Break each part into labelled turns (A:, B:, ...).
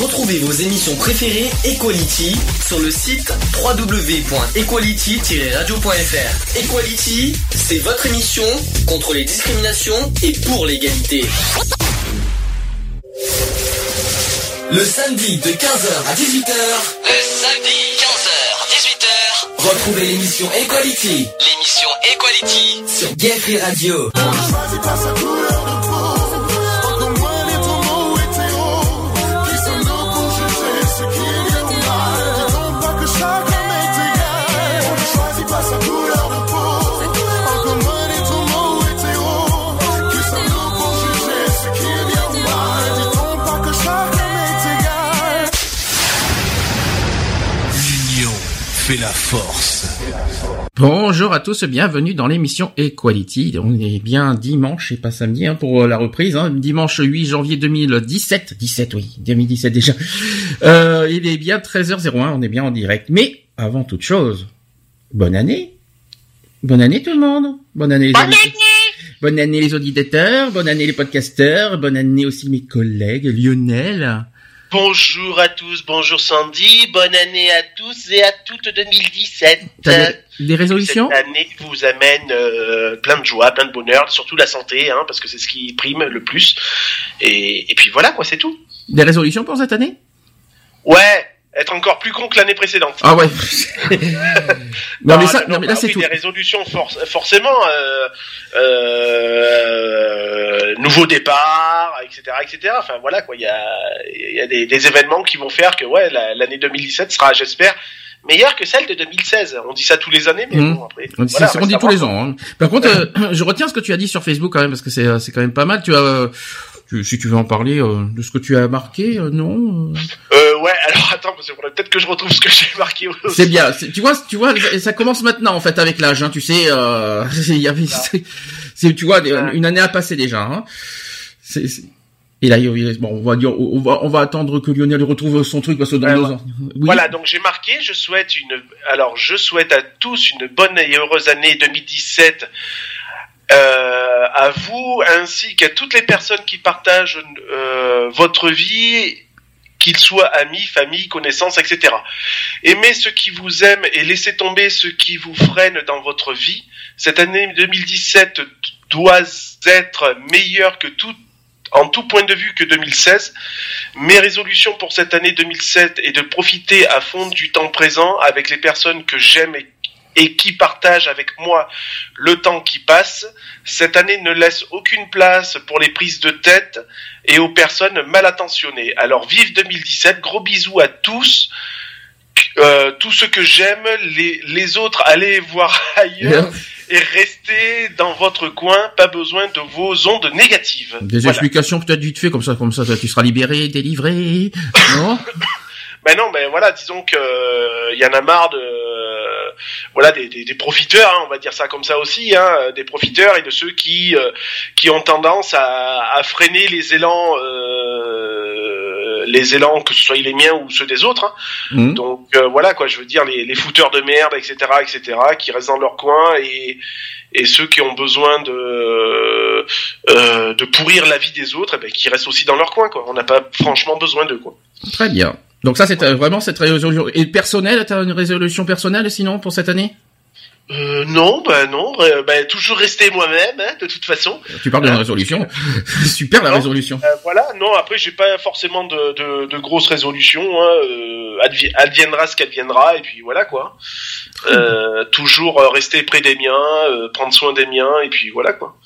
A: Retrouvez vos émissions préférées Equality sur le site www.equality-radio.fr. Equality, c'est votre émission contre les discriminations et pour l'égalité. Le samedi de 15h à 18h. Le samedi 15h 18h. Retrouvez l'émission Equality. L'émission Equality sur Gay Radio.
B: Force.
C: Bonjour à tous, bienvenue dans l'émission Equality. On est bien dimanche et pas samedi hein, pour la reprise. Hein. Dimanche 8 janvier 2017. 17 oui, 2017 déjà. Euh, il est bien 13h01, on est bien en direct. Mais avant toute chose, bonne année. Bonne année tout le monde. Bonne année les
D: Bonne année
C: Bonne année les auditeurs, bonne année les podcasteurs, bonne année aussi mes collègues. Lionel.
D: Bonjour à tous, bonjour Sandy, bonne année à tous et à toutes 2017.
C: T'as des, des résolutions
D: Cette année vous amène euh, plein de joie, plein de bonheur, surtout la santé, hein, parce que c'est ce qui prime le plus. Et, et puis voilà, quoi, c'est tout.
C: Des résolutions pour cette année?
D: Ouais, être encore plus con que l'année précédente.
C: Ah ouais. non, mais ça,
D: non,
C: non, mais là
D: bah
C: c'est
D: oui,
C: tout.
D: Des résolutions, for- forcément, euh, euh, nouveau départ, etc., etc. Enfin voilà quoi, il y a, y a des, des événements qui vont faire que ouais, la- l'année 2017 sera, j'espère, meilleure que celle de 2016. On dit ça tous les années, mais
C: Mhm.
D: bon après.
C: On dit-
D: voilà,
C: on dit tous les ans. hein. Par contre, euh, je retiens ce que tu as dit sur Facebook quand même parce que c'est euh, c'est quand même pas mal. Tu as, euh, tu- si tu veux en parler euh, de ce que tu as marqué, euh, non euh,
D: Euh, ouais, alors attends, parce que peut-être que je retrouve ce que j'ai marqué.
C: C'est bien. Tu vois, tu vois, ça commence maintenant en fait avec l'âge. Hein, tu sais, euh, il y avait- c'est, tu vois, une année a passé déjà. Hein. C'est, c'est- Et là, il- il- bon, on va dire, on va, on va attendre que Lionel retrouve son truc parce que dans deux ans. Oui.
D: Voilà, donc j'ai marqué, je souhaite une, alors je souhaite à tous une bonne et heureuse année 2017 euh, à vous ainsi qu'à toutes les personnes qui partagent euh, votre vie, qu'ils soient amis, famille, connaissances, etc. Aimez ceux qui vous aiment et laissez tomber ceux qui vous freinent dans votre vie. Cette année 2017 doit être meilleure que tout en tout point de vue que 2016. Mes résolutions pour cette année 2007 est de profiter à fond du temps présent avec les personnes que j'aime et, et qui partagent avec moi le temps qui passe. Cette année ne laisse aucune place pour les prises de tête et aux personnes mal attentionnées. Alors vive 2017, gros bisous à tous. Euh, tous ceux que j'aime, les, les autres, allez voir ailleurs et restez dans votre coin, pas besoin de vos ondes négatives.
C: Des
D: Voilà.
C: explications peut-être vite fait comme ça, comme ça, tu seras libéré, délivré. Non?
D: Ben non, mais voilà, disons que euh, y en a marre de euh, voilà des, des, des profiteurs, hein, on va dire ça comme ça aussi, hein, des profiteurs et de ceux qui euh, qui ont tendance à, à freiner les élans euh, les élans que ce soit les miens ou ceux des autres. hein.
C: Hum.
D: Donc euh, voilà quoi, je veux dire les, les fouteurs de merde, etc., etc., qui restent dans leur coin et et ceux qui ont besoin de euh, de pourrir la vie des autres, eh ben, qui restent aussi dans leur coin quoi. On n'a pas franchement besoin d'eux quoi.
C: Très bien. Donc ça, c'est euh, vraiment cette résolution. Et personnelle, t'as une résolution personnelle sinon pour cette année?
D: Euh, non, bah non, euh, bah, toujours rester moi-même, hein, de toute façon.
C: Tu parles d'une
D: Ah.
C: résolution. Super la
D: Non.
C: résolution.
D: Euh, voilà, non, après j'ai pas forcément de, de, de grosses résolutions, hein, euh, advi- adviendra ce qu'adviendra, et puis voilà quoi. Euh, toujours euh, rester près des miens, euh, prendre soin des miens, et puis voilà quoi.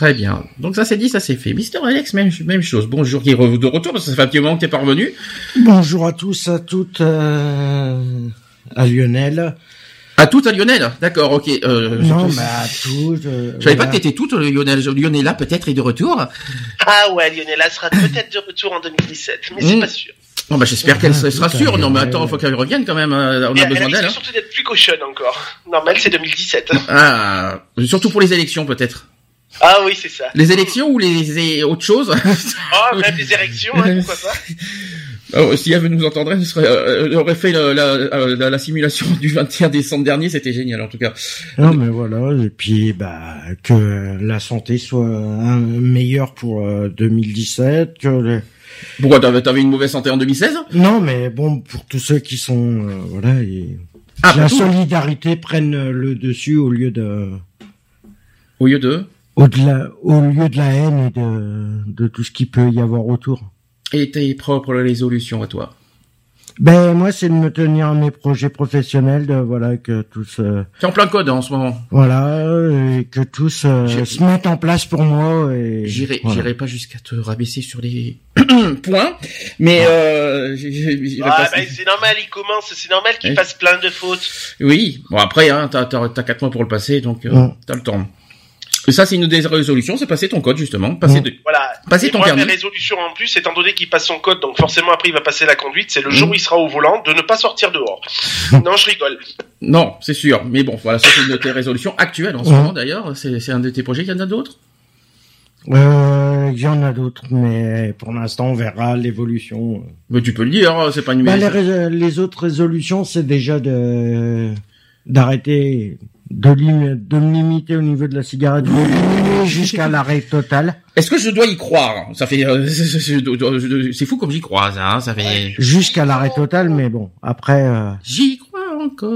C: Très bien. Donc ça c'est dit, ça c'est fait. Mister Alex, même, même chose. Bonjour, qui est de retour parce que ça fait un petit moment que t'es pas revenu.
E: Bonjour à tous, à toutes, euh, à Lionel.
C: À tout à Lionel. D'accord, ok. Euh,
E: Non,
C: je-
E: mais à toutes. euh,
C: Je savais pas que t'étais toute Lionel. Lionel peut-être est de retour.
D: Ah ouais, Lionela sera peut-être de retour en 2017, mais c'est
C: Mm.
D: pas sûr.
C: Bon bah j'espère qu'elle
E: Ah,
C: sera sûre. Non mais attends,
E: ouais.
C: faut qu'elle revienne quand même. euh, On
D: Et
C: a besoin d'elle. hein.
D: surtout d'être plus cochonne encore. Normal, c'est 2017.
C: Ah, surtout pour les élections peut-être.
D: Ah oui, c'est ça.
C: Les élections ou les, les autres choses?
D: Ah, même les érections, hein, pourquoi pas.
C: Oh, si elle veut nous entendre, elle, serait, euh, elle aurait fait la, la, la- la simulation du 21 décembre dernier, c'était génial en tout cas.
E: Non, mais voilà, et puis, bah, que la santé soit meilleure pour euh, 2017, que les,
C: Pourquoi t'avais, une mauvaise santé en 2016
E: Non, mais bon, pour tous ceux qui sont, euh, voilà, et
C: Ah,
E: la
C: tout.
E: solidarité prenne le dessus au lieu de,
C: Au lieu de.
E: Au-delà, au lieu de la haine et de, de tout ce qui peut y avoir autour.
C: Et tes propres résolutions à toi.
E: Ben moi, c'est de me tenir à mes projets professionnels, de voilà que tous, euh,
C: T'es en plein code hein, en ce moment.
E: voilà, euh, et que tous euh, se mettent en place pour moi. Et
C: J'irai,
E: voilà.
C: j'irai pas jusqu'à te rabaisser sur les points, mais euh,
D: Ah,
C: pas-
D: ben, c'est normal, il commence, c'est normal qu'il fasse plein de fautes.
C: Oui, bon après, hein, t'as, t'as, t'as quatre mois pour le passer, donc euh,
E: Ouais.
C: t'as le temps. Ça, c'est une des résolutions, c'est passer ton code justement, passer
E: Ouais.
C: de...
D: Voilà.
C: Passer
D: Et
C: ton
D: moi,
C: permis.
D: mes résolutions en plus, étant donné qu'il passe son code, donc forcément après il va passer la conduite, c'est le jour où il sera au volant, de ne pas sortir dehors. non, je rigole.
C: Non, c'est sûr, mais bon, voilà, ça c'est une de tes résolutions actuelles en ce
E: Ouais.
C: moment d'ailleurs. C'est, c'est un de tes projets. Il y en a d'autres?
E: Euh, il y en a d'autres, mais pour l'instant, on verra l'évolution.
C: Mais tu peux le dire, c'est pas une
E: Bah, les, les autres résolutions, c'est déjà de d'arrêter de, lim- de me limiter au niveau de la cigarette, de jusqu'à l'arrêt total,
C: Est-ce que je dois y croire? Ça fait, euh, c'est, fou comme j'y crois, ça. hein, ça fait.
E: jusqu'à l'arrêt total, mais bon, après, euh,
C: J'y crois encore.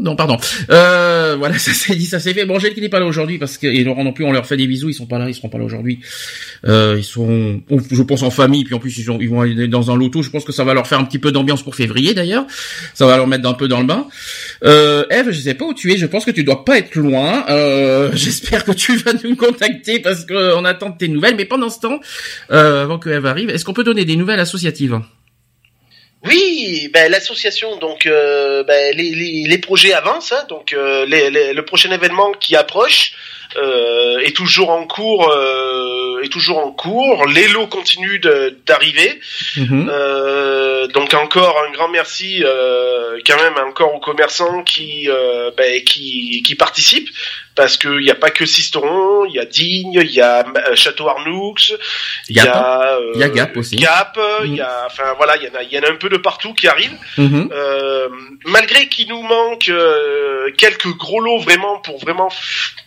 C: Non, pardon. Euh, voilà, ça s'est dit, ça s'est fait. Bon, Angèle qui n'est pas là aujourd'hui parce que et Laurent non plus, on leur fait des bisous. Ils sont pas là, ils seront pas là aujourd'hui. Euh, ils sont, on- je pense en famille, puis en plus ils, sont, ils vont aller dans un loto. Je pense que ça va leur faire un petit peu d'ambiance pour février d'ailleurs. Ça va leur mettre un peu dans le bain. Euh, Eve, je sais pas où tu es. Je pense que tu dois pas être loin. Euh, j'espère que tu vas nous contacter parce qu'on attend tes nouvelles. Mais pendant ce temps, euh, avant que Eve arrive, est-ce qu'on peut donner des nouvelles associatives?
D: Oui, ben, l'association, donc euh, ben, les, les, les projets avancent, hein, donc euh, les- les- le prochain événement qui approche euh, est toujours en cours, euh, est toujours en cours. Les lots continuent d'arriver.
C: Mhm.
D: Euh, donc encore un grand merci euh, quand même encore aux commerçants qui euh, ben, qui, qui participent parce qu'il n'y a pas que Sisteron, il y a Digne, il y a euh, Château Arnoux, il y
C: Gap.
D: a euh,
C: Il y a Gap aussi.
D: Gap, il
C: Mm.
D: y a enfin voilà, il y en a il y en a un peu de partout qui arrivent.
C: Mhm.
D: Euh, malgré qu'il nous manque euh, quelques gros lots vraiment pour vraiment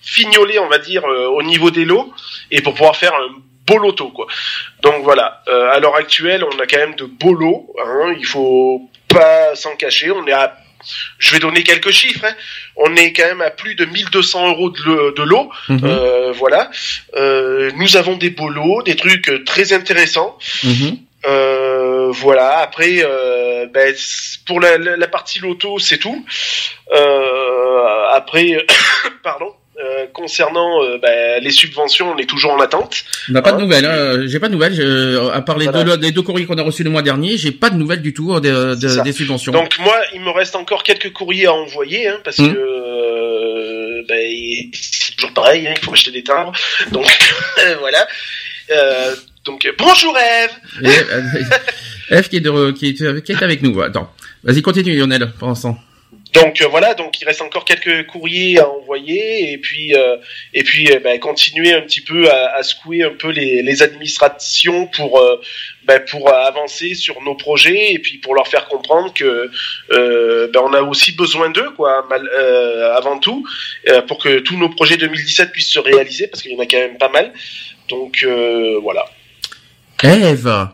D: fignoler, on va dire, euh, au niveau des lots et pour pouvoir faire un beau loto, quoi. Donc voilà, euh, à l'heure actuelle, on a quand même de beaux lots. Hein, il faut pas s'en cacher. On est à, je vais donner quelques chiffres. hein. On est quand même à plus de 1200 euros de, le- de lot.
C: Mhm.
D: Euh, voilà. Euh, nous avons des beaux lots, des trucs euh, très intéressants.
C: Mhm.
D: Euh, voilà. Après, ben, pour la, la- la partie loto, c'est tout. Après, pardon. Euh, concernant euh, ben, les subventions, on est toujours en attente.
C: On n'a pas de
D: Hein,
C: nouvelles, hein. j'ai pas de nouvelles. je- à part les,
D: Voilà.
C: deux, les deux courriers qu'on a reçus le mois dernier, j'ai pas de nouvelles du tout euh, de- de- des subventions.
D: Donc moi, il me reste encore quelques courriers à envoyer, hein, parce
C: Mhm.
D: que euh, il- c'est toujours pareil, hein, il faut acheter des timbres. Donc voilà. Euh, donc bonjour Eve.
C: F qui est, de, qui, est, qui est avec nous. Attends, vas-y continue Lionel ce temps.
D: Donc euh, voilà, donc il reste encore quelques courriers à envoyer et puis euh, et puis euh, ben, continuer un petit peu à, à secouer un peu les, les administrations pour euh, ben, pour avancer sur nos projets et puis pour leur faire comprendre que euh, ben, on a aussi besoin d'eux quoi mal, euh, avant tout euh, pour que tous nos projets 2017 puissent se réaliser parce qu'il y en a quand même pas mal. Donc euh, voilà.
C: Eve,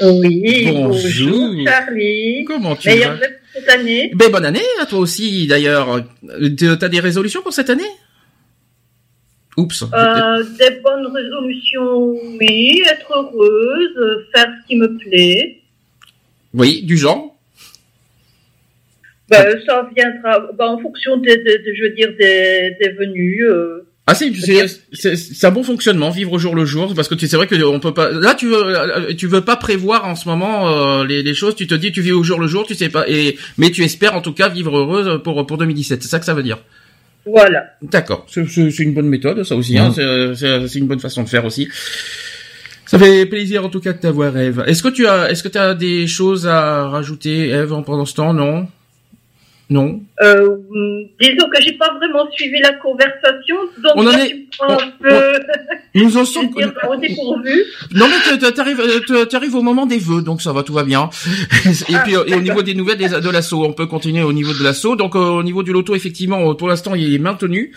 F: Oui,
C: Bonjour.
F: bonjour, Charlie.
C: comment tu vas?
F: Cette année.
C: Ben bonne année à toi aussi d'ailleurs. Euh, T'as des résolutions pour cette année? Oups.
F: Euh, des bonnes résolutions, oui, être heureuse, faire ce qui me plaît.
C: Oui, du genre?
F: Ben, ça viendra ben, en fonction des, des- des- je veux dire, des, des venues. euh.
C: Ah c'est c'est c'est- c'est un bon fonctionnement vivre au jour le jour parce que tu c'est vrai que on peut pas là tu veux tu veux pas prévoir en ce moment euh, les, les choses tu te dis tu vis au jour le jour tu sais pas et mais tu espères en tout cas vivre heureuse pour pour 2017 c'est ça que ça veut dire?
F: Voilà.
C: d'accord. C'est c'est- c'est une bonne méthode ça aussi hein
E: Mhm.
C: c'est c'est c'est une bonne façon de faire aussi. Ça fait plaisir en tout cas de t'avoir Eve. Est-ce que tu as est-ce que tu as des choses à rajouter Eve en pendant ce temps? Non? Non
F: Euh, disons que j'ai pas vraiment suivi la conversation, donc
C: On en est- on-
F: un peu
C: nous en sommes
F: dire.
C: Non mais t'arrives euh, t'arrives au moment des vœux donc ça va tout va bien. et puis euh, et au niveau des nouvelles des, de l'assaut, on peut continuer au niveau de l'assaut. Donc euh, au niveau du loto effectivement pour l'instant il est maintenu.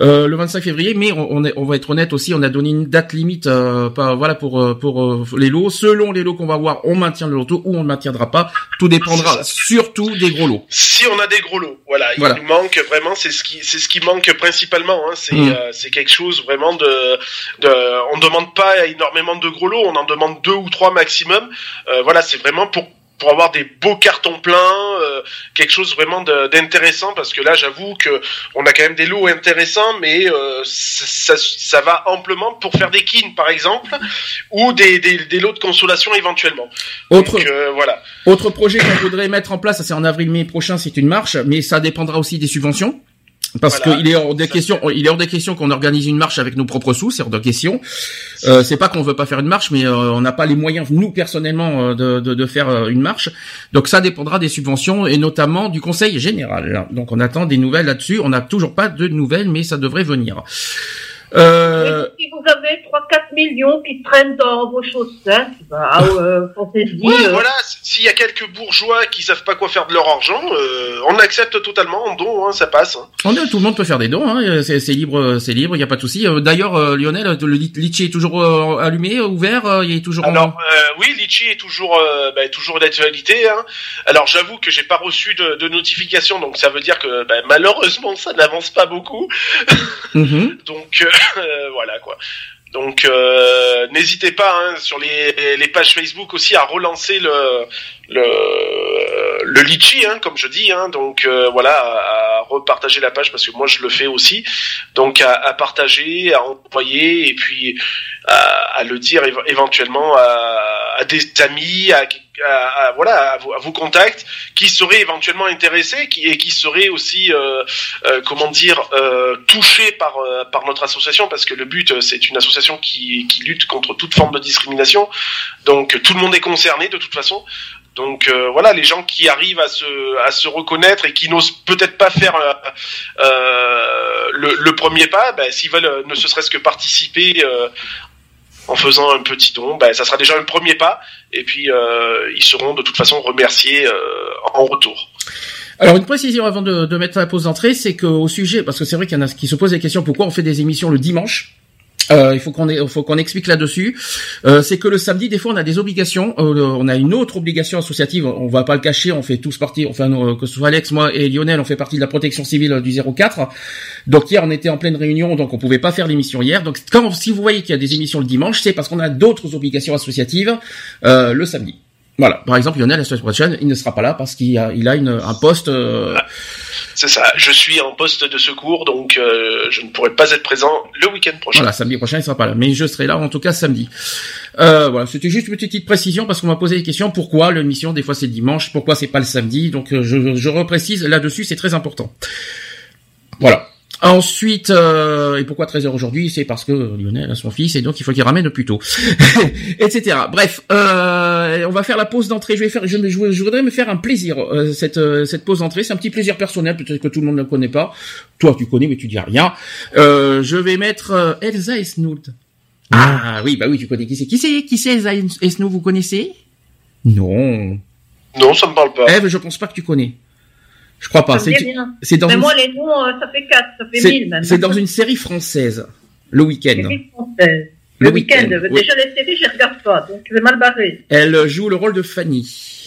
C: Euh, le 25 février. Mais on, on, va être honnête aussi, on a donné une date limite, euh, pas, voilà pour pour les lots. Selon les lots qu'on va voir, on maintient le loto ou on ne maintiendra pas. Tout dépendra surtout des gros lots.
D: Si on a des gros lots, voilà, il nous manque vraiment, c'est ce qui c'est ce qui manque principalement. Hein, c'est mm. c'est quelque chose vraiment de, de on demande pas énormément de gros lots, on en demande deux ou trois maximum. voilà, c'est vraiment pour pour avoir des beaux cartons pleins, euh, quelque chose vraiment d'intéressant parce que là j'avoue que on a quand même des lots intéressants, mais euh, ça, ça, va amplement pour faire des kins par exemple ou des, des, des lots de consolation éventuellement.
C: Autre euh, voilà. Autre projet qu'on voudrait mettre en place, c'est en avril-mai prochain, c'est une marche, mais ça dépendra aussi des subventions. Parce qu'il est hors des questions, il est hors des questions qu'on organise une marche avec nos propres sous, c'est hors de question. Euh, c'est pas qu'on veut pas faire une marche, mais euh, on n'a pas les moyens, nous personnellement, euh, de, de, de, faire euh, une marche. Donc ça dépendra des subventions et notamment du Conseil général. Donc on attend des nouvelles là-dessus. On n'a toujours pas de nouvelles, mais ça devrait venir.
F: Euh... Si vous avez 3-4 millions qui traînent dans vos chaussettes, bah, euh.
D: Ouais, voilà, s'il y a quelques bourgeois qui savent pas quoi faire de leur argent, euh, on accepte totalement en don, hein, ça passe.
C: On tout le monde peut faire des dons, hein, c'est libre, c'est libre, il y a pas de souci. Euh, d'ailleurs, euh, Lionel, le litchi est toujours allumé, ouvert, il est toujours.
D: Alors oui, litchi est toujours, bah, toujours d'actualité. Hein. Alors j'avoue que j'ai pas reçu de, de, notification, donc ça veut dire que bah, malheureusement ça n'avance pas beaucoup. Mhm. donc voilà quoi. Donc euh, n'hésitez pas hein, sur les, les, pages Facebook aussi à relancer le le, le litchi, hein, comme je dis. Hein, donc euh, voilà, à, repartager la page parce que moi je le fais aussi. Donc à, partager, à envoyer et puis à, le dire éventuellement à, des amis, à, voilà, à, vos contacts qui seraient éventuellement intéressés qui, et qui seraient aussi, euh, euh, comment dire, euh, touchés par, euh, par notre association parce que le but, c'est une association qui, qui lutte contre toute forme de discrimination. Donc tout le monde est concerné de toute façon. Donc euh, voilà, les gens qui arrivent à se, à se reconnaître et qui n'osent peut-être pas faire euh, euh le, premier pas, ben, s'ils veulent ne serait-ce que participer en faisant un petit don, ben, ça sera déjà un premier pas. Et puis ils seront de toute façon remerciés en retour.
C: Alors une précision avant de, de mettre la pause d'entrée, c'est qu'au sujet, parce que c'est vrai qu'il y en a qui se posent la question pourquoi on fait des émissions le dimanche? Euh, il faut qu'on explique là-dessus. Euh, c'est que le samedi, des fois, on a des obligations. Euh, on a une autre obligation associative. On va pas le cacher. On fait tous partie. Enfin, que ce soit Alex, moi et Lionel, on fait partie de la protection civile du 04. Donc hier, on était en pleine réunion, donc on pouvait pas faire l'émission hier. Donc quand si vous voyez qu'il y a des émissions le dimanche, c'est parce qu'on a d'autres obligations associatives le samedi. Voilà. Par exemple, Lionel, la semaine prochaine, il ne sera pas là parce qu'il a, il a une, un poste. Euh...
D: C'est ça. Je suis en poste de secours, donc euh, je ne pourrai pas être présent le week-end prochain.
C: Voilà, samedi prochain, il sera pas là, mais je serai là en tout cas samedi. Euh, voilà, c'était juste une petite précision parce qu'on m'a posé des questions. Pourquoi l'émission des fois c'est dimanche, pourquoi c'est pas le samedi? Donc euh, je, je reprécise là-dessus, c'est très important. Voilà. Ensuite, euh, et pourquoi 13h aujourd'hui? C'est parce que Lionel a son fils et donc il faut qu'il ramène plus tôt, etc. Bref, euh, on va faire la pause d'entrée. Je vais faire, je, je, voudrais me faire un plaisir euh, cette cette pause d'entrée. C'est un petit plaisir personnel, peut-être que tout le monde ne connaît pas. Toi, tu connais, mais tu dis rien. je vais mettre Elsa Esnout. Ah oui, bah oui, tu connais qui c'est. Qui c'est Qui c'est Elsa Esnout Vous connaissez? Non.
D: Non, ça me parle pas.
C: Eve, je pense pas que tu connais. Je crois pas.
F: C'est dans. Mais moi, les noms, euh, ça fait 4, ça fait 1000 même.
C: C'est dans une série française. Le week-end.
F: Série française. Le, week-end. Déjà, les séries, je regarde pas, donc je vais mal barrer.
C: Elle joue le rôle de Fanny.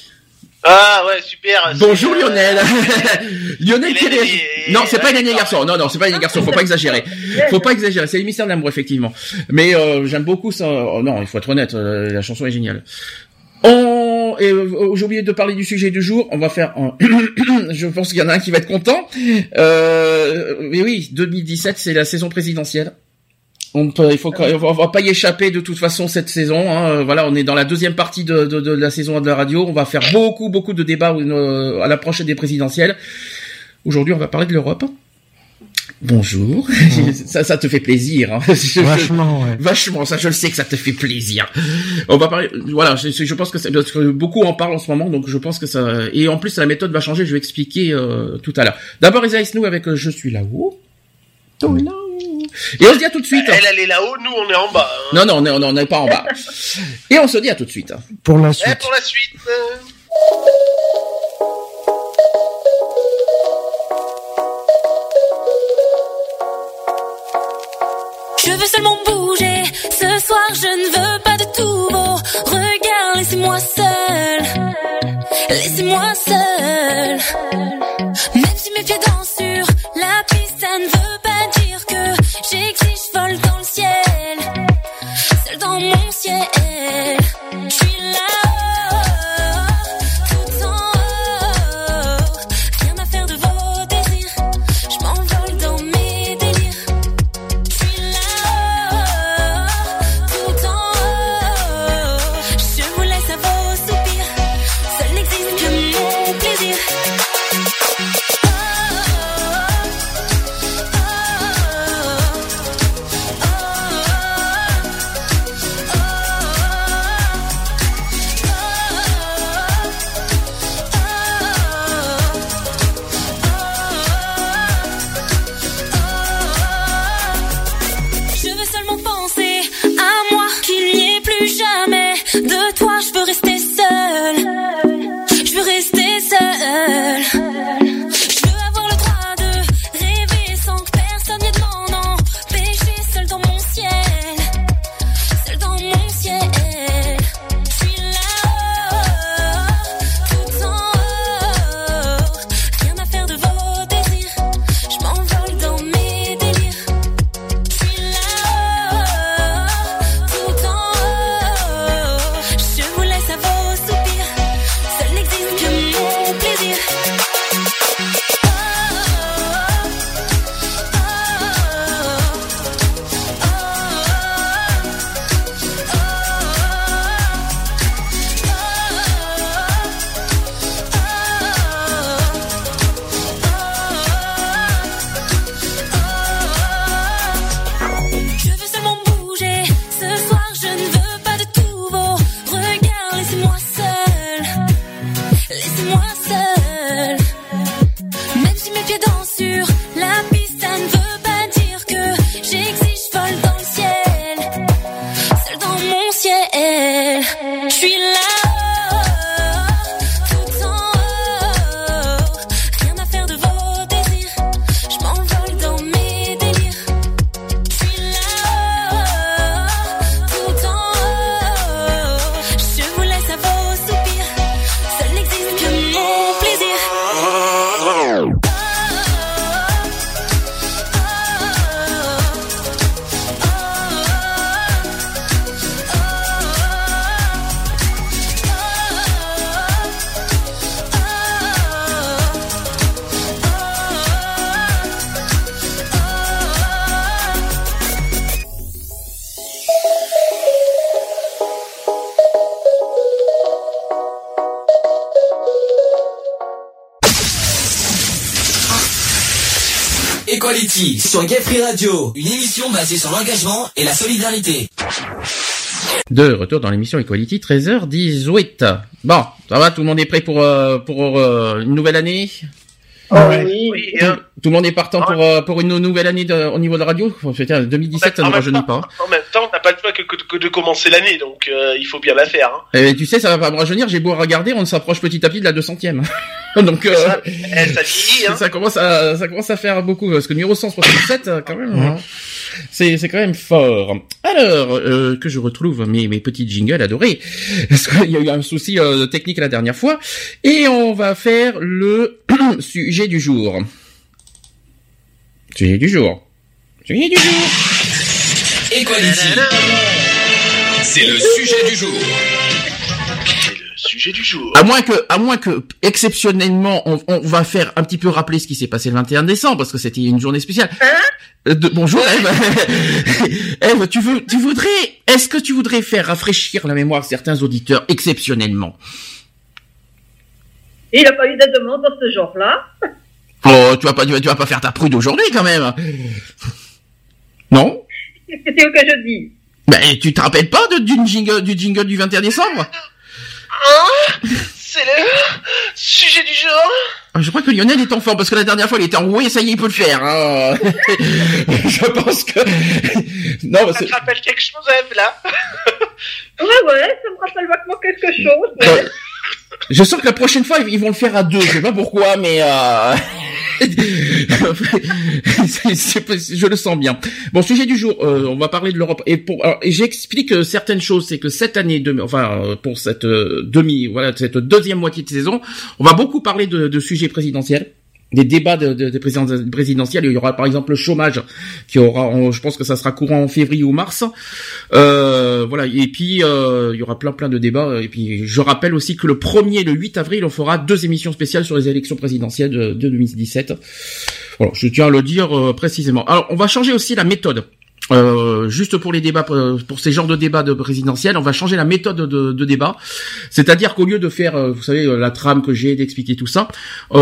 D: Ah ouais, super.
C: Bonjour euh, Lionel. Lionel qui est... Non, c'est pas une garçon. Non, non, c'est pas une garçon. Faut pas exagérer. Faut pas exagérer. C'est l'émission d'amour effectivement. Mais euh, j'aime beaucoup ça. Oh, non, il faut être honnête. Euh, la chanson est géniale. On... Et euh, j'ai oublié de parler du sujet du jour. On va faire. Un... je pense qu'il y en a un qui va être content. Euh... Mais oui, 2017, c'est la saison présidentielle. On peut, il faut, on va pas y échapper de toute façon cette saison. Hein. Voilà, on est dans la deuxième partie de, de, de, la saison de la radio. On va faire beaucoup, beaucoup de débats euh, à l'approche des présidentielles. Aujourd'hui, on va parler de l'Europe. Bonjour. ça, ça te fait plaisir. Hein.
E: Vachement, ouais.
C: Vachement. Ça, je le sais que ça te fait plaisir. On va parler. Voilà, je, je pense que, c'est, que beaucoup en parlent en ce moment, donc je pense que ça. Et en plus, la méthode va changer. Je vais expliquer euh, tout à l'heure. D'abord, Isa nous avec euh, Je suis là-haut. Et on se dit à tout de suite.
D: Elle, elle est là-haut, nous on est en bas.
C: Hein. Non, non, on est, on n'est pas en bas. Et on se dit à tout de suite.
E: Pour la suite. Et
D: pour la suite.
G: Je veux seulement bouger. Ce soir, je ne veux pas de tout vos regards. Laissez-moi seul. Laissez-moi seul. Même si mes pieds dansent sur la piste, ça ne veut pas dire que j'exige vol dans le ciel. Seul dans mon ciel. Sur
A: Gay Radio, une émission basée sur l'engagement et la solidarité.
C: De retour dans l'émission Equality, 13h18. Bon, ça va, tout le monde est prêt pour, euh, euh, une nouvelle année?
D: Oui,
C: tout,
D: hein.
C: tout le monde est partant pour, euh, pour une nouvelle année de- au niveau de la radio C'était 2017, ça ne rajeunit pas.
D: En même temps, on n'a pas le choix que, que- que de commencer l'année, donc euh, il faut bien la faire. Hein.
C: Et tu sais, ça va pas me rajeunir, j'ai beau regarder, on s'approche petit à petit de la 200e. Donc, euh,
D: Ça, eh, ça vieillit, hein.
C: ça commence à, ça commence à faire beaucoup, parce que numéro 167, euh, quand même, hein, c'est, c'est quand même fort. Alors, euh, que je retrouve mes, mes petits jingles adorés, parce qu'il y a eu un souci euh, technique la dernière fois, et on va faire le sujet du jour. Sujet du jour. Sujet du jour.
A: Equality. C'est le sujet du jour.
D: C'est le sujet du jour.
C: À moins que, à moins que, exceptionnellement, on, on va faire un petit peu rappeler ce qui s'est passé le 21 décembre, parce que c'était une journée spéciale. Euh, de- bonjour Eve. Eve, tu veux, tu voudrais, est-ce que tu voudrais faire rafraîchir la mémoire de certains auditeurs exceptionnellement?
F: Il n'a pas eu de demande dans ce genre-là.
C: Oh, tu vas pas, tu vas, tu vas pas faire ta prude aujourd'hui quand même. Non?
F: Qu'est-ce que tu veux que je dise
C: Mais tu te rappelles pas de, d'une jingle, du jingle du 21 décembre?
D: Hein? C'est le sujet du jour.
C: Ah, Je crois que Lionel est en forme parce que la dernière fois il était enroué, ça y est, il peut le faire. Hein. Je pense que non,
D: Ça
C: parce
D: te rappelle quelque chose, Eve, là?
F: Ouais, ouais, ça me rappelle vaguement quelque chose. mais-
C: je sens que la prochaine fois ils vont le faire à deux. Je sais pas pourquoi, mais euh... je le sens bien. Bon, sujet du jour, euh, on va parler de l'Europe. Et j'explique euh, certaines choses, c'est que cette année, enfin, euh, pour cette demi, voilà, cette deuxième moitié de saison, on va beaucoup parler de sujets présidentiels des débats de, de, de. Il y aura par exemple le chômage qui aura, je pense que ça sera courant en février ou mars. Euh, voilà. Et puis euh, il y aura plein plein de débats. Et puis je rappelle aussi que le 1er et le 8 avril, on fera deux émissions spéciales sur les élections présidentielles de, 2017. Voilà, je tiens à le dire euh, précisément. Alors on va changer aussi la méthode. Euh, juste pour les débats, pour ces genres de débats de présidentiels, on va changer la méthode de, débat. C'est-à-dire qu'au lieu de faire, euh, vous savez, euh, la trame que j'ai, d'expliquer tout ça,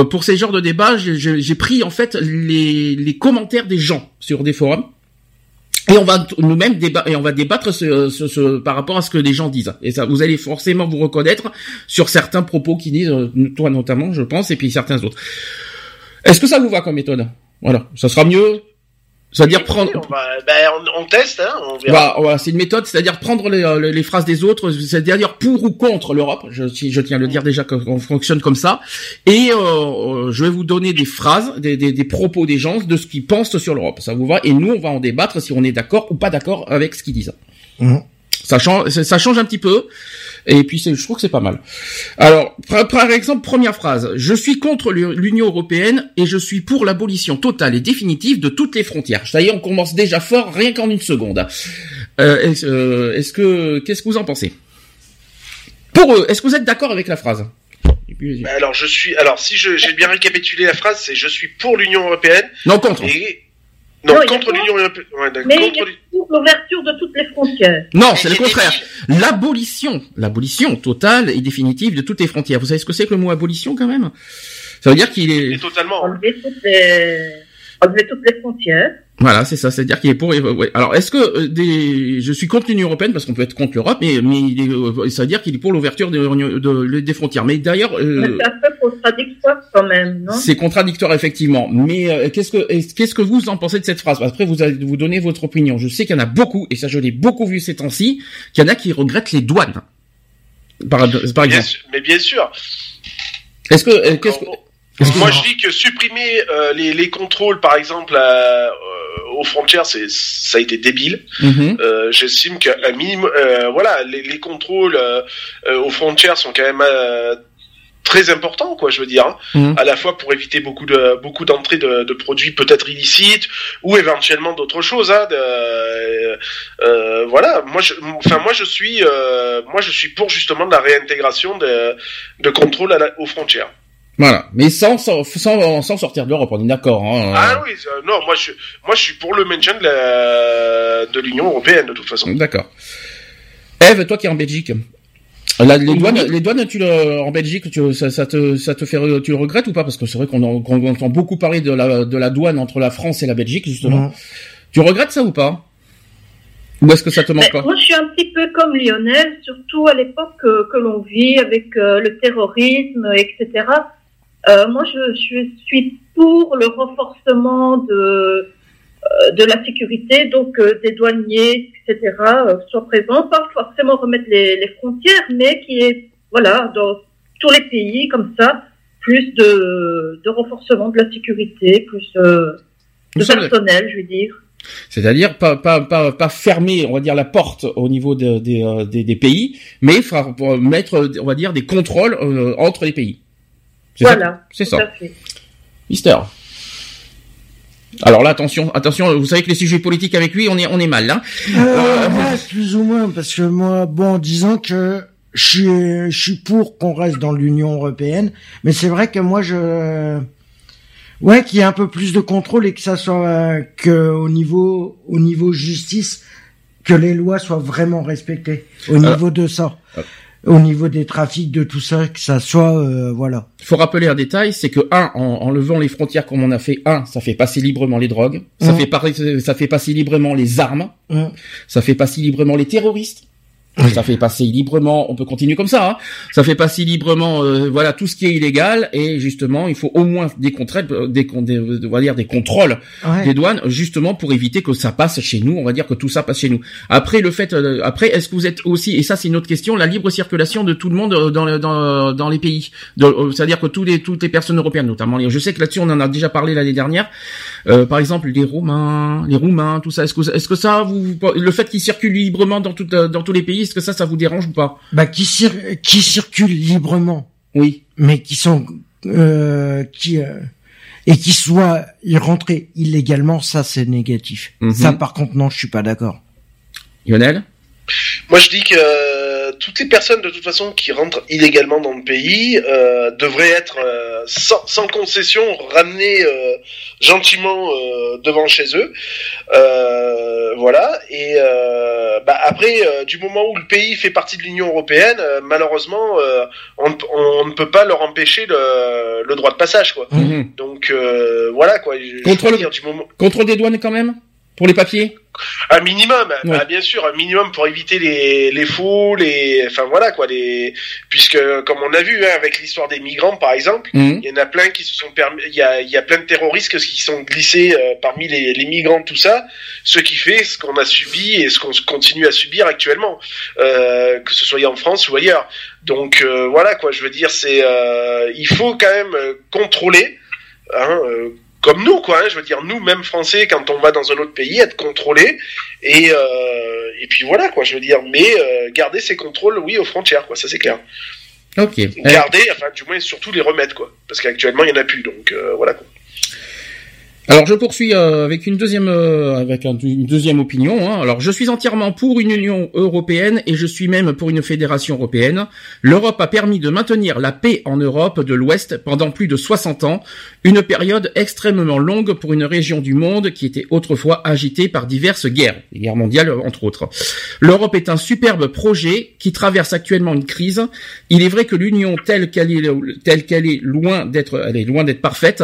C: pour ces genres de débats, j'ai pris en fait les, commentaires des gens sur des forums. Et on va nous-mêmes débattre et on va débattre ce, par rapport à ce que les gens disent. Et ça, vous allez forcément vous reconnaître sur certains propos qui disent, toi notamment, je pense, et puis certains autres. Est-ce que ça vous va comme méthode? Voilà, ça sera mieux? C'est-à-dire prendre.
D: Ben, on, teste, hein, on verra.
C: Voilà, c'est une méthode, c'est-à-dire prendre les, euh, les, phrases des autres, c'est-à-dire pour ou contre l'Europe. Je, je tiens à le dire déjà qu'on fonctionne comme ça. Et euh, euh, je vais vous donner des phrases, des, des, des propos des gens, de ce qu'ils pensent sur l'Europe. Ça vous va? Et nous, on va en débattre si on est d'accord ou pas d'accord avec ce qu'ils disent. Mmh. Ça change, ça change un petit peu. Et puis je trouve que c'est pas mal. Alors, par, exemple, première phrase. Je suis contre l'Union européenne et je suis pour l'abolition totale et définitive de toutes les frontières. Ça y est, on commence déjà fort, rien qu'en une seconde. Euh, euh, est-ce que, qu'est-ce que vous en pensez? Pour eux, est-ce que vous êtes d'accord avec la phrase?
D: Alors je suis, alors si j'ai bien récapitulé la phrase, c'est je suis pour l'Union européenne.
C: Non contre.
D: Non, contre l'Union européenne. Ouais,
F: mais contre pour l'ouverture de toutes les frontières.
C: Non, c'est le contraire. L'abolition, l'abolition totale et définitive de toutes les frontières. Vous savez ce que c'est que le mot abolition quand même? Ça veut dire qu'il est...
D: totalement.
F: Enlever toutes les, enlever toutes les frontières.
C: Voilà, c'est ça, c'est-à-dire qu'il est pour. Ouais. Alors, est-ce que euh, des, je suis contre l'Union européenne parce qu'on peut être contre l'Europe, mais mais il est, euh, ça veut dire qu'il est pour l'ouverture des, de, des frontières. Mais d'ailleurs,
F: euh, c'est un peu contradictoire quand même, non?
C: C'est contradictoire effectivement. Mais euh, qu'est-ce que qu'est-ce que vous en pensez de cette phrase? Après, vous allez vous donner votre opinion. Je sais qu'il y en a beaucoup, et ça je l'ai beaucoup vu ces temps-ci, qu'il y en a qui regrettent les douanes. Par, par exemple.
D: mais bien sûr.
C: Est-ce que qu'est-ce que
D: moi, je dis que supprimer euh, les, les, contrôles, par exemple, euh, aux frontières, c'est ça a été débile. Mhm. euh, J'estime qu'un minimum, euh, voilà, les, les contrôles aux frontières sont quand même très importants, quoi. Je veux dire, hein. mhm. à la fois pour éviter beaucoup de beaucoup d'entrées de, de, produits peut-être illicites ou éventuellement d'autres choses. Hein, de, voilà, moi, je, enfin, moi, je suis, moi, je suis pour justement de la réintégration de, de contrôles aux frontières.
C: Voilà, mais sans sans sans, sans sortir de l'Europe, on est d'accord. Hein.
D: Ah oui, non, moi je moi je suis pour le maintien de de l'Union européenne de toute façon.
C: D'accord. Eve, toi qui es en Belgique, les douanes, les douanes, tu le, en Belgique, tu, ça, ça, te, ça te fait, tu le regrettes ou pas? Parce que c'est vrai qu'on entend beaucoup parler de la, de la douane entre la France et la Belgique, justement. Tu regrettes ça ou pas? Ou est-ce que ça te manque pas?
F: Moi, je suis un petit peu comme Lionel, surtout à l'époque que, que l'on vit avec euh, le terrorisme, etc. Euh, moi, je, je, suis pour le renforcement de, euh, de la sécurité, donc euh, des douaniers, etc., soient présents, pas forcément remettre les, les frontières, mais qui est, voilà, dans tous les pays, comme ça, plus de, de renforcement de la sécurité, plus de personnel, je veux dire.
C: C'est-à-dire pas, pas, pas, pas, fermer, on va dire, la porte au niveau de, des, des, pays, mais mettre, on va dire, des contrôles entre les pays.
F: Voilà.
C: C'est ça. Mister. Alors là, attention, attention, vous savez que les sujets politiques avec lui, on est, on est mal, là.
E: Hein. Euh, euh, plus ou moins, parce que moi, bon, disons que je suis, je suis pour qu'on reste dans l'Union européenne, mais c'est vrai que moi, je, ouais, qu'il y ait un peu plus de contrôle et que ça soit que au niveau, au niveau justice, que les lois soient vraiment respectées au euh, niveau de ça au niveau des trafics, de tout ça, que ça soit, euh, voilà.
C: Il faut rappeler un détail, c'est que un, en, levant les frontières comme on a fait, un, ça fait passer librement les drogues, ça mmh. fait ça fait passer librement les armes, mmh. ça fait passer librement les terroristes. Ça fait passer librement, on peut continuer comme ça. Hein. Ça fait passer librement, euh, voilà, tout ce qui est illégal et justement, il faut au moins des contrôles, euh, des, des, on va dire des contrôles des douanes, justement pour éviter que ça passe chez nous. On va dire que tout ça passe chez nous. Après le fait, euh, après, est-ce que vous êtes aussi, et ça c'est une autre question, la libre circulation de tout le monde dans dans, dans les pays, c'est-à-dire que tous les toutes les personnes européennes, notamment, je sais que là-dessus on en a déjà parlé l'année dernière. par exemple, les Roumains, les Roumains, tout ça. Est-ce que est-ce que ça, vous, le fait qu'ils circulent librement dans tout, dans tous les pays est-ce que ça, ça vous dérange ou pas
E: Bah, qui, qui circulent librement.
C: Oui.
E: Mais qui sont, euh, qui euh, et qui soient rentrés illégalement, ça c'est négatif. Mhm. Ça, par contre, non, je suis pas d'accord.
C: Lionel?
D: Moi, je dis que euh, toutes les personnes, de toute façon, qui rentrent illégalement dans le pays, euh, devraient être euh, sans, sans, concession ramenées euh, gentiment devant chez eux. voilà. Et bah, après, du moment où le pays fait partie de l'Union européenne, malheureusement, on, on, ne peut pas leur empêcher le, le droit de passage, quoi. Mhm. Donc voilà, quoi.
C: Contrôle, du moment... contrôle des douanes quand même? Pour les papiers?
D: Un minimum, bah, bien sûr, un minimum pour éviter les, les faux, les, enfin voilà quoi, les, puisque comme on a vu hein, avec l'histoire des migrants par exemple, mhm. il y en a plein qui se sont permis, il y a, y a plein de terroristes qui sont glissés euh, parmi les, les migrants tout ça, ce qui fait ce qu'on a subi et ce qu'on continue à subir actuellement, euh, que ce soit en France ou ailleurs. Donc euh, voilà quoi, je veux dire, c'est, euh, il faut quand même contrôler. Hein, comme nous, quoi. Hein, je veux dire, nous, même français, quand on va dans un autre pays, être contrôlé et euh, et puis voilà, quoi. Je veux dire, mais euh, garder ces contrôles, oui, aux frontières, quoi. Ça c'est clair.
C: Ok.
D: Garder, enfin, du moins, surtout les remettre, quoi. Parce qu'actuellement, il y en a plus, donc euh, voilà. Quoi.
C: Alors je poursuis euh, avec une deuxième euh, avec une deuxième opinion. Hein. Alors je suis entièrement pour une Union européenne et je suis même pour une fédération européenne. L'Europe a permis de maintenir la paix en Europe de l'Ouest pendant plus de 60 ans, une période extrêmement longue pour une région du monde qui était autrefois agitée par diverses guerres, guerres mondiales entre autres. L'Europe est un superbe projet qui traverse actuellement une crise. Il est vrai que l'Union telle qu'elle est telle qu'elle est loin d'être elle est loin d'être parfaite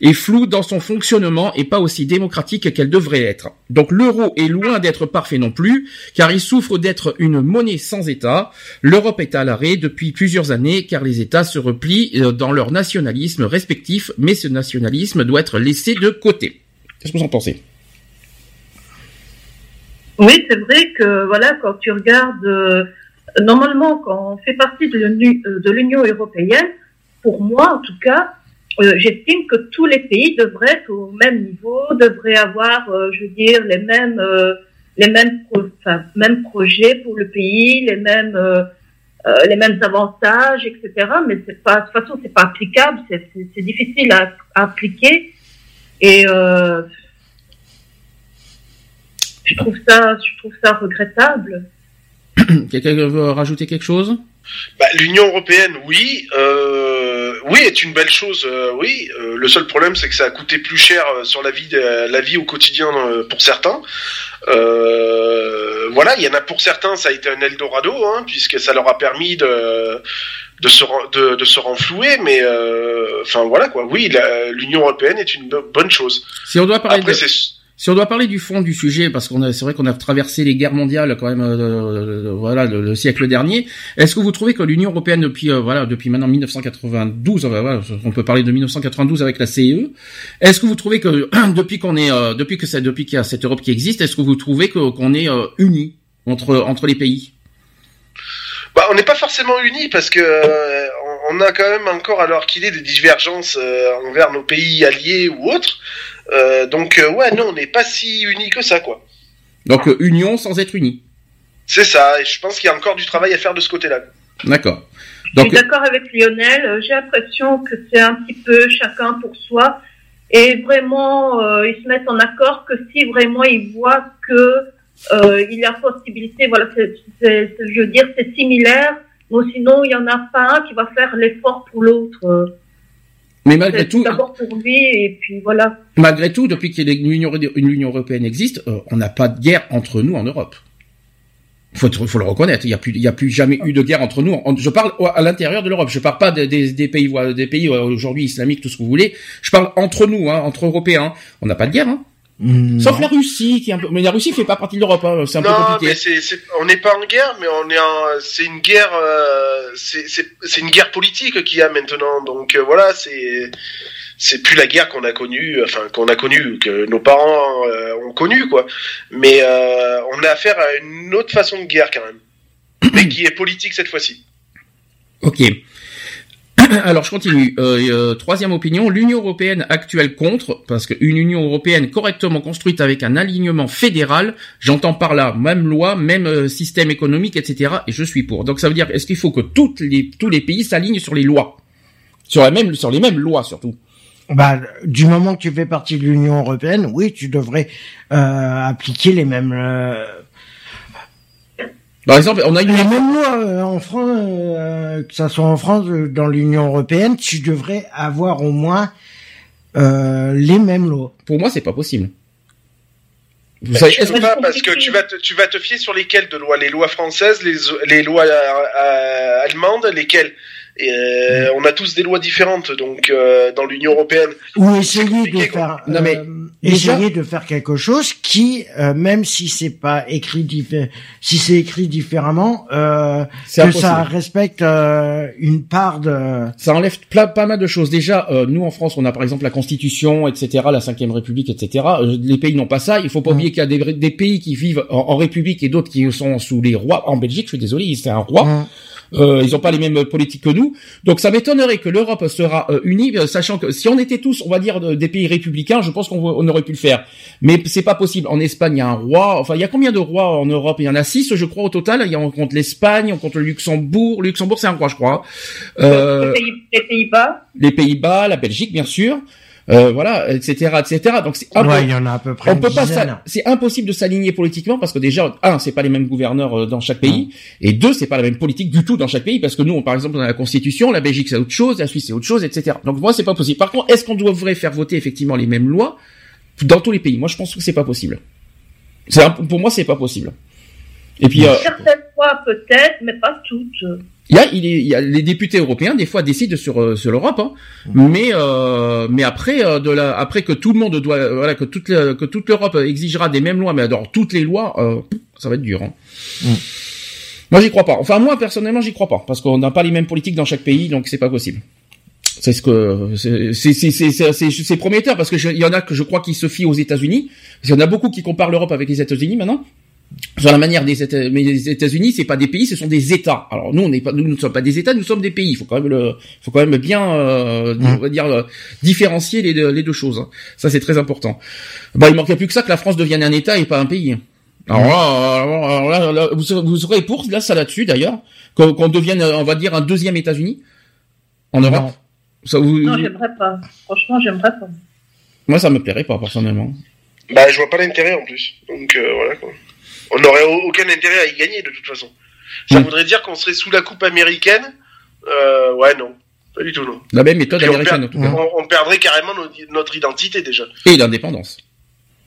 C: et floue dans son fonctionnement et pas aussi démocratique qu'elle devrait être. Donc l'euro est loin d'être parfait non plus, car il souffre d'être une monnaie sans État. L'Europe est à l'arrêt depuis plusieurs années, car les États se replient euh, dans leur nationalisme respectif, mais ce nationalisme doit être laissé de côté. Qu'est-ce que vous en pensez?
F: Oui, c'est vrai que voilà, quand tu regardes, euh, normalement, quand on fait partie de l'Union euh, européenne, pour moi en tout cas, euh, j'estime que tous les pays devraient être au même niveau, devraient avoir, euh, je veux dire, les mêmes, euh, les mêmes, enfin, mêmes projets pour le pays, les mêmes, les mêmes avantages, etc. Mais c'est de toute façon, c'est pas applicable, c'est, difficile à, appliquer. Et je trouve ça, je trouve ça regrettable.
C: Quelqu'un veut rajouter quelque chose?
D: Bah, L'Union européenne, oui, euh, oui, est une belle chose, euh, oui. Euh, le seul problème, c'est que ça a coûté plus cher sur la vie, la vie au quotidien pour certains. voilà, il y en a pour certains, ça a été un Eldorado, hein, puisque ça leur a permis de de se de, de se renflouer, mais enfin voilà quoi. Oui, l'Union européenne est une bonne chose.
C: Si on doit parler Après, de... Si on doit parler du fond du sujet, parce qu'on a, c'est vrai qu'on a traversé les guerres mondiales quand même, euh, euh, voilà, le, siècle dernier. Est-ce que vous trouvez que l'Union européenne depuis, euh, voilà, depuis maintenant 1992, voilà, on peut parler de 1992 avec la CE. Est-ce que vous trouvez que depuis qu'on est, depuis que c'est, depuis qu'il y a cette Europe qui existe, est-ce que vous trouvez qu'on est unis entre entre les pays?
D: Bah, on n'est pas forcément unis parce que on a quand même encore alors qu'il est des divergences envers nos pays alliés ou autres. Euh, donc euh, ouais, non, on n'est pas si unis que ça, quoi.
C: Donc euh, union sans être unis.
D: C'est ça, et je pense qu'il y a encore du travail à faire de ce côté-là.
C: D'accord.
F: Je suis d'accord avec Lionel. J'ai l'impression que c'est un petit peu chacun pour soi, et vraiment ils se mettent en accord que si vraiment ils voient que il y a possibilité, voilà, je veux dire, c'est similaire, mais sinon il y en a pas un qui va faire l'effort pour l'autre.
C: Mais malgré tout,
F: d'abord pour lui et puis voilà.
C: Malgré tout, depuis qu'il une Union européenne existe, euh, on n'a pas de guerre entre nous en Europe. Faut, faut le reconnaître. Il y a plus, il y a plus jamais eu de guerre entre nous. Je parle à l'intérieur de l'Europe. Je parle pas des, des, pays, des pays euh, aujourd'hui islamiques, tout ce que vous voulez. Je parle entre nous, hein, entre Européens. On n'a pas de guerre. Hein. Hmm. Sauf la Russie, qui est un peu... mais la Russie fait pas partie de l'Europe, hein. c'est un peu compliqué.
D: mais c'est, on n'est pas en guerre, mais on est en, c'est une guerre, euh, c'est, une guerre politique qu'il y a maintenant. Donc euh, voilà, c'est, c'est plus la guerre qu'on a connue, enfin qu'on a connue, que nos parents euh, ont connue, quoi. Mais on a affaire à une autre façon de guerre quand même, mais qui est politique cette fois-ci.
C: Ok. Alors je continue. Euh, euh, troisième opinion, l'Union européenne actuelle contre, parce qu'une Union européenne correctement construite avec un alignement fédéral, j'entends par là même loi, même euh, système économique, etc. Et je suis pour. Donc ça veut dire, est-ce qu'il faut que toutes les, tous les pays s'alignent sur les lois, sur la même, sur les mêmes lois surtout.
E: Bah, du moment que tu fais partie de l'Union européenne, oui, tu devrais appliquer les mêmes
C: par exemple, on a une...
E: même loi euh, en France, euh, que ça soit en France, euh, dans l'Union européenne, tu devrais avoir au moins les mêmes lois.
C: Pour moi, c'est pas possible.
D: Vous savez, pas parce que tu vas te, tu vas te fier sur lesquelles de lois? Les lois françaises, les, les lois allemandes, lesquelles? Et euh, on a tous des lois différentes, donc euh, dans l'Union européenne.
E: Ou essayer de faire, non, mais, euh, essayer de faire quelque chose qui, même si c'est pas écrit si c'est écrit différemment, que ça respecte une part de.
C: Ça enlève pas mal de choses. Déjà, nous en France, on a par exemple la Constitution, etc., la Cinquième République, etc. Les pays n'ont pas ça. Il faut pas oublier qu'il y a des, des, pays qui vivent en, République et d'autres qui sont sous les rois. En Belgique, je suis désolé, c'est un roi. Euh, ils n'ont pas les mêmes politiques que nous. Donc ça m'étonnerait que l'Europe sera euh, unie, euh, sachant que si on était tous, on va dire, des pays républicains, je pense qu'on aurait pu le faire. Mais c'est pas possible. En Espagne, il y a un roi. Enfin, il y a combien de rois en Europe? Il y en a six, je crois, au total. Il y a, on compte l'Espagne, on compte le Luxembourg. Le Luxembourg, c'est un roi, je crois.
F: Euh, les Pays-Bas?
C: Les Pays-Bas, la Belgique, bien sûr. Euh, voilà, etc., etc. Donc c'est
E: ouais, il y en a à peu près.
C: On peut pas, c'est impossible de s'aligner politiquement parce que déjà, un, c'est pas les mêmes gouverneurs euh, dans chaque pays, et deux, c'est pas la même politique du tout dans chaque pays parce que nous, on, par exemple, dans la Constitution, la Belgique c'est autre chose, la Suisse c'est autre chose, etc. Donc moi, c'est pas possible. Par contre, est-ce qu'on devrait faire voter effectivement les mêmes lois dans tous les pays? Moi, je pense que c'est pas possible. C'est pour moi, c'est pas possible.
F: Et puis euh, certaines fois peut-être, mais pas toutes.
C: Il y a, il, y a les députés européens des fois décident sur euh, sur l'Europe, hein. mais euh, mais après euh, de la après que tout le monde doit voilà que toute que toute l'Europe exigera des mêmes lois, mais alors toutes les lois, ça va être dur. Hein. Mm. Moi j'y crois pas. Enfin moi personnellement j'y crois pas parce qu'on n'a pas les mêmes politiques dans chaque pays, donc c'est pas possible. C'est ce que c'est c'est c'est c'est prometteur parce que il y en a que je crois qui se fient aux États-Unis. Il y en a beaucoup qui comparent l'Europe avec les États-Unis maintenant sur la manière des États, mais les États-Unis, c'est pas des pays, ce sont des États. Alors nous, on n'est pas, nous ne sommes pas des États, nous sommes des pays. Il faut quand même le, faut quand même bien, euh, mmh. on va dire, euh, différencier les deux, les deux choses. Hein. Ça, c'est très important. Bah, il manquait plus que ça que la France devienne un État et pas un pays. Alors mmh. là, alors là, vous, vous serez pour là ça là-dessus d'ailleurs qu'on devienne, on va dire, un deuxième États-Unis en Europe?
F: Ça, vous... Non, j'aimerais pas. Franchement, j'aimerais pas.
C: Moi, ça me plairait pas personnellement.
D: Bah, je vois pas l'intérêt en plus. Donc euh, voilà quoi on n'aurait aucun intérêt à y gagner de toute façon. Ça mm. voudrait dire qu'on serait sous la coupe américaine. Euh, ouais, non. Pas du tout, non.
C: La même méthode américaine, en tout cas.
D: On, perdrait carrément notre identité déjà.
C: Et l'indépendance.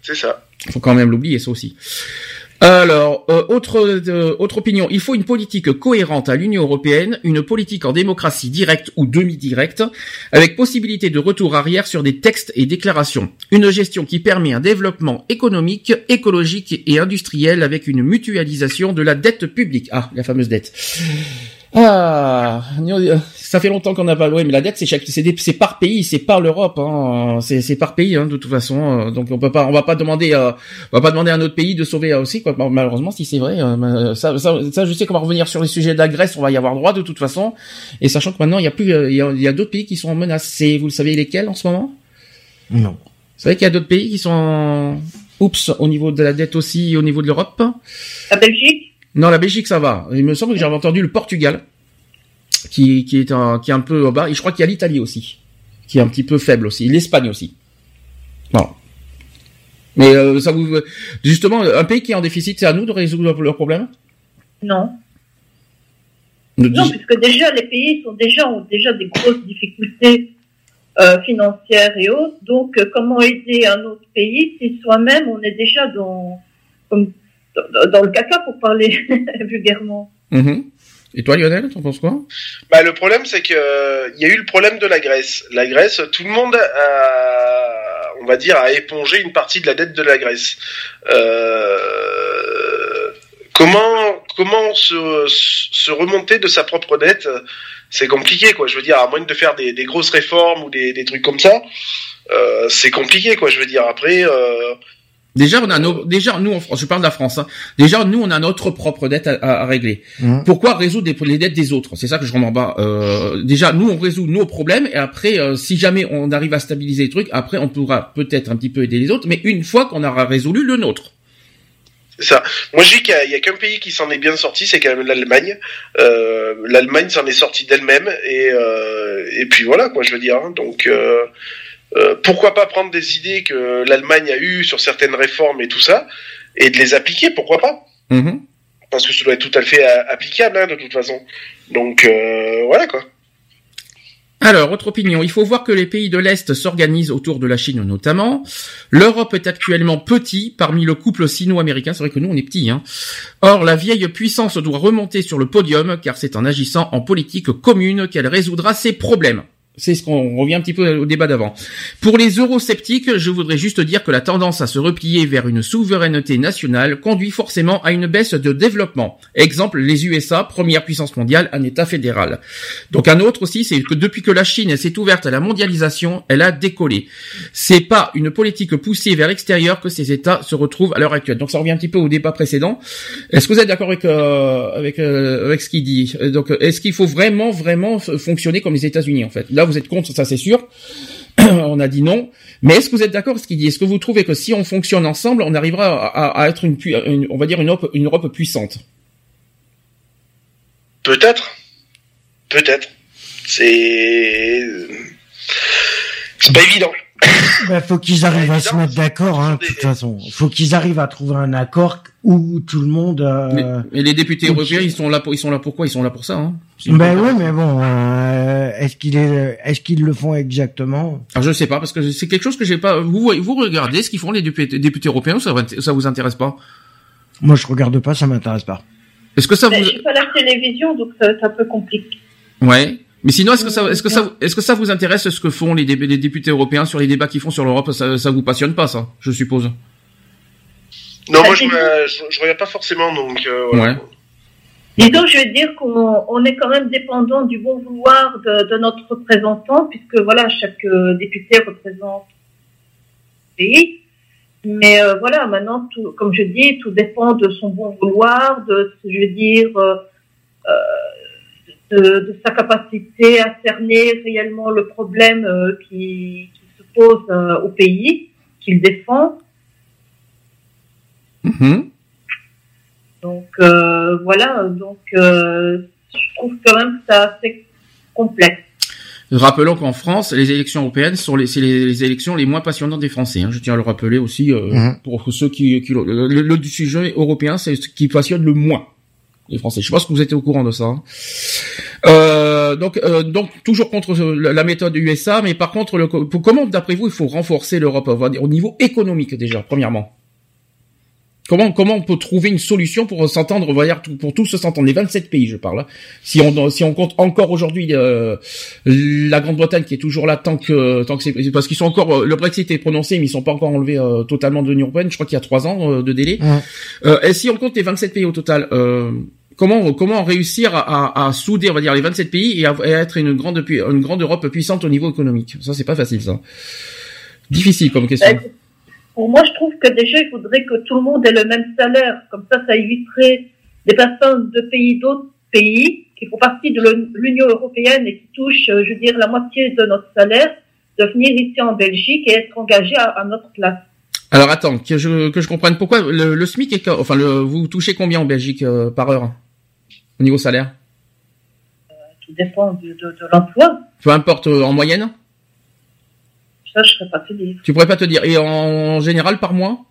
D: C'est ça.
C: Il faut quand même l'oublier, ça aussi. Alors, euh, autre euh, autre opinion, il faut une politique cohérente à l'Union européenne, une politique en démocratie directe ou demi-directe, avec possibilité de retour arrière sur des textes et déclarations. Une gestion qui permet un développement économique, écologique et industriel avec une mutualisation de la dette publique. Ah, la fameuse dette. Ah, ça fait longtemps qu'on n'a pas loué, mais la dette c'est chaque, c'est par pays, c'est par l'Europe, hein. c'est par pays hein, de toute façon. Euh, donc on peut pas, on va pas demander, euh, on va pas demander à un autre pays de sauver aussi quoi. Malheureusement, si c'est vrai, euh, ça, ça, ça, je sais qu'on va revenir sur les sujets de la Grèce, on va y avoir droit de toute façon. Et sachant que maintenant il y a plus, il y a, a d'autres pays qui sont menacés. Vous le savez lesquels en ce moment?
E: Non. Vous
C: savez qu'il y a d'autres pays qui sont, oups, au niveau de la dette aussi, au niveau de l'Europe?
F: La Belgique?
C: Non, la Belgique, ça va. Il me semble que j'avais entendu le Portugal, qui, qui est un, qui est un peu bas. Et je crois qu'il y a l'Italie aussi, qui est un petit peu faible aussi. L'Espagne aussi. Non. Mais euh, ça vous, justement, un pays qui est en déficit, c'est à nous de résoudre leurs problèmes
F: Non. Non, puisque déjà les pays sont déjà ont déjà des grosses difficultés euh, financières et autres. Donc, euh, comment aider un autre pays si soi-même on est déjà dans, comme dans le caca pour parler vulgairement.
C: Mhm. Et toi, Lionel, t'en penses quoi?
D: Bah, le problème, c'est que il y a eu le problème de la Grèce. La Grèce, tout le monde, a, va dire, à éponger une partie de la dette de la Grèce. comment comment se, se remonter de sa propre dette? C'est compliqué, quoi. Je veux dire, à moins de faire des, des grosses réformes ou des, des trucs comme ça, c'est compliqué, quoi. Je veux dire, après.
C: Déjà, on a nos, déjà nous, je parle de la France. Hein. Déjà, nous, on a notre propre dette à, à, régler. Mmh. Pourquoi résoudre les, dettes des autres? C'est ça que je comprends pas. Euh, déjà, nous, on résout nos problèmes et après, euh, si jamais on arrive à stabiliser les trucs, après, on pourra peut-être un petit peu aider les autres, mais une fois qu'on aura résolu le nôtre.
D: C'est ça. Moi, je dis qu'il y, a, qu'un pays qui s'en est bien sorti, c'est quand même l'Allemagne. Euh, L'Allemagne s'en est sortie d'elle-même et euh, et puis voilà quoi, je veux dire. Hein. Donc euh, pourquoi pas prendre des idées que l'Allemagne a eues sur certaines réformes et tout ça, et de les appliquer, pourquoi pas
C: mm-hmm.
D: Parce que ça doit être tout à fait euh, applicable, hein, de toute façon. Donc, euh, voilà, quoi.
C: Alors, autre opinion, il faut voir que les pays de l'Est s'organisent autour de la Chine notamment. L'Europe est actuellement petit parmi le couple sino-américain, c'est vrai que nous on est petit. Hein. Or, la vieille puissance doit remonter sur le podium car c'est en agissant en politique commune qu'elle résoudra ses problèmes. C'est ce qu'on revient un petit peu au débat d'avant. Pour les eurosceptiques, je voudrais juste dire que la tendance à se replier vers une souveraineté nationale conduit forcément à une baisse de développement. Exemple, les USA, première puissance mondiale, un État fédéral. Donc un autre aussi, c'est que depuis que la Chine s'est ouverte à la mondialisation, elle a décollé. C'est pas une politique poussée vers l'extérieur que ces États se retrouvent à l'heure actuelle. Donc ça revient un petit peu au débat précédent. Est-ce que vous êtes d'accord avec euh, avec euh, avec ce qu'il dit? Donc est-ce qu'il faut vraiment vraiment fonctionner comme les États-Unis en fait? Là vous êtes contre, ça c'est sûr. on a dit non. Mais est-ce que vous êtes d'accord avec ce qu'il dit? Est-ce que vous trouvez que si on fonctionne ensemble, on arrivera à, être une, on va dire une Europe, une Europe puissante?
D: Peut-être. Peut-être. C'est c'est pas évident.
E: Bah, faut qu'ils arrivent à se mettre d'accord, hein, de toute façon. Faut qu'ils arrivent à trouver un accord où tout le monde. Euh...
C: Mais, les députés européens, ils sont là pour, ils sont là pourquoi Ils sont là pour ça. Hein
E: ben oui, mais bon, euh, est-ce qu'ils est-ce qu'ils le font exactement?
C: Alors je sais pas parce que c'est quelque chose que j'ai pas. Vous vous regardez ce qu'ils font les députés, députés européens ou ça ça vous intéresse pas?
E: Moi je regarde pas, ça m'intéresse pas.
C: Est-ce que ça
F: ben,
C: vous
F: J'ai pas la télévision donc ça, ça peut compliquer.
C: Ouais. Mais sinon, est-ce que ça, est-ce que ça, est-ce que ça vous intéresse ce que font les, les députés européens sur les débats qu'ils font sur l'Europe? Ça, ça vous passionne pas, ça, je suppose?
D: Non, moi je, je, regarde pas forcément, donc. Euh,
C: ouais.
F: Disons, je veux dire qu'on est quand même dépendant du bon vouloir de, notre représentant, puisque voilà, chaque euh, député représente un pays. Mais euh, voilà, maintenant, tout, comme je dis, tout dépend de son bon vouloir, de, je veux dire, euh, de, sa capacité à cerner réellement le problème qui, se pose au pays qu'il défend.
C: Mm-hmm.
F: Donc euh, voilà, donc je trouve quand même que c'est assez complexe.
C: Rappelons qu'en France, les élections européennes sont les, c'est les, élections les moins passionnantes des Français. Hein. Je tiens à le rappeler aussi mm-hmm. pour ceux qui, qui le, le, sujet européen, c'est ce qui passionne le moins les Français. Je pense que vous êtes au courant de ça. Hein. Euh, donc, euh, donc toujours contre la méthode USA, mais par contre, le, comment, d'après vous, il faut renforcer l'Europe au niveau économique déjà, premièrement? Comment, comment on peut trouver une solution pour s'entendre, pour tous s'entendre, les 27 pays, je parle. Hein. Si on, si on compte encore aujourd'hui euh, la Grande-Bretagne qui est toujours là tant que, tant que c'est, parce qu'ils sont encore, le Brexit est prononcé, mais ils sont pas encore enlevés totalement de l'Union européenne. Je crois qu'il y a trois ans de délai. et si on compte les 27 pays au total, comment comment réussir à, à, souder on va dire les 27 pays et à, être une grande une grande Europe puissante au niveau économique? Ça c'est pas facile ça difficile comme question ben,
F: pour moi je trouve que déjà il faudrait que tout le monde ait le même salaire. Comme ça ça éviterait des personnes de pays d'autres pays qui font partie de l'Union européenne et qui touchent je veux dire la moitié de notre salaire de venir ici en Belgique et être engagés à, notre place.
C: Alors attends, que je que je comprenne. Pourquoi le, SMIC est enfin le, vous touchez combien en Belgique euh, par heure au niveau salaire?
F: Euh, Tout dépend de, de, l'emploi.
C: Peu importe, euh, en moyenne?
F: Ça, je ne saurais pas te dire.
C: Tu pourrais pas te dire. Et en général, par mois?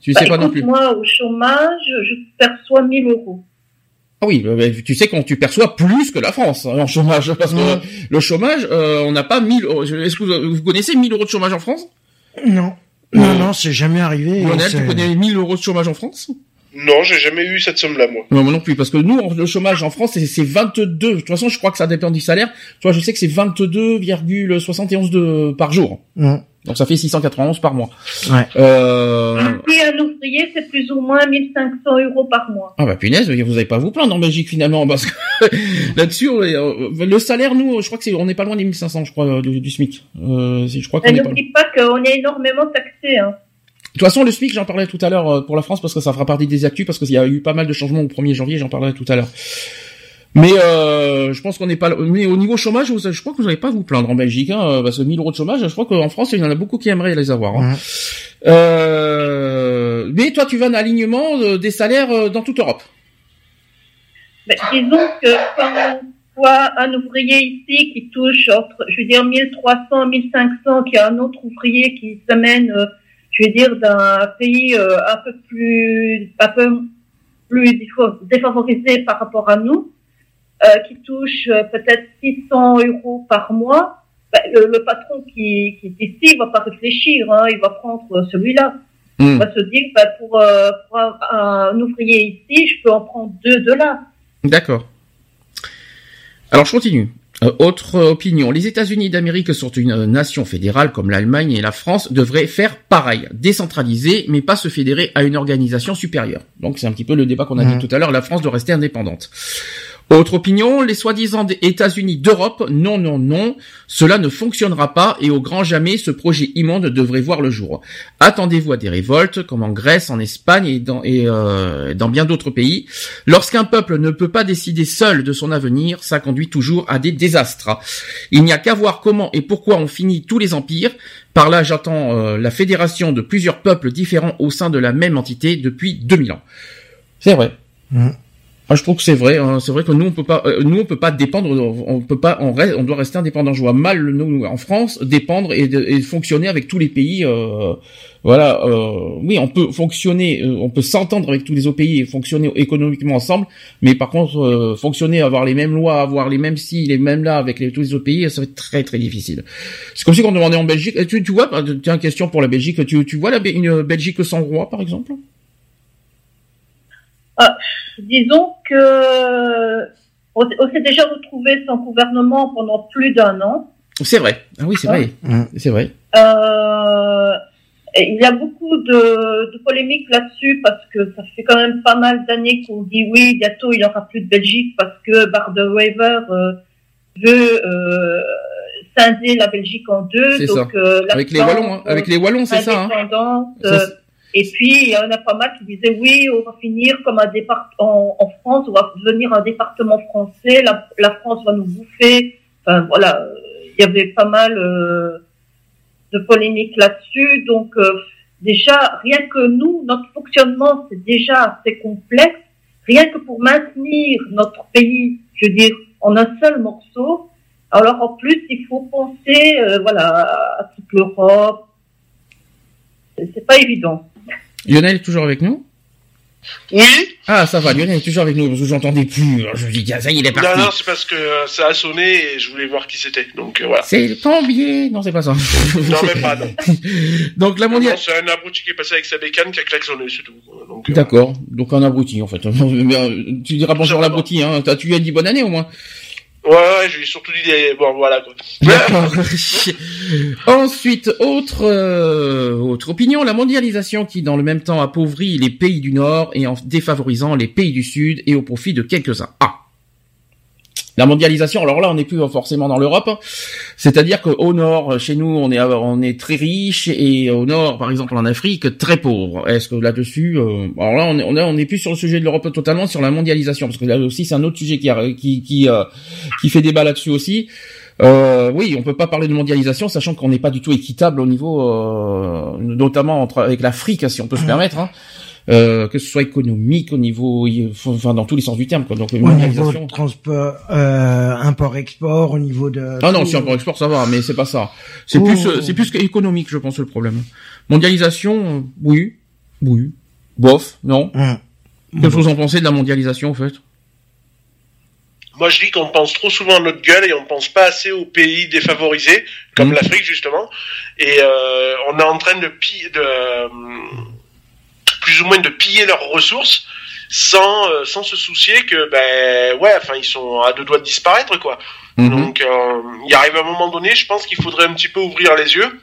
C: Tu sais
F: bah,
C: pas non plus.
F: Moi, au chômage, je perçois 1000 euros.
C: Ah oui, tu sais quand tu perçois plus que la France hein, en chômage, parce que le chômage, euh, on n'a pas 1000. Est-ce que vous, vous, connaissez 1000 euros de chômage en France?
E: Non, non, non, c'est jamais arrivé.
C: Lionel, tu connais 1000 euros de chômage en France?
D: Non, j'ai jamais eu cette somme-là, moi.
C: Non, moi non plus, parce que nous, le chômage en France, c'est 22. De toute façon, je crois que ça dépend du salaire. Tu vois, je sais que c'est 22,71 de par jour.
E: Mmh.
C: Donc ça fait 691 par mois.
E: Ouais.
C: Euh...
F: Et un ouvrier, c'est plus ou moins 1500 euros par mois.
C: Ah bah punaise, vous avez pas à vous plaindre en Belgique finalement, parce que là-dessus, euh, le salaire, nous, je crois que c'est, on n'est pas loin des 1500, je crois, du, du SMIC. Euh, si, je crois qu'on
F: Et
C: est pas
F: n'oublie pas qu'on est énormément taxé. Hein.
C: De toute façon, le SMIC, j'en parlais tout à l'heure euh, pour la France parce que ça fera partie des actus parce qu'il y a eu pas mal de changements au 1er janvier, j'en parlerai tout à l'heure. Mais euh, je pense qu'on n'est pas. Mais au niveau chômage, je crois que vous n'allez pas à vous plaindre en Belgique, hein, euh, parce que 1000 euros de chômage, je crois qu'en France, il y en a beaucoup qui aimeraient les avoir. Hein.
E: Ouais.
C: Euh, Mais toi, tu vas un alignement euh, des salaires dans toute Europe?
F: Mais disons que quand on voit un ouvrier ici qui touche entre, je veux dire, 1300, 1500, qui a un autre ouvrier qui s'amène, euh, je veux dire, d'un pays euh, un peu plus, un peu plus défa- défavorisé par rapport à nous, euh, qui touche euh, peut-être 600 euros par mois, ben, le, le patron qui, qui est ici, il va pas réfléchir, hein, il va prendre celui-là.
C: Hmm.
F: Il va se dire, ben, pour, pour un, un ouvrier ici, je peux en prendre deux de là.
C: D'accord. Alors je continue. Euh, autre euh, opinion. Les États-Unis d'Amérique sont une euh, nation fédérale comme l'Allemagne et la France devraient faire pareil, décentraliser, mais pas se fédérer à une organisation supérieure. Donc c'est un petit peu le débat qu'on a dit tout à l'heure. La France doit rester indépendante. Autre opinion, les soi-disant des États-Unis d'Europe, non, non, non, cela ne fonctionnera pas et au grand jamais ce projet immonde devrait voir le jour. Attendez-vous à des révoltes, comme en Grèce, en Espagne et dans, et, euh, dans bien d'autres pays. Lorsqu'un peuple ne peut pas décider seul de son avenir, ça conduit toujours à des désastres. Il n'y a qu'à voir comment et pourquoi on finit tous les empires. Par là, j'entends euh, la fédération de plusieurs peuples différents au sein de la même entité depuis 2000 ans. C'est vrai.
E: Mhm.
C: Ah, je trouve que c'est vrai. hein. C'est vrai que nous on peut pas, euh, nous on peut pas dépendre. On peut pas. On, reste, on doit rester indépendant. Je vois mal nous en France dépendre et, de- et fonctionner avec tous les pays. euh, voilà. euh, oui, on peut fonctionner. euh, on peut s'entendre avec tous les autres pays et fonctionner économiquement ensemble. Mais par contre, euh, fonctionner, avoir les mêmes lois, avoir les mêmes si, les mêmes là avec tous les autres pays, ça va être très très difficile. C'est comme si on demandait en Belgique. Tu, tu vois, tiens, une question pour la Belgique. Tu, tu vois la, une Belgique sans roi, par exemple?
F: Disons que on, on s'est déjà retrouvé sans gouvernement pendant plus d'un an.
C: C'est vrai. Ah oui, c'est vrai. C'est vrai.
F: Euh, il y a beaucoup de, de polémiques là-dessus parce que ça fait quand même pas mal d'années qu'on dit oui, bientôt il n'y aura plus de Belgique parce que Barder-Weaver euh, veut euh, scinder la Belgique en deux.
C: C'est
F: donc, euh,
C: Avec les Wallons, hein. avec les Wallons, c'est ça. Hein. Ça,
F: euh, et puis, il y en a pas mal qui disaient, oui, on va finir comme un départ en, France, on va devenir un département français, la, France va nous bouffer. Enfin, voilà, il y avait pas mal euh, de polémiques là-dessus. Donc, euh, déjà, rien que nous, notre fonctionnement, c'est déjà assez complexe. Rien que pour maintenir notre pays, je veux dire, en un seul morceau. Alors, en plus, il faut penser, euh, voilà, à toute l'Europe. C'est pas évident.
C: Lionel est toujours avec nous?
D: Oui
C: Ah, ça va, Lionel est toujours avec nous, parce que j'entendais plus. Alors, Je me dis, ça y est, il est
D: Non,
C: parti.
D: non, c'est parce que euh, ça a sonné et je voulais voir qui c'était. Donc euh, voilà.
C: C'est le plombier Non, c'est pas ça.
D: Non, même pas, non.
C: Donc, la
D: Non,
C: mondiale...
D: c'est un abruti qui est passé avec sa bécane qui a klaxonné, c'est tout. Donc, euh,
C: D'accord, donc un abruti, en fait. Tu diras bonjour
D: va.
C: l'abruti, hein. T'as- Tu lui as dit bonne année, au moins.
D: Ouais, ouais, je lui ai surtout dit des... Bon, voilà, quoi.
C: Ensuite, autre euh, autre opinion, la mondialisation qui, dans le même temps, appauvrit les pays du Nord et en défavorisant les pays du Sud et au profit de quelques-uns. Ah. La mondialisation, alors là, on n'est plus forcément dans l'Europe. C'est-à-dire qu'au Nord, chez nous, on est on est très riche et au Nord, par exemple en Afrique, très pauvre. Est-ce que là-dessus, euh, alors là, on est on est on est plus sur le sujet de l'Europe totalement, sur la mondialisation, parce que là aussi, c'est un autre sujet qui a- qui qui euh, qui fait débat là-dessus aussi. Euh, oui, on peut pas parler de mondialisation, sachant qu'on n'est pas du tout équitable au niveau, euh, notamment entre avec l'Afrique, si on peut se permettre, hein, euh, que ce soit économique, au niveau, enfin dans tous les sens du terme, quoi. Donc
E: Au niveau
C: mondialisation.
E: de transport, euh, import-export, au niveau de...
C: Ah non, si import export ça va, mais c'est pas ça. C'est
E: Oh.
C: plus, euh, c'est plus économique, je pense, le problème. Mondialisation, euh, oui, oui, bof, non.
E: Hum.
C: Qu'est-ce que vous en pensez de la mondialisation, en fait?
D: Moi, je dis qu'on pense trop souvent à notre gueule et on pense pas assez aux pays défavorisés, comme
C: Mhm.
D: l'Afrique justement. Et euh, on est en train de, pi- de euh, plus ou moins de piller leurs ressources sans euh, sans se soucier que ben ouais enfin ils sont à deux doigts de disparaître quoi.
C: Mhm.
D: donc euh, il arrive un moment donné je pense qu'il faudrait un petit peu ouvrir les yeux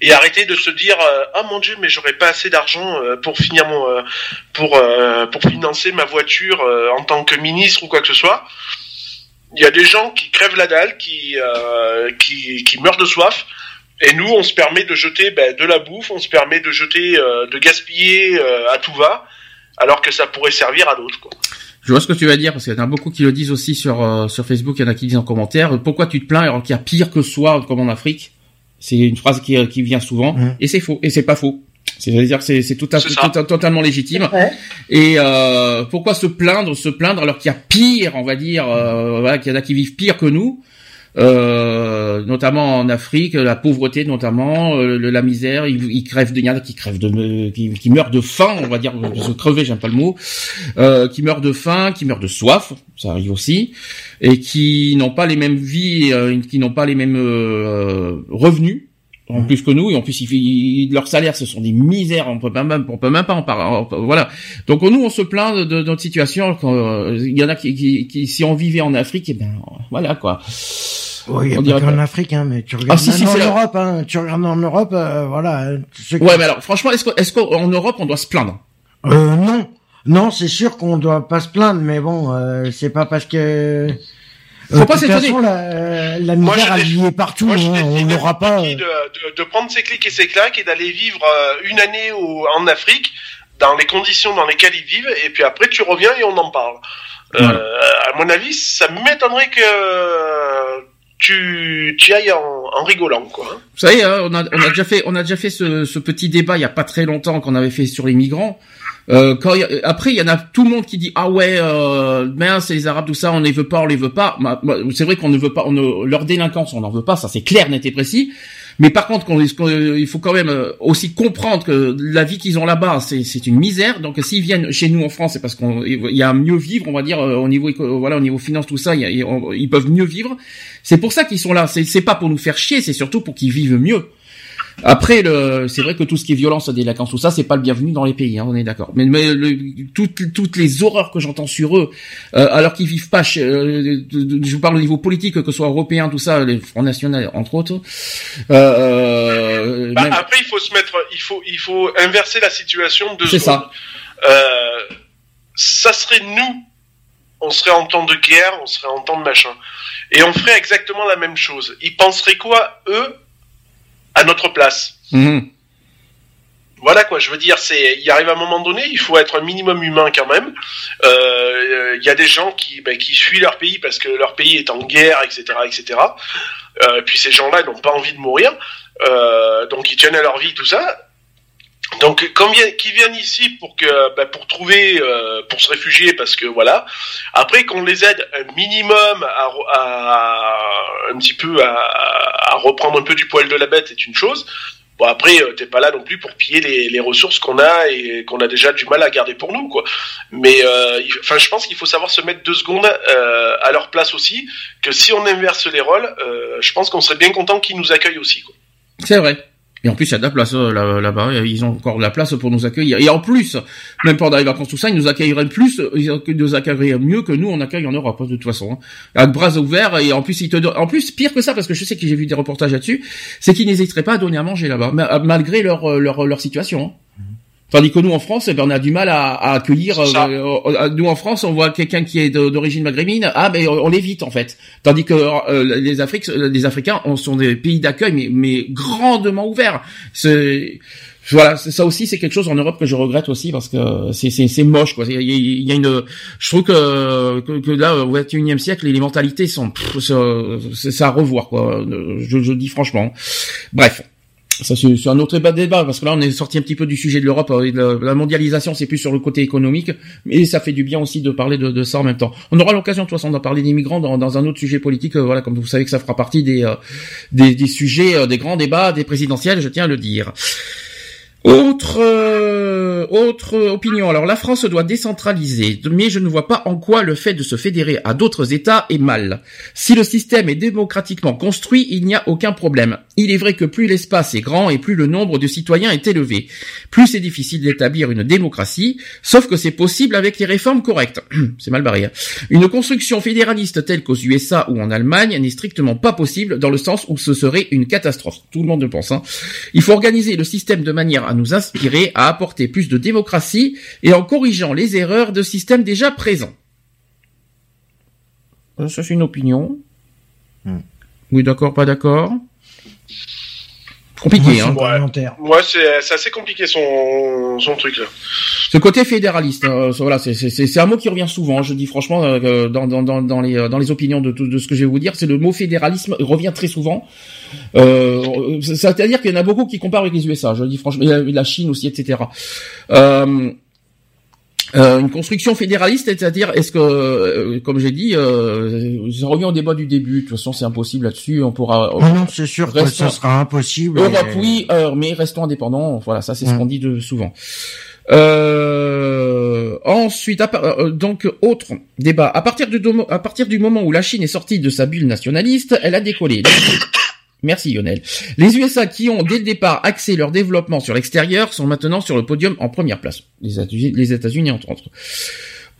D: et arrêter de se dire euh, ah mon dieu mais j'aurais pas assez d'argent pour finir mon pour pour financer ma voiture en tant que ministre ou quoi que ce soit il y a des gens qui crèvent la dalle qui qui qui meurent de soif et nous on se permet de jeter ben, de la bouffe on se permet de jeter euh, de gaspiller euh, à tout va alors que ça pourrait servir à d'autres quoi
C: Je vois ce que tu vas dire parce qu'il y en a beaucoup qui le disent aussi sur euh, sur Facebook. Il y en a qui disent en commentaire. Pourquoi tu te plains alors qu'il y a pire que soi comme en Afrique? C'est une phrase qui, qui vient souvent
E: Mhm.
C: et c'est faux et c'est pas faux. C'est-à-dire que c'est c'est tout à
D: C'est
C: fait
D: ça.
C: tout- totalement légitime.
E: Ouais.
C: Et euh, pourquoi se plaindre, se plaindre alors qu'il y a pire, on va dire, euh, voilà, qu'il y en a qui vivent pire que nous, euh, notamment en Afrique, la pauvreté notamment, euh, la misère, ils, ils crèvent de, il y en a qui crèvent de, qui, qui meurent de faim, on va dire, parce que crever, j'aime pas le mot, euh, qui meurent de faim, qui meurent de soif, ça arrive aussi, et qui n'ont pas les mêmes vies, euh, qui n'ont pas les mêmes euh, revenus en plus que nous et en plus ils, ils- leurs salaires ce sont des misères on peut pas même on peut même pas en parler voilà donc nous on se plaint de, de notre situation quand euh, il y en a qui, qui, qui si on vivait en Afrique et ben voilà quoi
E: Oui, il y a
C: On
E: pas
C: dirait
E: qu'en. Afrique, hein, mais tu regardes
C: Ah, si, si,
E: en Europe, hein, tu regardes en Europe, euh, voilà.
C: ouais mais alors franchement est-ce qu'en Europe on doit se plaindre?
E: Euh, non, non, c'est sûr qu'on doit pas se plaindre, mais bon, euh, c'est pas parce que.
C: Faut pas s'étonner.
E: la, la
D: Moi,
E: misère, elle
D: dé-
E: y est partout.
D: Moi,
E: hein, on n'aura pas.
D: de, de, de prendre ses clics et ses claques et d'aller vivre euh, une année au, en Afrique dans les conditions dans lesquelles ils vivent et puis après tu reviens et on en parle.
C: Voilà.
D: Euh, à mon avis, ça m'étonnerait que tu, tu ailles en, en rigolant quoi.
C: Vous savez, hein, on, a, on a déjà fait, on a déjà fait ce, ce petit débat il y a pas très longtemps qu'on avait fait sur les migrants. Euh, quand y a- après, il y en a tout le monde qui dit ah ouais, euh, c'est les Arabes tout ça, on les veut pas, on les veut pas. Ma- ma- C'est vrai qu'on ne veut pas, on ne, leur délinquance, on n'en veut pas, ça c'est clair, net et précis. Mais par contre, il faut quand même euh, aussi comprendre que la vie qu'ils ont là-bas, c'est une misère. Donc s'ils viennent chez nous en France, c'est parce qu'on y a mieux vivre, on va dire euh, au niveau éco- voilà au niveau finance tout ça, ils peuvent mieux vivre. C'est pour ça qu'ils sont là. C'est c'est pas pour nous faire chier, c'est surtout pour qu'ils vivent mieux. Après, le, c'est vrai que tout ce qui est violence, délinquance, tout ça, c'est pas le bienvenu dans les pays, hein, on est d'accord. Mais, mais le, toutes, toutes les horreurs que j'entends sur eux, euh, alors qu'ils vivent pas, chez, euh, je vous parle au niveau politique, que ce soit européen, tout ça, les Front National, entre autres. Euh, euh,
D: Bah,
C: même-
D: après, il faut se mettre, il faut, il faut inverser la situation de
C: C'est ça.
D: Euh, ça serait nous, on serait en temps de guerre, on serait en temps de machin, et on ferait exactement la même chose. Ils penseraient quoi eux à notre place
C: Mhm.
D: Voilà quoi, je veux dire, c'est, il arrive un moment donné, il faut être un minimum humain quand même. Euh, Il y a des gens qui, ben, qui fuient leur pays parce que leur pays est en guerre, etc., etc. Euh, puis ces gens-là n'ont pas envie de mourir, euh, donc ils tiennent à leur vie, tout ça. Donc, quand vient, qui viennent ici pour que, ben, pour trouver, euh, pour se réfugier, parce que voilà. Après, qu'on les aide un minimum à, à un petit peu à, à reprendre un peu du poil de la bête, c'est une chose. Bon après, euh, t'es pas là non plus pour piller les, les ressources qu'on a et qu'on a déjà du mal à garder pour nous, quoi. Mais euh, enfin, je pense qu'il faut savoir se mettre deux secondes euh, à leur place aussi. Que si on inverse les rôles, euh, je pense qu'on serait bien content qu'ils nous accueillent aussi, quoi.
C: C'est vrai. Et en plus, il y a de la place euh, là- là-bas. ils ont encore de la place pour nous accueillir. Et en plus, même pendant les vacances, tout ça, ils nous accueilleraient plus, ils nous accueilleraient mieux que nous, on accueille en Europe, hein, de toute façon. hein. Avec bras ouverts. Et en plus, ils te donnent- en plus, pire que ça, parce que je sais que j'ai vu des reportages là-dessus, c'est qu'ils n'hésiteraient pas à donner à manger là-bas, ma- malgré leur, euh, leur, leur situation. hein. Tandis que nous en France, eh ben, on a du mal à, à accueillir.
D: Ça.
C: euh, euh, nous en France, on voit quelqu'un qui est d'origine maghrébine, ah mais on l'évite en fait. Tandis que euh, les Afriques, les Africains, on sont des pays d'accueil, mais, mais grandement ouverts. C'est voilà, ça aussi c'est quelque chose en Europe que je regrette aussi parce que c'est moche quoi. Il y, a- il y a une, je trouve que que, que là au 21e siècle les mentalités sont c'est à revoir quoi. Je, je dis franchement. Bref. Ça, c'est un autre débat, parce que là, on est sorti un petit peu du sujet de l'Europe. euh, La, mondialisation, c'est plus sur le côté économique, mais ça fait du bien aussi de parler de, de ça en même temps. On aura l'occasion, de toute façon, d'en parler des migrants dans, dans un autre sujet politique. euh, voilà, comme vous savez que ça fera partie des, euh, des, des sujets, des grands débats, des présidentielles, je tiens à le dire. Autre Euh, autre opinion. Alors la France doit décentraliser, mais je ne vois pas en quoi le fait de se fédérer à d'autres États est mal. Si le système est démocratiquement construit, il n'y a aucun problème. Il est vrai que plus l'espace est grand et plus le nombre de citoyens est élevé, plus c'est difficile d'établir une démocratie, sauf que c'est possible avec les réformes correctes. c'est mal barré. Hein. Une construction fédéraliste telle qu'aux USA ou en Allemagne n'est strictement pas possible dans le sens où ce serait une catastrophe. Tout le monde le pense. Hein. Il faut organiser le système de manière à nous inspirer, à apporter plus de démocratie et en corrigeant les erreurs de systèmes déjà présents. Euh, ça c'est une opinion. Hmm. Oui d'accord, pas d'accord? Compliqué, hein.
D: Ouais, c'est assez compliqué son, son truc là.
C: Ce côté fédéraliste, hein, voilà, c'est un mot qui revient souvent. Je dis franchement euh, dans, dans, dans, dans, les dans les opinions de, de ce que je vais vous dire, c'est le mot fédéralisme revient très souvent. Euh, C'est-à-dire qu'il y en a beaucoup qui comparent avec les USA. Je dis franchement, la Chine aussi, etc. Euh, euh, une construction fédéraliste, c'est-à-dire, est-ce que, euh, comme j'ai dit, euh, ça revient au débat du début. De toute façon, c'est impossible là-dessus. On pourra.
E: Ah non, c'est sûr que ça sera impossible.
C: Europe, oui, euh, mais restons indépendants. Voilà, ça, c'est ce qu'on dit de souvent. Euh, ensuite, donc autre débat. À partir, de, à partir du moment où la Chine est sortie de sa bulle nationaliste, elle a décollé. Merci Lionel. Les USA qui ont dès le départ axé leur développement sur l'extérieur sont maintenant sur le podium en première place. Les États-Unis entre autres.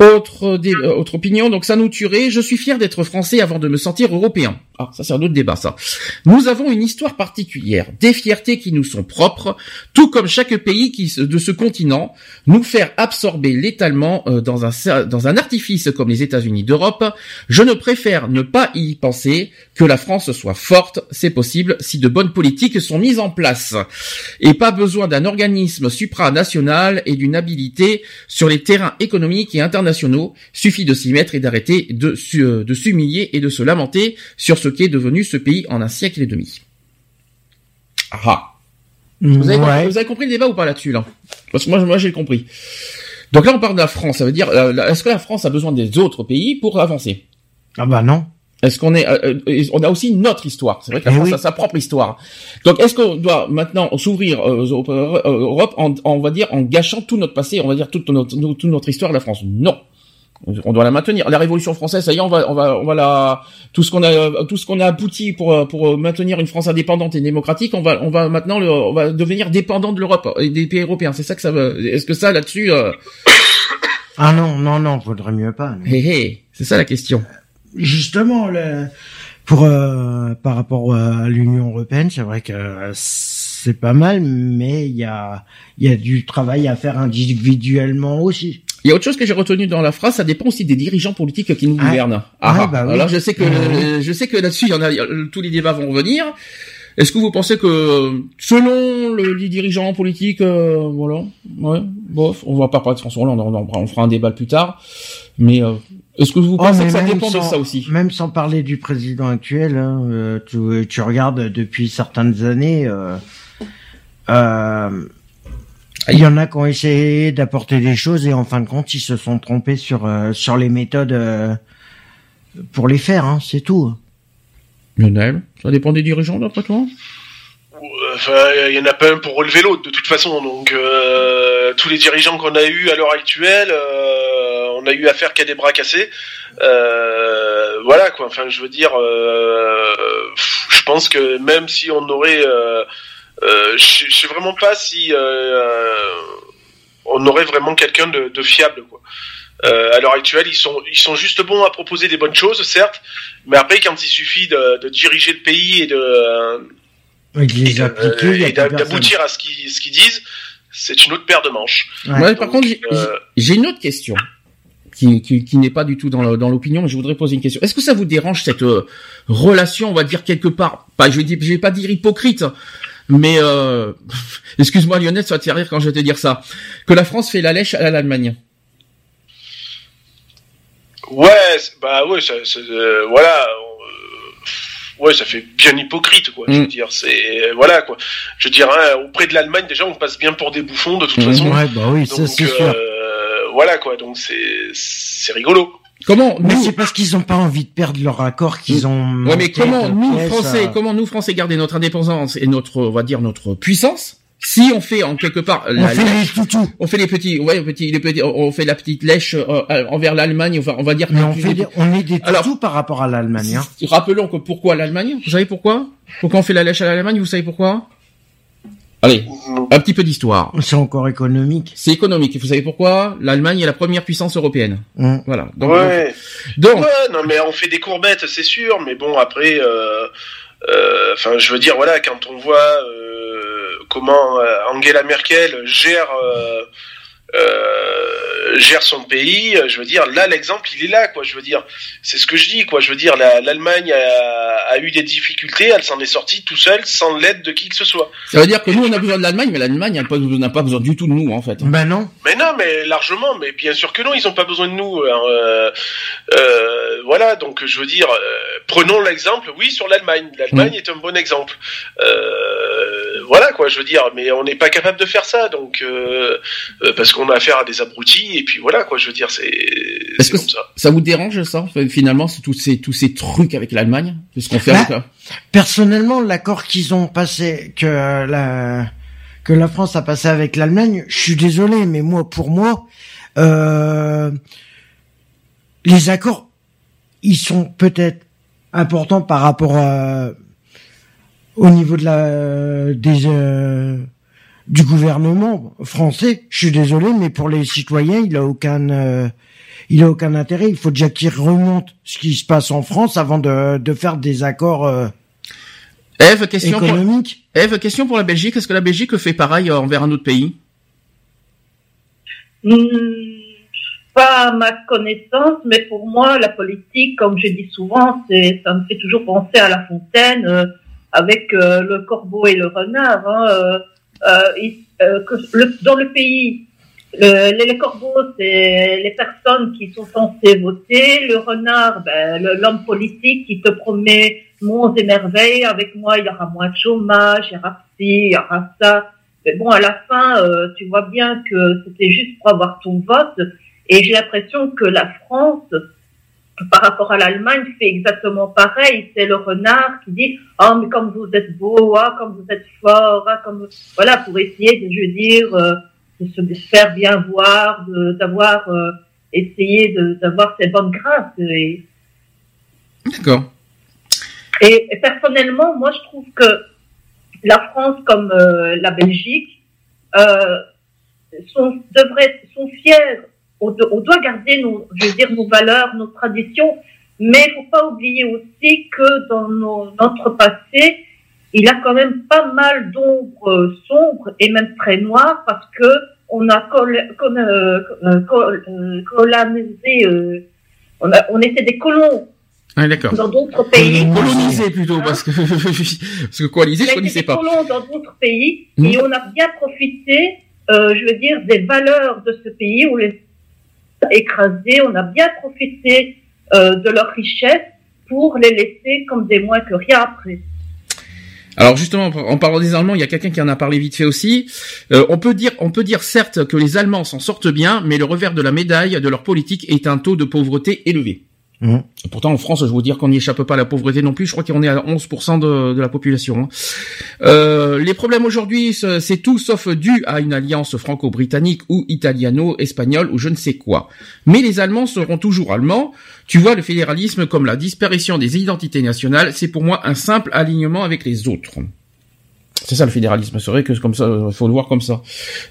C: Autre, euh, autre opinion, donc ça nous tuerait. Je suis fier d'être français avant de me sentir européen. Ah, ça c'est un autre débat, ça. Nous avons une histoire particulière, des fiertés qui nous sont propres, tout comme chaque pays qui, de ce continent, nous faire absorber létalement euh, dans un dans un artifice comme les États-Unis d'Europe. Je ne préfère ne pas y penser que la France soit forte, c'est possible si de bonnes politiques sont mises en place, et pas besoin d'un organisme supranational et d'une habilité sur les terrains économiques et internationaux. Suffit de s'y mettre et d'arrêter de, euh, de s'humilier et de se lamenter sur ce qui est devenu ce pays en un siècle et demi. Ah. Vous avez, compris, le débat ou pas là-dessus là? Parce que moi, moi j'ai compris. Donc là, on parle de la France. Ça veut dire, euh, est-ce que la France a besoin des autres pays pour avancer?
E: Ah bah non.
C: Est-ce qu'on est, euh, euh, on a aussi notre histoire. C'est vrai que la eh France a sa propre histoire. Donc, est-ce qu'on doit maintenant s'ouvrir aux Europe en, on va dire, en gâchant tout notre passé, on va dire toute notre, toute notre histoire de la France? Non. On doit la maintenir. La Révolution française, ça y est, on va, on va, on va la, tout ce qu'on a, tout ce qu'on a abouti pour pour maintenir une France indépendante et démocratique, on va, on va maintenant, le, on va devenir dépendant de l'Europe et des pays européens. C'est ça que ça veut. Est-ce que ça là-dessus euh...
E: Ah non, non, non, faudrait mieux pas.
C: c'est ça la question.
E: Justement, le, pour euh, par rapport à l'Union européenne, c'est vrai que c'est pas mal, mais il y a, il y a du travail à faire individuellement aussi.
C: Il y a autre chose que j'ai retenu dans la phrase, ça dépend aussi des dirigeants politiques qui nous ah. gouvernent. Ah, bah Alors je sais que je sais que là-dessus, il y en a tous les débats vont revenir. Est-ce que vous pensez que selon le, les dirigeants politiques, euh, voilà, ouais, bof, on va pas parler de François Hollande, on, on, fera un débat plus tard. Mais euh, est-ce que vous oh, pensez que ça dépend de ça aussi?
E: Même sans parler du président actuel, hein, euh, tu, tu, regardes depuis certaines années. Euh, il y en a qui ont essayé d'apporter des choses et en fin de compte, ils se sont trompés sur euh, sur les méthodes euh, pour les faire. Hein, c'est tout.
C: Lionel, ça dépend des dirigeants d'après toi?
D: Enfin, il y en a pas un pour relever l'autre de toute façon. Donc euh, tous les dirigeants qu'on a eu à l'heure actuelle, on a eu affaire qu'à des bras cassés. voilà quoi. Enfin, je veux dire, je pense que même si on aurait euh, je, je sais vraiment pas si euh, on aurait vraiment quelqu'un de, de, fiable quoi. Euh, à l'heure actuelle, ils sont ils sont juste bons à proposer des bonnes choses, certes, mais après quand il suffit de, de diriger le pays et de et d'aboutir à ce qu'ils ce qu'ils disent, c'est une autre paire de manches.
C: Ouais. par contre, j'ai une autre question. Qui, qui, qui n'est pas du tout dans l'opinion, mais je voudrais poser une question. Est-ce que ça vous dérange cette relation, on va dire quelque part, pas, je vais, je vais pas dire hypocrite, mais euh, excuse-moi Lionel, ça va te faire rire quand je vais te dire ça. Que la France fait la lèche à l'Allemagne.
D: Ouais, bah ouais, ça, euh, voilà. Euh, ouais, ça fait bien hypocrite, quoi. Je veux mm. dire, c'est voilà, quoi. Je veux dire, hein, auprès de l'Allemagne, déjà, on passe bien pour des bouffons de toute mm. façon.
E: Ouais, bah oui, c'est sûr.
D: Voilà, quoi. Donc c'est c'est rigolo.
E: Comment Mais c'est parce qu'ils ont pas envie de perdre leur accord qu'ils ont.
C: Ouais, mais comment nous Français, comment nous Français garder notre indépendance et notre, on va dire notre puissance si on fait en quelque part,
E: on fait les toutous.
C: on fait les petits, ouais, petits, les petits, on fait la petite lèche euh, envers l'Allemagne, on va, on va dire.
E: Mais on fait, des, on est des toutous par rapport à l'Allemagne. Hein.
C: Rappelons que pourquoi l'Allemagne Vous savez pourquoi? Pourquoi on fait la lèche à l'Allemagne Vous savez pourquoi? Allez, un petit peu d'histoire.
E: C'est encore économique.
C: C'est économique. Vous savez pourquoi L'Allemagne est la première puissance européenne.
E: Mmh.
C: Voilà.
D: Donc, ouais. Donc, ouais, non, mais on fait des courbettes, c'est sûr. Mais bon, après, euh, euh, enfin, je veux dire, voilà, quand on voit euh, comment Angela Merkel gère euh, gère son pays. Je veux dire, là, l'exemple, il est là, quoi. Je veux dire, c'est ce que je dis, quoi. Je veux dire, l'Allemagne a, a, eu des difficultés, elle s'en est sortie tout seule, sans l'aide de qui que ce soit.
C: Ça veut dire que nous, on a besoin de l'Allemagne, mais l'Allemagne n'a pas, pas, besoin du tout de nous, en fait.
E: Ben non.
D: Mais non, mais largement, mais bien sûr que non, ils ont pas besoin de nous. Euh, euh, voilà, donc je veux dire, euh, prenons l'exemple, oui, sur l'Allemagne. L'Allemagne mmh. est un bon exemple. Euh, voilà, quoi, je veux dire, mais on n'est pas capable de faire ça, donc parce qu'on a affaire à des abrutis et puis voilà quoi je veux dire c'est
C: est-ce que ça. ça vous dérange ça finalement tous ces tous ces trucs avec l'Allemagne ce qu'on fait
E: bah, personnellement l'accord qu'ils ont passé que la que la France a passé avec l'Allemagne je suis désolé mais moi pour moi euh, les accords ils sont peut-être importants par rapport à au niveau de la des euh, du gouvernement français. Je suis désolé, mais pour les citoyens, il a aucun, euh, il a aucun intérêt. Il faut déjà qu'ils remontent ce qui se passe en France avant de, de faire des accords. Euh,
C: Eve, question économiques. Pour... Eve, question pour la Belgique. Est-ce que la Belgique fait pareil envers un autre pays?
F: Hmm, Pas à ma connaissance, mais pour moi, la politique, comme je dis souvent, c'est, ça me fait toujours penser à La Fontaine euh, avec euh, le corbeau et le renard. Hein, euh, euh, que le, dans le pays, le, les, corbeaux, c'est les personnes qui sont censées voter. Le renard, ben, l'homme politique qui te promet monts et merveilles. Avec moi, il y aura moins de chômage, il y aura ci, il y aura ça. Mais bon, à la fin, euh, tu vois bien que c'était juste pour avoir ton vote. Et j'ai l'impression que la France, par rapport à l'Allemagne, fait exactement pareil. C'est le renard qui dit oh mais comme vous êtes beau, ah comme vous êtes fort, ah comme voilà pour essayer de je veux dire euh, de se faire bien voir, d'avoir euh, essayé d'avoir cette bonne grâce. Et...
C: D'accord.
F: Et, personnellement, moi je trouve que la France comme euh, la Belgique euh, sont devraient sont fiers on, doit garder nos, je veux dire, nos valeurs, nos traditions, mais il faut pas oublier aussi que dans notre passé, il y a quand même pas mal d'ombres sombres et même très noires parce que on a col, euh, euh, colonisé, euh, on, a, on était des colons
C: ah, d'accord.
F: Dans d'autres pays.
C: Colonisé plutôt, hein parce que, parce que coaliser, je connaissais pas.
F: colons dans d'autres pays, et on a bien profité, euh, je veux dire, des valeurs de ce pays où les écrasés, on a bien profité euh, de leur richesse pour les laisser comme des moins que rien après.
C: Alors justement, en parlant des Allemands, il y a quelqu'un qui en a parlé vite fait aussi. Euh, on peut dire, on peut dire certes que les Allemands s'en sortent bien, mais le revers de la médaille de leur politique est un taux de pauvreté élevé. Mmh. Pourtant, en France, je veux dire qu'on n'y échappe pas à la pauvreté non plus. Je crois qu'on est à 11% de, de, la population. Hein. Euh, les problèmes aujourd'hui, c'est tout sauf dû à une alliance franco-britannique ou italiano-espagnole ou je ne sais quoi. Mais les Allemands seront toujours allemands. Tu vois, le fédéralisme comme la disparition des identités nationales, c'est pour moi un simple alignement avec les autres. C'est ça le fédéralisme. C'est vrai que comme ça, il faut le voir comme ça.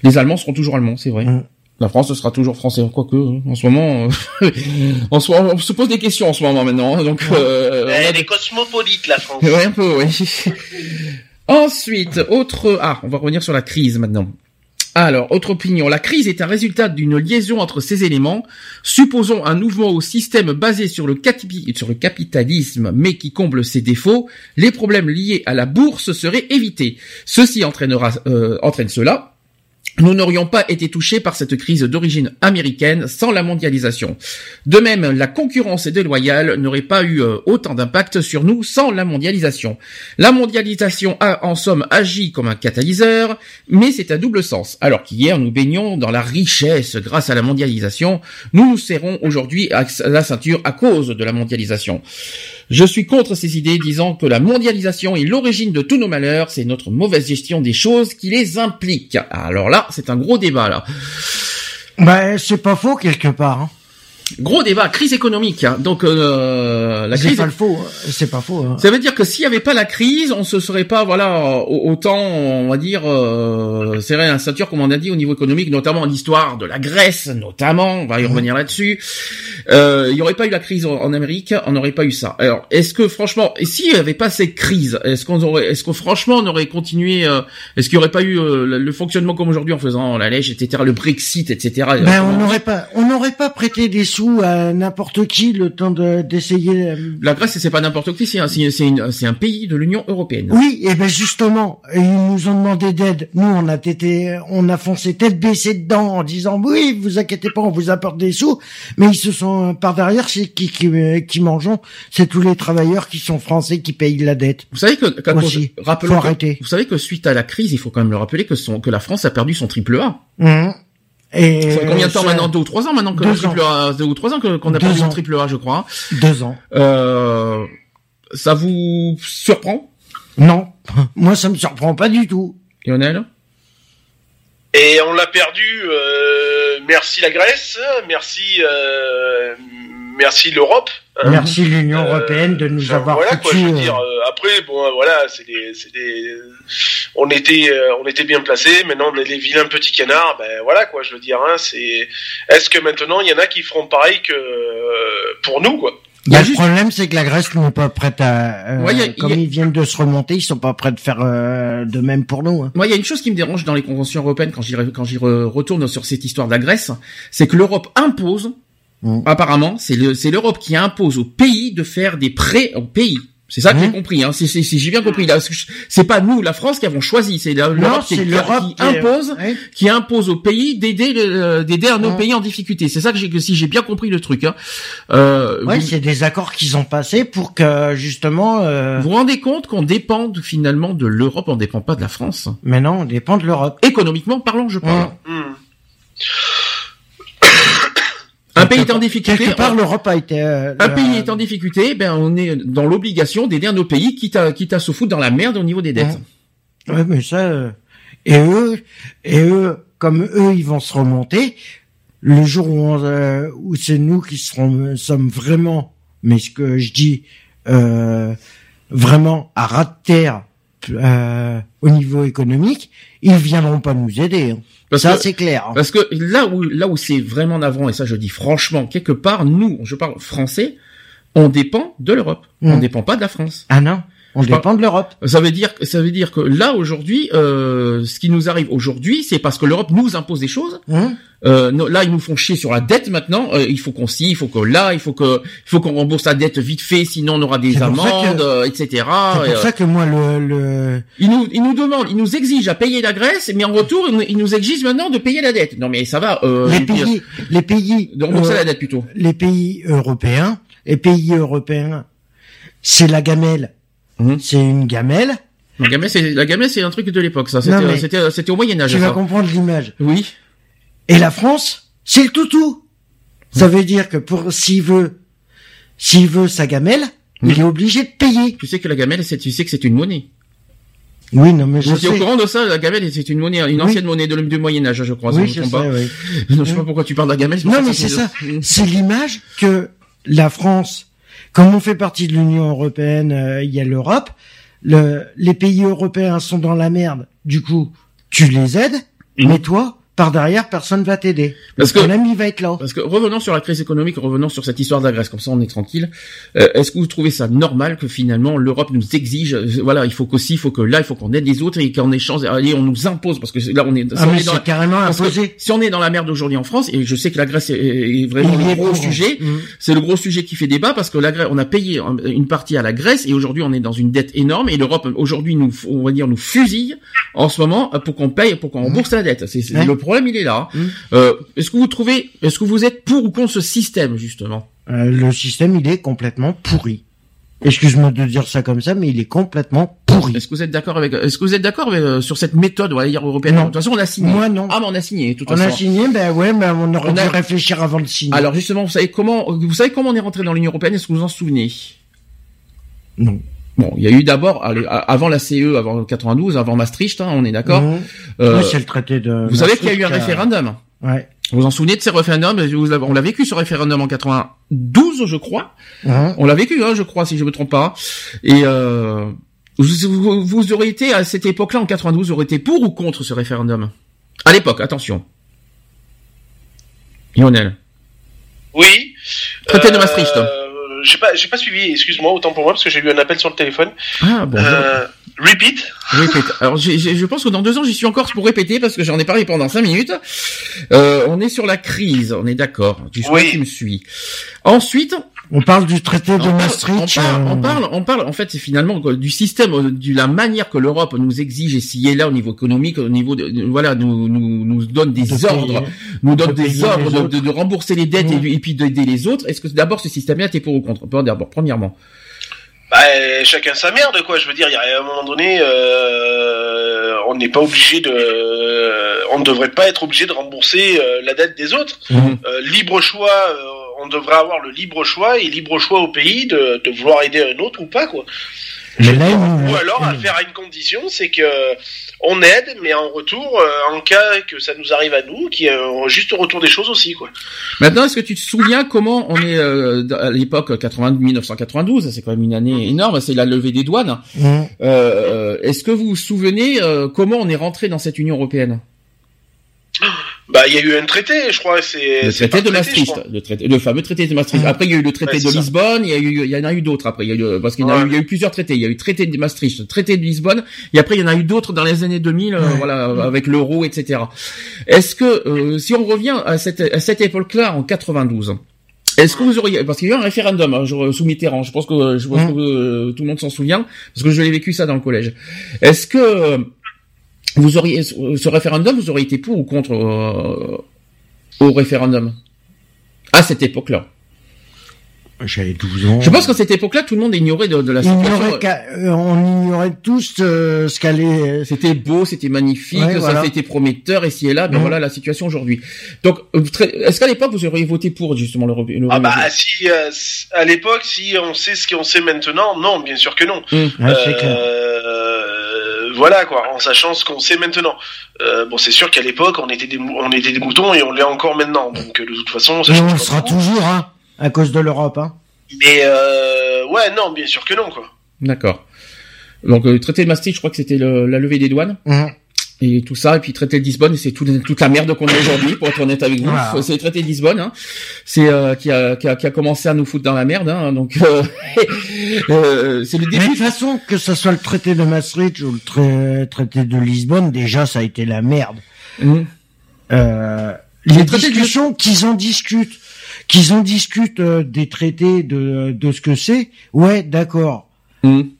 C: Les Allemands seront toujours allemands, c'est vrai. Mmh. La France sera toujours français, quoique hein. en ce moment, euh, en ce on se pose des questions en ce moment maintenant. Hein, donc,
D: euh, elle est cosmopolite la France.
C: Ouais, un peu, oui. Ensuite, autre, ah, on va revenir sur la crise maintenant. Alors, autre opinion, la crise est un résultat d'une liaison entre ces éléments. Supposons un mouvement au système basé sur le, sur le capitalisme, mais qui comble ses défauts, les problèmes liés à la bourse seraient évités. Ceci entraînera, euh, entraîne cela, nous n'aurions pas été touchés par cette crise d'origine américaine sans la mondialisation. De même, la concurrence déloyale n'aurait pas eu euh, autant d'impact sur nous sans la mondialisation. La mondialisation a en somme agi comme un catalyseur, mais c'est à double sens. Alors qu'hier nous baignons dans la richesse grâce à la mondialisation, nous serrons aujourd'hui la ceinture à cause de la mondialisation. Je suis contre ces idées disant que la mondialisation est l'origine de tous nos malheurs, c'est notre mauvaise gestion des choses qui les implique. Alors là, c'est un gros débat là.
E: Bah, c'est pas faux quelque part. Hein.
C: Gros débat, crise économique. Hein. Donc euh, la
E: C'est
C: crise.
E: pas le faux. hein. C'est pas faux. hein.
C: Ça veut dire que s'il n'y avait pas la crise, on se serait pas, voilà, au- autant, on va dire, euh, serré la ceinture, comme on a dit, au niveau économique, notamment l'histoire de la Grèce, notamment, on va y revenir là-dessus. Euh, il n'y aurait pas eu la crise en, Amérique, on n'aurait pas eu ça. Alors, est-ce que franchement, et s'il n'y avait pas cette crise, est-ce qu'on aurait, est-ce que franchement on aurait continué, euh, est-ce qu'il n'y aurait pas eu euh, le, le fonctionnement comme aujourd'hui en faisant la lèche, etc., le Brexit, etc.
E: Ben, on n'aurait pas, on n'aurait pas prêté des sous à n'importe qui le temps de d'essayer. euh,
C: La Grèce, c'est pas n'importe qui, c'est un, c'est un pays de l'Union européenne.
E: Oui, et ben justement, ils nous ont demandé d'aide. Nous, on a été, on a foncé tête baissée dedans en disant oui, vous inquiétez pas, on vous apporte des sous. Mais ils se sont par derrière, c'est qui qui, euh, qui mangeons C'est tous les travailleurs qui sont français qui payent la dette.
C: Vous savez que, cause-
E: Aussi.
C: rappelons
E: Faut
C: que-
E: arrêter.
C: vous savez que suite à la crise, il faut quand même le rappeler que son, que la France a perdu son triple A.
E: Hum. Et
C: Ça fait combien de temps maintenant? Deux ou trois ans maintenant que triple A, deux ou trois ans qu'on a son
E: ans.
C: triple A, je crois.
E: Deux ans.
C: Euh, ça vous surprend,
E: Non, moi ça me surprend pas du tout.
C: Lionel?
D: Et on l'a perdu. euh, merci la Grèce, merci, euh, merci l'Europe. hein.
E: Merci l'Union
D: Euh,
E: européenne de nous
D: Enfin,
E: avoir
D: voilà quoi, je veux dire. euh, après, bon, voilà, c'est des, c'est des, on était, euh, on était bien placés. Maintenant, on est les vilains petits canards. Ben voilà quoi, je veux dire. Hein, c'est, est-ce que maintenant il y en a qui feront pareil que euh, pour nous quoi?
C: Il y a
E: Bah,
C: juste-
E: Le problème, c'est que la Grèce n'est pas prête à. euh,
C: Ouais, a-
E: comme
C: a-
E: ils viennent de se remonter, ils sont pas prêts de faire euh, de même pour nous. hein.
C: Moi, il y a une chose qui me dérange dans les conventions européennes quand j'y quand j'y re- retourne sur cette histoire de la Grèce, c'est que l'Europe impose,
E: Mm.
C: apparemment, c'est le- c'est l'Europe qui impose aux pays de faire des prêts aux pays. C'est ça que
E: Mm.
C: j'ai compris. Hein. C'est- c'est- c'est- j'ai bien compris. C'est pas nous, la France, qui avons choisi. C'est l'Europe qui, impose,
E: Ouais.
C: qui impose aux pays d'aider le- d'aider un autre
E: Mm.
C: pays en difficulté. C'est ça que j'ai que si j'ai bien compris le truc. Hein. Euh,
E: Ouais,
C: vous,
E: c'est des accords qu'ils ont passés pour que justement. euh,
C: vous vous rendez compte qu'on dépend finalement de l'Europe, on dépend pas de la France.
E: Mais non, on dépend de l'Europe.
C: Économiquement parlant, je parle.
E: Mm.
C: Un pays est en difficulté.
E: Quelque part,
C: on-
E: l'Europe a été. euh,
C: Un pays est en difficulté, ben on est dans l'obligation d'aider un autre pays, quitte à, quitte à se foutre dans la merde au niveau des dettes.
E: Ouais, mais ça. euh, Et eux, et eux, comme eux, ils vont se remonter. Le jour où, on, euh, où c'est nous qui serons, sommes vraiment, mais ce que je dis, euh, vraiment à ras de terre euh, au niveau économique, ils viendront pas nous aider. hein.
C: Parce
E: ça, c'est clair. hein.
C: Parce que là où là où c'est vraiment navrant, et ça je dis franchement, quelque part, nous, je parle français, on dépend de l'Europe. On
E: Mm.
C: dépend pas de la France.
E: Ah non, on dépend de l'Europe.
C: Ça veut dire, ça veut dire que là aujourd'hui, euh, ce qui nous arrive aujourd'hui, c'est parce que l'Europe nous impose des choses.
E: Hein
C: Euh, no- là, ils nous font chier sur la dette maintenant. Euh, il faut qu'on s'y, il faut que là, il faut que, il faut qu'on rembourse la dette vite fait, sinon on aura des amendes,
E: que-
C: euh, etc.
E: c'est pour
C: euh,
E: ça que moi, le, le...
C: Ils nous, ils nous demandent, ils nous exigent à payer la Grèce, mais en retour, ils nous, exigent maintenant de payer la dette. Non, mais ça va. Euh,
E: les pays, les pays,
C: de rembourser la dette plutôt.
E: les pays européens, les pays européens, c'est la gamelle.
C: Mhm.
E: C'est une gamelle.
C: La gamelle, c'est la gamelle, c'est un truc de l'époque. Ça, c'était, c'était, c'était au Moyen Âge.
E: Tu vas comprendre l'image.
C: Oui.
E: Et la France, c'est le toutou. Ça veut dire que pour s'il veut, s'il veut sa gamelle,
C: Mhm.
E: il est obligé de payer.
C: Tu sais que la gamelle, c'est, tu sais que c'est une monnaie.
E: Oui, non, mais je
C: êtes au
E: sais.
C: courant de ça La gamelle, c'est une monnaie, une
E: Oui.
C: ancienne monnaie de, du Moyen Âge, je crois.
E: Oui,
C: je
E: je sais, oui.
C: Non, je sais pas pourquoi tu parles de la gamelle.
E: Non, mais c'est ça. C'est l'image que la France, comme on fait partie de l'Union européenne, euh, il y a l'Europe, le, les pays européens sont dans la merde. Du coup, tu les aides,
C: Mhm.
E: mais toi, par derrière, personne va t'aider.
C: Parce que-
E: il va être là.
C: Parce que revenons sur la crise économique, revenons sur cette histoire de la Grèce, comme ça on est tranquille. Euh, Est-ce que vous trouvez ça normal que finalement l'Europe nous exige, euh, voilà, il faut qu'aussi, il faut que là, il faut qu'on aide les autres et qu'en échange, allez, on nous impose parce que là on est, si
E: Ah,
C: on
E: mais
C: est dans
E: carrément imposé.
C: si on est dans la merde aujourd'hui en France, et je sais que la Grèce est, est vraiment le gros sujet,
E: Mhm.
C: c'est le gros sujet qui fait débat parce que la Grèce, on a payé un- une partie à la Grèce et aujourd'hui on est dans une dette énorme et l'Europe aujourd'hui nous, on va dire, nous fusille en ce moment pour qu'on paye, pour qu'on rembourse la dette. C'est problème, il est là. hein.
E: Mhm.
C: Euh, est-ce que vous trouvez, est-ce que vous êtes pour ou contre ce système justement?
E: Euh, le système, il est complètement pourri. Excuse-moi de dire ça comme ça, mais il est complètement pourri.
C: Est-ce que vous êtes d'accord avec, est-ce que vous êtes d'accord euh, sur cette méthode, on va dire européenne?
E: Non.
C: De toute façon, on a signé.
E: Moi, non.
C: Ah, mais on a signé, de toute
E: on a signé, ben ouais, mais on aurait
C: On a-
E: dû réfléchir avant de signer.
C: Alors justement, vous savez comment, vous savez comment on est rentré dans l'Union européenne? Est-ce que vous vous en souvenez?
E: Non.
C: Bon, il y a eu d'abord avant la CE, avant 92, avant Maastricht, hein, on est d'accord.
E: Mhm.
C: Euh,
E: Oui, c'est le traité de.
C: vous savez qu'il y a eu un
E: Maastricht,
C: référendum.
E: Ouais.
C: Vous vous en souvenez de ces référendums On l'a vécu ce référendum en 92, je crois.
E: Mhm.
C: On l'a vécu, hein, je crois, si je me trompe pas. Et euh, vous, vous, vous auriez été à cette époque-là, en 92, vous auriez été pour ou contre ce référendum? À l'époque, attention. Lionel.
D: Oui.
C: Traité de Maastricht.
D: J'ai pas, j'ai pas suivi. Excuse-moi, autant pour moi parce que j'ai eu un appel sur le téléphone.
C: Ah bon.
D: Euh, repeat.
C: Répète. Alors, j'ai- j'ai- je pense que dans deux ans, j'y suis encore pour répéter parce que j'en ai parlé pendant cinq minutes. Euh, on est sur la crise, on est d'accord. Tu
D: Oui.
C: qui me suis. Ensuite,
E: On parle du traité
C: on
E: de
C: parle,
E: Maastricht.
C: on parle,
E: euh,
C: on parle, on parle, en fait, c'est finalement du système, euh, de la manière que l'Europe nous exige et s'y est là au niveau économique, au niveau de, voilà, nous, nous, nous donne des
E: de
C: ordres,
E: payer.
C: nous donne
E: de
C: des ordres de, rembourser les dettes
E: Mmh.
C: et, et puis d'aider les autres. Est-ce que d'abord ce système-là, t'es pour ou contre? D'abord, premièrement.
D: Bah, chacun sa merde, quoi. Je veux dire, il y a un moment donné, euh, on n'est pas obligé de, on ne devrait pas être obligé de rembourser euh, la dette des autres.
C: Mhm.
D: Euh, libre choix, euh, on devrait avoir le libre choix et libre choix au pays de, de vouloir aider un autre ou pas, quoi. Ou alors à faire à une condition, c'est que on aide, mais en retour, euh, en cas que ça nous arrive à nous, ait un juste retour des choses aussi, quoi.
C: Maintenant, est-ce que tu te souviens comment on est euh, à l'époque 80 1992 C'est quand même une année énorme. C'est la levée des douanes.
E: Mhm.
C: Euh, est-ce que vous vous souvenez euh, comment on est rentré dans cette Union européenne?
D: Bah, il y a eu un traité, je crois. C'est
C: Le
D: c'est
C: traité de Maastricht, le traité, le fameux traité de Maastricht.
E: Mhm.
C: Après, il y a eu le traité
D: Ouais,
C: de
D: c'est ça.
C: Lisbonne. Il y a eu, il y en a eu d'autres après. Il y a eu, parce qu'il y, en a
D: Ouais.
C: y a eu plusieurs traités. Il y a eu le traité de Maastricht, le traité de Lisbonne, et après il y en a eu d'autres dans les années 2000, euh,
E: Ouais.
C: voilà, avec l'euro, etc. Est-ce que euh, si on revient à cette, à cette époque-là en 92, est-ce que vous auriez, parce qu'il y a eu un référendum hein, sous Mitterrand, je pense que je pense que euh, tout le monde s'en souvient, parce que je l'ai vécu ça dans le collège. Est-ce que euh, vous auriez ce référendum, vous auriez été pour ou contre euh, au référendum? À cette époque-là
E: J'avais 12 ans.
C: Je pense qu'à cette époque-là, tout le monde ignorait de, de la situation.
E: ignorait qu'à- euh, on ignorait tous euh, ce qu'allait.
C: C'était beau, c'était magnifique,
E: Ouais,
C: ça
E: voilà.
C: c'était prometteur, et ci et là, ben
E: Mhm.
C: voilà la situation aujourd'hui. Donc, euh, est-ce qu'à l'époque vous auriez voté pour justement le, le
D: Ah bah si euh, à l'époque si on sait ce qu'on sait maintenant non bien sûr que non
C: Hum.
E: Ouais, c'est clair.
D: Euh, voilà quoi en sachant ce qu'on sait maintenant Euh, bon c'est sûr qu'à l'époque on était des on était des moutons et on l'est encore maintenant donc euh, de toute façon ça
E: on sera
D: beaucoup.
E: toujours, hein, à cause de l'Europe, hein.
D: mais euh, ouais non bien sûr que non quoi
C: D'accord. Donc, le traité de Maastricht, je crois que c'était le- la levée des douanes
E: Mhm.
C: Et tout ça, et puis traité de Lisbonne, c'est tout- toute la merde qu'on a aujourd'hui, pour être honnête avec vous.
E: Voilà.
C: C'est le traité de Lisbonne, hein. c'est euh, qui, a, qui, a, qui a commencé à nous foutre dans la merde. Hein. Donc, euh, euh, c'est le
E: Mais de
C: début.
E: toute façon, que ce soit le traité de Maastricht ou le trai- traité de Lisbonne, déjà, ça a été la merde.
C: Mhm.
E: Euh,
C: Les traités de-
E: discussions qu'ils en discutent, qu'ils en discutent euh, des traités de, de ce que c'est, ouais, d'accord.
C: Mhm.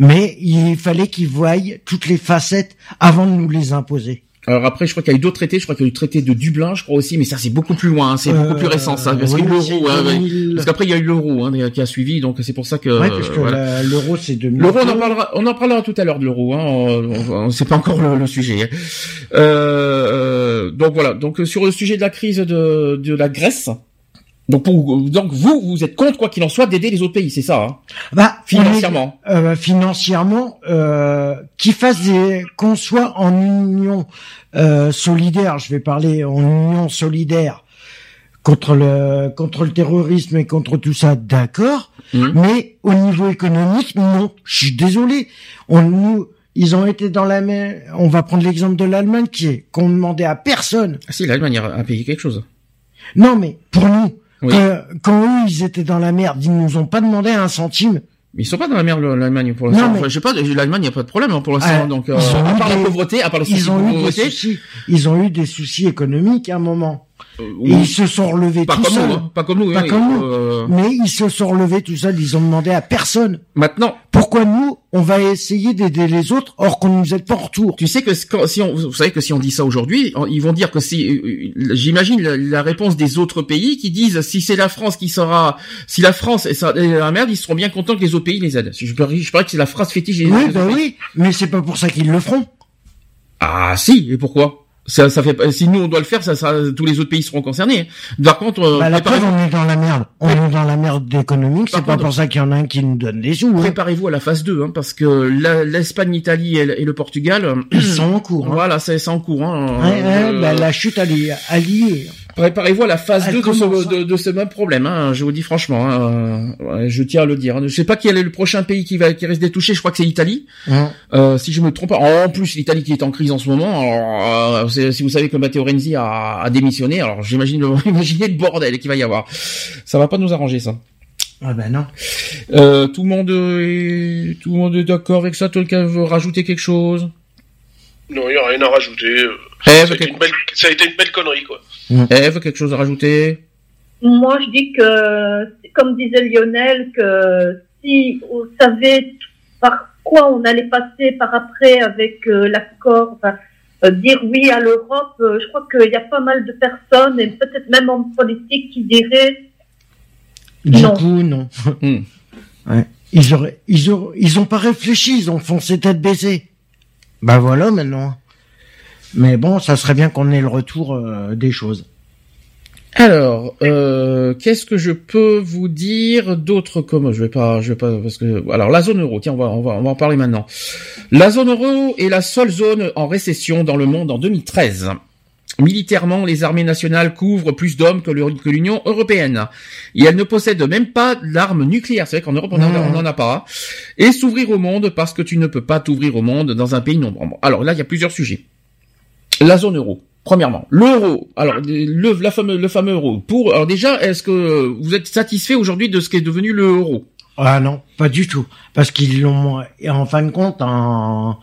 E: Mais il fallait qu'ils voient toutes les facettes avant de nous les imposer.
C: Alors après, je crois qu'il y a eu d'autres traités. Je crois qu'il y a eu le traité de Dublin, je crois aussi, mais ça c'est beaucoup plus loin. hein, C'est beaucoup plus récent, ça. Parce
E: Euh,
C: qu'il y a eu
E: oui,
C: l'euro, hein, ouais.
E: 2000.
C: Parce qu'après il y a eu l'euro hein, qui a suivi, donc c'est pour ça que.
E: Ouais, parce que
C: euh, voilà.
E: l'euro, c'est 2000.
C: L'euro, on en parlera, on en parlera tout à l'heure de l'euro. Hein, on, on- c'est pas encore le, le sujet. hein. Euh, euh, donc voilà. Donc sur le sujet de la crise de, de la Grèce. Donc, pour, donc vous, vous êtes contre quoi qu'il en soit d'aider les autres pays, c'est ça, hein,
E: Bah, est-
C: financièrement.
E: euh, financièrement, euh, qu'ils fassent des, qu'on soit en union euh, solidaire. Je vais parler en union solidaire contre le contre le terrorisme et contre tout ça, d'accord?
C: Mhm.
E: Mais au niveau économique, non. Je suis désolé. On nous ils ont été dans la mer. On va prendre l'exemple de l'Allemagne qui est qu'on demandait à personne.
C: Ah si, l'Allemagne a payé quelque chose.
E: Non, mais pour nous,
C: Oui.
E: que- quand eux ils étaient dans la merde, ils nous ont pas demandé un centime.
C: Mais ils sont pas dans la merde l'Allemagne pour l'instant.
E: Mais-
C: Enfin, je sais pas, l'Allemagne, il y a pas de problème hein, pour l'instant.
E: Ah,
C: donc, euh, à
E: eu
C: part la
E: des-
C: pauvreté, à part le
E: Ils
C: de
E: ont eu des soucis. Ils ont eu des soucis économiques à un moment.
C: Euh,
E: ils se sont relevés
C: pas
E: tout
C: comme
E: seuls.
C: nous, hein, pas comme nous.
E: Pas
C: hein,
E: comme nous.
C: euh,
E: Mais ils se sont relevés tout seuls. Ils ont demandé à personne.
C: Maintenant,
E: Pourquoi nous, on va essayer d'aider les autres, or qu'on nous aide pas en retour
C: Tu sais que quand- si on, vous savez que si on dit ça aujourd'hui, ils vont dire que si, euh, j'imagine la, la réponse des autres pays qui disent si c'est la France qui sera, si la France est la merde, ils seront bien contents que les autres pays les aident. Je parie, je parie que c'est la phrase fétiche. des-
E: Oui, bah oui. Mais c'est pas pour ça qu'ils le feront.
C: Ah si, et pourquoi? Ça, ça fait si nous on doit le faire, ça, ça tous les autres pays seront concernés. Par contre, euh,
E: Bah, la preuve, on est dans la merde. On est dans la merde économique. C'est pas
C: contre-
E: pour ça qu'il y en a un qui nous donne des sous. hein.
C: préparez-vous à la phase 2, hein, parce que l'Espagne, l'Italie et, le- et le Portugal, euh,
E: Ils sont en cours. hein.
C: voilà, c'est c'est en cours. Hein,
E: Ouais, ouais,
C: Euh,
E: bah, la chute alliée. alliée.
C: Préparez-vous à la phase
E: Elle
C: 2 de ce,
E: hein.
C: de, de ce même problème, hein, je vous dis franchement. Hein, ouais, je tiens à le dire. Je sais pas quel est le prochain pays qui va qui risque d'être touché. Je crois que c'est l'Italie.
E: Hein.
C: Euh, si je me trompe pas. En plus, l'Italie qui est en crise en ce moment. Alors, euh, si vous savez que Matteo Renzi a, a démissionné, alors j'imagine le, imaginez le bordel qu'il va y avoir. Ça va pas nous arranger ça.
E: Ah ben non.
C: Euh, tout le monde est tout le monde est d'accord avec ça. Quelqu'un veut rajouter quelque chose?
D: Non, il n'y a rien à rajouter. euh,
C: Eve,
D: Ça a, été
C: quelque...
D: une belle, ça a été une belle connerie, quoi.
C: Eve, quelque chose à rajouter?
F: Moi, je dis que, comme disait Lionel, que si on savait par quoi on allait passer par après avec euh, l'accord, enfin, euh, dire oui à l'Europe, euh, je crois qu'il y a pas mal de personnes, et peut-être même en politique, qui diraient
E: Du
F: Non.
E: coup, non. Ouais. Ils auraient, ils ont, ils ont pas réfléchi, ils ont foncé tête baissée. Bah voilà maintenant. Mais bon, ça serait bien qu'on ait le retour euh, des choses.
C: Alors, euh, qu'est-ce que je peux vous dire d'autre comme je vais pas, je vais pas parce que alors la zone euro, tiens, on va on va on va en parler maintenant. La zone euro est la seule zone en récession dans le monde en 2013. Militairement, les armées nationales couvrent plus d'hommes que l'Union européenne. Et elles ne possèdent même pas d'armes nucléaires. C'est vrai qu'en Europe, on en a- pas. Et s'ouvrir au monde parce que tu ne peux pas t'ouvrir au monde dans un pays membre. Alors là, il y a plusieurs sujets. La zone euro. Premièrement, l'euro. Alors le, la fameux, le fameux euro. Pour alors déjà, est-ce que vous êtes satisfait aujourd'hui de ce qu'est devenu le euro?
E: Ah non, pas du tout. Parce qu'ils l'ont, et en fin de compte, en,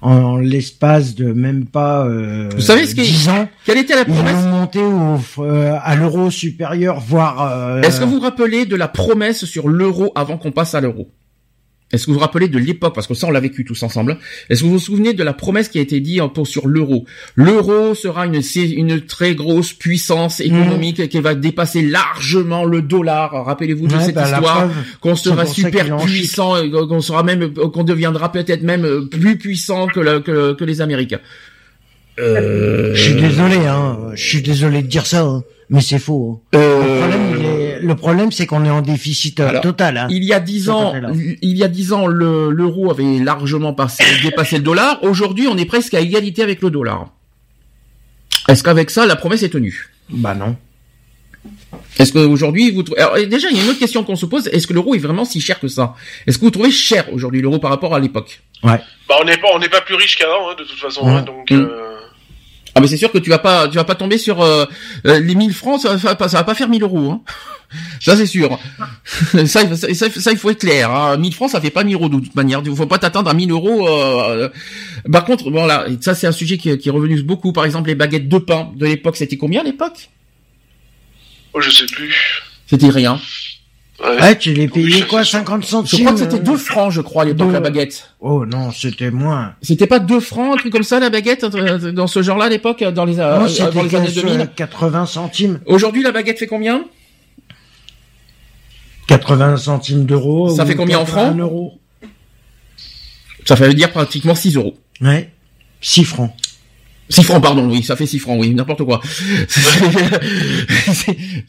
E: en l'espace de même pas euh,
C: Vous savez ce qui est-
E: 10 ans,
C: Quelle était la
E: ils
C: promesse
E: monté au, euh, à l'euro supérieur, voire... euh,
C: Est-ce que vous vous rappelez de la promesse sur l'euro avant qu'on passe à l'euro? Est-ce que vous vous rappelez de l'époque Parce que ça, on l'a vécu tous ensemble. Est-ce que vous vous souvenez de la promesse qui a été dite pour sur l'euro? L'euro sera une, une très grosse puissance économique qui va dépasser largement le dollar. Rappelez-vous de
E: ouais,
C: cette
E: bah,
C: histoire. qu'on sera super puissant, qu'on sera même, qu'on deviendra peut-être même euh, plus puissant que, la- que, que les Américains. Euh,
E: Je suis désolé, hein. Je suis désolé de dire ça, hein, mais c'est faux. hein.
C: euh,
E: Le problème, le problème, c'est qu'on est en déficit euh,
C: Alors,
E: total. Hein.
C: Il y a dix ans, il y a dix ans, le- l'euro avait largement passé, dépassé le dollar. Aujourd'hui, on est presque à égalité avec le dollar. Est-ce qu'avec ça, la promesse est tenue?
E: Bah non.
C: Est-ce qu'aujourd'hui, vous trouvez... Alors, déjà, il y a une autre question qu'on se pose. Est-ce que l'euro est vraiment si cher que ça? Est-ce que vous trouvez cher aujourd'hui l'euro par rapport à l'époque?
D: Bah, on n'est pas, on n'est pas plus riche qu'avant, hein, de toute façon.
E: Ouais.
D: hein, donc,
C: Mm.
D: euh,
C: Ah, mais c'est sûr que tu vas pas, tu vas pas tomber sur euh, euh, les 1000 francs. Ça va pas, ça va pas faire 1000 euros. Hein. Ça, c'est sûr. ça, il- ça, ça, ça, il faut être clair. Hein. 1000 francs, ça fait pas 1000 euros de toute manière. Il faut pas t'attendre à 1000 euros. Euh... Par contre, voilà, et ça c'est un sujet qui, qui est revenu beaucoup. Par exemple, les baguettes de pain de l'époque, c'était combien à l'époque?
D: Oh, je sais plus.
C: C'était rien.
D: Ouais.
E: Ouais, tu les payais quoi,
D: c'est-
E: 50
C: Je
E: centimes
C: crois que c'était
E: euh,
C: 2 francs, je crois, à l'époque,
E: deux.
C: la baguette.
E: Oh non, c'était moins.
C: C'était pas 2 francs, un truc comme ça, la baguette, euh, dans ce genre-là, à l'époque, dans les, euh,
E: Non,
C: euh, dans les années 2000
E: quinze- 80 centimes.
C: Aujourd'hui, la baguette fait combien?
E: 80 centimes d'euros.
C: Ça fait combien en
E: 80
C: francs
E: euros.
C: Ça fait dire pratiquement 6 euros.
E: Ouais. 6 francs.
C: 6 francs, pardon, oui, ça fait 6 francs, oui, n'importe quoi.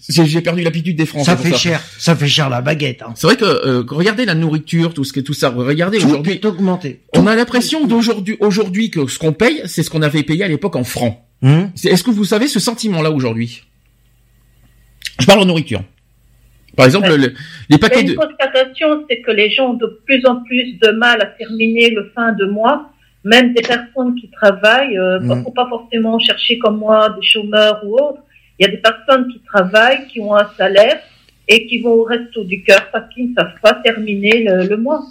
C: J'ai perdu l'habitude des francs.
E: ça fait cher. Ça fait cher la baguette. Hein.
C: C'est vrai que euh, regardez la nourriture, tout ce que tout ça, regardez aujourd'hui.
E: est augmenté.
C: On a l'impression d'aujourd'hui, aujourd'hui que ce qu'on paye, c'est ce qu'on avait payé à l'époque en francs. C'est- Est-ce que vous savez ce sentiment-là aujourd'hui? Je parle en nourriture. Par exemple,
F: Ouais.
C: le- les
F: Mais
C: paquets
F: une
C: de.
F: constatation, c'est que les gens ont de plus en plus de mal à terminer le fin de mois. Même des personnes qui travaillent, euh,
E: Mm.
F: faut pas forcément chercher comme moi des chômeurs ou autres. Il y a des personnes qui travaillent, qui ont un salaire et qui vont au resto du cœur parce qu'ils ne savent pas terminer le, le mois.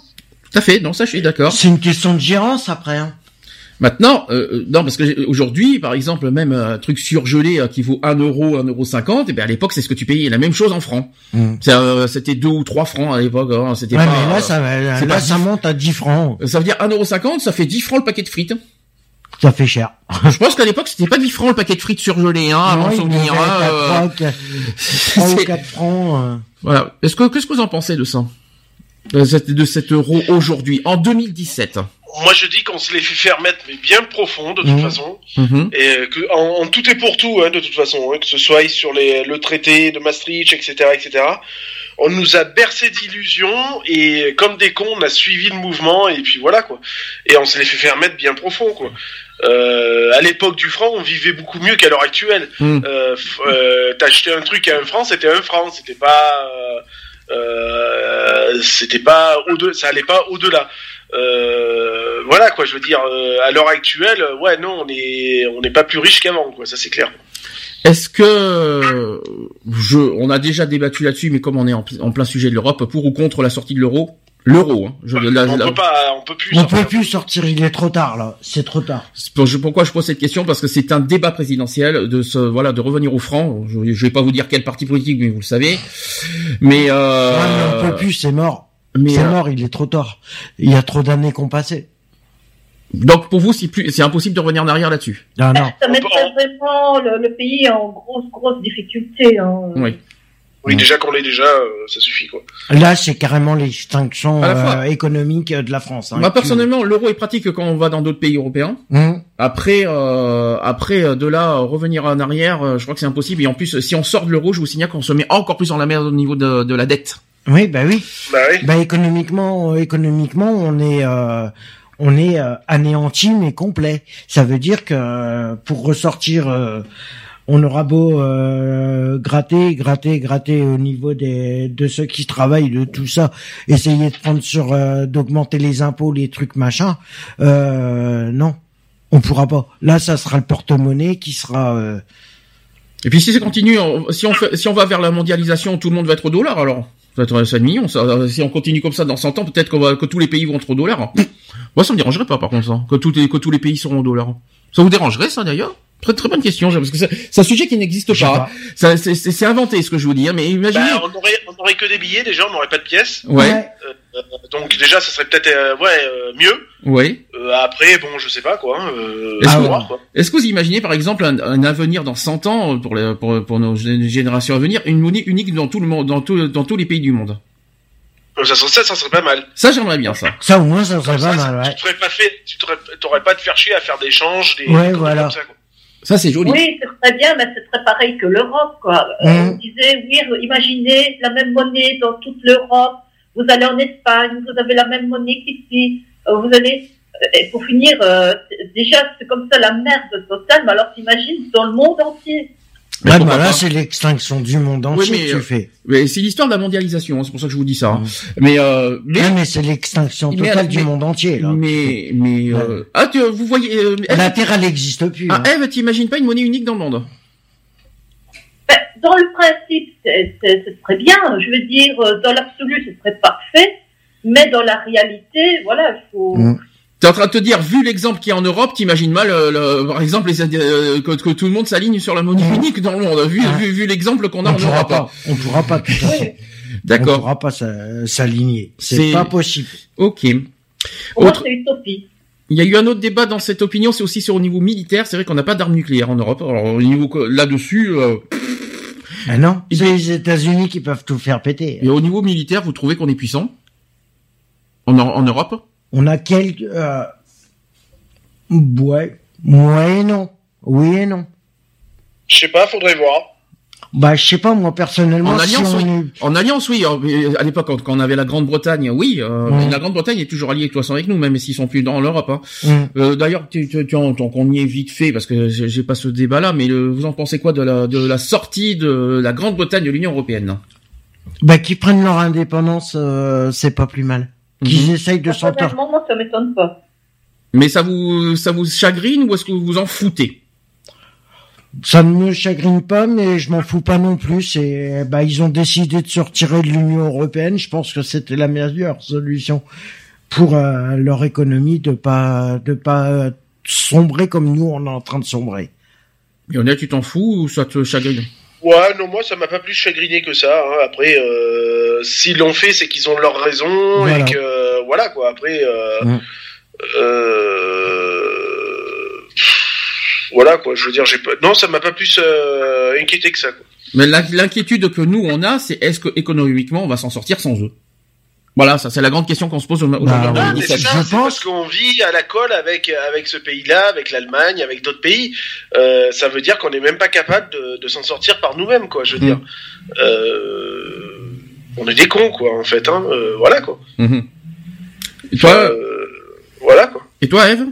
C: Tout à fait, non, ça je suis d'accord.
E: C'est une question de gérance après. Hein.
C: Maintenant, euh, euh, non, parce que aujourd'hui, par exemple, même un truc surgelé euh, qui vaut 1 euro, 1 euro 50, et ben à l'époque, c'est ce que tu payais, la même chose en francs. C'est, euh, C'était 2 ou 3 francs à l'époque, hein, c'était
E: Ouais,
C: pas...
E: mais là, ça, va-
C: c'est
E: là,
C: pas
E: ça monte à 10 francs.
C: Ça veut dire 1 euro 50, ça fait 10 francs le paquet de frites.
E: Ça fait cher.
C: Je pense qu'à l'époque, c'était pas 10 francs le paquet de frites surgelé, hein, avant
E: il
C: souvenir. hein,
E: être à
C: euh,
E: 3 ou 4, 3 ou
C: c'est-
E: 4 francs. euh.
C: Voilà. Est-ce que qu'est-ce que vous en pensez de ça? De cette, de cet euro aujourd'hui, en 2017
D: moi je dis qu'on se les fait faire mettre mais bien profond de toute
E: Mhm.
D: façon
C: Mhm.
D: et que en, en tout est pour tout hein, de toute façon hein, que ce soit sur les, le traité de Maastricht etc etc on nous a bercé d'illusions et comme des cons on a suivi le mouvement et puis voilà quoi et on se les fait faire mettre bien profond quoi euh, à l'époque du franc on vivait beaucoup mieux qu'à l'heure actuelle
C: Mhm.
D: euh, euh, t'achetais un truc à un franc c'était un franc c'était pas euh, euh, c'était pas au ça allait pas au delà euh, voilà quoi, je veux dire, euh, à l'heure actuelle, euh, ouais, non, on est, on n'est pas plus riche qu'avant, quoi, ça c'est clair.
C: Est-ce que euh, je, on a déjà débattu là-dessus, mais comme on est en, pl- en plein sujet de l'Europe, pour ou contre la sortie de l'euro L'euro, hein. Je, la-
D: on
C: la-
D: peut pas, on peut plus.
E: On
D: sortir.
E: peut plus sortir, il est trop tard là. C'est trop tard.
C: C'est pour- je- pourquoi je pose cette question Parce que c'est un débat présidentiel de ce, voilà, de revenir au franc. Je, je vais pas vous dire quel parti politique, mais vous le savez. Mais, euh,
E: Ouais, mais on peut plus, c'est mort.
C: Mais,
E: C'est
C: euh,
E: mort, il est trop tard. Il y a trop d'années qu'on passé.
C: donc pour vous, c'est plus, c'est impossible de revenir en arrière là-dessus.
E: Non, non.
F: Ça mettrait
D: peut-
F: vraiment le, le pays en grosse, grosse difficulté. Hein.
C: Oui.
D: Oui, déjà qu'on l'est déjà, euh, ça suffit, quoi.
E: Là, c'est carrément l'extinction euh, économique de la France. hein.
C: Moi personnellement, l'euro est pratique quand on va dans d'autres pays européens.
E: Hum.
C: Après, euh, après euh, de là euh, revenir en arrière, euh, je crois que c'est impossible. Et en plus, si on sort de l'euro, je vous signale qu'on se met encore plus dans la merde au niveau de, de la dette.
E: Oui, bah oui.
D: Bah oui.
E: Bah économiquement, euh, économiquement, on est, euh, on est euh, anéanti mais complet. Ça veut dire que euh, pour ressortir, euh, on aura beau euh, gratter, gratter, gratter au niveau des de ceux qui travaillent, de tout ça, essayer de prendre sur, euh, d'augmenter les impôts, les trucs machin. Euh, non, on pourra pas. Là, ça sera le porte-monnaie qui sera. euh,
C: Et puis si ça continue, on- si on fait, si on va vers la mondialisation, tout le monde va être au dollar alors. Ça va être 5 millions. Ça, si on continue comme ça dans 100 ans, peut-être que tous les pays vont être au dollar. Moi, ça me dérangerait pas par contre ça, que tous les que tous les pays seront au dollar. Ça vous dérangerait ça d'ailleurs? Très très bonne question, parce que c'est c'est un sujet qui n'existe pas.
E: pas.
C: Ça, c'est- C'est c'est inventé ce que je vous dis, mais imaginez.
D: Bah, on aurait, on aurait que des billets, déjà, on n'aurait pas de pièces.
C: ouais,
D: Euh, donc déjà, ça serait peut-être, euh, ouais, euh, mieux.
C: ouais.
D: Euh, après, bon, je sais pas, quoi. hein, Euh,
C: Est-ce
D: à
C: que-
D: voir, quoi.
C: Est-ce que vous imaginez par exemple un, un avenir dans 100 ans pour, les, pour, pour nos gé- générations à venir, une monnaie unique dans tout le monde, dans, tout, dans tous les pays du monde?
D: Euh, Ça, serait- ça, ça serait pas mal.
C: Ça, j'aimerais bien ça.
E: Ça au moins, ça serait pas
D: ça,
E: mal.
D: Tu
E: Ouais.
D: t'aurais pas fait, tu t'aurais, pas te faire chier à faire des changes, des,
E: Ouais, voilà.
D: comme ça, quoi.
C: Ça, c'est joli.
F: Oui, c'est très bien, mais c'est très pareil que l'Europe, quoi. Euh,
E: Mhm.
F: On disait, oui, imaginez la même monnaie dans toute l'Europe. Vous allez en Espagne, vous avez la même monnaie qu'ici. Euh, vous allez, euh, et pour finir, euh, déjà, c'est comme ça la merde totale, mais alors t'imagines dans le monde entier.
C: Mais
E: Ouais, bah là,
C: pas
E: c'est l'extinction du monde
C: Oui,
E: entier
C: mais,
E: que tu
C: euh,
E: fais.
C: Mais c'est l'histoire de la mondialisation, hein, c'est pour ça que je vous dis ça. hein. Mais, euh, mais,
E: Ouais, mais c'est l'extinction totale du
C: mais-
E: monde entier. Là.
C: mais, mais, euh, ah, tu, vous voyez, euh,
E: La
C: Eve,
E: Terre, elle n'existe plus.
C: ah,
E: hein.
C: Eve, t'imagines pas une monnaie unique dans le monde?
F: Ben, dans le principe, c'est- c'est- ce serait bien. Je veux dire, euh, dans l'absolu, ce serait parfait. Mais dans la réalité, voilà, il faut.
E: Mhm.
C: T'es en train de te dire, vu l'exemple qu'il y a en Europe, t'imagines mal, euh, le- par exemple, les, euh, que, que tout le monde s'aligne sur la monnaie unique dans le monde, vu,
E: Ah.
C: vu, vu l'exemple qu'on a
E: on
C: en
E: pourra
C: Europe.
E: pas. On pourra pas, toute façon. On
C: D'accord.
E: pourra pas s'a- s'aligner.
C: C'est-
E: pas possible.
C: Ok.
F: Pour
C: Autre-
F: utopie.
C: Il y a eu un autre débat dans cette opinion, c'est aussi sur au niveau militaire. C'est vrai qu'on n'a pas d'armes nucléaires en Europe. Alors au niveau là-dessus, euh,
E: Ah non, c'est les États-Unis qui peuvent tout faire péter.
C: et au niveau militaire, vous trouvez qu'on est puissant? En, en Europe?
E: On a quelques... Euh... Ouais. Ouais et non. Oui et non.
D: Je sais pas, faudrait voir.
E: Bah, je sais pas, moi, personnellement,
C: En
E: si
C: alliance,
E: on
C: oui. En alliance, oui. euh, À l'époque, quand, quand on avait la Grande-Bretagne, oui. euh, La Grande-Bretagne est toujours alliée de toute façon avec nous, même s'ils sont plus dans l'Europe. Hein. Euh, D'ailleurs, tu, tu, tu, en- tant qu'on y est vite fait, parce que j'ai j'ai pas ce débat-là, mais le- vous en pensez quoi de la, de la sortie de la Grande-Bretagne de l'Union européenne
E: Bah, qu'ils prennent leur indépendance, euh, c'est pas plus mal. Qu'ils
C: Mhm.
E: essayent de s'en
F: Personnellement, moi, ça m'étonne pas.
C: Mais ça vous, ça vous chagrine ou est-ce que vous vous en foutez?
E: Ça ne me chagrine pas, mais je m'en fous pas non plus. C'est, bah, ils ont décidé de se retirer de l'Union européenne. Je pense que c'était la meilleure solution pour euh, leur économie de pas, de pas euh, sombrer comme nous on est en train de sombrer.
C: Lionel, tu t'en fous ou ça te chagrine?
D: Ouais, non, moi, ça m'a pas plus chagriné que ça. hein. Après, euh, s'ils l'ont fait, c'est qu'ils ont leur raison
E: Voilà.
D: et que voilà quoi. Après, euh,
E: Ouais.
D: euh, pff, voilà quoi. Je veux dire, j'ai pas. Non, ça m'a pas plus euh, inquiété que ça. Quoi.
C: Mais l'inquiétude que nous on a, c'est est-ce que économiquement on va s'en sortir sans eux? Voilà, ça c'est la grande question qu'on se pose aujourd'hui.
E: Bah,
C: en
E: ouais,
D: Ah, mais
C: 2017.
D: c'est ça,
E: Je pense-
D: parce qu'on vit à la colle avec avec ce pays-là, avec l'Allemagne, avec d'autres pays. Euh, ça veut dire qu'on n'est même pas capable de, de s'en sortir par nous-mêmes, quoi. Je veux
C: Mm.
D: dire, euh, on est des cons, quoi, en fait. Hein. Euh, voilà, quoi.
C: Mhm. Et toi,
D: Euh, voilà, quoi.
C: et toi, Eve?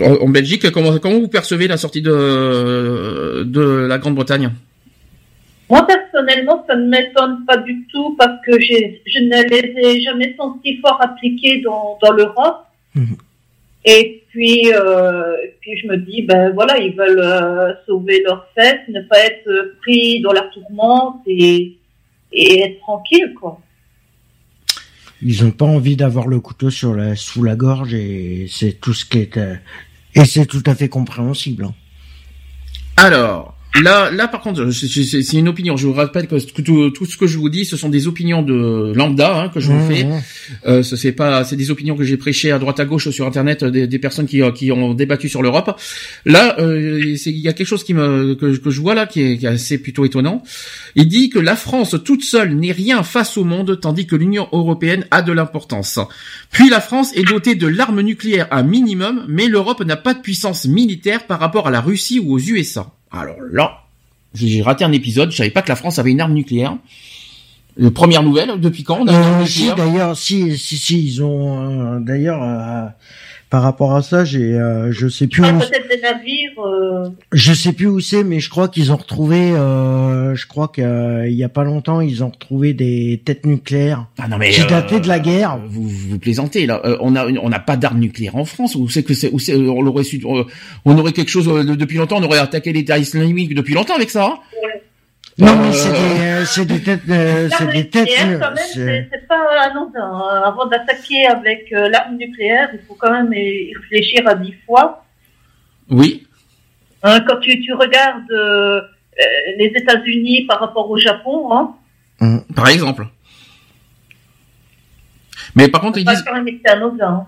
C: En, en Belgique, comment, comment vous percevez la sortie de, de la Grande-Bretagne?
F: Moi, personnellement, ça ne m'étonne pas du tout parce que j'ai- je ne les ai jamais sentis fort appliqués dans, dans l'Europe.
E: Mhm.
F: Et puis, euh, et puis, je me dis, ben voilà, ils veulent euh, sauver leurs fesses, ne pas être pris dans la tourmente et, et être tranquille, quoi.
E: Ils ont pas envie d'avoir le couteau sur la, sous la gorge et c'est tout ce qui est, euh, et c'est tout à fait compréhensible. hein.
C: Alors, là, là par contre, c'est- une opinion. Je vous rappelle que tout, tout ce que je vous dis, ce sont des opinions de lambda hein, que je vous
E: Mmh,
C: fais.
E: mmh.
C: Euh, ce c'est pas, c'est des opinions que j'ai prêchées à droite à gauche sur internet, euh, des, des personnes qui, euh, qui ont débattu sur l'Europe. Là, euh, il y a quelque chose qui me que, que je vois là qui est, qui est assez plutôt étonnant. Il dit que la France toute seule n'est rien face au monde, tandis que l'Union européenne a de l'importance. Puis la France est dotée de l'arme nucléaire à minimum, mais l'Europe n'a pas de puissance militaire par rapport à la Russie ou aux USA. Alors là, j'ai raté un épisode, je savais pas que la France avait une arme nucléaire. Euh, première nouvelle, depuis quand on a une arme
E: Euh, si d'ailleurs, si si si ils ont euh, d'ailleurs par rapport à ça, j'ai euh, je sais plus
F: Ah,
E: où,
F: Peut-être des navires. euh,
E: je sais plus où c'est, mais je crois qu'ils ont retrouvé, euh, je crois qu'il y a pas longtemps, ils ont retrouvé des têtes nucléaires
C: Ah non mais
E: qui dataient de la guerre.
C: Vous, vous plaisantez là. Euh, on a on n'a pas d'armes nucléaires en France. Où c'est que c'est où c'est on l'aurait su euh, on aurait quelque chose euh, de- depuis longtemps. On aurait attaqué l'État islamique depuis longtemps avec ça. hein.
E: Non,
C: Euh,
E: mais c'est des, euh, c'est des têtes, euh, c'est
F: L'arme
E: des têtes.
F: nucléaire, quand même,
E: c'est-
F: pas anodin. hein. Avant d'attaquer avec l'arme nucléaire, il faut quand même y réfléchir à dix fois.
C: Oui.
F: Hein, quand tu, tu regardes euh, les États-Unis par rapport au Japon, hein,
C: Par exemple. Mais par contre ils disent
F: quand même anodin.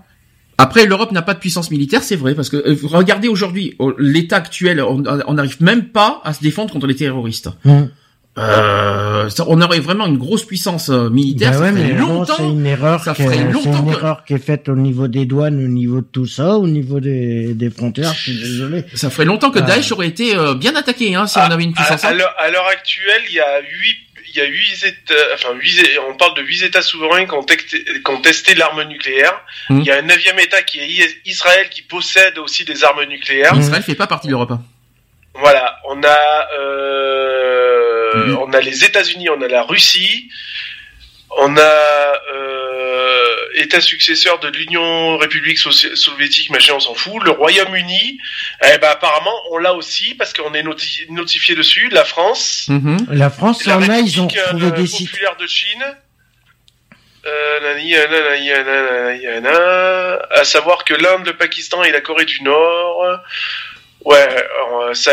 C: Après l'Europe n'a pas de puissance militaire, c'est vrai parce que euh, regardez aujourd'hui euh, l'état actuel, on n'arrive même pas à se défendre contre les terroristes.
E: Hum.
C: Euh, ça, on aurait vraiment une grosse puissance euh, militaire.
E: Bah
C: ça
E: ouais,
C: ferait longtemps.
E: c'est une erreur,
C: ça
E: qui-
C: ferait
E: c'est
C: longtemps
E: une
C: que-
E: erreur qui est faite au niveau des douanes, au niveau de tout ça, au niveau des, des frontières. Je suis désolé.
C: Ça ferait longtemps que
E: Ah.
C: Daesh aurait été euh, bien attaqué hein, si
D: Ah,
C: on avait une puissance.
D: à à l'heure actuelle, il y a huit, il y a huit États, enfin huit, on parle de huit États souverains qui ont, texté- qui ont testé l'arme nucléaire.
C: Mhm.
D: Il y a un neuvième État qui est Israël qui possède aussi des armes nucléaires.
C: Israël fait pas partie de l'Europe. hein.
D: Voilà, on a, euh,
C: Mhm.
D: on a les États-Unis, on a la Russie, on a euh, État successeur de l'Union République soviétique, machin, on s'en fout. Le Royaume-Uni, eh ben apparemment on l'a aussi parce qu'on est noti- notifié dessus. La France,
C: Mhm.
E: La France,
D: la
E: en a, ils ont retrouvé
D: euh,
E: des sites.
D: populaire de Chine. Euh, à savoir que l'Inde, le Pakistan et la Corée du Nord, ouais, euh, ça,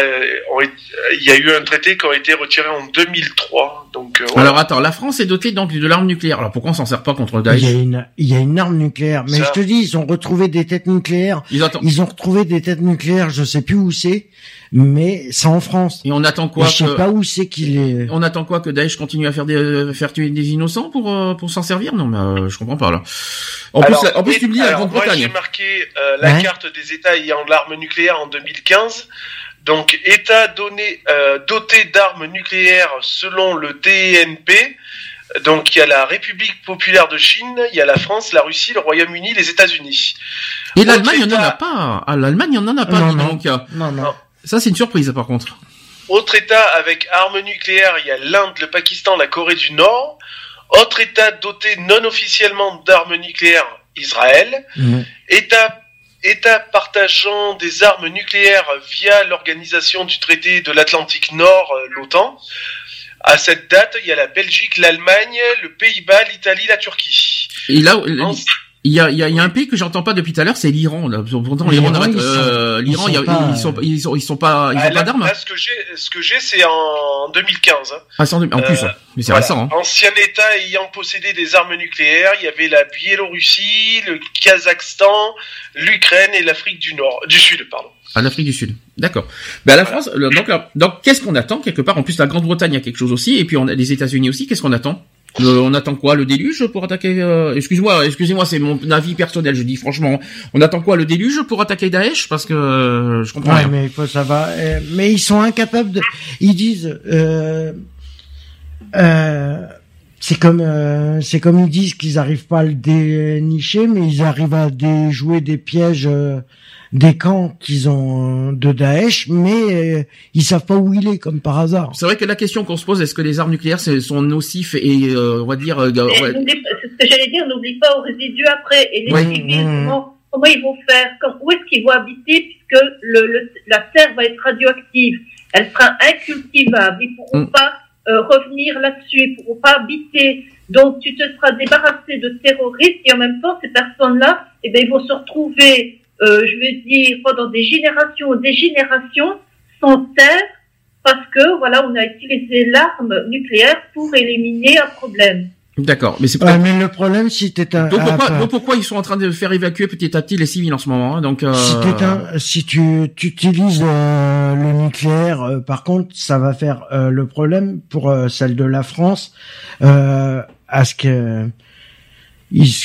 D: il y a eu un traité qui a été retiré en 2003. Donc, euh.
C: Alors attends, la France est dotée donc de l'arme nucléaire. Alors pourquoi on s'en sert pas contre
E: Il y, a
C: Daesh
E: une, il y a une arme nucléaire. Mais
D: Ça.
E: je te dis, ils ont retrouvé des têtes nucléaires.
C: Ils attendent.
E: Ils ont retrouvé des têtes nucléaires, je sais plus où c'est, mais c'est en France.
C: Et on attend quoi
E: je sais
C: que...
E: pas où c'est qu'il est.
C: On attend quoi que Daesh continue à faire des euh, faire tuer des innocents pour euh, pour s'en servir? Non mais euh, je comprends pas là. En
D: Alors,
C: plus en plus
D: et-
C: tu me dis la
D: alors, Moi,
C: Grande-Bretagne.
D: j'ai marqué euh, la
E: Ouais.
D: carte des États ayant de l'arme nucléaire en 2015. Donc, États donné, euh, dotés d'armes nucléaires selon le DNP. Donc, il y a la République populaire de Chine, il y a la France, la Russie, le Royaume-Uni, les États-Unis.
C: Et l'Allemagne
D: Autre
C: on en a
D: État-
C: pas. Ah l'Allemagne on en a pas.
E: Non, non.
C: donc.
E: Non, non.
C: Ça c'est une surprise par contre.
D: Autre État avec armes nucléaires, il y a l'Inde, le Pakistan, la Corée du Nord. Autre État doté non officiellement d'armes nucléaires, Israël.
E: Mhm.
D: État, État partageant des armes nucléaires via l'organisation du traité de l'Atlantique Nord, euh, l'OTAN. À cette date, il y a la Belgique, l'Allemagne, le Pays-Bas, l'Italie, la Turquie.
C: Et là
D: En-
C: il y a, il y, a, il y a un pays que j'entends pas depuis tout à l'heure, c'est l'Iran. là. Pourtant, l'Iran,
E: L'Iran, ils sont-
C: euh,
E: ils
C: l'Iran, il y a-
E: sont pas,
C: ils sont, ils sont, ils sont pas, ils
D: Ah,
C: ont
D: là,
C: pas d'armes.
D: là, ce que j'ai, ce que j'ai, c'est en 2015. hein.
C: Ah, c'est en, en plus,
D: Euh,
C: hein. mais c'est
D: Voilà.
C: récent. Hein.
D: Ancien État ayant possédé des armes nucléaires, il y avait la Biélorussie, le Kazakhstan, l'Ukraine et l'Afrique du Nord, du Sud, pardon.
C: À l'Afrique du Sud. D'accord. Ben, à la France, donc, là, donc, qu'est-ce qu'on attend quelque part? En plus, la Grande-Bretagne a quelque chose aussi, et puis on a les États-Unis aussi. Qu'est-ce qu'on attend? On attend quoi Le déluge pour attaquer Excuse-moi, excusez-moi, c'est mon avis personnel. Je dis franchement, on attend quoi Le déluge pour attaquer Daesh? Parce que je comprends.
E: Ouais, mais ça va. mais ils sont incapables de. Ils disent. Euh, c'est comme c'est comme ils disent qu'ils arrivent pas à le dénicher, mais ils arrivent à déjouer des pièges des camps qu'ils ont euh, de Daesh, mais euh, ils savent pas où il est, comme par hasard.
C: C'est vrai que la question qu'on se pose, est-ce que les armes nucléaires sont nocifs et euh, on va dire.
F: C'est ce que j'allais dire. N'oublie pas aux résidus après et les civils. Mmh. Comment, ils vont faire Où est-ce qu'ils vont habiter puisque le, la terre va être radioactive Elle sera incultivable. Ils pourront mmh. pas revenir là-dessus. Ils pourront pas habiter. Donc tu te seras débarrassé de terroristes et en même temps ces personnes-là, eh ben ils vont se retrouver euh, je veux dire, pendant des générations, des générations, sans terre, parce que voilà, on a utilisé l'arme nucléaire pour éliminer un problème.
C: D'accord,
E: mais c'est pas. mais le problème, si t'es un.
C: Donc pourquoi, pourquoi ils sont en train de faire évacuer petit à petit les civils en ce moment hein, Donc. Euh...
E: Si, un, si tu, utilises euh, le nucléaire, euh, par contre, ça va faire euh, le problème pour celle de la France, à ce que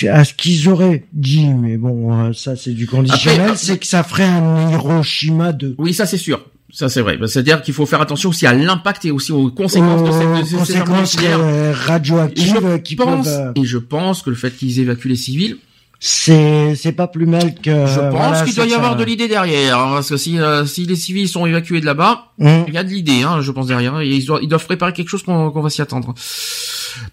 E: à ce qu'ils auraient dit, mais bon, euh, ça c'est du conditionnel, c'est que ça ferait un Hiroshima de.
C: Oui, ça c'est sûr. Ça c'est vrai. Bah, c'est-à-dire qu'il faut faire attention aussi à l'impact et aussi aux conséquences de cette,
E: conséquences euh, radioactives qui
C: peuvent. Euh, et je pense que le fait qu'ils évacuent les civils,
E: c'est c'est pas plus mal que.
C: Je pense qu'il doit y avoir de l'idée derrière, hein, parce que si si les civils sont évacués de là-bas, hum. il y a de l'idée, hein, je pense derrière. Et ils doivent, ils doivent préparer quelque chose qu'on qu'on va s'y attendre.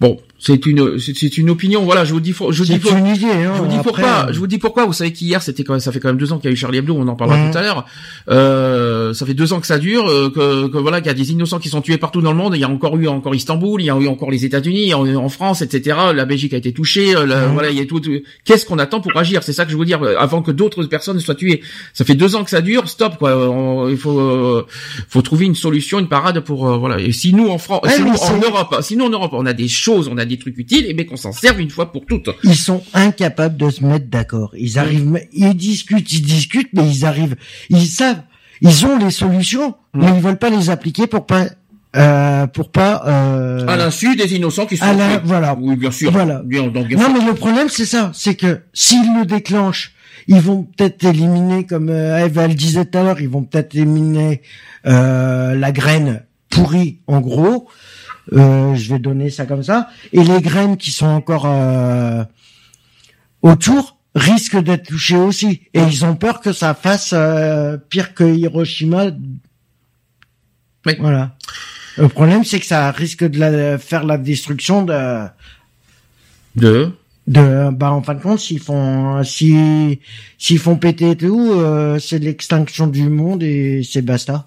C: Bon, c'est une c'est une opinion. Voilà, je vous dis je dis
E: idée, hein,
C: je vous dis pourquoi. Je vous dis pourquoi. Vous savez qu'hier c'était quand ça fait quand même deux ans qu'il y a eu Charlie Hebdo. On en parlera mhm. tout à l'heure. Euh, ça fait deux ans que ça dure. Euh, que, que voilà qu'il y a des innocents qui sont tués partout dans le monde. Il y a encore eu encore Istanbul. Il y a eu encore les États-Unis, en, en, France, etc. La Belgique a été touchée. Euh, mhm. Voilà, il y a tout. Qu'est-ce qu'on attend pour agir? C'est ça que je veux dire. Avant que d'autres personnes soient tuées. Ça fait deux ans que ça dure. Stop quoi. il faut faut trouver une solution, une parade pour voilà. Et si nous en France, si nous en Europe, si nous en Europe, on a des choses, on a des trucs utiles, et eh bien qu'on s'en serve une fois pour toutes.
E: Ils sont incapables de se mettre d'accord. Ils arrivent, ils discutent, ils discutent, mais ils arrivent, ils savent, ils ont les solutions, mais ils veulent pas les appliquer pour pas euh, pour pas euh...
C: à l'insu des innocents qui sont
E: voilà.
C: Oui bien sûr.
E: Voilà. Bien, donc, non mais le problème c'est ça c'est que s'ils le déclenchent ils vont peut-être éliminer comme euh, Eva le disait tout à l'heure ils vont peut-être éliminer euh, la graine pourrie en gros euh, je vais donner ça comme ça. Et les graines qui sont encore euh, autour risquent d'être touchées aussi. Et ils ont peur que ça fasse euh, pire que Hiroshima. Voilà. Le problème, c'est que ça risque de la, faire la destruction de
C: de?
E: de bah en fin de compte s'ils font si s'ils font péter tout c'est l'extinction du monde et c'est basta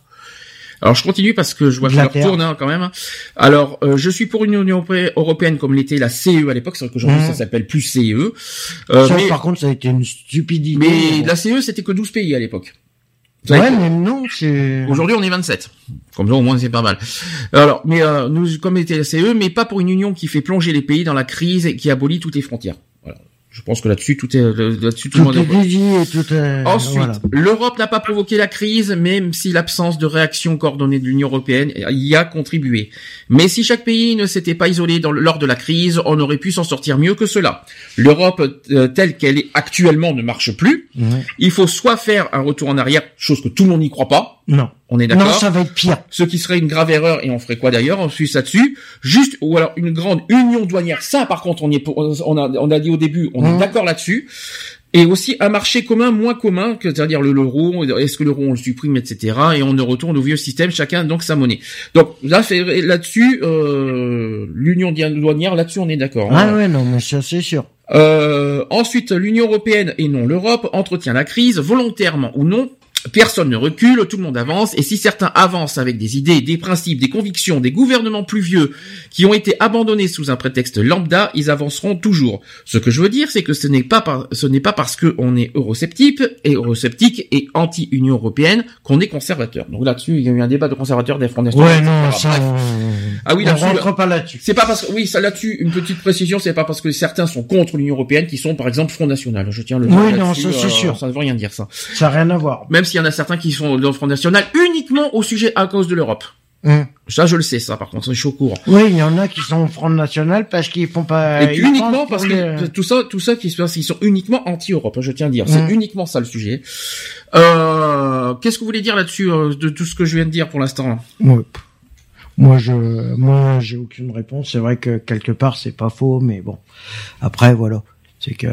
C: alors je continue parce que je vois que l'heure tourne hein, quand même. Alors euh, je suis pour une Union européenne comme l'était la CE à l'époque, c'est qu'aujourd'hui mmh. ça s'appelle plus CE.
E: Euh, mais, par contre ça a été une stupidité.
C: Mais la CE c'était que 12 pays à l'époque.
E: Ouais, mais non, c'est...
C: Aujourd'hui, on est 27. Comme ça, au moins, c'est pas mal. Alors, mais euh, nous, comme était la CE, mais pas pour une union qui fait plonger les pays dans la crise et qui abolit toutes les frontières. Je pense que là-dessus tout est là-dessus
E: tout, le monde est, tout est...
C: Ensuite, l'Europe n'a pas provoqué la crise, même si l'absence de réaction coordonnée de l'Union européenne y a contribué. Mais si chaque pays ne s'était pas isolé dans, lors de la crise, on aurait pu s'en sortir mieux que cela. L'Europe euh, telle qu'elle est actuellement ne marche plus. Il faut soit faire un retour en arrière, chose que tout le monde n'y croit pas.
E: Non.
C: On est d'accord. Non,
E: ça va être pire.
C: Ce qui serait une grave erreur et on ferait quoi d'ailleurs On suit ça dessus. Juste ou alors une grande union douanière. Ça, par contre, on y est. On a, on a dit au début, on est mmh. d'accord là-dessus. Et aussi un marché commun moins commun, que c'est-à-dire le euro. Est-ce que l'euro on le supprime, etc. Et on ne retourne au vieux système, chacun donc sa monnaie. Donc là, là-dessus, euh, l'union douanière, là-dessus, on est d'accord.
E: Hein. Ah ouais, non, mais ça c'est sûr.
C: Euh, ensuite, l'Union européenne et non l'Europe entretient la crise volontairement ou non Personne ne recule, tout le monde avance, et si certains avancent avec des idées, des principes, des convictions, des gouvernements plus vieux qui ont été abandonnés sous un prétexte lambda, ils avanceront toujours. Ce que je veux dire, c'est que ce n'est pas ce n'est pas parce qu'on est eurosceptique et eurosceptique et anti-Union européenne qu'on est conservateur. Donc là-dessus, il y a eu un débat de conservateurs des Front
E: Ouais, non, ça,
C: ah oui,
E: on rentre pas là-dessus.
C: C'est pas parce que, oui, ça là-dessus, une petite précision, c'est pas parce que certains sont contre l'Union européenne qui sont, par exemple, Front National. Je tiens le
E: Oui, non, ça, c'est euh, sûr.
C: Ça ne veut rien dire, ça.
E: Ça n'a rien à voir.
C: Même s'il y en a certains qui sont dans le Front National uniquement au sujet à cause de l'Europe.
E: Hum.
C: Ça, je le sais, ça, par contre, je suis au courant.
E: Oui, il y en a qui sont au Front National parce qu'ils font pas.
C: Et uniquement parce que
E: les-
C: tout ça, tout ça qui se passe, ils sont uniquement anti-Europe. Je tiens à dire, c'est
E: Mm.
C: uniquement ça le sujet. Euh, Qu'est-ce que vous voulez dire là-dessus euh, de tout ce que je viens de dire pour l'instant?
E: Ouais. Moi, je, moi, j'ai aucune réponse. C'est vrai que quelque part, c'est pas faux, mais bon. Après, voilà. C'est que,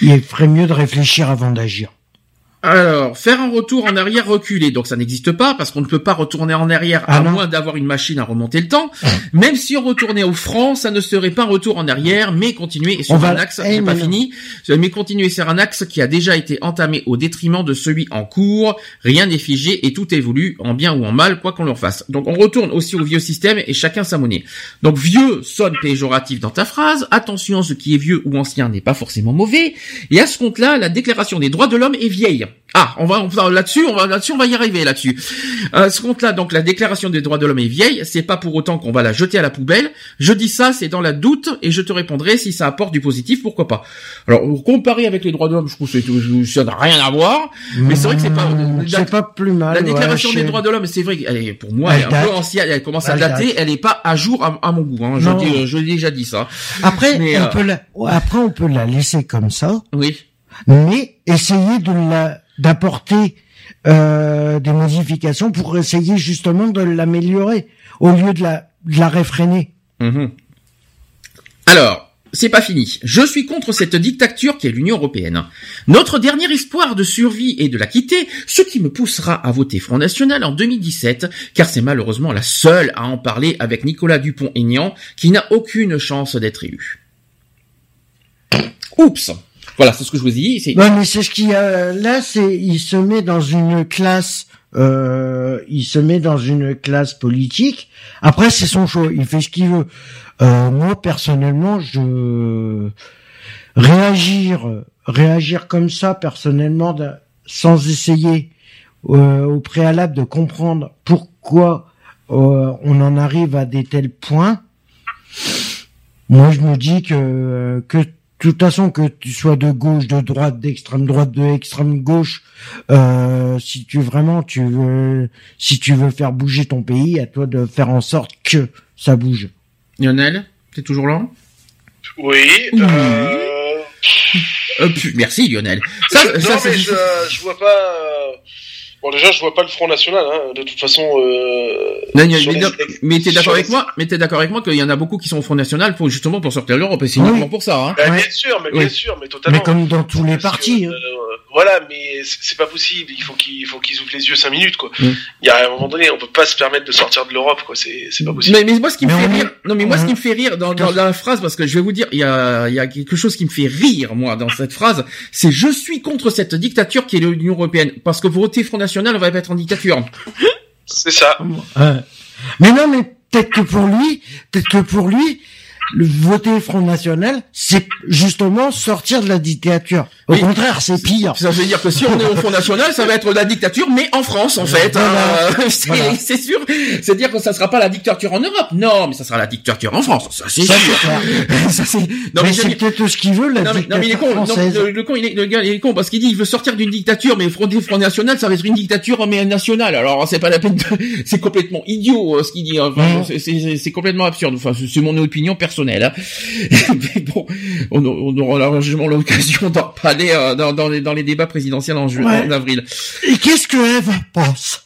E: il ferait mieux de réfléchir avant d'agir.
C: Alors, faire un retour en arrière reculé, donc ça n'existe pas parce qu'on ne peut pas retourner en arrière
E: Ah
C: à
E: non.
C: moins d'avoir une machine à remonter le temps. Même si on retournait au franc, ça ne serait pas un retour en arrière, mais continuer sur
E: On va-
C: un axe,
E: Eh,
C: j'ai pas
E: non.
C: fini, mais continuer sur un axe qui a déjà été entamé au détriment de celui en cours. Rien n'est figé et tout évolue en bien ou en mal, quoi qu'on leur fasse. Donc on retourne aussi au vieux système et chacun sa monnaie. Donc vieux sonne péjoratif dans ta phrase. Attention, ce qui est vieux ou ancien n'est pas forcément mauvais. Et à ce compte-là, la déclaration des droits de l'homme est vieille. Ah, on va, on va- là-dessus, on va là-dessus, on va y arriver là-dessus. À ce compte-là, donc la déclaration des droits de l'homme est vieille. C'est pas pour autant qu'on va la jeter à la poubelle. Je dis ça, c'est dans la doute, et je te répondrai si ça apporte du positif, pourquoi pas. Alors comparé avec les droits de l'homme, je trouve que c'est- ça n'a rien à voir. Mais c'est vrai que c'est pas-
E: Mmh,
C: la-
E: c'est pas plus mal.
C: La déclaration des droits de l'homme, c'est vrai qu'elle est, pour moi, elle est
E: Elle
C: un peu
E: date.
C: ancienne, elle commence à
E: Elle
C: dater,
E: date.
C: elle est pas à jour à, à mon goût, hein. Je dis, je l'ai déjà dit ça.
E: Après,
C: Mais,
E: on
C: euh,
E: peut la, après, on peut la laisser comme ça,
C: Oui.
E: mais essayer de la, d'apporter, euh, des modifications pour essayer justement de l'améliorer au lieu de la, de la réfréner.
C: Mhm. Alors, c'est pas fini. Je suis contre cette dictature qui est l'Union européenne. Notre dernier espoir de survie est de la quitter, ce qui me poussera à voter Front National en 2017, car c'est malheureusement la seule à en parler avec Nicolas Dupont-Aignan, qui n'a aucune chance d'être élu. Oups. Voilà, c'est ce que je vous dis. C'est...
E: Non, mais c'est ce qui, euh, là, c'est, il se met dans une classe, euh, il se met dans une classe politique. Après, c'est son choix. Il fait ce qu'il veut. Euh, moi, personnellement, je réagir, réagir comme ça, personnellement, sans essayer euh, au préalable de comprendre pourquoi euh, on en arrive à des tels points. Moi, je me dis que que de toute façon que tu sois de gauche, de droite, d'extrême droite, de extrême gauche, euh, si tu vraiment tu veux, si tu veux faire bouger ton pays, à toi de faire en sorte que ça bouge.
C: Lionel, t'es toujours là?
D: Oui.
C: Oui.
D: Euh...
C: euh, pu- Merci Lionel. Ça,
D: non,
C: ça,
D: mais je, je vois pas. Euh, Bon, déjà, je vois pas le Front National. Hein. De toute façon. Euh...
C: Non, non,
D: sur
C: mais, non, mais t'es d'accord avec
D: les-
C: moi Mais t'es d'accord avec moi qu'il y en a beaucoup qui sont au Front National pour justement pour sortir de l'Europe et c'est
E: Oui.
C: uniquement pour ça. Hein.
D: Bah,
E: Ouais.
D: Bien sûr, mais
C: Oui.
D: bien sûr, mais totalement.
E: Mais comme dans tous les partis.
D: que,
E: hein.
D: euh, voilà, mais c'est pas possible. Il faut qu'ils il faut qu'ils ouvrent les yeux cinq minutes, quoi.
C: Mm.
D: Il y a un moment donné, on peut pas se permettre de sortir de l'Europe, quoi. C'est c'est pas possible.
C: Mais, mais moi, ce qui me fait rire, non, mais moi, ce qui me fait rire dans, dans la phrase, parce que je vais vous dire, il y a, il y a quelque chose qui me fait rire, moi, dans cette phrase, c'est je suis contre cette dictature qui est l'Union Européenne. Parce que voter Front National, on va pas être en dictature.
D: C'est ça.
E: Ouais. Mais non, mais peut-être que pour lui, peut-être que pour lui, le voter Front National, c'est justement sortir de la dictature. Au
C: Oui.
E: contraire, c'est pire.
C: Ça veut dire que si on est au Front National, ça va être la dictature, mais en France, en fait.
E: Voilà.
C: hein. c'est
E: Voilà.
C: sûr. C'est-à-dire que ça sera pas la dictature en Europe. Non, mais ça sera la dictature en France. Ça, c'est sûr. Ça, c'est- non,
E: mais
C: mais
E: c'est peut-être ce qu'il veut, la
C: Non mais, non, mais il est con, non, le, le con, il est, le gars, il est con parce qu'il dit il veut sortir d'une dictature, mais Front, Front National, ça va être une dictature mais nationale. Alors c'est pas la peine, de... c'est complètement idiot euh, ce qu'il dit. Enfin, c'est- complètement absurde. Enfin, c'est mon opinion personnelle. Hein. mais bon, on, on aura largement l'occasion d'en parler euh, dans, dans, les, dans les débats présidentiels en,
E: Ouais.
C: en avril.
E: Et qu'est-ce que Eve pense?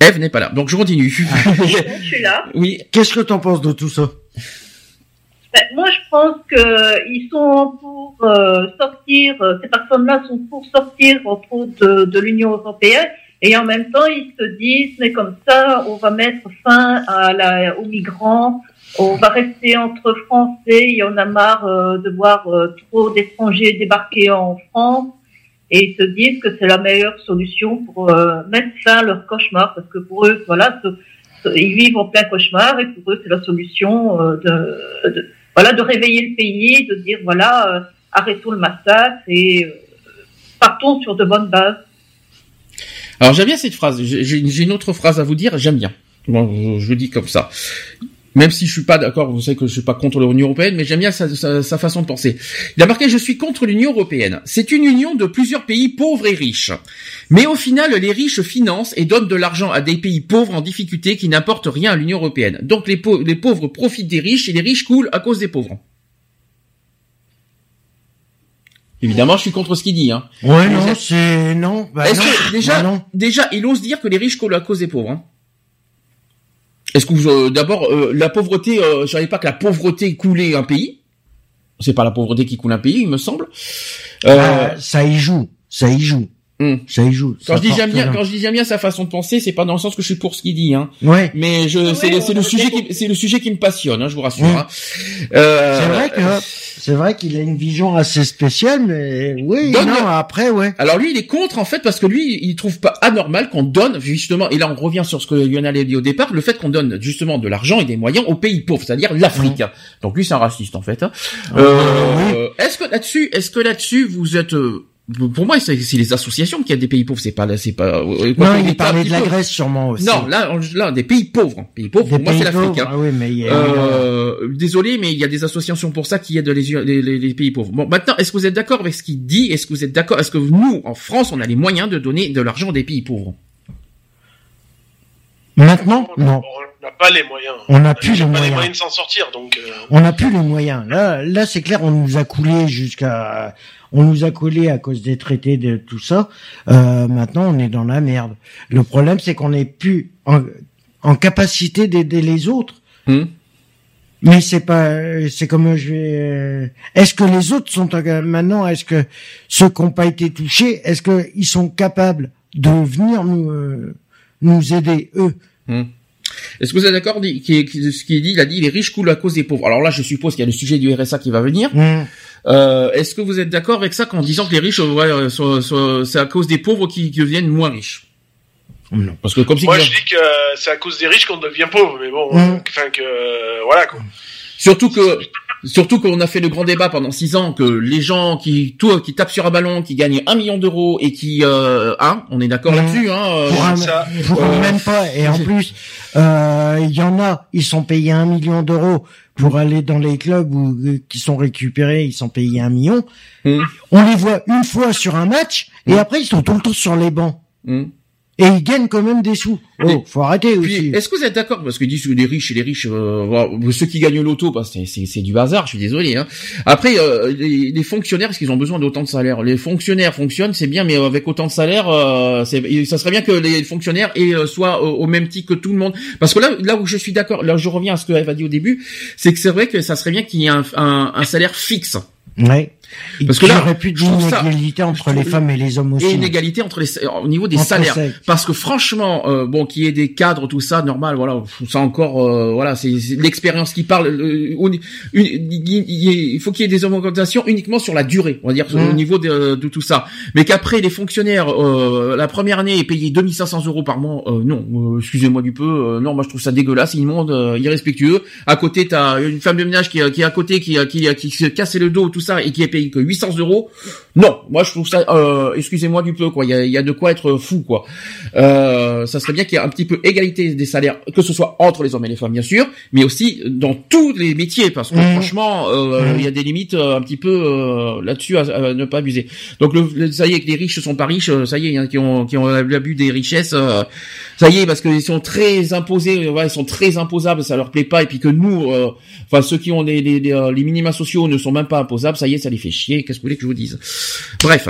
C: Eve n'est pas là, donc je continue.
F: Je suis là.
C: oui,
E: Qu'est-ce que t'en penses de tout ça?
F: Ben, moi, je pense que ils sont pour euh, sortir. euh, Ces personnes-là sont pour sortir entre autres de, de l'Union européenne, et en même temps, ils se disent mais comme ça, on va mettre fin aux migrants. On va rester entre Français. Il y en a marre euh, de voir euh, trop d'étrangers débarquer en France. Et ils se disent que c'est la meilleure solution pour euh, mettre fin à leur cauchemar, parce que pour eux, voilà, ils vivent en plein cauchemar, et pour eux, c'est la solution de, voilà, de réveiller le pays, de dire voilà, arrêtons le massacre et partons sur de bonnes bases.
C: Alors j'aime bien cette phrase. J'ai une autre phrase à vous dire. J'aime bien. Je, le dis comme ça. Même si je suis pas d'accord, vous savez que je suis pas contre l'Union européenne, mais j'aime bien sa, façon de penser. Il a marqué je suis contre l'Union européenne. C'est une union de plusieurs pays pauvres et riches. Mais au final, les riches financent et donnent de l'argent à des pays pauvres en difficulté qui n'apportent rien à l'Union européenne. Donc les pauvres profitent des riches et les riches coulent à cause des pauvres. Évidemment, je suis contre ce qu'il dit. Hein.
E: Ouais, non, c'est non.
C: Bah Est-ce que déjà, bah non. déjà, il ose dire que les riches coulent à cause des pauvres. Hein. Est-ce que vous, euh, d'abord, euh, la pauvreté, euh, je savais pas que la pauvreté coulait un pays. C'est pas la pauvreté qui coule un pays, il me semble.
E: Euh, ah, ça y joue, ça y joue. Hmm. Ça y joue.
C: Quand je dis j'aime bien, quand je dis j'aime bien sa façon de penser, c'est pas dans le sens que je suis pour ce qu'il dit, hein.
E: Ouais.
C: Mais je, c'est, le sujet qui, c'est le sujet qui me passionne, hein, je vous rassure. Hein.
E: Euh, c'est vrai que, c'est vrai qu'il a une vision assez spéciale, mais oui, non, après, ouais.
C: Alors lui, il est contre en fait parce que lui, il trouve pas anormal qu'on donne justement, et là on revient sur ce que Lionel a dit au départ, le fait qu'on donne justement de l'argent et des moyens aux pays pauvres, c'est-à-dire l'Afrique. Donc lui, c'est un raciste en fait. Hein. Ah, euh, Est-ce que là-dessus, est-ce que là-dessus vous êtes euh, pour moi, c'est les associations qui a des pays pauvres. C'est pas, c'est pas.
E: Euh, non, il parlait de la Grèce sûrement aussi.
C: Non, là, là, des pays pauvres. Pays pauvres. pour moi, c'est l'Afrique. Hein. Ah oui, mais euh, désolé, mais il y a des associations pour ça qui aident les, les, les pays pauvres. Bon, maintenant, est-ce que vous êtes d'accord avec ce qu'il dit? Est-ce que vous êtes d'accord? Est-ce que nous, en France, on a les moyens de donner de l'argent des pays pauvres?
E: Maintenant, non.
D: On n'a pas les moyens.
E: On n'a plus les moyens.
D: les moyens de s'en sortir, donc. Euh...
E: On n'a plus les moyens. Là, là, c'est clair, on nous a coulé jusqu'à on nous a collé à cause des traités de tout ça. Euh, maintenant, on est dans la merde. Le problème, c'est qu'on n'est plus en, capacité d'aider les autres. Hmm. Mais c'est pas, c'est comme je vais. Euh, est-ce que les autres sont maintenant Est-ce que ceux qui n'ont pas été touchés, est-ce qu'ils sont capables de venir nous euh, nous aider eux? Hmm.
C: Est-ce que vous êtes d'accord Ce qu'il dit, il a dit les riches coulent à cause des pauvres. Alors là, je suppose qu'il y a le sujet du RSA qui va venir. Hmm. Euh, Est-ce que vous êtes d'accord avec ça en disant que les riches, ouais, euh, c'est à cause des pauvres qui, deviennent moins riches?
E: Non.
C: Parce que comme
D: Moi, je dis que c'est à cause des riches qu'on devient pauvre, mais bon, mmh. enfin que euh, voilà quoi.
C: Surtout que Surtout qu'on a fait le grand débat pendant six ans que les gens qui tout qui tapent sur un ballon, qui gagnent un million d'euros et qui euh, hein, on est d'accord mmh. là-dessus, hein.
E: Euh, même pas. Et en plus, euh, il y en a, ils sont payés un million d'euros pour aller dans les clubs où euh, qui sont récupérés, ils sont payés un million. Mmh. On les voit une fois sur un match et mmh. après ils sont tout le temps sur les bancs. Et ils gagnent quand même des sous. Oh, faut arrêter aussi.
C: Est-ce que vous êtes d'accord Parce que disent les riches et les riches, euh, ceux qui gagnent l'auto, bah, c'est du hasard. Je suis désolé. Hein. Après, euh, les, fonctionnaires, est-ce qu'ils ont besoin d'autant de salaire Les fonctionnaires fonctionnent, c'est bien, mais avec autant de salaire, euh, ça serait bien que les fonctionnaires aient, euh, soient au même titre que tout le monde. Parce que là, là où je suis d'accord, là je reviens à ce que Eve a dit au début, c'est que c'est vrai que ça serait bien qu'il y ait un, un, un salaire fixe.
E: Ouais. Parce que là, il y aurait plus d'inégalité entre les femmes et les hommes aussi. Et
C: inégalité entre les au niveau des salaires. Parce que franchement, euh, bon, qu'il y ait des cadres, tout ça, normal, voilà, ça encore, euh, voilà, c'est l'expérience qui parle. il faut qu'il y ait des augmentations uniquement sur la durée, on va dire, au mmh. niveau de, de, tout ça. Mais qu'après les fonctionnaires, euh, la première année est payé 2500 euros par mois, non, excusez-moi du peu, non, moi je trouve ça dégueulasse, immonde, irrespectueux. À côté, t'as une femme de ménage qui, qui est à côté, qui, qui, qui, qui se casse le dos, tout ça, et qui est que 800 euros. Non, moi je trouve ça, euh, excusez-moi du peu quoi. Il y a, y a, de quoi être fou quoi. Euh, ça serait bien qu'il y ait un petit peu égalité des salaires, que ce soit entre les hommes et les femmes bien sûr, mais aussi dans tous les métiers parce que mmh. franchement, euh, mmh. il y a des limites euh, un petit peu euh, là-dessus à, ne pas abuser. Donc le, ça y est que les riches sont pas riches, ça y est, hein, qui ont qui ont l'abus des richesses, ça y est parce qu'ils sont très imposés, ouais, ils sont très imposables, ça leur plaît pas et puis que nous, enfin ceux qui ont les les, les minima sociaux ne sont même pas imposables, ça y est, ça les fait chier. Qu'est-ce que vous voulez que je vous dise? Bref.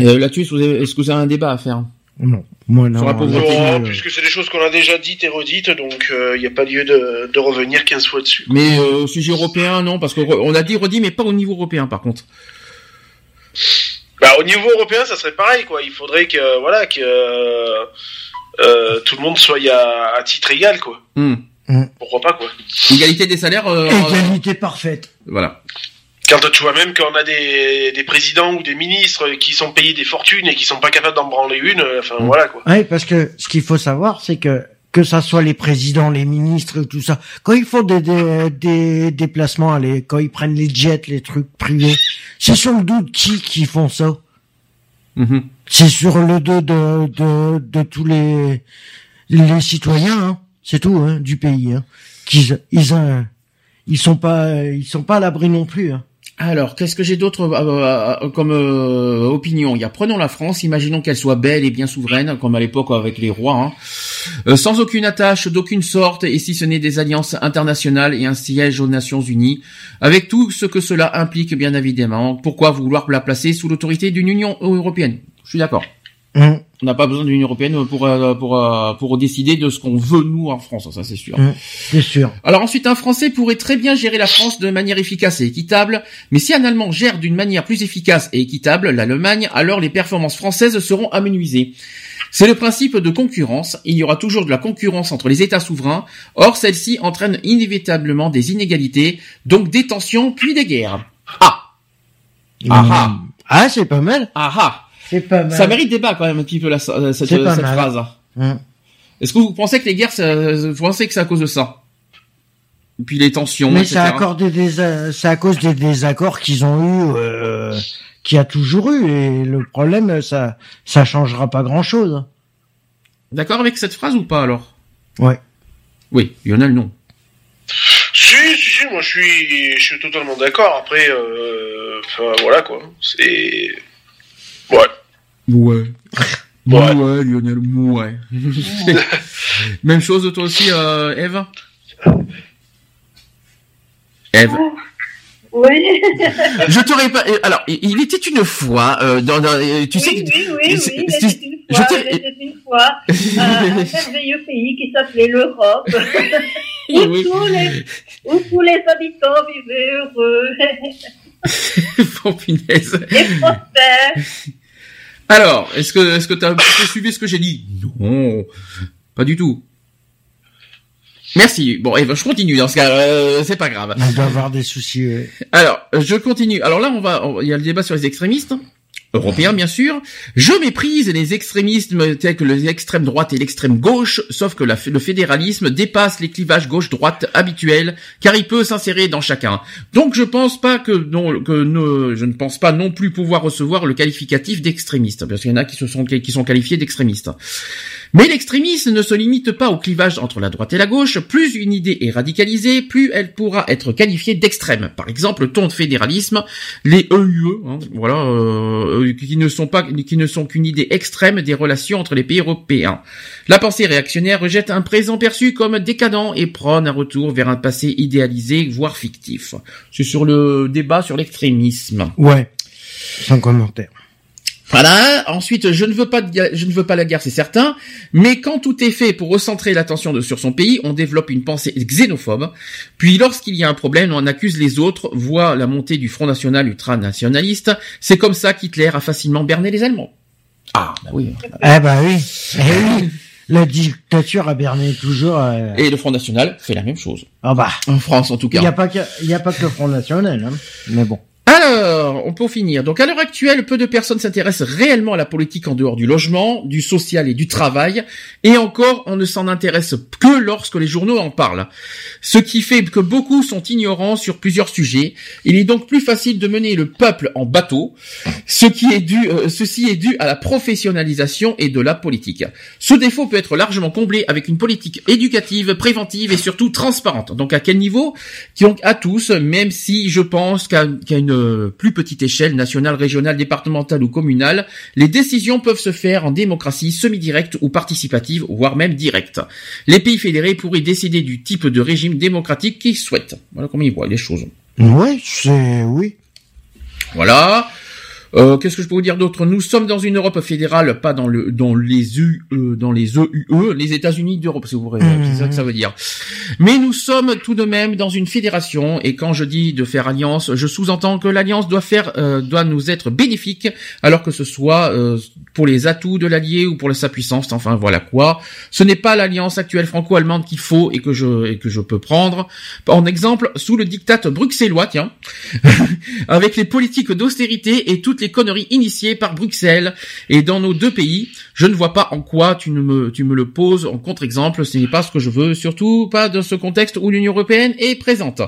C: Euh, Là-dessus, est-ce que vous avez un débat à faire?
E: Non. Moi,
D: non. non puisque c'est des choses qu'on a déjà dites et redites, donc il euh, n'y a pas lieu de, de, revenir 15 fois dessus.
C: Mais euh, au sujet européen, non, parce qu'on a dit redit, mais pas au niveau européen, par contre.
D: Bah, au niveau européen, ça serait pareil, quoi. Il faudrait que, voilà, que euh, tout le monde soit à, à titre égal, quoi. Hmm. Hmm. Pourquoi pas, quoi.
C: Égalité des salaires.
E: Égalité parfaite.
C: Voilà.
D: Quand tu vois même qu'on a des, des présidents ou des ministres qui sont payés des fortunes et qui sont pas capables d'en branler une, euh, enfin mm. voilà quoi.
E: Oui, parce que ce qu'il faut savoir, c'est que que ça soit les présidents, les ministres, tout ça, quand ils font des, des, des déplacements, allez, quand ils prennent les jets, les trucs privés, c'est sur le dos de qui qui font ça? Mm-hmm. C'est sur le dos de, tous les, citoyens, hein. c'est tout, hein, du pays. Hein. qu'ils ils, ils sont pas ils sont pas à l'abri non plus. Hein.
C: Alors, qu'est-ce que j'ai d'autre euh, euh, comme euh, opinion? Y a prenons la France, imaginons qu'elle soit belle et bien souveraine, comme à l'époque avec les rois, hein. sans aucune attache d'aucune sorte, et si ce n'est des alliances internationales et un siège aux Nations Unies, avec tout ce que cela implique, bien évidemment. Pourquoi vouloir la placer sous l'autorité d'une Union européenne? Je suis d'accord. Mmh. On n'a pas besoin de l'Union européenne pour euh, pour euh, pour décider de ce qu'on veut nous en France, ça c'est sûr. Mmh,
E: c'est sûr.
C: Alors ensuite, un Français pourrait très bien gérer la France de manière efficace et équitable, mais si un Allemand gère d'une manière plus efficace et équitable l'Allemagne, alors les performances françaises seront amenuisées. C'est le principe de concurrence. Il y aura toujours de la concurrence entre les États souverains. Or, celle-ci entraîne inévitablement des inégalités, donc des tensions puis des guerres. Ah.
E: Ah ah. Ah, c'est pas mal.
C: Ah ah. Ça mérite débat quand même un petit peu la, euh, cette, cette phrase. Hum. Est-ce que vous pensez que les guerres, vous pensez que c'est à cause de ça? Et puis les tensions,
E: Mais c'est à, cause des, c'est à cause des désaccords qu'ils ont eu, euh, qu'il y a toujours eu. Et le problème, ça, ça changera pas grand-chose.
C: D'accord avec cette phrase ou pas alors?
E: Ouais.
C: Oui, Lionel, non.
D: Si, si, si, moi je suis, je suis totalement d'accord. Après, euh, enfin voilà quoi. C'est Ouais.
C: Ouais. Ouais, ouais Lionel, ouais. Même chose toi aussi, euh, Eve Eve
F: Oui.
C: je t'aurais pas. Alors, il était une fois euh, dans, dans, tu
F: oui,
C: sais.
F: Oui, oui, oui, il était une fois. Il était une fois euh, un merveilleux pays qui s'appelait l'Europe, où, tous les, où tous les habitants vivaient heureux.
C: bon, punaise.
F: Et prospères.
C: Alors, est-ce que est-ce que tu as suivi ce que j'ai dit? Non, pas du tout. Merci. Bon, Eva, je continue dans ce cas. Euh, c'est pas grave.
E: On doit avoir des soucis.
C: Alors, je continue. Alors là, on va. il y a le débat sur les extrémistes européen bien sûr. Je méprise les extrémismes tels que l'extrême droite et l'extrême gauche, sauf que le fédéralisme dépasse les clivages gauche-droite habituels, car il peut s'insérer dans chacun. Donc je pense pas que non, que je ne pense pas non plus pouvoir recevoir le qualificatif d'extrémiste, parce qu'il y en a qui se qui sont qualifiés d'extrémistes. Mais l'extrémisme ne se limite pas au clivage entre la droite et la gauche. Plus une idée est radicalisée, plus elle pourra être qualifiée d'extrême. Par exemple, le ton de fédéralisme, les EUE, hein, voilà, euh, qui ne sont pas, qui ne sont qu'une idée extrême des relations entre les pays européens. La pensée réactionnaire rejette un présent perçu comme décadent et prône un retour vers un passé idéalisé, voire fictif. C'est sur le débat sur l'extrémisme.
E: Ouais. Sans commentaire.
C: Voilà. Ensuite, je ne veux pas, de, je ne veux pas la guerre, c'est certain. Mais quand tout est fait pour recentrer l'attention sur son pays, on développe une pensée xénophobe. Puis, lorsqu'il y a un problème, on accuse les autres, voit la montée du Front National ultranationaliste. C'est comme ça qu'Hitler a facilement berné les Allemands.
E: Ah, bah oui. Eh bah oui. Eh oui. La dictature a berné toujours. Euh,
C: Et le Front National fait la même chose.
E: Ah bah.
C: En France, en tout cas.
E: Il n'y a pas que, il y a pas que le Front National, hein. Mais bon.
C: Alors, on peut finir. Donc à l'heure actuelle, peu de personnes s'intéressent réellement à la politique en dehors du logement, du social et du travail, et encore, on ne s'en intéresse que lorsque les journaux en parlent. Ce qui fait que beaucoup sont ignorants sur plusieurs sujets. Il est donc plus facile de mener le peuple en bateau, ce qui est dû, euh, ceci est dû à la professionnalisation et de la politique. Ce défaut peut être largement comblé avec une politique éducative, préventive et surtout transparente. Donc à quel niveau? Donc à tous, même si je pense qu'à une plus petite échelle, nationale, régionale, départementale ou communale, les décisions peuvent se faire en démocratie semi-directe ou participative, voire même directe. Les pays fédérés pourraient décider du type de régime démocratique qu'ils souhaitent. Voilà comment ils voient les choses.
E: Oui, c'est oui.
C: Voilà. Euh, Qu'est-ce que je peux vous dire d'autre? Nous sommes dans une Europe fédérale, pas dans le dans les U, euh, dans les EUE, les États-Unis d'Europe, c'est vrai, c'est ça que ça veut dire. Mais nous sommes tout de même dans une fédération, et quand je dis de faire alliance, je sous-entends que l'alliance doit faire, euh, doit nous être bénéfique, alors que ce soit euh, pour les atouts de l'allié ou pour sa puissance. Enfin voilà quoi. Ce n'est pas l'alliance actuelle franco-allemande qu'il faut et que je et que je peux prendre. En exemple, sous le diktat bruxellois, tiens, avec les politiques d'austérité et toutes les conneries initiées par Bruxelles et dans nos deux pays. Je ne vois pas en quoi tu ne me, tu me le poses en contre-exemple. Ce n'est pas ce que je veux, surtout pas dans ce contexte où l'Union européenne est présente.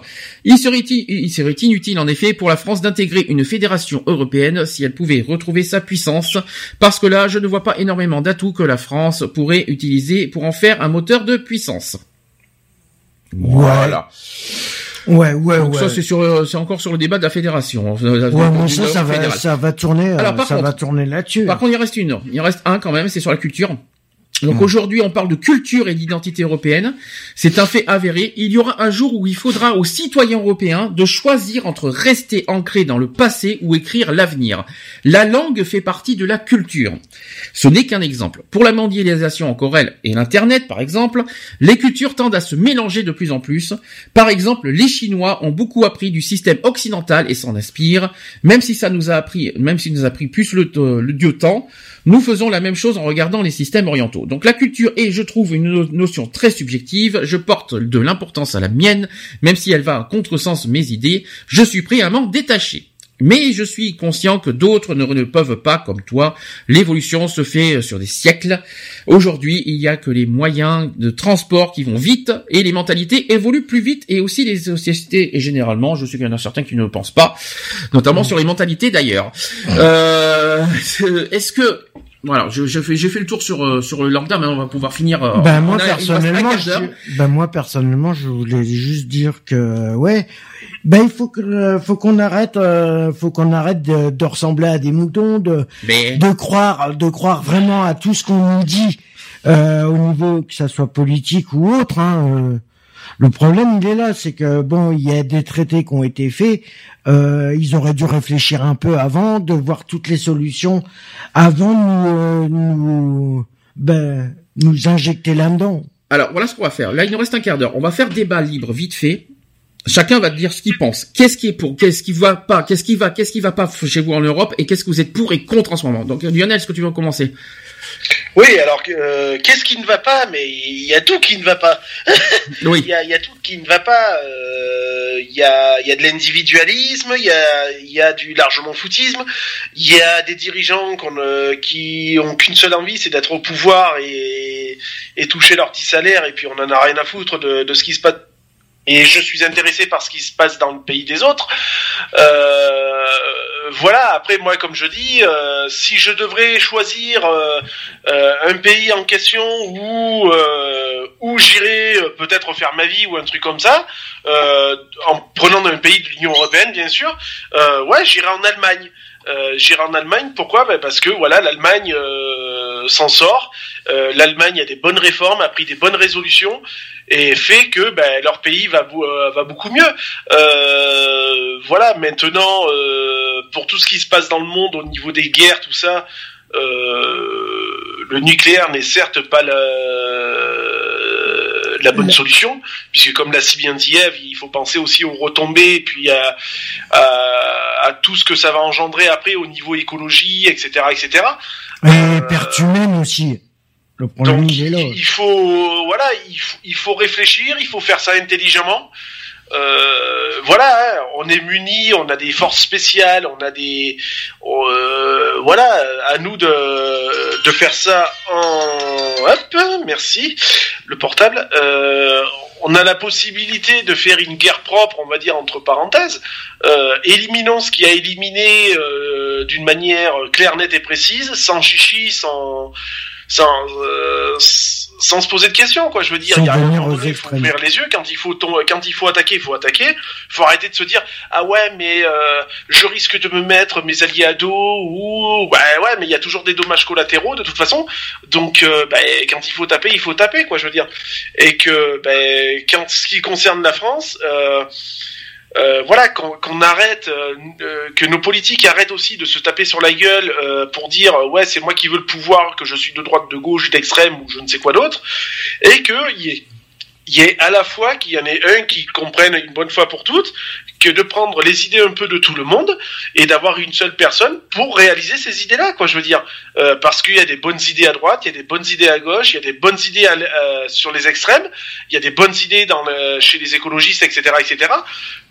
C: Il serait, il serait inutile en effet pour la France d'intégrer une fédération européenne si elle pouvait retrouver sa puissance, parce que là, je ne vois pas énormément d'atouts que la France pourrait utiliser pour en faire un moteur de puissance. Voilà.
E: Ouais, ouais,
C: Donc
E: ouais.
C: ça c'est sur, euh, c'est encore sur le débat de la fédération.
E: Ouais, mais ça, ça va, ça va tourner, euh,
C: Alors, par
E: ça
C: contre-
E: va tourner là-dessus.
C: Par contre, il reste une. Il reste un quand même, c'est sur la culture. Donc
E: Ouais.
C: aujourd'hui, on parle de culture et d'identité européenne. C'est un fait avéré. Il y aura un jour où il faudra aux citoyens européens de choisir entre rester ancrés dans le passé ou écrire l'avenir. La langue fait partie de la culture. Ce n'est qu'un exemple. Pour la mondialisation encore elle et l'internet par exemple, les cultures tendent à se mélanger de plus en plus. Par exemple, les Chinois ont beaucoup appris du système occidental et s'en inspirent. Même si ça nous a appris, même s'il nous a pris plus le, euh, le temps, nous faisons la même chose en regardant les systèmes orientaux. Donc la culture est, je trouve, une no- notion très subjective. Je porte de l'importance à la mienne, même si elle va à contresens mes idées. Je suis prêt à m'en détacher. Mais je suis conscient que d'autres ne, peuvent pas, comme toi. L'évolution se fait sur des siècles. Aujourd'hui, il y a que les moyens de transport qui vont vite et les mentalités évoluent plus vite et aussi les sociétés. Et généralement, je sais qu'il y en a certains qui ne le pensent pas, notamment sur les mentalités d'ailleurs. Euh, Est-ce que voilà, je, je fais j'ai fait le tour sur euh, sur le lambda, mais on va pouvoir finir. euh,
E: Ben
C: on
E: moi
C: a-
E: personnellement, je, ben moi personnellement, je voulais juste dire que ouais, ben il faut que euh, faut qu'on arrête, euh, faut qu'on arrête de, de ressembler à des moutons, de
C: Mais
E: de croire, de croire vraiment à tout ce qu'on nous dit euh, au niveau que ça soit politique ou autre. Hein, euh. Le problème, il est là, c'est que bon, il y a des traités qui ont été faits. Euh, ils auraient dû réfléchir un peu avant, de voir toutes les solutions avant de nous, euh, nous, ben, nous injecter là-dedans.
C: Alors voilà ce qu'on va faire. Là, il nous reste un quart d'heure. On va faire débat libre vite fait. Chacun va dire ce qu'il pense. Qu'est-ce qui est pour, qu'est-ce qui va pas, qu'est-ce qui va, qu'est-ce qui va pas chez vous en Europe et qu'est-ce que vous êtes pour et contre en ce moment. Donc Lionel, est-ce que tu veux commencer?
D: Oui, alors euh, qu'est-ce qui ne va pas? Mais il y a tout qui ne va pas. Il y a, il y a tout qui ne va pas. Euh, Il y, a, il y a de l'individualisme, il y a, il y a du largement foutisme, il y a des dirigeants euh, qui ont qu'une seule envie, c'est d'être au pouvoir et, et toucher leur petit salaire, et puis on en a rien à foutre de, de ce qui se passe. Et je suis intéressé par ce qui se passe dans le pays des autres. Euh, voilà. Après, moi, comme je dis, euh, si je devrais choisir euh, euh, un pays en question où euh, où j'irais euh, peut-être faire ma vie ou un truc comme ça, euh, en prenant un pays de l'Union européenne, bien sûr. Euh, ouais, j'irais en Allemagne. Euh, j'irai en Allemagne. Pourquoi? Ben Parce que voilà, l'Allemagne euh, s'en sort. Euh, L'Allemagne a des bonnes réformes, a pris des bonnes résolutions et fait que ben, leur pays va, euh, va beaucoup mieux. Euh, voilà, maintenant, euh, pour tout ce qui se passe dans le monde au niveau des guerres, tout ça, euh, le nucléaire n'est certes pas la, la bonne solution, puisque comme l'a si bien dit Eve, il faut penser aussi aux retombées, et puis à, à, à tout ce que ça va engendrer après au niveau écologie, etc., etc.
E: Et perte humaine aussi. Le problème,
D: Donc
E: il est là.
D: il faut voilà, il faut, il faut réfléchir, il faut faire ça intelligemment. Euh, voilà, hein, on est muni, on a des forces spéciales, on a des euh, voilà, à nous de de faire ça en hop, merci le portable. Euh, on a la possibilité de faire une guerre propre, on va dire entre parenthèses. Euh, éliminons ce qui a éliminé euh, d'une manière claire, nette et précise, sans chichi, sans sans euh, sans se poser de questions quoi. Je veux dire
E: Sans
D: il y a il faut ouvrir les yeux. Quand il faut tom- quand il faut attaquer il faut attaquer. Faut arrêter de se dire ah ouais mais euh, je risque de me mettre mes alliés à dos ou ouais ouais mais il y a toujours des dommages collatéraux de toute façon. Donc euh, bah, quand il faut taper il faut taper quoi je veux dire. Et que bah, quand ce qui concerne la France euh, euh, voilà, qu'on arrête, euh, euh, que nos politiques arrêtent aussi de se taper sur la gueule pour dire ouais c'est moi qui veux le pouvoir, que je suis de droite, de gauche, d'extrême ou je ne sais quoi d'autre, et que il y ait, il y ait à la fois qu'il y en ait un qui comprenne une bonne fois pour toutes que de prendre les idées un peu de tout le monde et d'avoir une seule personne pour réaliser ces idées-là, quoi. Je veux dire, Euh, parce qu'il y a des bonnes idées à droite, il y a des bonnes idées à gauche, il y a des bonnes idées euh, sur les extrêmes, il y a des bonnes idées dans le- chez les écologistes, etc., etc.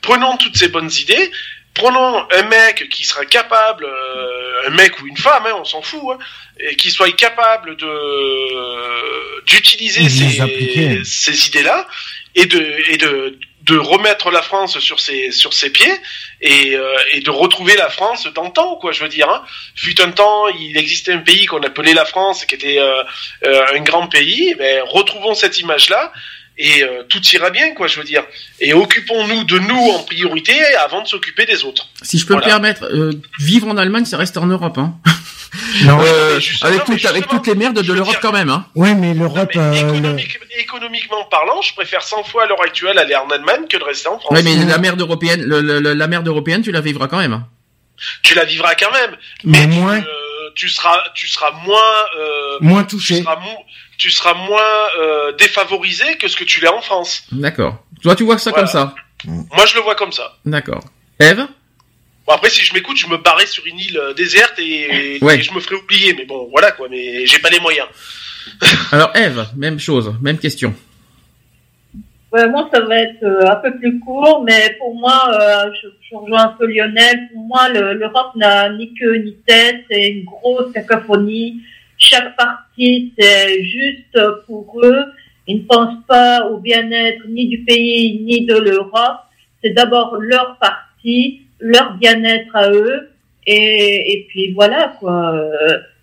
D: Prenons toutes ces bonnes idées. Prenons un mec qui sera capable, euh, un mec ou une femme, hein, on s'en fout, hein, et qui soit capable de d'utiliser ces, ces idées-là et de et de de remettre la France sur ses sur ses pieds et, euh, et de retrouver la France d'antan quoi je veux dire hein. fut un temps il existait un pays qu'on appelait la France qui était euh, euh, un grand pays ben retrouvons cette image là et euh, tout ira bien, quoi, je veux dire. Et occupons-nous de nous en priorité avant de s'occuper des autres.
C: Si je peux me permettre, euh, vivre en Allemagne, ça reste en Europe, hein.
E: Non,
C: euh, avec, tout, avec toutes les merdes de l'Europe quand même, hein.
E: Oui, mais l'Europe.
D: Économique, Économiquement parlant, je préfère 100 fois à l'heure actuelle aller en Allemagne que de rester en France.
C: Oui, mais la merde européenne, le, la merde européenne, tu la vivras quand même. Hein.
D: Tu la vivras quand même, mais, moins. Tu, seras, tu seras moins.
E: moins touché.
D: Tu seras, tu seras moins euh, défavorisé que ce que tu l'es en France.
C: D'accord. Toi, tu vois ça comme ça
D: Moi, je le vois comme ça.
C: D'accord. Eve
D: Bon, après, si je m'écoute, je me barrais sur une île euh, déserte et, je me ferais oublier. Mais bon, voilà quoi. Mais j'ai pas les moyens.
C: Alors, Eve, même chose, même question.
F: moi, ça va être euh, un peu plus court, mais pour moi, je, je, rejoins un peu Lionel. Pour moi, l'Europe n'a ni queue ni tête. C'est une grosse cacophonie chaque parti, c'est juste pour eux. Ils ne pensent pas au bien-être ni du pays ni de l'Europe. C'est d'abord leur parti, leur bien-être à eux. Et, et puis voilà quoi.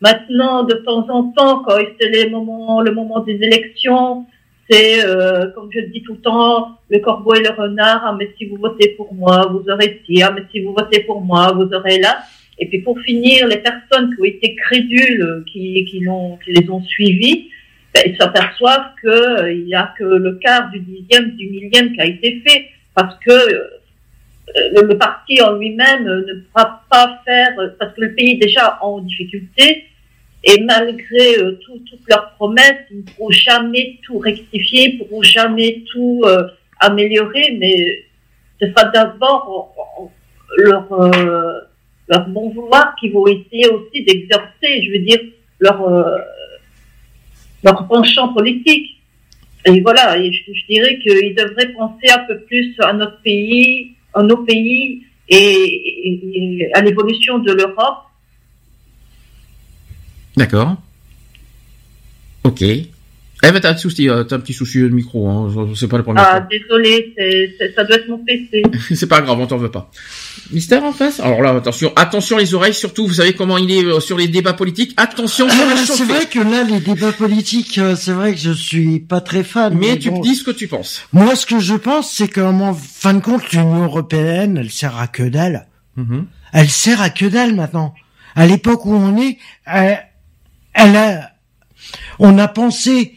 F: maintenant, de temps en temps, quand c'est le moment, le moment des élections, c'est euh, comme je dis tout le temps, le corbeau et le renard. Ah mais si vous votez pour moi, vous aurez ci. Ah mais si vous votez pour moi, vous aurez là. Et puis pour finir, les personnes qui ont été crédules, qui, qui, les ont suivis, ben, ils s'aperçoivent qu'il euh, n'y a que le quart du dixième, du millième qui a été fait, parce que euh, le, parti en lui-même ne pourra pas faire, parce que le pays est déjà en difficulté, et malgré euh, toutes leurs promesses, ils ne pourront jamais tout rectifier, ils ne pourront jamais tout améliorer, mais ce sera d'abord leur leur bon vouloir qui vont essayer aussi d'exercer, je veux dire, leur, euh, leur penchant politique. Et voilà, et je, dirais qu'ils devraient penser un peu plus à notre pays, à nos pays et, à l'évolution de l'Europe.
C: D'accord. Ok. Eh ben, t'as un, souci, euh, t'as un petit souci de micro, hein. c'est pas le premier.
F: Ah, désolé, ça doit être mon PC.
C: c'est pas grave, on t'en veut pas. Mystère en face Alors là, attention, attention les oreilles, surtout, vous savez comment il est euh, sur les débats politiques. Attention,
E: ah, c'est vrai que là, les débats politiques, euh, c'est vrai que je suis pas très fan.
C: Mais, tu me dis ce que tu penses.
E: Moi, ce que je pense, c'est qu'en fin de compte, l'Union européenne, elle sert à que dalle. Mm-hmm. Elle sert à que dalle maintenant. À l'époque où on est, elle, elle a, on a pensé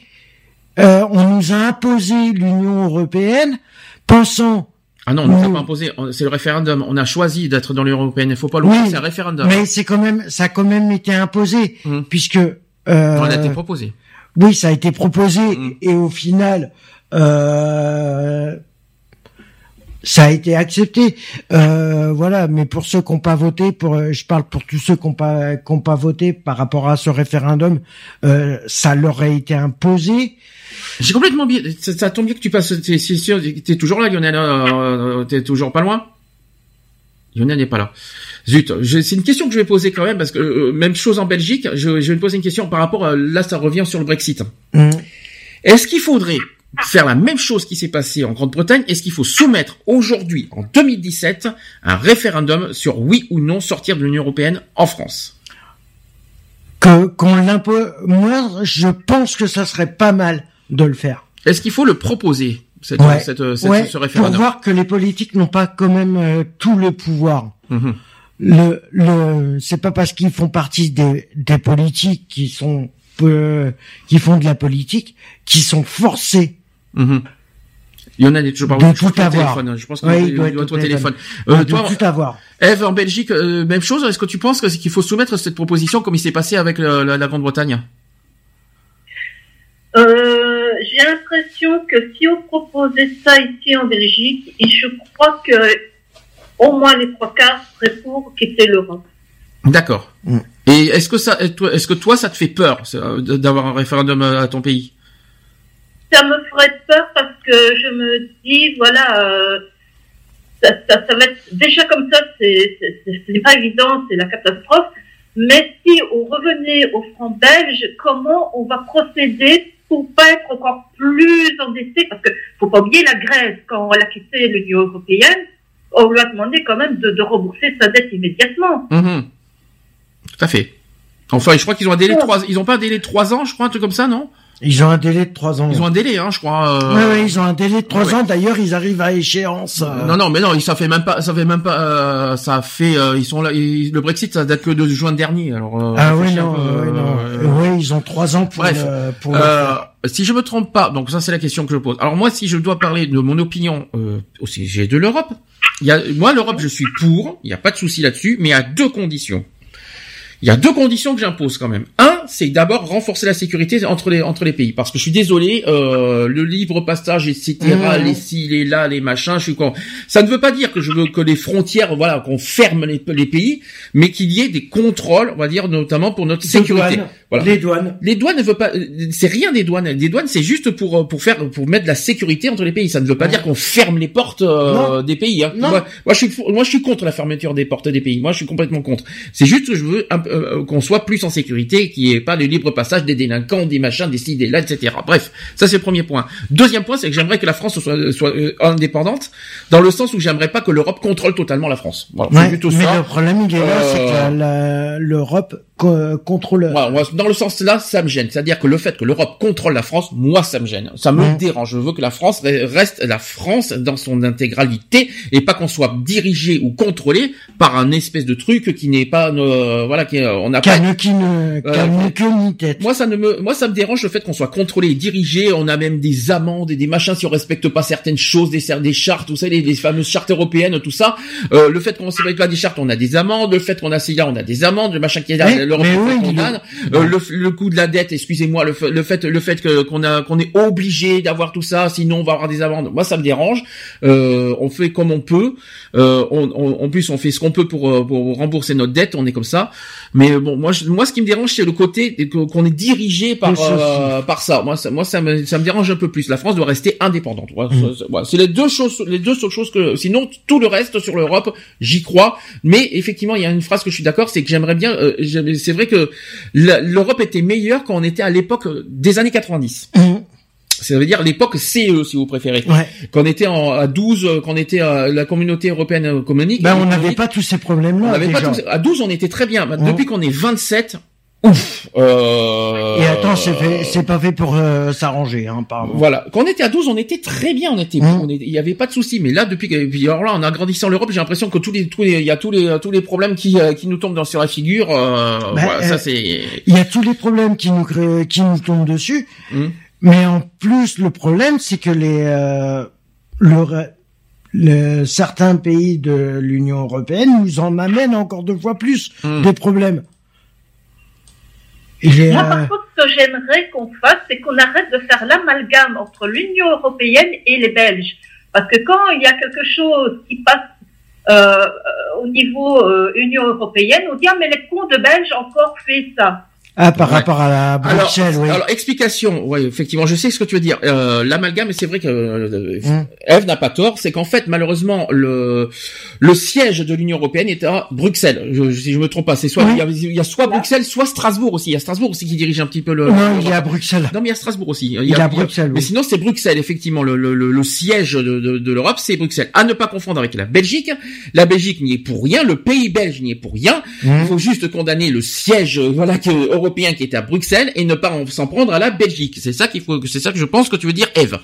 E: euh, on nous a imposé l'Union européenne, pensant
C: ah non, on nous a pas imposé. C'est le référendum. On a choisi d'être dans l'Union européenne. Il faut pas l'oublier. c'est un référendum.
E: Mais c'est quand même, ça a quand même été imposé, mmh. puisque. Euh,
C: on a été proposé.
E: Oui, ça a été proposé, mmh. et au final, euh, ça a été accepté. Euh, voilà, mais pour ceux qui n'ont pas voté, pour, euh, je parle pour tous ceux qui n'ont pas, qui pas voté par rapport à ce référendum, euh, ça leur a été imposé.
C: J'ai complètement bien. Ça, tombe bien que tu passes. T'es sûr, t'es toujours là, Lionel. Euh, t'es toujours pas loin. Lionel n'est pas là. Zut, c'est une question que je vais poser quand même parce que euh, même chose en Belgique. Je, je, vais poser une question par rapport. À, là, ça revient sur le Brexit. Mmh. Est-ce qu'il faudrait faire la même chose qui s'est passé en Grande-Bretagne Est-ce qu'il faut soumettre aujourd'hui, en 2017, un référendum sur oui ou non sortir de l'Union européenne en France?
E: Que qu'on l'impose. Moi, je pense que ça serait pas mal de le faire.
C: Est-ce qu'il faut le proposer cette, cette, ce référendum?
E: Pour voir que les politiques n'ont pas quand même euh, tout le pouvoir. Mhm. Le, le, c'est pas parce qu'ils font partie des, des politiques qui sont euh, qui font de la politique, qui sont forcés
C: Mmh. Il y en a des toujours
E: pas. De tout avoir.
C: Je pense qu'il oui, doit, être au téléphone.
E: Euh, de tout avoir.
C: Eve, en Belgique, euh, même chose. Est-ce que tu penses qu'il faut soumettre cette proposition comme il s'est passé avec la, la Grande-Bretagne?
F: Euh, J'ai l'impression que si on proposait ça ici en Belgique, et je crois que au moins les trois quarts seraient pour quitter l'Europe.
C: D'accord. Mm. Et est-ce que ça, est-ce que toi, ça te fait peur d'avoir un référendum à ton pays?
F: Ça me ferait peur parce que je me dis, voilà, euh, ça, ça, ça, va être déjà comme ça, c'est pas évident, c'est la catastrophe. Mais si on revenait au franc belge, comment on va procéder pour pas être encore plus endetté? Parce que faut pas oublier la Grèce, quand elle a quitté l'Union européenne, on lui a demandé quand même de, de rembourser sa dette immédiatement.
C: Mmh. Tout à fait. Enfin, je crois qu'ils ont un délai de trois, ils ont pas un délai de trois ans, je crois, un truc comme ça, non?
E: Ils ont un délai de trois ans.
C: Ils ont un délai, hein, je crois. euh,
E: Ouais, ouais, ils ont un délai de trois
C: Ouais.
E: ans. D'ailleurs, ils arrivent à échéance. euh,
C: Non, non, mais non, ça fait même pas, ça fait même pas, euh, ça fait, euh, ils sont là, ils- le Brexit, ça date que de juin dernier, alors. euh,
E: Ah oui, non,
C: peu,
E: non.
C: euh,
E: Ouais, ils ont trois ans pour
C: Bref,
E: le, pour
C: Euh, si je me trompe pas, donc ça c'est la question que je pose. Alors moi, si je dois parler de mon opinion euh, au sujet de l'Europe, il y a, moi l'Europe, je suis pour, il n'y a pas de souci là-dessus, mais à deux conditions. Il y a deux conditions que j'impose quand même. C'est d'abord renforcer la sécurité entre les entre les pays, parce que je suis désolé, euh, le libre passage, etc.,
E: Mmh.
C: les ci, les là, les machins, je suis con. Ça ne veut pas dire que je veux que les frontières, voilà, qu'on ferme les, les pays, mais qu'il y ait des contrôles, on va dire, notamment pour notre sécurité. Voilà.
E: Les douanes.
C: Les douanes ne veut pas, euh, c'est rien des douanes. Des douanes, c'est juste pour euh, pour faire pour mettre de la sécurité entre les pays. Ça ne veut pas dire qu'on ferme les portes euh, des pays. Hein.
E: Non.
C: Moi, moi, je suis moi je suis contre la fermeture des portes des pays. Moi, je suis complètement contre. C'est juste que je veux euh, qu'on soit plus en sécurité, qu'il n'y ait pas de libre passage des délinquants, des machins, des ci, des là, etc. Bref, ça c'est le premier point. Deuxième point, c'est que j'aimerais que la France soit soit euh, indépendante, dans le sens où j'aimerais pas que l'Europe contrôle totalement la France. Voilà,
E: Ouais,
C: plutôt
E: mais
C: ça.
E: le problème, il est là,
C: Euh,
E: c'est que la- l'Europe co- contrôle.
C: Moi, dans le sens là, ça me gêne. C'est-à-dire que le fait que l'Europe contrôle la France, moi, ça me gêne. Ça me
E: Mm.
C: dérange. Je veux que la France re- reste la France dans son intégralité et pas qu'on soit dirigé ou contrôlé par un espèce de truc qui n'est pas, euh, voilà, qui, euh, on n'a pas.
E: Canne qui ne, canne que ni tête.
C: Moi, ça ne me, moi, ça me dérange le fait qu'on soit contrôlé et dirigé. On a même des amendes et des machins si on respecte pas certaines choses, des, des chartes, tout ça, les, les fameuses chartes européennes, tout ça. Euh, le fait qu'on ne respecte pas des chartes, on a des amendes. Le fait qu'on a CIA, on a des amendes. Le machin qui est là,
E: Mais-.
C: Euh, le, le coût de la dette, excusez-moi, le, fait- le fait, le fait que qu'on a, qu'on est obligé d'avoir tout ça, sinon on va avoir des amendes. Moi, ça me dérange. Euh, on fait comme on peut. Euh, on, on- en plus, on fait ce qu'on peut pour, euh, pour rembourser notre dette. On est comme ça. Mais bon, moi, je- moi, ce qui me dérange, c'est le côté qu'on est dirigé par euh, par ça. Moi, ça, moi, ça me, ça me dérange un peu plus. La France doit rester indépendante. Voilà,
E: Mm.
C: C'est les deux choses, les deux seules choses que. Sinon, tout le reste sur l'Europe, j'y crois. Mais effectivement, il y a une phrase que je suis d'accord, c'est que j'aimerais bien. euh, c'est vrai que l'Europe était meilleure quand on était à l'époque des années 90.
E: Mmh.
C: Ça veut dire l'époque CE, si vous préférez.
E: Ouais.
C: Quand on était en, à 12, euh, quand on était à la communauté européenne euh, communique.
E: Ben, on n'avait pas tous ces
C: on
E: problèmes-là.
C: pas tous- à 12, on était très bien. Depuis qu'on est 27, ouf. Euh,
E: Et attends, c'est fait, c'est pas fait pour euh, s'arranger, hein, pardon.
C: Voilà. Quand on était à 12, on était très bien, on était,
E: Mmh.
C: on était- il y avait pas de souci. Mais là, depuis puis alors là, en agrandissant l'Europe, j'ai l'impression que tous les, tous les, il y a tous les, tous les problèmes qui, euh, qui nous tombent dans, sur la figure. Euh, voilà,
E: euh,
C: ça c'est.
E: Il y a tous les problèmes qui nous créent, qui nous tombent dessus.
C: Mmh.
E: Mais en plus, le problème, c'est que les, euh, le, le- certains pays de l'Union européenne nous en amènent encore deux fois plus
C: Mmh.
E: des problèmes. Et
F: Moi,
E: euh,
F: par ce que j'aimerais qu'on fasse, c'est qu'on arrête de faire l'amalgame entre l'Union européenne et les Belges. Parce que quand il y a quelque chose qui passe euh, au niveau euh, Union européenne, on dit ah mais les cons de Belges encore fait ça.
E: Ah, par
C: Ouais.
E: rapport à la Bruxelles,
C: alors,
E: oui.
C: alors, explication. Ouais, effectivement, je sais ce que tu veux dire. Euh, L'amalgame, c'est vrai que euh,
E: Mmh.
C: Eve n'a pas tort. C'est qu'en fait, malheureusement, le le siège de l'Union européenne est à Bruxelles. Je, si je me trompe pas, c'est soit
E: Oui.
C: il, y a, il y a soit Bruxelles, soit Strasbourg aussi. Il y a Strasbourg aussi qui dirige un petit peu le.
E: non, il est à Bruxelles.
C: Non, mais il y a Strasbourg aussi.
E: Il est à Bruxelles,
C: Mais
E: oui.
C: sinon, c'est Bruxelles, effectivement. Le, le, le, le siège de, de, de l'Europe, c'est Bruxelles. À ne pas confondre avec la Belgique. La Belgique n'y est pour rien. Le pays belge n'y est pour rien. Il
E: Mmh.
C: faut juste condamner le siège, euh, voilà, que, européen qui était à Bruxelles et ne pas en- s'en prendre à la Belgique. C'est ça qu'il faut, c'est ça que je pense que tu veux dire, Eve.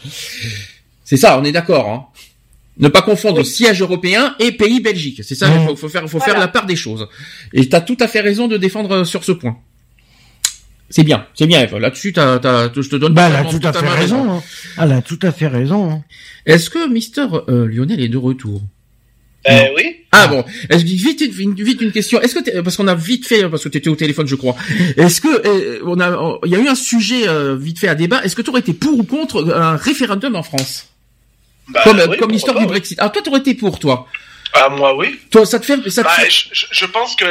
C: C'est ça, on est d'accord, hein. Ne pas confondre siège européen et pays Belgique. C'est ça, il
E: Mmh.
C: faut, faut faire, faut
F: Voilà.
C: faire la part des choses. Et t'as tout à fait raison de défendre euh, sur ce point. C'est bien, c'est bien, Eve. Là-dessus, t'as, t'as, je te donne
E: Bah, elle a
C: totalement-
E: tout à fait raison. hein. Elle a tout à fait raison. hein.
C: Est-ce que Mister euh, Lionel est de retour?
D: Euh, oui.
C: Ah bon, que vite, une- vite une question. Est-ce que t'es- parce qu'on a vite fait parce que tu étais au téléphone, je crois. Est-ce que euh, on a, il y a eu un sujet euh, vite fait à débat. Est-ce que tu aurais été pour ou contre un référendum en France,
D: Bah,
C: comme
D: oui,
C: comme l'histoire du. Brexit Ah toi, t'aurais été pour toi.
D: Ah, moi, oui.
C: Toi, ça te fait, ça te
D: Bah,
C: fait-
D: je, je- je pense que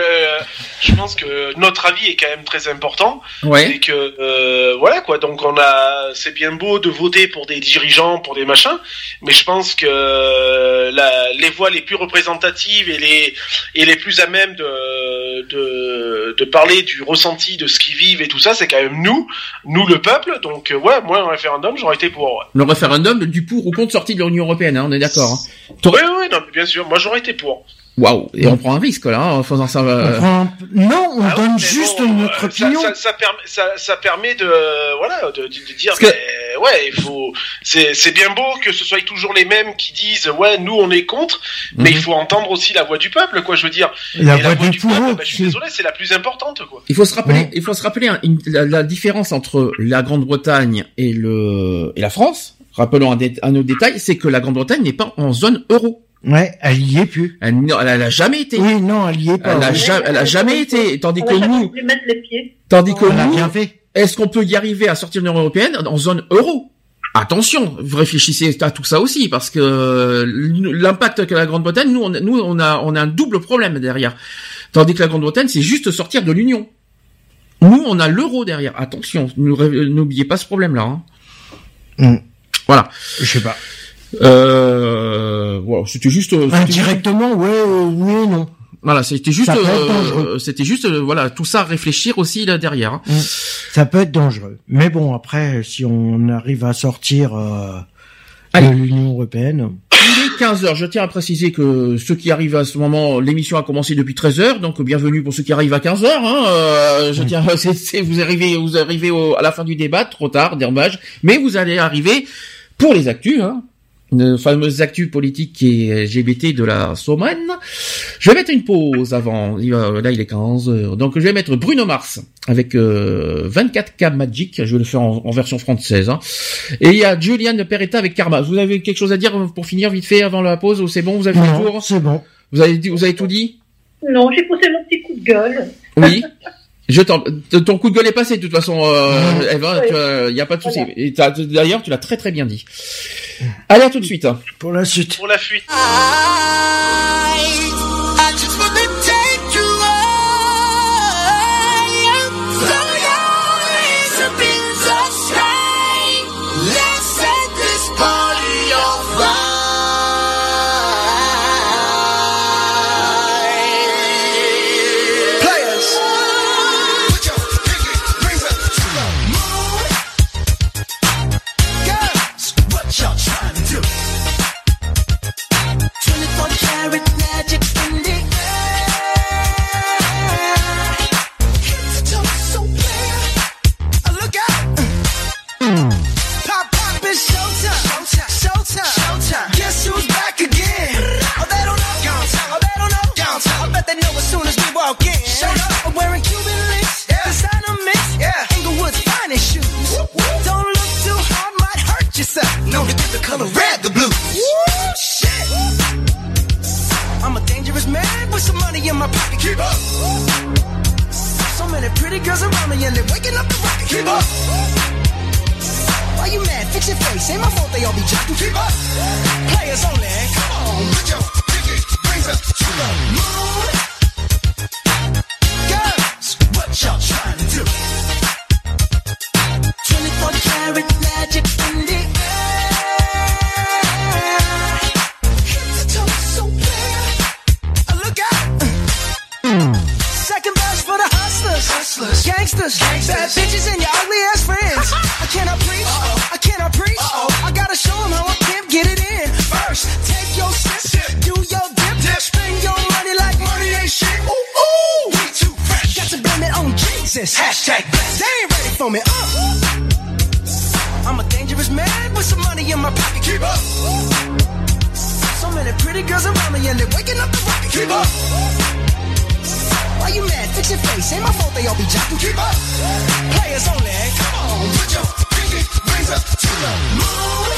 D: je pense que notre avis est quand même très important
C: ouais.
D: et que euh, voilà quoi. Donc on a, c'est bien beau de voter pour des dirigeants, pour des machins, mais je pense que la, les voix les plus représentatives et les et les plus à même de de, de parler du ressenti de ce qu'ils vivent et tout ça, c'est quand même nous, nous le peuple. Donc euh, ouais, moi un référendum, j'aurais été pour. Ouais.
C: Le référendum du pour ou contre sortie de l'Union européenne, hein, on est d'accord. Hein.
D: Oui, oui, non, bien sûr, moi j'aurais été pour.
C: Waouh Et on prend un risque là hein, en faisant ça. euh,
E: On prend un- Non, on
D: Ah
E: donne juste
D: bon,
E: notre
D: euh,
E: opinion.
D: Ça, ça, ça permet, ça, ça permet de, voilà, de, de- de dire,
C: Parce que-
D: mais, ouais, il faut, c'est, c'est bien beau que ce soit toujours les mêmes qui disent, ouais, nous on est contre, mais
C: Mhm.
D: il faut entendre aussi la voix du peuple, quoi. Je veux dire,
E: La voix
D: du peuple, bah, je suis
E: c'est-
D: désolé, c'est la plus importante, quoi.
C: Il faut se rappeler,
E: Ouais.
C: il faut se rappeler hein, une- la, la différence entre la Grande-Bretagne et le et la France. Rappelons un, dé- un autre détail, c'est que la Grande-Bretagne n'est pas en zone euro.
E: Ouais, elle y est plus.
C: Elle, n- elle, elle a jamais été.
E: Oui, non, elle y est pas.
C: Elle a,
E: Oui.
C: ja- elle a jamais été. Tandis
F: On
C: que nous,
F: plus mettre les pieds.
C: tandis que nous,
E: bien fait.
C: est-ce qu'on peut y arriver à sortir de l'Union européenne en zone euro? Attention, vous réfléchissez à tout ça aussi parce que euh, l'impact que la Grande-Bretagne, nous, on, nous, on a, on a un double problème derrière. Tandis que la Grande-Bretagne, c'est juste sortir de l'Union. Nous, on a l'euro derrière. Attention, n'oubliez pas ce problème-là. hein.
E: Hmm.
C: Voilà.
E: Je sais pas.
C: Euh, voilà, c'était juste. juste-
E: Indirectement, ouais, euh, oui non.
C: Voilà, c'était juste. Euh,
E: dangereux.
C: c'était juste, euh, voilà, tout ça à réfléchir aussi là derrière. hein.
E: Ça peut être dangereux. Mais bon, après, si on arrive à sortir euh, de l'Union européenne,
C: Il est 15 heures. Je tiens à préciser que ceux qui arrivent à ce moment, l'émission a commencé depuis 13 heures, donc bienvenue pour ceux qui arrivent à 15 heures. Hein. Euh, je tiens, c'est, c'est- vous arrivez, vous arrivez au- à la fin du débat, trop tard, dommage, mais vous allez arriver pour les actus. Hein. Une fameuse actu politique et LGBT de la Sommane. Je vais mettre une pause avant. Va- Là, il est 15 heures. Donc, je vais mettre Bruno Mars avec euh, 24K Magic. Je vais le faire en, en version française. Hein. Et il y a Julian Peretta avec Karma. Vous avez quelque chose à dire pour finir vite fait avant la pause ou c'est bon? Vous avez fait le
E: non,
C: tour?
E: c'est bon.
C: vous avez, vous avez tout dit?
F: Non, j'ai poussé mon petit coup de gueule.
C: Oui. Je ton coup de gueule est passé de toute façon, euh, Eva.
F: Oui.
C: Il y a pas de souci.
F: Voilà.
C: Et t'as- D'ailleurs, tu l'as très très bien dit. Allez, à tout de suite.
E: Pour la suite.
D: Pour la fuite.
H: I Keep up. So many pretty girls around me and they're waking up the rocket. Keep up. Why you mad? Fix your face. Ain't my fault they all be jocking. Keep up. Players only. Come on, put your pinky rings up to the moon. Girls, what y'all trying to for me. Uh. I'm a dangerous man with some money in my pocket. Keep up. So many pretty girls around me and they're waking up the rocket. Keep up. Why you mad? Fix your face. Ain't my fault they all be jocking. Keep up. Players only. Come on, put your pinky rings up to the moon.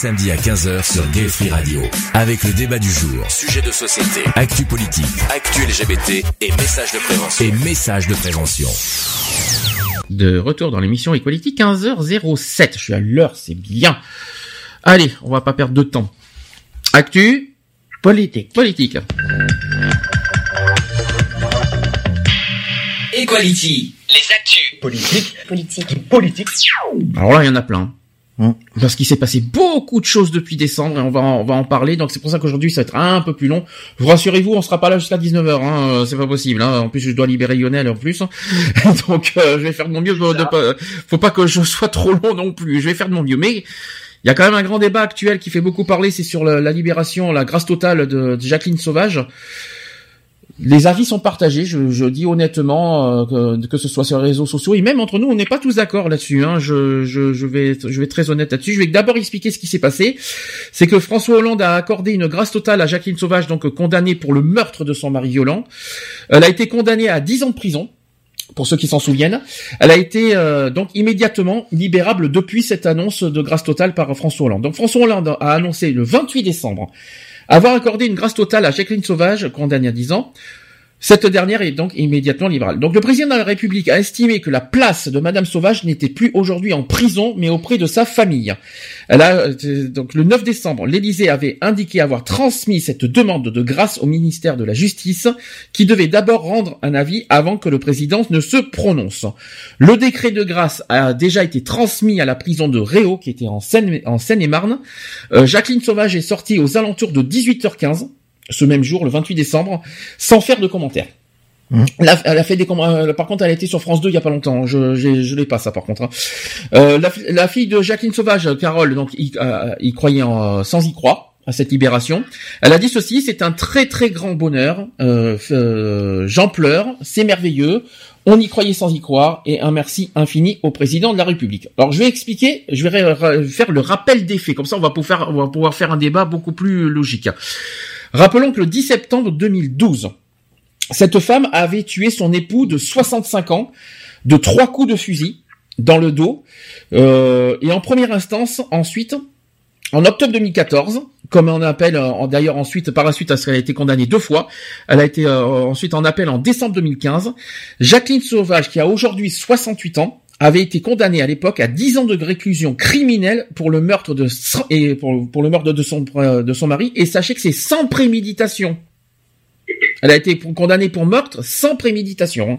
B: Samedis à 15h sur Gay Free Radio. Avec le débat du jour, sujet de société, actu politique, actu LGBT et messages de prévention. Et messages de prévention.
C: De retour dans l'émission Equality 15h07. Je suis à l'heure, c'est bien. Allez, on va pas perdre de temps. Actu
E: Politique.
C: politique.
A: Equality. Les actus.
I: Politique.
J: Politique.
I: Politique.
C: Alors là, il y en a plein. Parce qu'il s'est passé beaucoup de choses depuis décembre et on va en, on va en parler. Donc c'est pour ça qu'aujourd'hui ça va être un peu plus long. Vous rassurez-vous, on sera pas là jusqu'à 19h. Hein, euh, c'est pas possible. Hein. En plus, je dois libérer Lionel en plus. Donc euh, je vais faire de mon mieux. De, de pas, faut pas que je sois trop long non plus. Je vais faire de mon mieux. Mais il y a quand même un grand débat actuel qui fait beaucoup parler. C'est sur la, la libération, la grâce totale de, de Jacqueline Sauvage. Les avis sont partagés. Je, dis honnêtement euh, que, ce soit sur les réseaux sociaux et même entre nous, on n'est pas tous d'accord là-dessus. Hein. Je, vais très honnête là-dessus. Je vais d'abord expliquer ce qui s'est passé. C'est que François Hollande a accordé une grâce totale à Jacqueline Sauvage, donc condamnée pour le meurtre de son mari violent. Elle a été condamnée à 10 ans de prison. Pour ceux qui s'en souviennent, elle a été euh, donc immédiatement libérable depuis cette annonce de grâce totale par François Hollande. Donc François Hollande a annoncé le 28 décembre avoir accordé une grâce totale à Jacqueline Sauvage, condamnée à 10 ans, cette dernière est donc immédiatement libérale. Donc le président de la République a estimé que la place de Madame Sauvage n'était plus aujourd'hui en prison, mais auprès de sa famille. Euh, donc le 9 décembre, l'Élysée avait indiqué avoir transmis cette demande de grâce au ministère de la Justice, qui devait d'abord rendre un avis avant que le président ne se prononce. Le décret de grâce a déjà été transmis à la prison de Réau, qui était en Seine-et-Marne. Euh, Jacqueline Sauvage est sortie aux alentours de 18h15 ce même jour, le 28 décembre, sans faire de commentaires. Mmh. Elle, a, fait des euh, par contre elle a été sur France 2 il y a pas longtemps je je, l'ai pas ça par contre hein. euh, la, fille de Jacqueline Sauvage Carole donc il, euh, croyait en, sans y croire à cette libération elle a dit ceci c'est un très très grand bonheur j'en pleure c'est merveilleux on y croyait sans y croire et un merci infini au président de la République. Alors je vais expliquer, je vais faire le rappel des faits, comme ça on va pouvoir, on va pouvoir faire un débat beaucoup plus logique. Rappelons que le 10 septembre 2012, cette femme avait tué son époux de 65 ans de trois coups de fusil dans le dos. Euh, et en première instance, ensuite, en octobre 2014, comme on appelle euh, d'ailleurs ensuite par la suite qu'elle a été condamnée deux fois, elle a été euh, ensuite en appel en décembre 2015. Jacqueline Sauvage, qui a aujourd'hui 68 ans, avait été condamnée à l'époque à 10 ans de réclusion criminelle pour le meurtre de le meurtre de son son mari et sachez que c'est sans préméditation. Elle a été condamnée pour meurtre sans préméditation.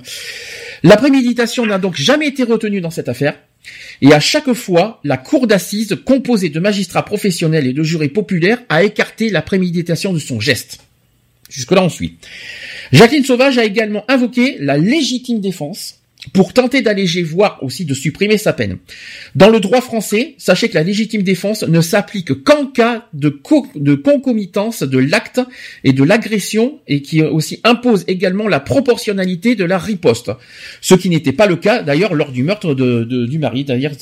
C: La préméditation n'a donc jamais été retenue dans cette affaire. Et à chaque fois, la cour d'assises, composée de magistrats professionnels et de jurés populaires, a écarté la préméditation de son geste. Jusque-là, on suit. Jacqueline Sauvage a également invoqué la légitime défense, pour tenter d'alléger, voire aussi de supprimer sa peine. Dans le droit français, sachez que la légitime défense ne s'applique qu'en cas de, de concomitance de l'acte et de l'agression et qui aussi impose également la proportionnalité de la riposte. Ce qui n'était pas le cas d'ailleurs lors du meurtre de, du mari, d'ailleurs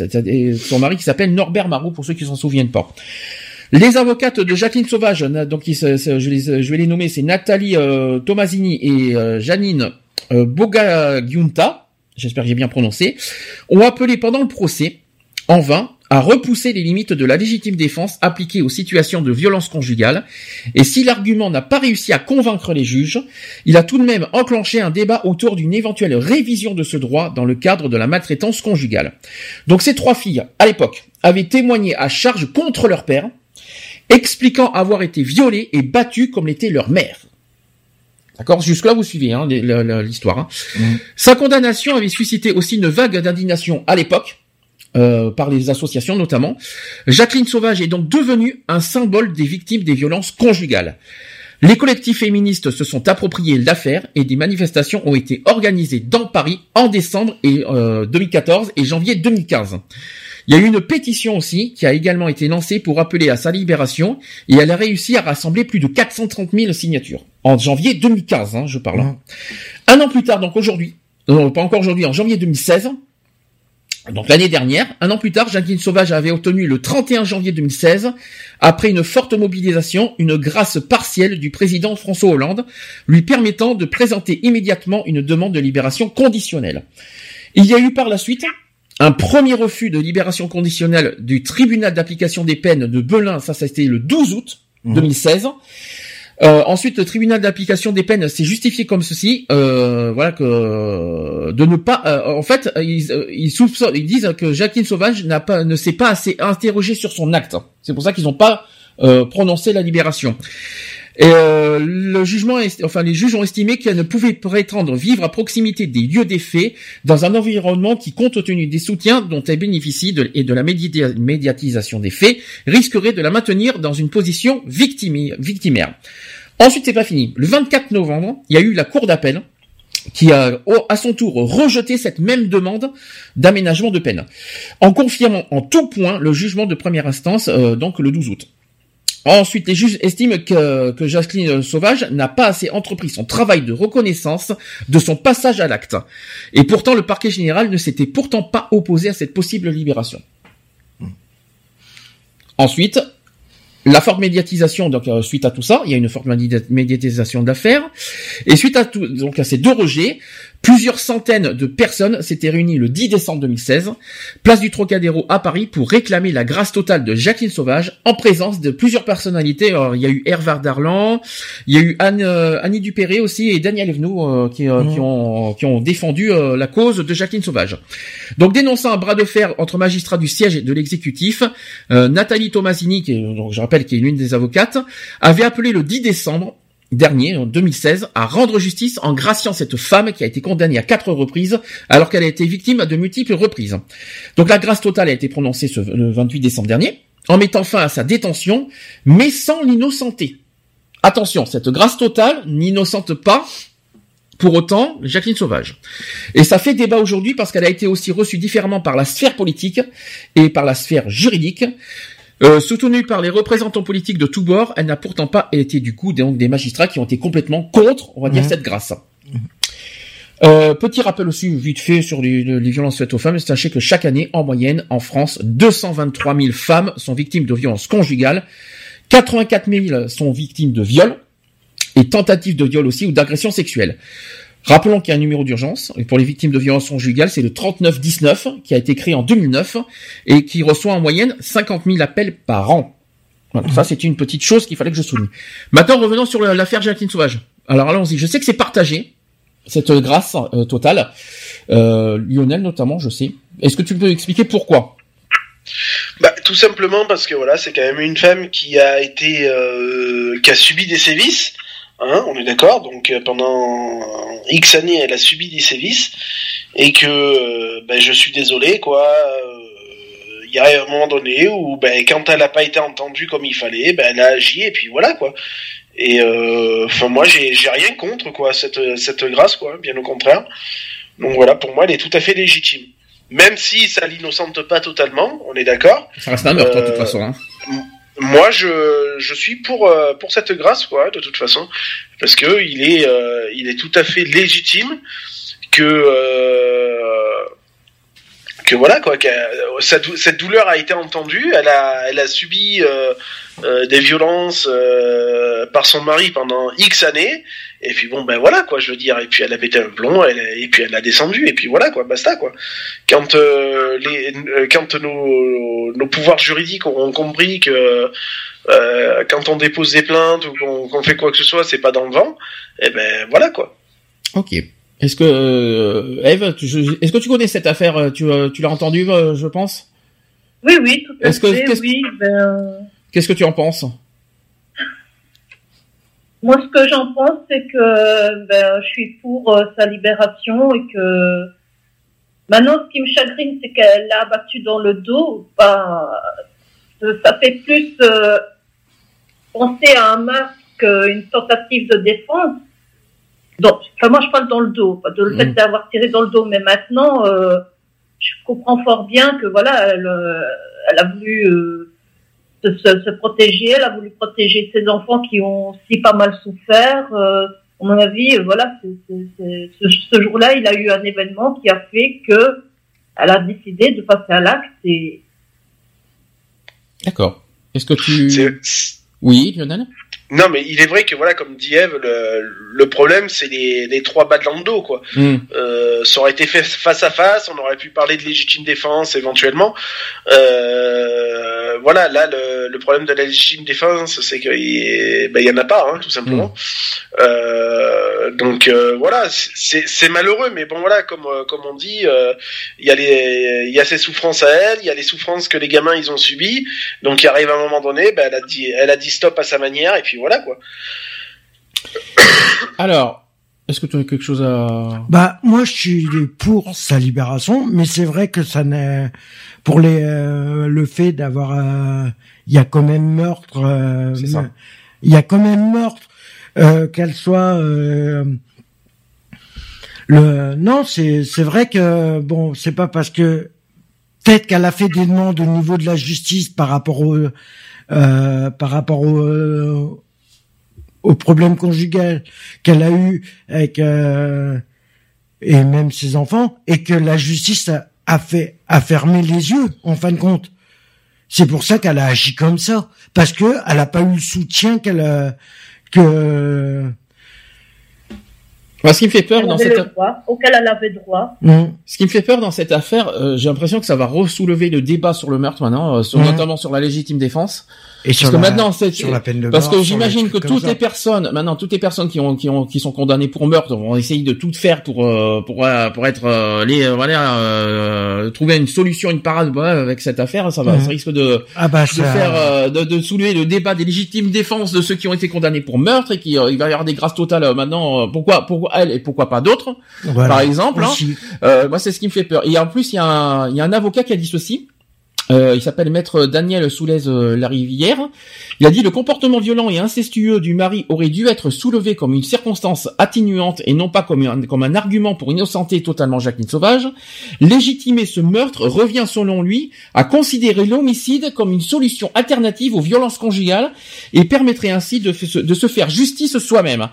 C: son mari qui s'appelle Norbert Marot pour ceux qui s'en souviennent pas. Les avocates de Jacqueline Sauvage, donc je, vais les nommer, c'est Nathalie euh, Tomasini et euh, Janine euh, j'espère que j'ai bien prononcé, ont appelé pendant le procès, en vain, à repousser les limites de la légitime défense appliquée aux situations de violence conjugale, et si l'argument n'a pas réussi à convaincre les juges, il a tout de même enclenché un débat autour d'une éventuelle révision de ce droit dans le cadre de la maltraitance conjugale. Donc ces trois filles, à l'époque, avaient témoigné à charge contre leur père, expliquant avoir été violées et battues comme l'était leur mère. D'accord? Jusque-là, vous suivez hein, l'histoire. Hein. Mmh. Sa condamnation avait suscité aussi une vague d'indignation à l'époque, euh, par les associations notamment. Jacqueline Sauvage est donc devenue un symbole des victimes des violences conjugales. Les collectifs féministes se sont appropriés l'affaire et des manifestations ont été organisées dans Paris en décembre et, 2014 euh, et janvier 2015. Il y a eu une pétition aussi qui a également été lancée pour appeler à sa libération et elle a réussi à rassembler plus de 430 000 signatures. En janvier 2015, hein, je parle. Hein. Un an plus tard, donc aujourd'hui, non, pas encore aujourd'hui, en janvier 2016, donc l'année dernière, un an plus tard, Jacqueline Sauvage avait obtenu le 31 janvier 2016, après une forte mobilisation, une grâce partielle du président François Hollande, lui permettant de présenter immédiatement une demande de libération conditionnelle. Il y a eu par la suite un premier refus de libération conditionnelle du tribunal d'application des peines de Belin, ça, ça a été le 12 août 2016. Mmh. Euh, ensuite, le tribunal d'application des peines s'est justifié comme ceci, euh, voilà que de ne pas, euh, en fait, ils, ils, ils disent que Jacqueline Sauvage n'a pas, ne s'est pas assez interrogé sur son acte. C'est pour ça qu'ils n'ont pas prononcé la libération. Et euh, le jugement, enfin les juges ont estimé qu'elle ne pouvait prétendre vivre à proximité des lieux des faits dans un environnement qui, compte tenu des soutiens dont elle bénéficie et de la médiatisation des faits, risquerait de la maintenir dans une position victimaire. Ensuite, c'est pas fini. Le 24 novembre, il y a eu la cour d'appel qui a à son tour rejeté cette même demande d'aménagement de peine, en confirmant en tout point le jugement de première instance, euh, donc le 12 août. Ensuite, les juges estiment que, que Jacqueline Sauvage n'a pas assez entrepris son travail de reconnaissance de son passage à l'acte. Et pourtant, le parquet général ne s'était pourtant pas opposé à cette possible libération. Ensuite, la forte médiatisation, donc euh, suite à tout ça, il y a une forte médiatisation d'affaires, et suite à tout, donc à ces deux rejets, Plusieurs centaines de personnes s'étaient réunies le 10 décembre 2016, place du Trocadéro à Paris, pour réclamer la grâce totale de Jacqueline Sauvage, en présence de plusieurs personnalités. Alors, il y a eu Hervé Darlan, il y a eu Anne, euh, Annie Dupéré aussi et Daniel Evenou euh, qui, euh, qui, ont, qui ont défendu la cause de Jacqueline Sauvage. Donc, dénonçant un bras de fer entre magistrats du siège et de l'exécutif, Nathalie Tomasini, qui donc, je rappelle qui est l'une des avocates, avait appelé le 10 décembre dernier, en 2016, à rendre justice en graciant cette femme qui a été condamnée à quatre reprises alors qu'elle a été victime de multiples reprises. Donc la grâce totale a été prononcée ce, le 28 décembre dernier, en mettant fin à sa détention, mais sans l'innocenter. Attention, cette grâce totale n'innocente pas pour autant, Jacqueline Sauvage. Et ça fait débat aujourd'hui parce qu'elle a été aussi reçue différemment par la sphère politique et par la sphère juridique. Euh, soutenue par les représentants politiques de tous bords, elle n'a pourtant pas été du coup des, des magistrats qui ont été complètement contre, on va dire, mhm. cette grâce. Euh, petit rappel aussi vite fait sur les, les violences faites aux femmes. Sachez que chaque année, en moyenne, en France, 223 000 femmes sont victimes de violences conjugales, 84 000 sont victimes de viols et tentatives de viol aussi ou d'agression sexuelle. Rappelons qu'il y a un numéro d'urgence, pour les victimes de violences conjugales, c'est le 3919, qui a été créé en 2009, et qui reçoit en moyenne 50 000 appels par an. Voilà, ça c'est une petite chose qu'il fallait que je souligne. Maintenant, revenons sur l'affaire Jacqueline Sauvage. Alors allons-y, je sais que c'est partagé, cette grâce euh, totale. Euh, Lionel notamment, je sais. Est-ce que tu peux expliquer pourquoi?
D: Bah, tout simplement parce que voilà, c'est quand même une femme qui a été, euh, qui a subi des sévices, Hein, on est d'accord. Donc euh, pendant X années, elle a subi des sévices et que euh, ben, je suis désolé, quoi. Euh, il y a un moment donné où, ben, quand elle n'a pas été entendue comme il fallait, ben, elle a agi et puis voilà, quoi. Et enfin, moi, j'ai rien contre, quoi, cette cette grâce, quoi. Bien au contraire. Donc voilà, pour moi, elle est tout à fait légitime. Même si ça l'innocente pas totalement, on est d'accord.
C: Ça reste un meurtre, de toute façon. Hein
D: moi je, je suis pour euh, pour cette grâce quoi de toute façon. Parce que il est euh, il est tout à fait légitime que euh, que voilà quoi que cette, douleur a été entendue elle a elle a subi des violences par son mari pendant X années et puis bon ben voilà quoi, je veux dire. Et puis elle a pété un plomb, elle, et puis elle a descendu. Et puis voilà quoi, basta quoi. Quand euh, les, euh, quand nos, nos pouvoirs juridiques auront compris que euh, quand on dépose des plaintes ou qu'on fait quoi que ce soit, c'est pas dans le vent. Et eh ben voilà quoi.
C: Ok. Est-ce que euh, Eve, est-ce que tu connais cette affaire? Tu, tu l'as entendu, je pense?
F: Oui, oui, tout à fait. Que, oui, ben...
C: Qu'est-ce que tu en penses?
F: Moi, ce que j'en pense, c'est que ben, je suis pour euh, sa libération et que maintenant, ce qui me chagrine, c'est qu'elle l'a abattu dans le dos. Ben, ça fait plus euh, penser à un meurtre qu'une tentative de défense. Donc, enfin, moi, je parle dans le dos, de le fait mmh. d'avoir tiré dans le dos. Mais maintenant, euh, je comprends fort bien que voilà, elle, elle a voulu se, se, protéger. Elle a voulu protéger ses enfants qui ont si pas mal souffert. Euh, à mon avis, euh, voilà, ce, ce jour-là, il a eu un événement qui a fait que elle a décidé de passer à l'acte et.
C: D'accord. Est-ce que tu. Oui, Lionel?
D: Non, mais il est vrai que voilà, comme dit Eve, le, le problème c'est les, les trois bas le dos, quoi. Hmm. Euh, ça aurait été fait face à face, on aurait pu parler de légitime défense éventuellement. Euh, voilà, là le, le, problème de la légitime défense, c'est qu'il ben, y en a pas, hein, tout simplement. Hmm. Euh, donc euh, voilà, c'est malheureux, mais bon voilà, comme euh, comme on dit, euh, il y a les il y a ses souffrances à elle, il y a les souffrances que les gamins ils ont subies. Donc il arrive à un moment donné, ben, elle a dit elle a dit stop à sa manière et puis voilà quoi.
C: Alors, est-ce que tu as quelque chose à...
E: Bah moi je suis pour sa libération, mais c'est vrai que ça n'est pour les euh, le fait d'avoir euh, il y a quand même meurtre, euh, il y a quand même meurtre qu'elle soit le non c'est c'est vrai que bon c'est pas parce que peut-être qu'elle a fait des demandes au niveau de la justice par rapport au euh, par rapport au, au problème conjugal qu'elle a eu avec euh, et même ses enfants, et que la justice a, a fait a fermé les yeux en fin de compte. C'est pour ça qu'elle a agi comme ça, parce que elle a pas eu le soutien qu'elle a- que
C: Moi, ce qui me fait peur
F: Elle
C: dans
F: avait
C: cette
F: le droit, auquel elle avait droit.
E: Mm.
C: Ce qui me fait peur dans cette affaire, euh, j'ai l'impression que ça va ressoulever le débat sur le meurtre maintenant, euh, sur-
E: Mhm.
C: notamment sur la légitime défense.
E: Et
C: Parce que
E: la-
C: maintenant, c'est
E: sur la peine de
C: parce
E: mort,
C: que
E: sur les
C: j'imagine que toutes les personnes, maintenant toutes les personnes qui ont qui ont qui sont condamnées pour meurtre vont essayer de tout faire pour euh, pour euh, pour être euh, les voilà euh, trouver une solution, une parade voilà, avec cette affaire. Ça va,
E: Mhm.
C: ça risque de
E: ah bah
C: de
E: ça,
C: faire de, de soulever le débat des légitimes défenses de ceux qui ont été condamnés pour meurtre et qui il va y avoir des grâces totales maintenant. pourquoi pourquoi elle et pourquoi pas d'autres
E: voilà.
C: par exemple, hein. Euh, moi, c'est ce qui me fait peur. Et en plus, il y a un, il y a un avocat qui a dit ceci. Euh, il s'appelle maître Daniel Soulez euh, Larivière. Il a dit le comportement violent et incestueux du mari aurait dû être soulevé comme une circonstance atténuante et non pas comme un, comme un argument pour innocenter totalement Jacqueline Sauvage. Légitimer ce meurtre revient selon lui à considérer l'homicide comme une solution alternative aux violences conjugales et permettrait ainsi de, se- faire justice soi-même.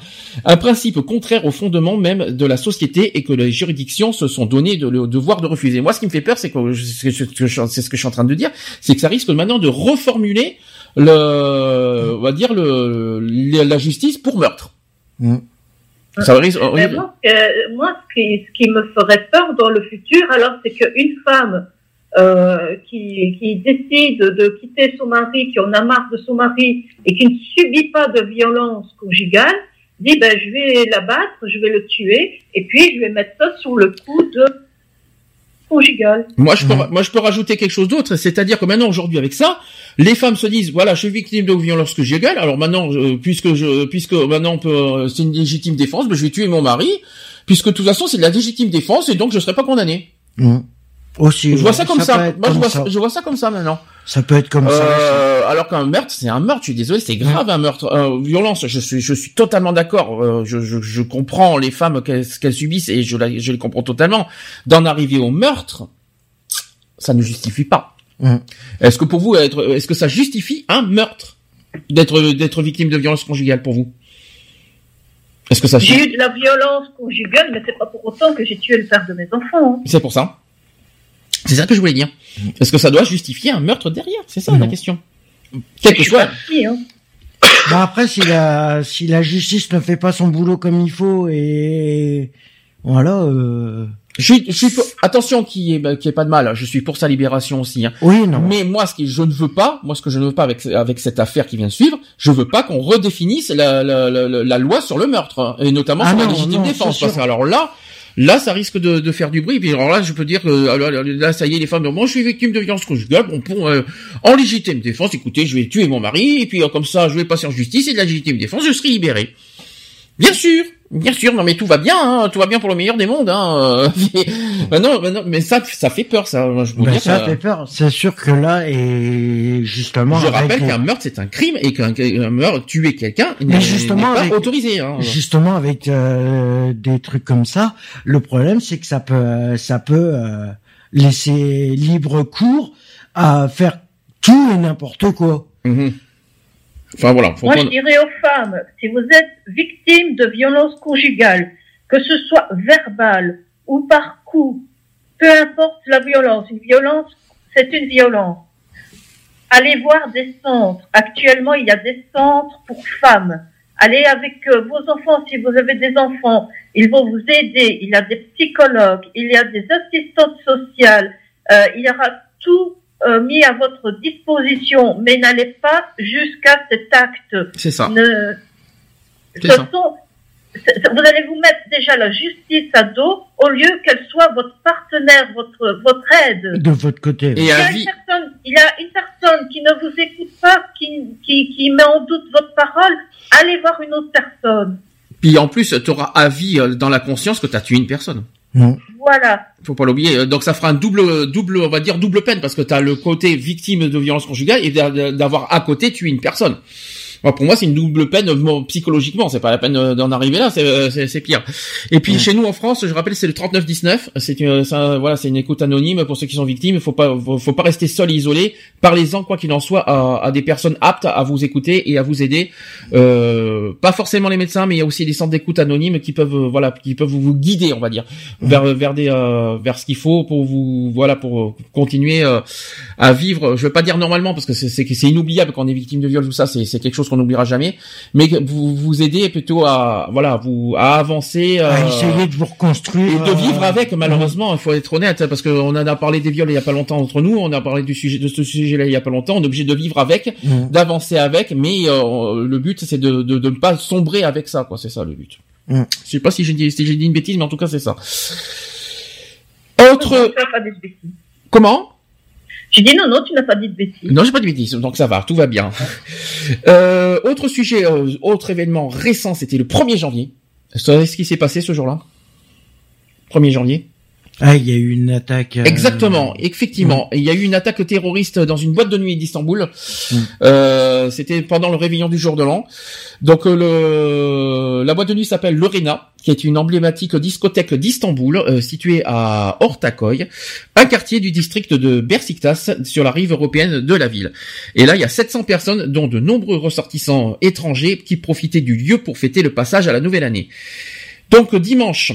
C: Un principe contraire au fondement même de la société et que les juridictions se sont donné de, le devoir de refuser. Moi, ce qui me fait peur, c'est que c'est ce que je suis en train de dire, c'est que ça risque maintenant de reformuler le, on va dire le, le- la justice pour meurtre.
E: Mm.
C: Ça risque.
F: Mais moi, euh, moi, ce qui, ce qui me ferait peur dans le futur, alors, c'est qu'une femme euh, qui, qui décide de quitter son mari, qui en a marre de son mari et qui ne subit pas de violence conjugale, dit ben je vais l'abattre, je vais le tuer, et puis je vais mettre ça sous le coup de conjugal.
C: Moi, je peux,
E: Mhm.
C: moi, je peux rajouter quelque chose d'autre, c'est-à-dire que maintenant, aujourd'hui, avec ça, les femmes se disent, voilà, je suis victime de violence conjugale, alors maintenant, euh, puisque je, puisque maintenant, on peut, euh, c'est une légitime défense, ben, je vais tuer mon mari, puisque de toute façon, c'est de la légitime défense, et donc je serai pas condamné.
E: Mm. Aussi.
C: Je vois ça comme ça. Moi, je vois
E: ça.
C: ça, je vois ça comme ça maintenant.
E: Ça peut être comme ça.
C: Euh, alors qu'un meurtre, c'est un meurtre. Je suis désolé, c'est grave un meurtre. Euh, violence, je suis, je suis totalement d'accord. Euh, je, je, je comprends les femmes qu'elles ce qu'elles subissent et je, la- je les comprends totalement. D'en arriver au meurtre, ça ne justifie pas.
E: Mm.
C: Est-ce que pour vous, être, est-ce que ça justifie un meurtre d'être d'être victime de violence conjugale pour vous? Est-ce que ça
F: J'ai eu de la violence conjugale, mais c'est pas pour autant que j'ai tué le père de mes enfants. hein.
C: C'est pour ça. C'est ça que je voulais dire. Est-ce que ça doit justifier un meurtre derrière C'est ça la question. Quel que
F: Je suis
C: soit.
F: partie, hein.
E: Bah après, si la si la justice ne fait pas son boulot comme il faut et voilà. Euh...
C: Je suis, je suis pour- attention qu'il y ait, bah, qu'il y ait pas de mal. Je suis pour sa libération aussi. Hein.
E: Oui, non.
C: Mais moi, ce que je ne veux pas, moi, ce que je ne veux pas avec avec cette affaire qui vient de suivre, je veux pas qu'on redéfinisse la, la, la, la- loi sur le meurtre hein, et notamment
E: Ah
C: sur la légitime
E: non,
C: défense. Parce que alors là, là, ça risque de, faire du bruit. Puis alors là, je peux dire que alors, là, ça y est, les femmes, moi, je suis victime de violence conjugale. Bon, pour euh, en légitime défense, écoutez, je vais tuer mon mari et puis euh, comme ça, je vais passer en justice et de la légitime défense, je serai libéré. Bien sûr, bien sûr, non mais tout va bien, hein, tout va bien pour le meilleur des mondes. Hein. euh, mais, non, mais non, mais ça, ça fait peur, ça. Je,
E: Ben,
C: dire,
E: ça
C: euh,
E: fait peur. C'est sûr que là et justement.
C: je rappelle
E: les-
C: qu'un meurtre c'est un crime et qu'un meurtre, tuer quelqu'un, n'est pas
E: avec-
C: autorisé. Hein.
E: Justement, avec euh, des trucs comme ça, le problème c'est que ça peut, ça peut euh, laisser libre cours à faire tout et n'importe quoi.
C: Mhm. Enfin voilà, faut
F: Moi, je dirais aux femmes, si vous êtes victime de violences conjugales, que ce soit verbale ou par coup, peu importe la violence, une violence, c'est une violence. Allez voir des centres. Actuellement, il y a des centres pour femmes. Allez avec euh, vos enfants si vous avez des enfants. Ils vont vous aider. Il y a des psychologues, il y a des assistantes sociales. Euh, il y aura tout euh, mis à votre disposition, mais n'allez pas jusqu'à cet acte.
C: c'est ça.
F: Ne... Ce
C: ça.
F: sont- Vous allez vous mettre déjà la justice à dos au lieu qu'elle soit votre partenaire, votre votre aide.
E: De votre côté.
C: Et
F: Il y, a une
C: vie,
F: personne, il y a une personne qui ne vous écoute pas, qui, qui, qui met en doute votre parole, allez voir une autre personne.
C: puis en plus, tu auras à vie euh, dans la conscience que tu as tué une personne.
E: Non.
F: Voilà.
C: Faut pas l'oublier. Euh, Donc ça fera un double, double, on va dire double peine parce que tu as le côté victime de violence conjugale et d'a- d'avoir à côté tué une personne. Pour moi, c'est une double peine psychologiquement. C'est pas la peine d'en arriver là, c'est pire. Et puis chez nous en France, je rappelle, c'est le 3919. C'est une, voilà, c'est une écoute anonyme pour ceux qui sont victimes. Il faut pas, faut, pas rester seul et isolé. Parlez-en quoi qu'il en soit à, à, des personnes aptes à vous écouter et à vous aider. Euh, pas forcément les médecins, mais il y a aussi des centres d'écoute anonymes qui peuvent, voilà, qui peuvent vous guider, on va dire, vers vers des, euh, vers ce qu'il faut pour vous, voilà, pour continuer euh, à vivre. Je veux pas dire normalement parce que c'est c'est inoubliable quand on est victime de viol tout ça. C'est c'est quelque chose qu'on n'oubliera jamais. Mais vous vous aider plutôt à voilà, vous à avancer,
E: à essayer de vous reconstruire
C: et de vivre avec. Malheureusement, il faut être honnête parce qu'on en a parlé des viols il y a pas longtemps entre nous. On a parlé du sujet de ce sujet-là il y a pas longtemps. On est obligé de vivre avec, d'avancer avec, mais le but c'est de, de de ne pas sombrer avec ça quoi. C'est ça le but. Je sais pas si j'ai dit si j'ai dit une bêtise, mais en tout cas c'est ça. Autre. Comment?
F: J'ai dit non, non, tu n'as pas dit de bêtises.
C: Non, j'ai pas dit de bêtises, donc ça va, tout va bien. euh, autre sujet, euh, autre événement récent, c'était le 1er janvier. Vous savez ce qui s'est passé ce jour-là? 1er janvier?
E: Ah, il y a eu une attaque. Euh,
C: Exactement, effectivement. Il y a eu une attaque terroriste dans une boîte de nuit d'Istanbul. Euh, C'était pendant le réveillon du jour de l'an. Donc euh, le la boîte de nuit s'appelle Lorena, qui est une emblématique discothèque d'Istanbul, euh, située à Ortaköy, un quartier du district de Bersiktas, sur la rive européenne de la ville. Et là, il y a 700 personnes, dont de nombreux ressortissants étrangers, qui profitaient du lieu pour fêter le passage à la nouvelle année. Donc dimanche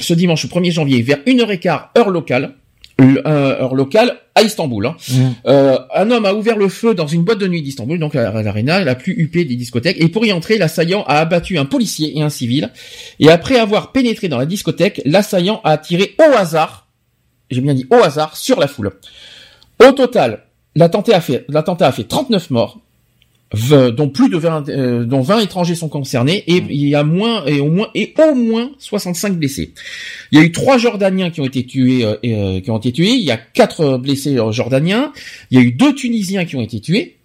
C: ce dimanche 1er janvier vers 1h15 heure locale, euh, heure locale à Istanbul. Hein. Mmh. Euh, un homme a ouvert le feu dans une boîte de nuit d'Istanbul, donc à l'arena, la plus huppée des discothèques, et pour y entrer, l'assaillant a abattu un policier et un civil, et après avoir pénétré dans la discothèque, l'assaillant a tiré au hasard, j'ai bien dit au hasard, sur la foule. Au total, l'attentat a fait, l'attentat a fait 39 morts, dont plus de 20, euh, dont 20 étrangers sont concernés et mmh. il y a moins et au moins et au moins 65 blessés. Il y a eu trois Jordaniens qui ont été tués euh, euh, qui ont été tués, il y a quatre blessés jordaniens, il y a eu deux Tunisiens qui ont été tués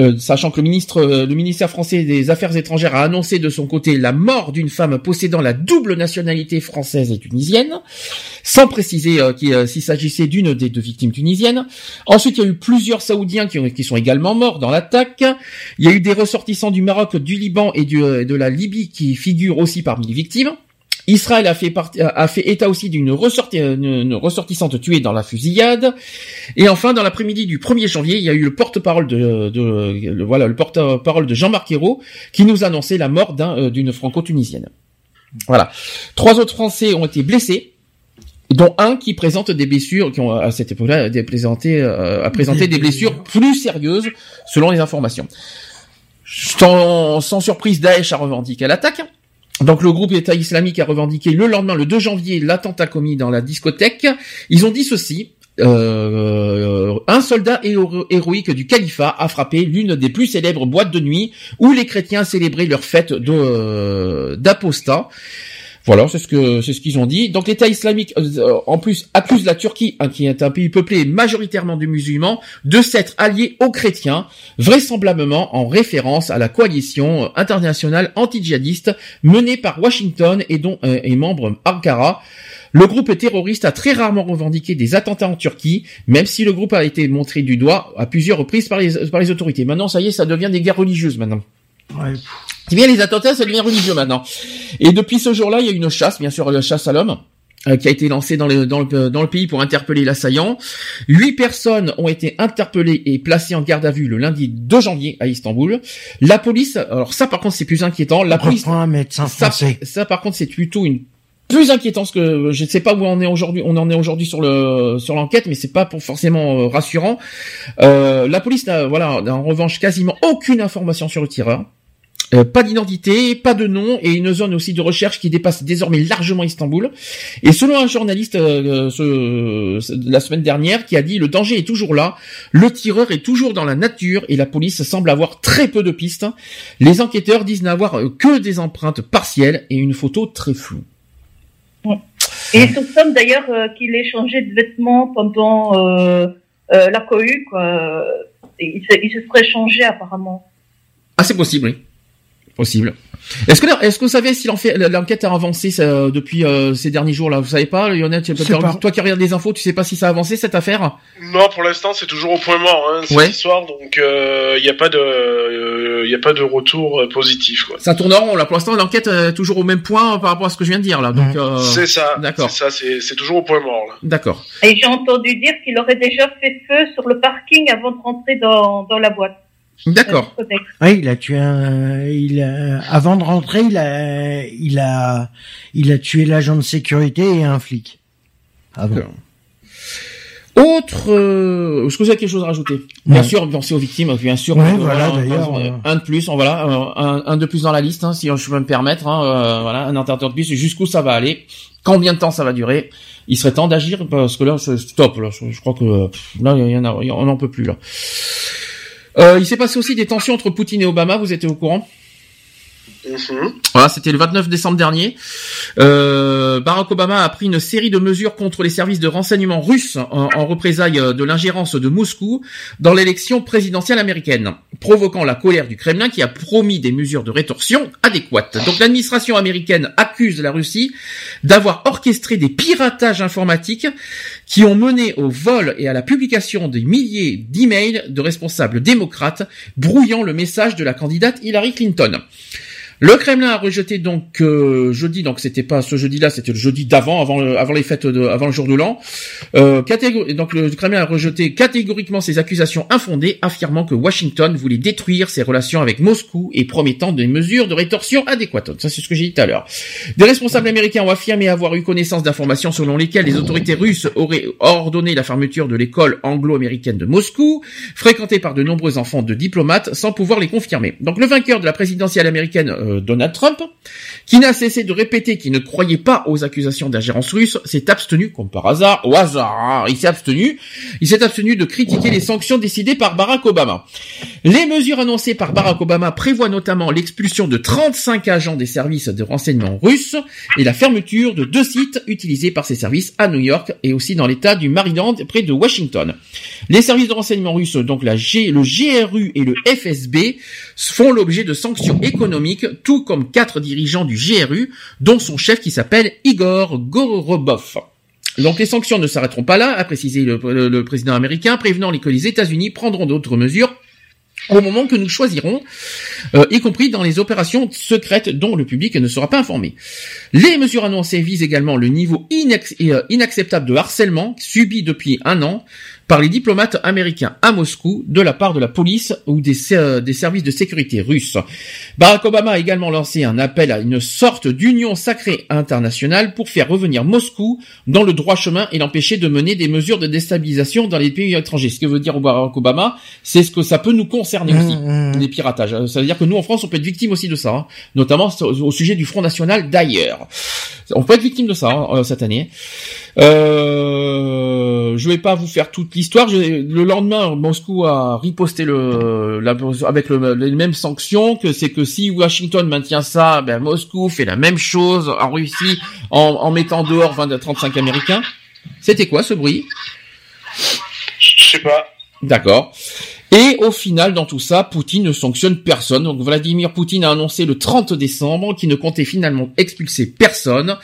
C: euh, sachant que euh, le ministère français des Affaires étrangères a annoncé de son côté la mort d'une femme possédant la double nationalité française et tunisienne, sans préciser euh, s'il s'agissait d'une des deux victimes tunisiennes. Ensuite, il y a eu plusieurs Saoudiens qui sont également morts dans l'attaque. Il y a eu des ressortissants du Maroc, du Liban et de la Libye qui figurent aussi parmi les victimes. Israël a fait, état aussi d'une ressortissante tuée dans la fusillade. Et enfin, dans l'après-midi du 1er janvier, il y a eu le porte-parole de, voilà le porte-parole de Jean-Marc Ayrault qui nous annonçait la mort euh, d'une franco-tunisienne. Voilà. Trois autres Français ont été blessés, dont un qui présente des blessures qui ont à cette époque-là présenté euh, a présenté des blessures plus sérieuses selon les informations. Sans, sans surprise, Daesh a revendiqué l'attaque. Donc le groupe État islamique a revendiqué le lendemain, le 2 janvier, l'attentat commis dans la discothèque. Ils ont dit ceci. Euh, un soldat héroïque du califat a frappé l'une des plus célèbres boîtes de nuit où les chrétiens célébraient leur fête euh, d'apostat. Voilà, c'est ce que c'est ce qu'ils ont dit. Donc l'État islamique, euh, en plus, accuse la Turquie, hein, qui est un pays peuplé majoritairement de musulmans, de s'être allié aux chrétiens, vraisemblablement en référence à la coalition internationale anti-djihadiste menée par Washington et dont euh, est membre Ankara. Le groupe terroriste a très rarement revendiqué des attentats en Turquie, même si le groupe a été montré du doigt à plusieurs reprises par les, par les autorités. Maintenant, ça y est, ça devient des guerres religieuses maintenant. Ouais. C'est bien les attentats, ça devient religieux maintenant. Et depuis ce jour-là, il y a une chasse, bien sûr, la chasse à l'homme euh, qui a été lancée dans le, dans le, dans le pays pour interpeller l'assaillant. Huit personnes ont été interpellées et placées en garde à vue le lundi 2 janvier à Istanbul. La police, alors ça par contre c'est plus inquiétant. La police,
E: un médecin français.
C: Ça, ça par contre c'est plutôt une plus inquiétant ce que je ne sais pas où on est aujourd'hui on en est aujourd'hui sur le sur l'enquête mais c'est pas pour forcément euh, rassurant euh, la police n'a voilà en revanche quasiment aucune information sur le tireur euh, pas d'identité, pas de nom et une zone aussi de recherche qui dépasse désormais largement Istanbul. Et selon un journaliste euh, ce, la semaine dernière qui a dit le danger est toujours là, le tireur est toujours dans la nature et la police semble avoir très peu de pistes. Les enquêteurs disent n'avoir euh, que des empreintes partielles et une photo très floue.
F: Et ils soupçonnent d'ailleurs qu'il ait changé de vêtements pendant la cohue. Il, se, il se serait changé apparemment.
C: Ah c'est possible, oui. Possible. Est-ce que est-ce que vous savez si l'enquête a avancé depuis euh, ces derniers jours là Vous savez pas, Lionel? Toi qui regardes les infos, tu sais pas si ça a avancé cette affaire?
D: Non, pour l'instant, c'est toujours au point mort hein, cette histoire, donc il euh, n'y a pas de il a pas de retour positif. Quoi.
C: Ça tourne en rond là. Pour l'instant, l'enquête est toujours au même point par rapport à ce que je viens de dire là. Donc
D: c'est ça. D'accord. C'est ça. C'est toujours au point mort là.
C: D'accord.
F: Et j'ai entendu dire qu'il aurait déjà fait feu sur le parking avant de rentrer dans dans la boîte.
C: D'accord.
E: Oui, il a tué un, il a, avant de rentrer, il a, il a, il a tué l'agent de sécurité et un flic.
C: Ah bon. Autre, euh, est-ce que vous avez quelque chose à rajouter? Bien sûr, penser aux victimes, bien sûr.
E: Ouais, voilà, d'ailleurs. Euh,
C: un, de plus, voilà, un, un, de plus dans la liste, hein, si je peux me permettre. Hein, euh, voilà, un interteur de plus. Jusqu'où ça va aller? Combien de temps ça va durer? Il serait temps d'agir? Parce que là, c'est stop. Là, je, crois que là, il y en a, on n'en peut plus là. Euh, il s'est passé aussi des tensions entre Poutine et Obama, vous étiez au courant?
D: Mhm.
C: Voilà, c'était le 29 décembre dernier. Euh, Barack Obama a pris une série de mesures contre les services de renseignement russes en, en représailles de l'ingérence de Moscou dans l'élection présidentielle américaine, provoquant la colère du Kremlin qui a promis des mesures de rétorsion adéquates. Donc l'administration américaine accuse la Russie d'avoir orchestré des piratages informatiques qui ont mené au vol et à la publication des milliers d'emails de responsables démocrates brouillant le message de la candidate Hillary Clinton. Le Kremlin a rejeté donc euh, jeudi, donc c'était pas ce jeudi-là, c'était le jeudi d'avant, avant, avant les fêtes, de, avant le jour de l'an. Euh, donc le Kremlin a rejeté catégoriquement ces accusations infondées, affirmant que Washington voulait détruire ses relations avec Moscou et promettant des mesures de rétorsion adéquates. Ça c'est ce que j'ai dit tout à l'heure. Des responsables américains ont affirmé avoir eu connaissance d'informations selon lesquelles les autorités russes auraient ordonné la fermeture de l'école anglo-américaine de Moscou, fréquentée par de nombreux enfants de diplomates, sans pouvoir les confirmer. Donc le vainqueur de la présidentielle américaine euh, euh, Donald Trump, qui n'a cessé de répéter qu'il ne croyait pas aux accusations d'ingérence russe, s'est abstenu, comme par hasard, au hasard, il s'est abstenu, il s'est abstenu de critiquer les sanctions décidées par Barack Obama. Les mesures annoncées par Barack Obama prévoient notamment l'expulsion de 35 agents des services de renseignement russes et la fermeture de deux sites utilisés par ces services à New York et aussi dans l'état du Maryland près de Washington. Les services de renseignement russes, donc la G, le GRU et le FSB, font l'objet de sanctions économiques tout comme quatre dirigeants du GRU, dont son chef qui s'appelle Igor Gorobov. Donc les sanctions ne s'arrêteront pas là, a précisé le, président américain, prévenant que les États-Unis prendront d'autres mesures au moment que nous choisirons, euh, y compris dans les opérations secrètes dont le public ne sera pas informé. Les mesures annoncées visent également le niveau euh, inacceptable de harcèlement subi depuis un an par les diplomates américains à Moscou de la part de la police ou des, euh, des services de sécurité russes. Barack Obama a également lancé un appel à une sorte d'union sacrée internationale pour faire revenir Moscou dans le droit chemin et l'empêcher de mener des mesures de déstabilisation dans les pays étrangers. Ce que veut dire Barack Obama, c'est ce que ça peut nous concerner aussi, mmh, mmh. les piratages. Ça veut dire que nous en France, on peut être victime aussi de ça, hein. notamment au sujet du Front National d'ailleurs. On peut être victime de ça hein, euh, cette année. Euh, je vais pas vous faire toute l'histoire. Le lendemain, Moscou a riposté le, la, avec le, les mêmes sanctions. Que c'est que si Washington maintient ça, ben Moscou fait la même chose en Russie en, en mettant dehors 20 35 Américains. C'était quoi ce bruit?
D: Je sais pas.
C: D'accord. Et au final, dans tout ça, Poutine ne sanctionne personne. Donc Vladimir Poutine a annoncé le 30 décembre qu'il ne comptait finalement expulser personne.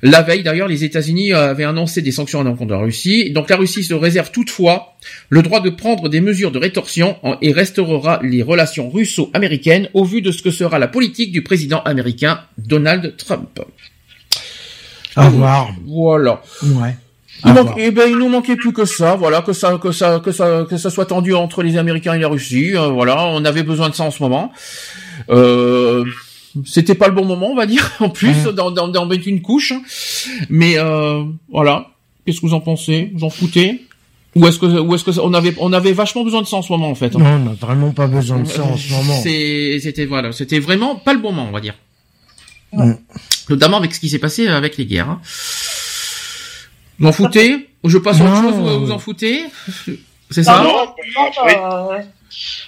C: La veille, d'ailleurs, les États-Unis avaient annoncé des sanctions à l'encontre de la Russie. Donc la Russie se réserve toutefois le droit de prendre des mesures de rétorsion et restaurera les relations russo-américaines au vu de ce que sera la politique du président américain Donald Trump.
E: À voir.
C: Voilà.
E: Ouais.
C: Il, manque, eh ben, il nous manquait plus que ça, voilà, que ça, que ça, que ça, que ça soit tendu entre les Américains et la Russie. Euh, voilà, on avait besoin de ça en ce moment. Euh, c'était pas le bon moment, on va dire, en plus, mmh. d'en dans, mettre une couche. Mais euh, voilà, qu'est-ce que vous en pensez? Vous en foutez? Ou est-ce que, ou est-ce que on avait, on avait vachement besoin de ça en ce moment en fait
E: hein? Non, on n'a vraiment pas besoin de ça en ce moment.
C: C'était, voilà, c'était vraiment pas le bon moment, on va dire. Mmh. Notamment avec ce qui s'est passé avec les guerres. Hein. Vous en foutez Je passe autre chose, vous vous en foutez C'est ça
D: non, après,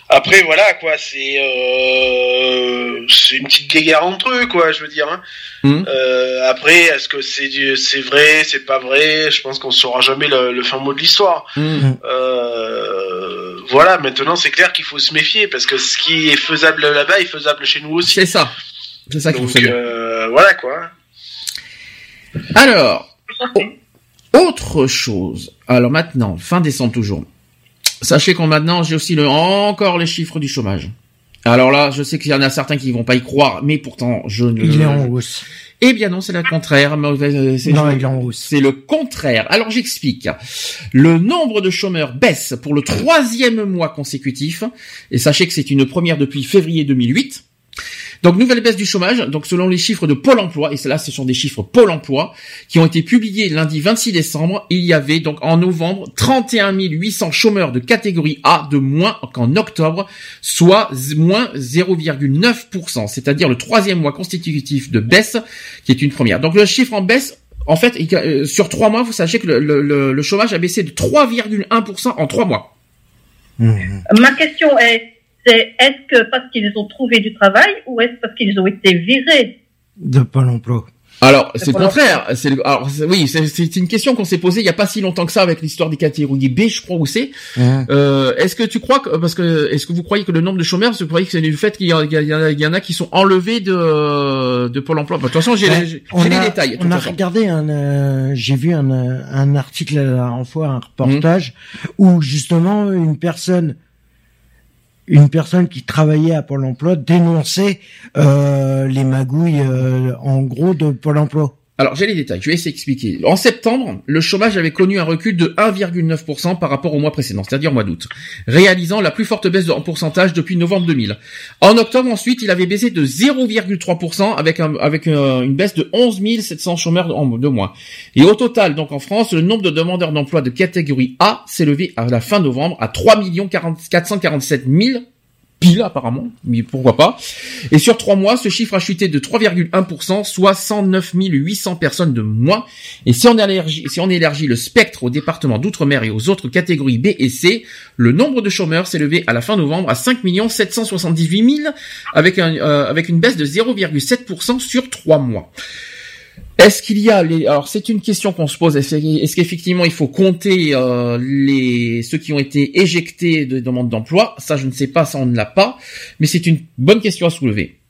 D: après, voilà, quoi, c'est euh, c'est une petite guéguerre entre eux, quoi, je veux dire. Hein. Hmm. Euh, après, est-ce que c'est c'est vrai, c'est pas vrai? Je pense qu'on saura jamais le, fin mot de l'histoire. Hmm. Euh, voilà, maintenant c'est clair qu'il faut se méfier parce que ce qui est faisable là-bas est faisable chez nous aussi.
C: C'est ça. C'est ça qu'il faut
D: Donc euh, voilà quoi.
C: Alors, autre chose. Alors maintenant, fin décembre toujours. Sachez qu'en maintenant, j'ai aussi le, encore les chiffres du chômage. Alors là, je sais qu'il y en a certains qui vont pas y croire, mais pourtant, je ne...
E: Il est en hausse.
C: Eh bien non, c'est le contraire. mais, c'est-
E: Non, il est en hausse.
C: C'est le contraire. Alors j'explique. Le nombre de chômeurs baisse pour le troisième mois consécutif. Et sachez que c'est une première depuis février 2008. Donc nouvelle baisse du chômage. Donc selon les chiffres de Pôle Emploi, et là ce sont des chiffres Pôle Emploi qui ont été publiés lundi 26 décembre. Il y avait donc en novembre 31 800 chômeurs de catégorie A de moins qu'en octobre, soit moins 0,9%. C'est-à-dire le troisième mois constitutif de baisse qui est une première. Donc le chiffre en baisse. En fait, euh, sur trois mois, vous sachez que le, le- le- le chômage a baissé de 3,1% en trois mois.
F: Ma question est, c'est est-ce que parce qu'ils ont trouvé du travail ou est-ce parce qu'ils ont été virés
E: De Pôle emploi.
C: Alors, c'est le contraire. C'est le- alors, c'est- oui, c'est- c'est une question qu'on s'est posée il y a pas si longtemps que ça avec l'histoire des catégories B, je crois où c'est. Euh, est-ce que tu crois que parce que est-ce que vous croyez que le nombre de chômeurs, est-ce que vous croyez que c'est du fait qu'il y, y en a- il y en a qui sont enlevés de de Pôle Emploi? Bah, De toute façon, j'ai
E: Ouais,
C: les détails.
E: On a
C: façon.
E: regardé un, euh, j'ai vu un, euh, un article la dernière fois, un reportage
C: Mmh.
E: où justement une personne, une personne qui travaillait à Pôle Emploi dénonçait euh, les magouilles, euh, en gros, de Pôle Emploi.
C: Alors, j'ai les détails. Je vais essayer d'expliquer. En septembre, le chômage avait connu un recul de 1,9% par rapport au mois précédent, c'est-à-dire au mois d'août, réalisant la plus forte baisse en pourcentage depuis novembre 2000. En octobre, ensuite, il avait baissé de 0,3% avec, euh, une baisse de 11 700 chômeurs en, de moins. Et au total, donc en France, le nombre de demandeurs d'emploi de catégorie A s'est levé à la fin novembre à 3 447 000 pile apparemment, mais pourquoi pas. Et sur trois mois, ce chiffre a chuté de 3,1%, soit 109 800 personnes de moins. Et si on élargit, si on élargit le spectre au département d'outre-mer et aux autres catégories B et C, le nombre de chômeurs s'est levé à la fin novembre à 5 778 000, avec, un, euh, avec une baisse de 0,7% sur trois mois. Est-ce qu'il y a alors c'est une question qu'on se pose. Est-ce est-ce qu'effectivement il faut compter euh, les ceux qui ont été éjectés de demandes d'emploi? Ça je ne sais pas ça on ne l'a pas. Mais c'est une bonne question à soulever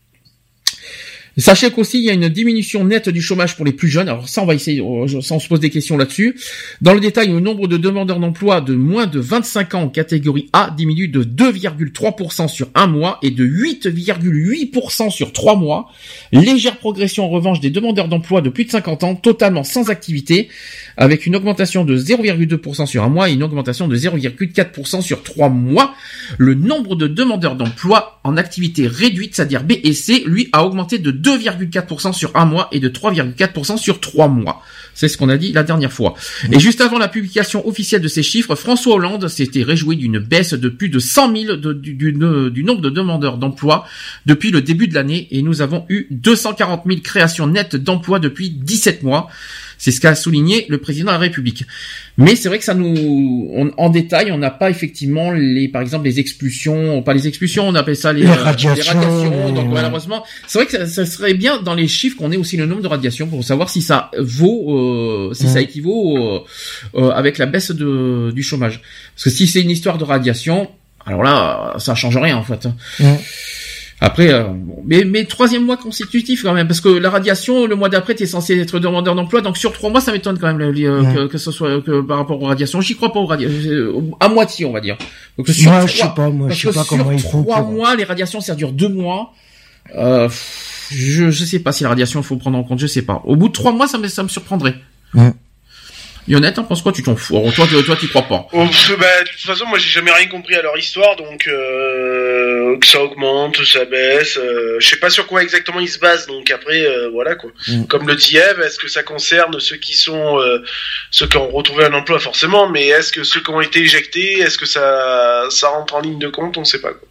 C: Sachez qu'aussi il y a une diminution nette du chômage pour les plus jeunes. Alors ça on va essayer, ça on se pose des questions là-dessus. Dans le détail, le nombre de demandeurs d'emploi de moins de 25 ans en catégorie A diminue de 2,3% sur un mois et de 8,8% sur trois mois. Légère progression en revanche des demandeurs d'emploi de plus de 50 ans totalement sans activité, avec une augmentation de 0,2% sur un mois et une augmentation de 0,4% sur trois mois. Le nombre de demandeurs d'emploi en activité réduite, c'est-à-dire B et C, lui a augmenté de 2,4% sur un mois et de 3,4% sur trois mois. C'est ce qu'on a dit la dernière fois. Et juste avant la publication officielle de ces chiffres, François Hollande s'était réjoui d'une baisse de plus de 100 000 de- du, du nombre de demandeurs d'emploi depuis le début de l'année et nous avons eu 240 000 créations nettes d'emplois depuis 17 mois. C'est ce qu'a souligné le président de la République. Mais c'est vrai que ça nous, on- en détail, on n'a pas effectivement les, par exemple, les expulsions, pas les expulsions, on appelle ça les,
E: Les
C: euh,
E: radiations,
C: radiations. Donc
E: ouais.
C: malheureusement, c'est vrai que ça, ça serait bien dans les chiffres qu'on ait aussi le nombre de radiations pour savoir si ça vaut, euh, si ça équivaut euh, euh, avec la baisse de, du chômage. Parce que si c'est une histoire de radiation, alors là, ça change rien en fait.
E: Ouais.
C: Après, euh, bon, mais, mais troisième mois constitutif quand même, parce que la radiation, le mois d'après, t'es censé être demandeur d'emploi, donc sur trois mois, ça m'étonne quand même euh,
E: Ouais.
C: que, que ce soit que par rapport aux radiations. J'y crois pas aux radiations, à moitié, on va dire. Donc sur
E: Moi,
C: trois,
E: je sais pas, moi, je sais pas comment ils font.
C: trois mois, les radiations, ça dure deux mois. Euh, je je sais pas si la radiation, il faut prendre en compte, je sais pas. Au bout de trois mois, ça me ça me surprendrait.
E: Ouais.
C: Yonnette, hein, pense quoi Tu t'en fous. Alors, toi, tu- toi, crois pas.
D: Oh, pff, bah, de toute façon, moi, j'ai jamais rien compris à leur histoire, donc euh, que ça augmente, ça baisse. Euh, je sais pas sur quoi exactement ils se basent, donc après, euh, voilà quoi.
E: Mm.
D: Comme le dit Eve, est-ce que ça concerne ceux qui sont euh, ceux qui ont retrouvé un emploi forcément, mais est-ce que ceux qui ont été éjectés, est-ce que ça ça rentre en ligne de compte, on sait pas quoi.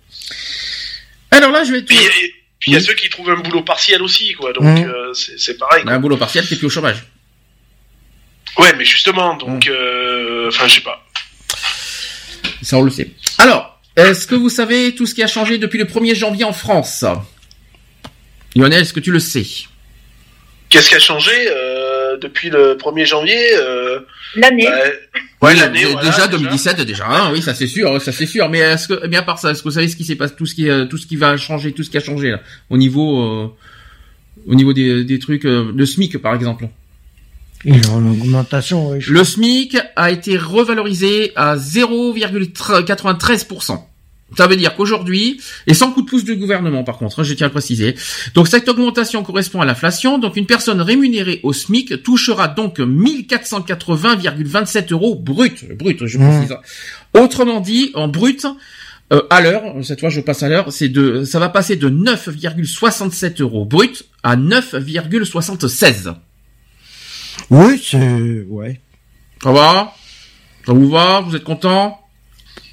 C: Alors là, je vais te...
D: Puis il y a
C: Oui.
D: ceux qui trouvent un boulot partiel aussi, quoi. Donc
E: Mm.
D: c'est c'est pareil. Quoi.
C: un boulot partiel, t'es plus au chômage.
D: Ouais, mais justement, donc, euh, enfin, je sais pas.
C: Ça, on le sait. Alors, est-ce que vous savez tout ce qui a changé depuis le 1er janvier en France? Lionel, est-ce que tu le sais?
D: Qu'est-ce qui a changé euh, depuis le 1er janvier euh,
F: L'année.
D: bah,
C: Oui,
D: Ouais, l'année, voilà,
C: déjà
D: déjà.
C: 2017 déjà, hein, oui, ça c'est sûr, ça c'est sûr. Mais est-ce que, bien à part ça, est-ce que vous savez ce qui s'est passé, tout ce qui, euh, tout ce qui va changer, tout ce qui a changé là, au niveau, euh, Au niveau des, des trucs, euh, le SMIC par exemple.
E: Il est en augmentation, oui. je-
C: Le SMIC a été revalorisé à 0,93%. Ça veut dire qu'aujourd'hui, et sans coup de pouce du gouvernement par contre, hein, je tiens à le préciser, donc cette augmentation correspond à l'inflation, donc une personne rémunérée au SMIC touchera donc 1480,27 euros brut, brut je
E: Mmh.
C: précise. Autrement dit, en brut, euh, à l'heure, cette fois je passe à l'heure, c'est de, ça va passer de 9,67 euros brut à 9,76.
E: Oui, c'est, ouais.
C: Ça va? Ça vous va? Vous êtes content?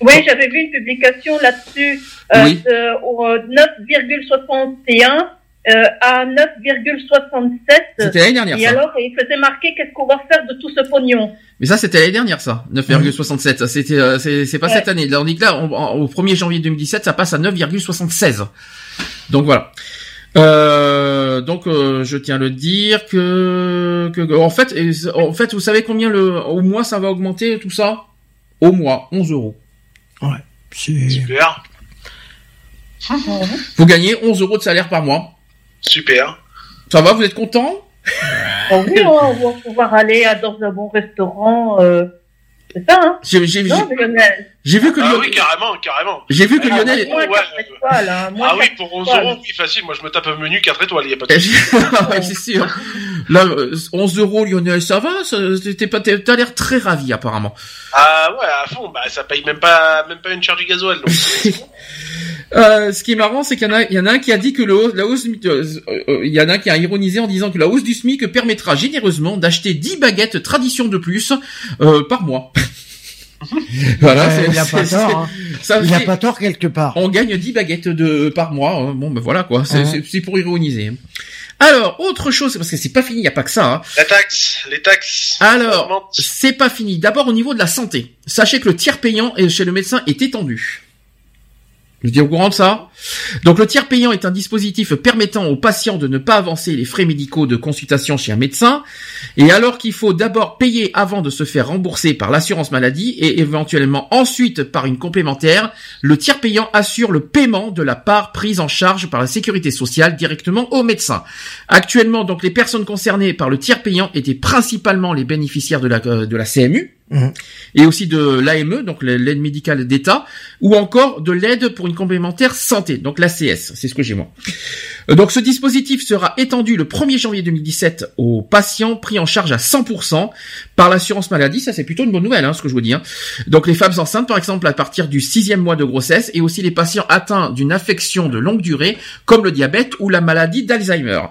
F: Oui, j'avais vu une publication là-dessus euh,
C: Oui.
F: de- au, euh, 9,61 euh, à 9,67.
C: C'était l'année dernière
F: Et
C: ça.
F: alors, il faisait marquer qu'est-ce qu'on va faire de tout ce pognon.
C: Mais ça, c'était l'année dernière, ça. 9,67. C'était, euh, c'est, c'est pas
F: Ouais.
C: cette année. Là, on dit que là, on- au 1er janvier 2017, ça passe à 9,76. Donc voilà. Euh, donc euh, je tiens à le dire que, que en fait en fait vous savez combien le au mois ça va augmenter tout ça? Au mois 11 euros
E: C'est,
D: Super,
C: vous gagnez 11 euros de salaire par mois
D: super.
C: ça va vous êtes content?
F: Bon, oui, on va pouvoir aller dans un bon restaurant. euh, c'est ça, hein
C: j'ai, j'ai, j'ai-
F: Non, Lionel.
C: j'ai vu que
D: Ah
C: Lionel
D: oui, carrément, carrément.
C: j'ai vu que
D: Ah,
C: Lionel
F: Moins
D: ouais.
F: 4 étoiles, hein.
D: Ah oui, pour 11
F: étoiles.
D: euros, oui, facile. Moi, je me tape un menu 4 étoiles, il y a pas de
C: ouais, c'est sûr. Là, euh, 11 euros, Lionel, ça va? T'es pas, T'as l'air très ravi, apparemment.
D: Ah ouais, à fond, bah ça paye même pas, même pas une charge du gasoil. Donc.
C: Euh, ce qui est marrant, c'est qu'il y en a, il y en a un qui a dit que le, hausse- la hausse, euh, euh, il y en a un qui a ironisé en disant que la hausse du SMIC permettra généreusement d'acheter 10 baguettes tradition de plus euh, par mois. voilà,
E: Ouais,
C: c'est-
E: il a pas tort, hein.
C: ça
E: il a
C: fait-
E: pas tort quelque part.
C: on gagne 10 baguettes de par mois. hein. Bon, ben voilà quoi. C'est
E: Ouais.
C: c'est- c'est pour ironiser. Alors, autre chose, parce que c'est pas fini, il y a pas que ça. hein.
D: La taxe, les taxes.
C: Alors, c'est pas fini. D'abord au niveau de la santé. Sachez que le tiers payant chez le médecin est étendu. Vous êtes au courant de ça. Donc le tiers payant est un dispositif permettant aux patients de ne pas avancer les frais médicaux de consultation chez un médecin, et alors qu'il faut d'abord payer avant de se faire rembourser par l'assurance maladie et éventuellement ensuite par une complémentaire, le tiers payant assure le paiement de la part prise en charge par la sécurité sociale directement au médecin. Actuellement, donc les personnes concernées par le tiers payant étaient principalement les bénéficiaires de la, euh, de la CMU, Et aussi de l'AME, donc l'aide médicale d'État, ou encore de l'aide pour une complémentaire santé, donc l'ACS, c'est ce que j'ai moi. Euh, Donc ce dispositif sera étendu le 1er janvier 2017 aux patients pris en charge à 100% par l'assurance maladie, ça c'est plutôt une bonne nouvelle, hein, ce que je vous dis. hein. Donc les femmes enceintes, par exemple, à partir du sixième mois de grossesse, et aussi les patients atteints d'une affection de longue durée, comme le diabète ou la maladie d'Alzheimer.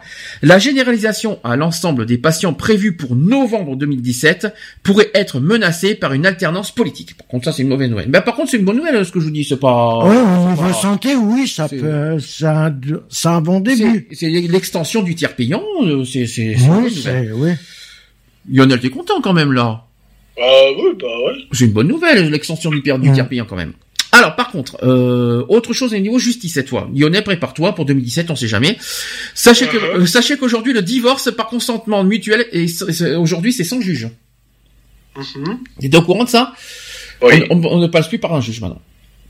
C: La généralisation à l'ensemble des patients prévus pour novembre 2017 pourrait être menacée par une alternance politique. Par contre, ça c'est une mauvaise nouvelle. Ben, par contre, c'est une bonne nouvelle, ce que je vous dis. C'est pas.
E: Ouais, au niveau
C: pas-
E: santé, oui, ça peut, c'est un, bon
C: c'est
E: début.
C: c'est l'extension du tiers payant. euh, C'est c'est c'est une bonne
E: Oui,
C: nouvelle.
E: c'est, oui.
C: Lionel, t'es content quand même là?
D: Ah oui, bah ouais.
C: C'est une bonne nouvelle, l'extension du, tiers- du tiers payant quand même. Alors par contre, euh, autre chose au niveau justice cette fois. Lionel, prépare-toi pour 2017, on sait jamais. Sachez que
D: Mhm.
C: euh, sachez qu'aujourd'hui le divorce par consentement mutuel est, c'est- aujourd'hui c'est sans juge.
D: Mhm.
C: T'es au courant de ça
D: Oui.
C: on, on- on ne passe plus par un juge maintenant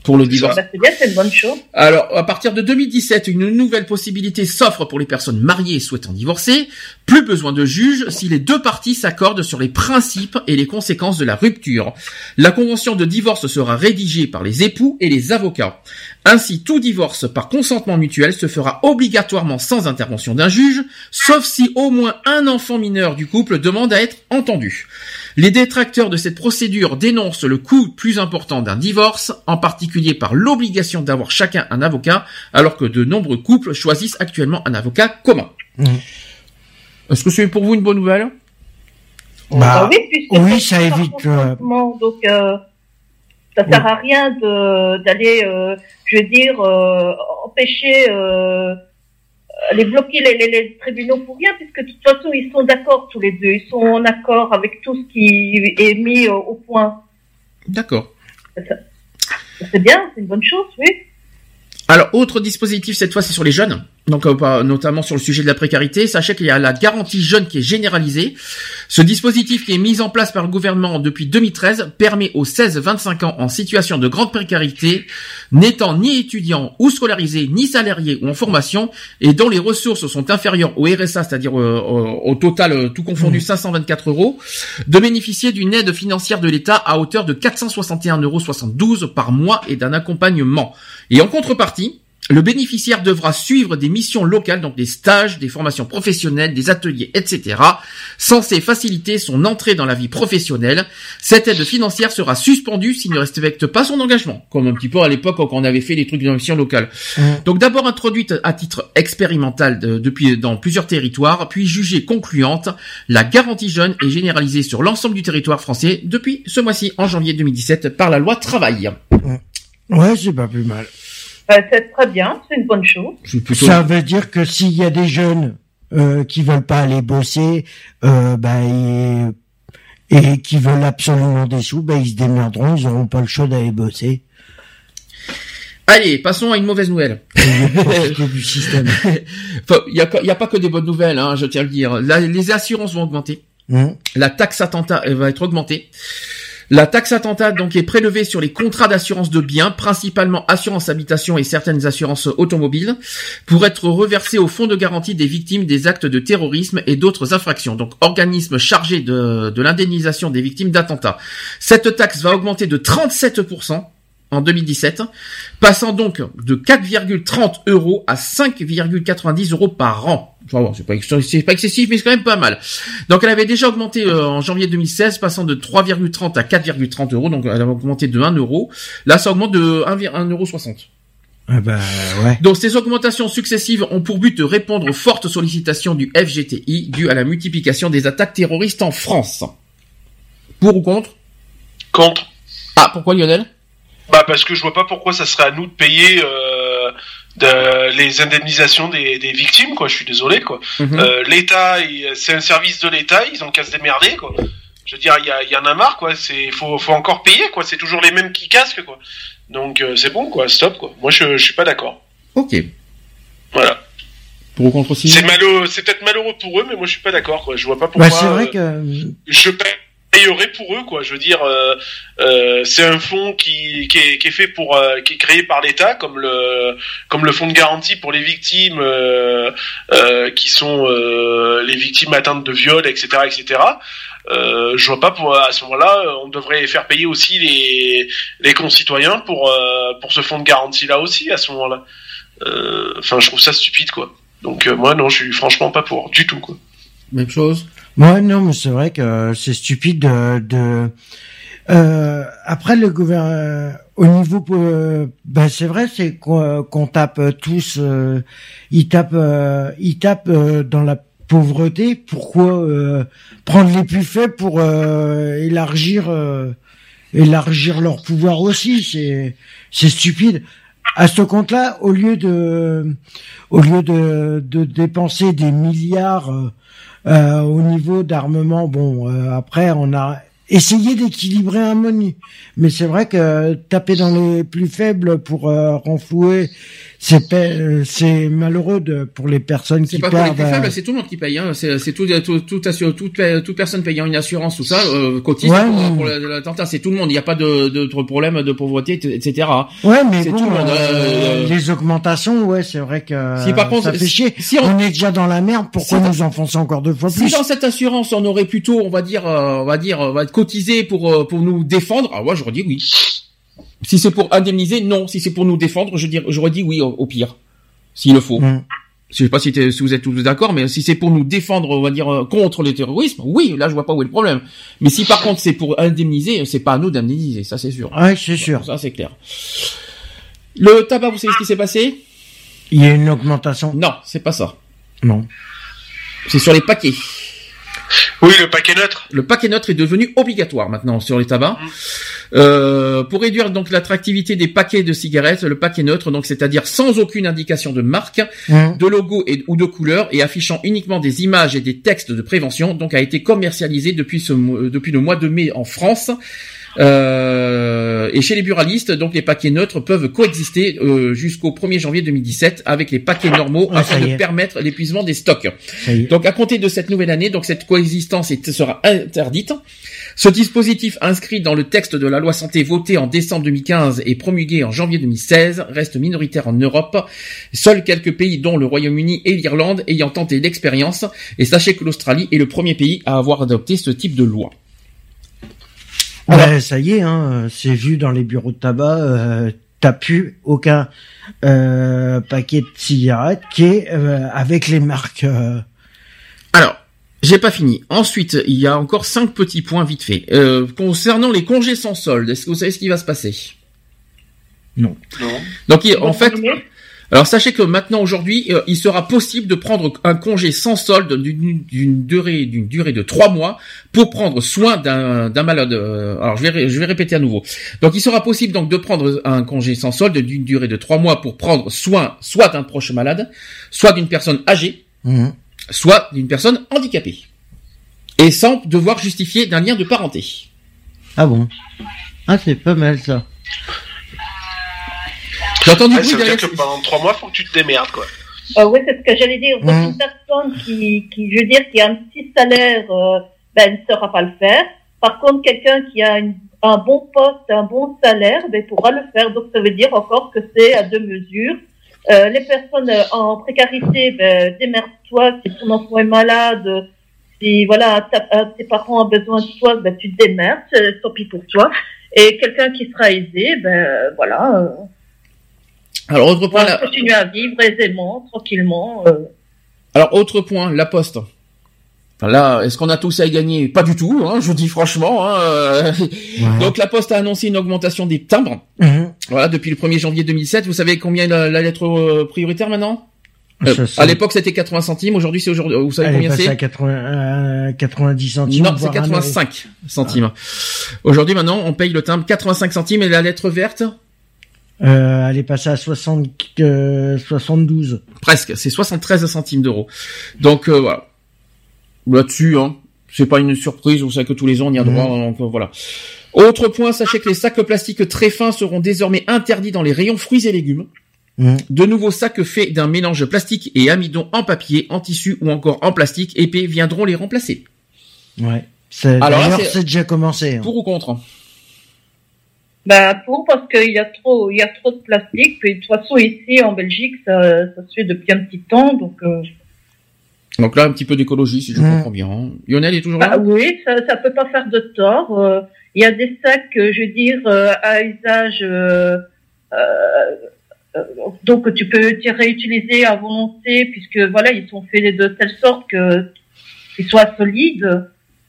C: pour le divorce.
F: Bah, c'est bien, c'est une bonne chose.
C: Alors, à partir de 2017, une nouvelle possibilité s'offre pour les personnes mariées souhaitant divorcer. Plus besoin de juge si les deux parties s'accordent sur les principes et les conséquences de la rupture. La convention de divorce sera rédigée par les époux et les avocats. Ainsi, tout divorce par consentement mutuel se fera obligatoirement sans intervention d'un juge, sauf si au moins un enfant mineur du couple demande à être entendu. Les détracteurs de cette procédure dénoncent le coût plus important d'un divorce, en particulier par l'obligation d'avoir chacun un avocat, alors que de nombreux couples choisissent actuellement un avocat commun.
E: Mhm.
C: Est-ce que c'est pour vous une bonne nouvelle?
E: Bah,
F: Bah oui, puisque
E: oui, ça évite, euh,
F: Donc, euh, ça sert à rien de d'aller, euh, je veux dire, euh, empêcher, euh, les bloquer les, les, les tribunaux pour rien, puisque de toute façon, ils sont d'accord tous les deux. Ils sont en accord avec tout ce qui est mis euh, au point.
C: D'accord.
F: C'est bien, c'est une bonne chose, oui.
C: Alors, autre dispositif, cette fois, c'est sur les jeunes. Donc euh, notamment sur le sujet de la précarité. Sachez qu'il y a la garantie jeune qui est généralisée. Ce dispositif qui est mis en place par le gouvernement depuis 2013 permet aux 16-25 ans en situation de grande précarité, n'étant ni étudiants ou scolarisés, ni salariés ou en formation, et dont les ressources sont inférieures au RSA, c'est-à-dire euh, au, total euh, tout confondu 524 mmh. euros, de bénéficier d'une aide financière de l'État à hauteur de 461,72 euros par mois et d'un accompagnement. Et en contrepartie, le bénéficiaire devra suivre des missions locales, donc des stages, des formations professionnelles, des ateliers, etc., censés faciliter son entrée dans la vie professionnelle. Cette aide financière sera suspendue s'il ne respecte pas son engagement, comme un petit peu à l'époque quand on avait fait des trucs de missions locales. Mmh. Donc d'abord introduite à titre expérimental depuis dans plusieurs territoires, puis jugée concluante, la garantie jeune est généralisée sur l'ensemble du territoire français depuis ce mois-ci, en janvier 2017, par la loi Travail.
E: Ouais, c'est pas plus mal.
F: Bah, c'est très bien, c'est une bonne chose.
E: Ça veut dire que s'il y a des jeunes euh, qui veulent pas aller bosser, euh, bah, et, qui veulent absolument des sous, bah, ils se démerderont, ils n'auront pas le choix d'aller bosser.
C: Allez, passons à une mauvaise nouvelle.
E: du système.
C: Il n'y a, a, pas que des bonnes nouvelles, hein, je tiens à le dire. les assurances vont augmenter. Hum. La taxe attentat va être augmentée. La taxe attentat donc est prélevée sur les contrats d'assurance de biens, principalement assurance habitation et certaines assurances automobiles, pour être reversée au fonds de garantie des victimes des actes de terrorisme et d'autres infractions. Donc organisme chargé de, de l'indemnisation des victimes d'attentats. Cette taxe va augmenter de 37% en 2017, passant donc de 4,30 euros à 5,90 euros par an. C'est pas, pas, excessif, mais c'est quand même pas mal. Donc elle avait déjà augmenté euh, en janvier 2016, passant de 3,30 à 4,30 euros, donc elle a augmenté de 1 euro. Là, ça augmente de 1,60 euro.
E: Ah bah, ouais.
C: Donc ces augmentations successives ont pour but de répondre aux fortes sollicitations du FGTI dues à la multiplication des attaques terroristes en France. Pour ou contre?
D: Contre.
C: Ah, pourquoi Lionel?
D: Bah parce que je vois pas pourquoi ça serait à nous de payer euh, de, les indemnisations des, des, victimes quoi. Je suis désolé quoi. Mhm. Euh, L'État, c'est un service de l'État, ils ont qu'à se démerder quoi. Je veux dire, il y, y, en a marre quoi. C'est faut, faut encore payer quoi. C'est toujours les mêmes qui casquent quoi. Donc euh, c'est bon quoi. Stop quoi. Moi je, je suis pas d'accord.
C: Ok.
D: Voilà.
C: Pour ou contre.
D: C'est malheureux, c'est peut-être malheureux pour eux, mais moi je suis pas d'accord quoi. Je vois pas pourquoi.
E: Bah, c'est vrai que
D: je paye aurait pour eux quoi. Je veux dire euh, euh, c'est un fonds qui, qui, est, qui est fait pour euh, qui est créé par l'État comme le comme le fonds de garantie pour les victimes euh, euh, qui sont les victimes atteintes de viol etc etc euh, je vois pas pour à ce moment-là on devrait faire payer aussi les les concitoyens pour pour ce fonds de garantie là aussi à ce moment-là. Enfin je trouve ça stupide quoi. Donc moi non je suis franchement pas pour du tout quoi.
C: Même chose
E: Ouais, non, mais c'est vrai que c'est stupide de. de... Euh, après le gouvernement, au niveau, euh, ben c'est vrai, c'est qu'on tape tous, euh, ils tapent, euh, ils tapent euh, dans la pauvreté. Pourquoi prendre les plus faibles pour élargir, élargir leur pouvoir aussi? C'est, c'est stupide. À ce compte-là, au lieu de, au lieu de, de dépenser des milliards euh, au niveau d'armement, bon, euh, après, on a essayé d'équilibrer un menu. Mais c'est vrai que taper dans les plus faibles pour euh, renflouer c'est euh, c'est malheureux de, pour les personnes qui
C: pas
E: perdent.
C: Pour les faibles, c'est tout le monde qui paye. Hein. C'est tout, tout, tout, toute, toute personne payant une assurance, tout ça, euh, cotise pour, pour l'attentat. C'est tout le monde. Il n'y a pas de, de, de, problème de pauvreté, etc.
E: Ouais, mais bon, tout le monde. Euh, les augmentations, ouais, c'est vrai que si, par contre, ça fait chier. Si on... est déjà dans la merde, pourquoi nous enfoncer encore deux fois plus?
C: Si dans cette assurance, on aurait plutôt, on va dire, on va dire, on va cotiser pour pour nous défendre, ah ouais, j'aurais dit oui. Si c'est pour indemniser, non. Si c'est pour nous défendre, je dirais, j'aurais dit oui au, pire, s'il le faut. Mm. Je sais pas si, si vous êtes tous d'accord, mais si c'est pour nous défendre, on va dire euh, contre le terrorisme, oui, là je vois pas où est le problème. Mais si par contre c'est pour indemniser, c'est pas à nous d'indemniser, ça c'est sûr.
E: Oui, c'est sûr.
C: Ça c'est clair. Le tabac, vous savez ce qui s'est passé?
E: Il y a une augmentation?
C: Non, c'est pas ça.
E: Non.
C: C'est sur les paquets.
D: Oui, le paquet neutre.
C: Le paquet neutre est devenu obligatoire maintenant sur les tabacs. Mm. Euh, pour réduire donc l'attractivité des paquets de cigarettes, le paquet neutre, donc c'est-à-dire sans aucune indication de marque, mm. de logo et, ou de couleur et affichant uniquement des images et des textes de prévention, donc a été commercialisé depuis ce depuis le mois de mai en France. Euh, et chez les buralistes, donc les paquets neutres peuvent coexister euh, jusqu'au 1er janvier 2017 avec les paquets normaux
E: Ah,
C: afin de permettre l'épuisement des stocks. Donc à compter de cette nouvelle année, donc cette coexistence sera interdite. Ce dispositif inscrit dans le texte de la loi santé votée en décembre 2015 et promulgué en janvier 2016 reste minoritaire en Europe. Seuls quelques pays dont le Royaume-Uni et l'Irlande ayant tenté l'expérience et sachez que l'Australie est le premier pays à avoir adopté ce type de loi.
E: Ouais, ça y est, hein, c'est vu dans les bureaux de tabac. Euh, T'as plus aucun euh, paquet de cigarettes qui est euh, avec les marques. euh,
C: Alors, j'ai pas fini. Ensuite, il y a encore cinq petits points vite fait. Euh, concernant les congés sans solde, est-ce que vous savez ce qui va se passer?
E: Non.
D: Non.
C: Donc, il- en fait. Alors sachez que maintenant aujourd'hui, euh, il sera possible de prendre un congé sans solde d'une durée d'une durée de trois mois pour prendre soin d'un malade. euh, alors je vais ré- je vais répéter à nouveau. Donc, il sera possible donc de prendre un congé sans solde d'une durée de trois mois pour prendre soin soit d'un proche malade, soit d'une personne âgée,
E: Mhm.
C: soit d'une personne handicapée, et sans devoir justifier d'un lien de parenté.
E: Ah bon? Ah, c'est pas mal ça.
C: J'entends du bruit
D: ça veut dire
C: derrière.
D: que pendant trois mois, faut que tu te démerdes, quoi.
F: Euh, oui, c'est ce que j'allais dire. Donc,
E: Mhm.
F: une personne qui, qui, je veux dire, qui a un petit salaire, euh, ben, ne saura pas le faire. Par contre, quelqu'un qui a une- un bon poste, un bon salaire, ben, pourra le faire. Donc, ça veut dire encore que c'est à deux mesures. Euh, les personnes euh, en précarité, ben, démerde-toi. Si ton enfant est malade, si voilà, ta- tes parents ont besoin de toi, ben, tu te démerdes. Tant pis pour toi. Et quelqu'un qui sera aisé, ben, voilà, euh,
C: Alors autre point,
F: va
C: la-
F: continuer à vivre aisément, tranquillement. euh.
C: alors autre point, la poste. Enfin, là, est-ce qu'on a tous à y gagner? Pas du tout, hein, je vous dis franchement. Hein, euh, Donc la Poste a annoncé une augmentation des timbres.
E: Mhm.
C: Voilà, depuis le 1er janvier 2007. Vous savez combien est la, la lettre euh, prioritaire maintenant? Euh, À l'époque, c'était 80 centimes. Aujourd'hui, c'est aujourd'hui. Vous savez
E: Elle
C: combien c'est?
E: à 80, euh, 90 centimes.
C: Non, c'est
E: voire un euro.
C: 85 centimes. Aujourd'hui, maintenant, on paye le timbre 85 centimes et la lettre verte,
E: Euh, elle est passée à 60, euh, 72.
C: presque, c'est 73 centimes d'euros. Donc euh, voilà. Là-dessus, hein, c'est pas une surprise. Vous savez que tous les ans, on y a droit.
E: Mhm.
C: Donc euh, voilà. Autre point, sachez que les sacs plastiques très fins seront désormais interdits dans les rayons fruits et légumes.
E: Mhm.
C: De nouveaux sacs faits d'un mélange plastique et amidon en papier, en tissu ou encore en plastique épais viendront les remplacer.
E: Ouais.
C: Alors c'est-
E: c'est déjà commencé. hein.
C: Pour ou contre
F: Bah pour parce qu'il y a trop, il y a trop de plastique. Puis de toute façon ici en Belgique, ça, ça se fait depuis un petit temps, donc. euh,
C: Donc là, un petit peu d'écologie, si je
E: Mhm.
C: comprends bien. Lionel est toujours là?
F: Bah oui, ça, ça peut pas faire de tort. euh, Il y a des sacs, euh, je veux dire, euh, à usage. euh, euh, euh, donc tu peux t'y réutiliser à volonté puisque voilà ils sont faits de telle sorte que qu'ils soient solides.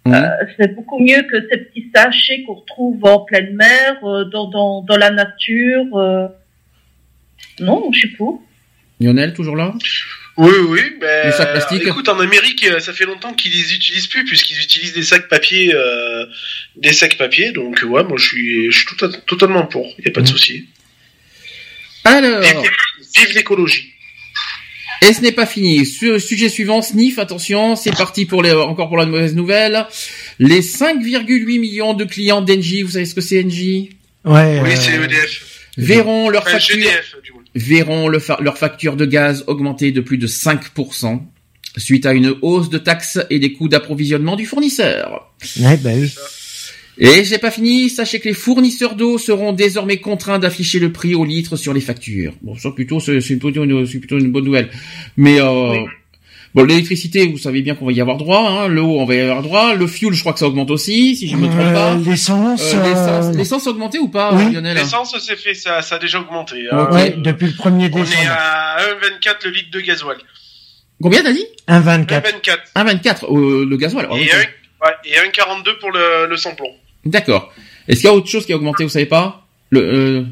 C: Mhm.
F: Euh, c'est beaucoup mieux que ces petits sachets qu'on retrouve en pleine mer, euh, dans, dans, dans la nature. euh. Non, je suis pour.
C: Lionel, toujours là?
D: Oui, oui, ben,
C: Les sacs plastiques
D: Écoute, en Amérique, ça fait longtemps qu'ils les utilisent plus, puisqu'ils utilisent des sacs papier, euh, des sacs papier. Donc, ouais, moi, je suis, je suis tout à- totalement pour. Il y a pas de
E: Mm.
D: souci.
C: Alors,
D: Vive, vive l'écologie.
C: Et ce n'est pas fini. Su- sujet suivant, Sniff, attention, c'est parti pour les, encore pour la mauvaise nouvelle. Les 5,8 millions de clients d'Engie, vous savez ce que c'est Engie?
E: Ouais.
D: Oui,
E: euh,
D: c'est EDF.
C: Verront leur
D: Enfin,
C: facture,
D: GDF, du moins.
C: verront le fa- leur facture de gaz augmenter de plus de 5%. Suite à une hausse de taxes et des coûts d'approvisionnement du fournisseur.
E: Ouais, bah oui.
C: Et j'ai pas fini, sachez que les fournisseurs d'eau seront désormais contraints d'afficher le prix au litre sur les factures. Bon, ça plutôt c'est c'est plutôt une c'est plutôt une bonne nouvelle. Mais euh,
F: Oui.
C: bon, l'électricité, vous savez bien qu'on va y avoir droit. Hein, L'eau, on va y avoir droit. Le fuel, je crois que ça augmente aussi, si je me trompe pas.
E: Euh, L'essence.
C: Euh, L'essence,
E: euh,
C: l'essence a augmenté ou pas,
E: Oui.
C: Lionel?
D: L'essence, c'est fait, ça, ça a déjà augmenté. hein.
C: Ok.
E: Ouais, depuis le 1er
D: On est
E: décembre.
D: à 1,24 le litre de gasoil.
C: Combien t'as dit?
E: 1,24.
D: 1,24.
C: 1,24 euh, le gasoil. Ah,
D: Et
C: ok.
D: 1, ouais, et 1,42 pour le, le sans-plomb.
C: D'accord. Est-ce qu'il y a autre chose qui a augmenté, vous savez pas Le euh,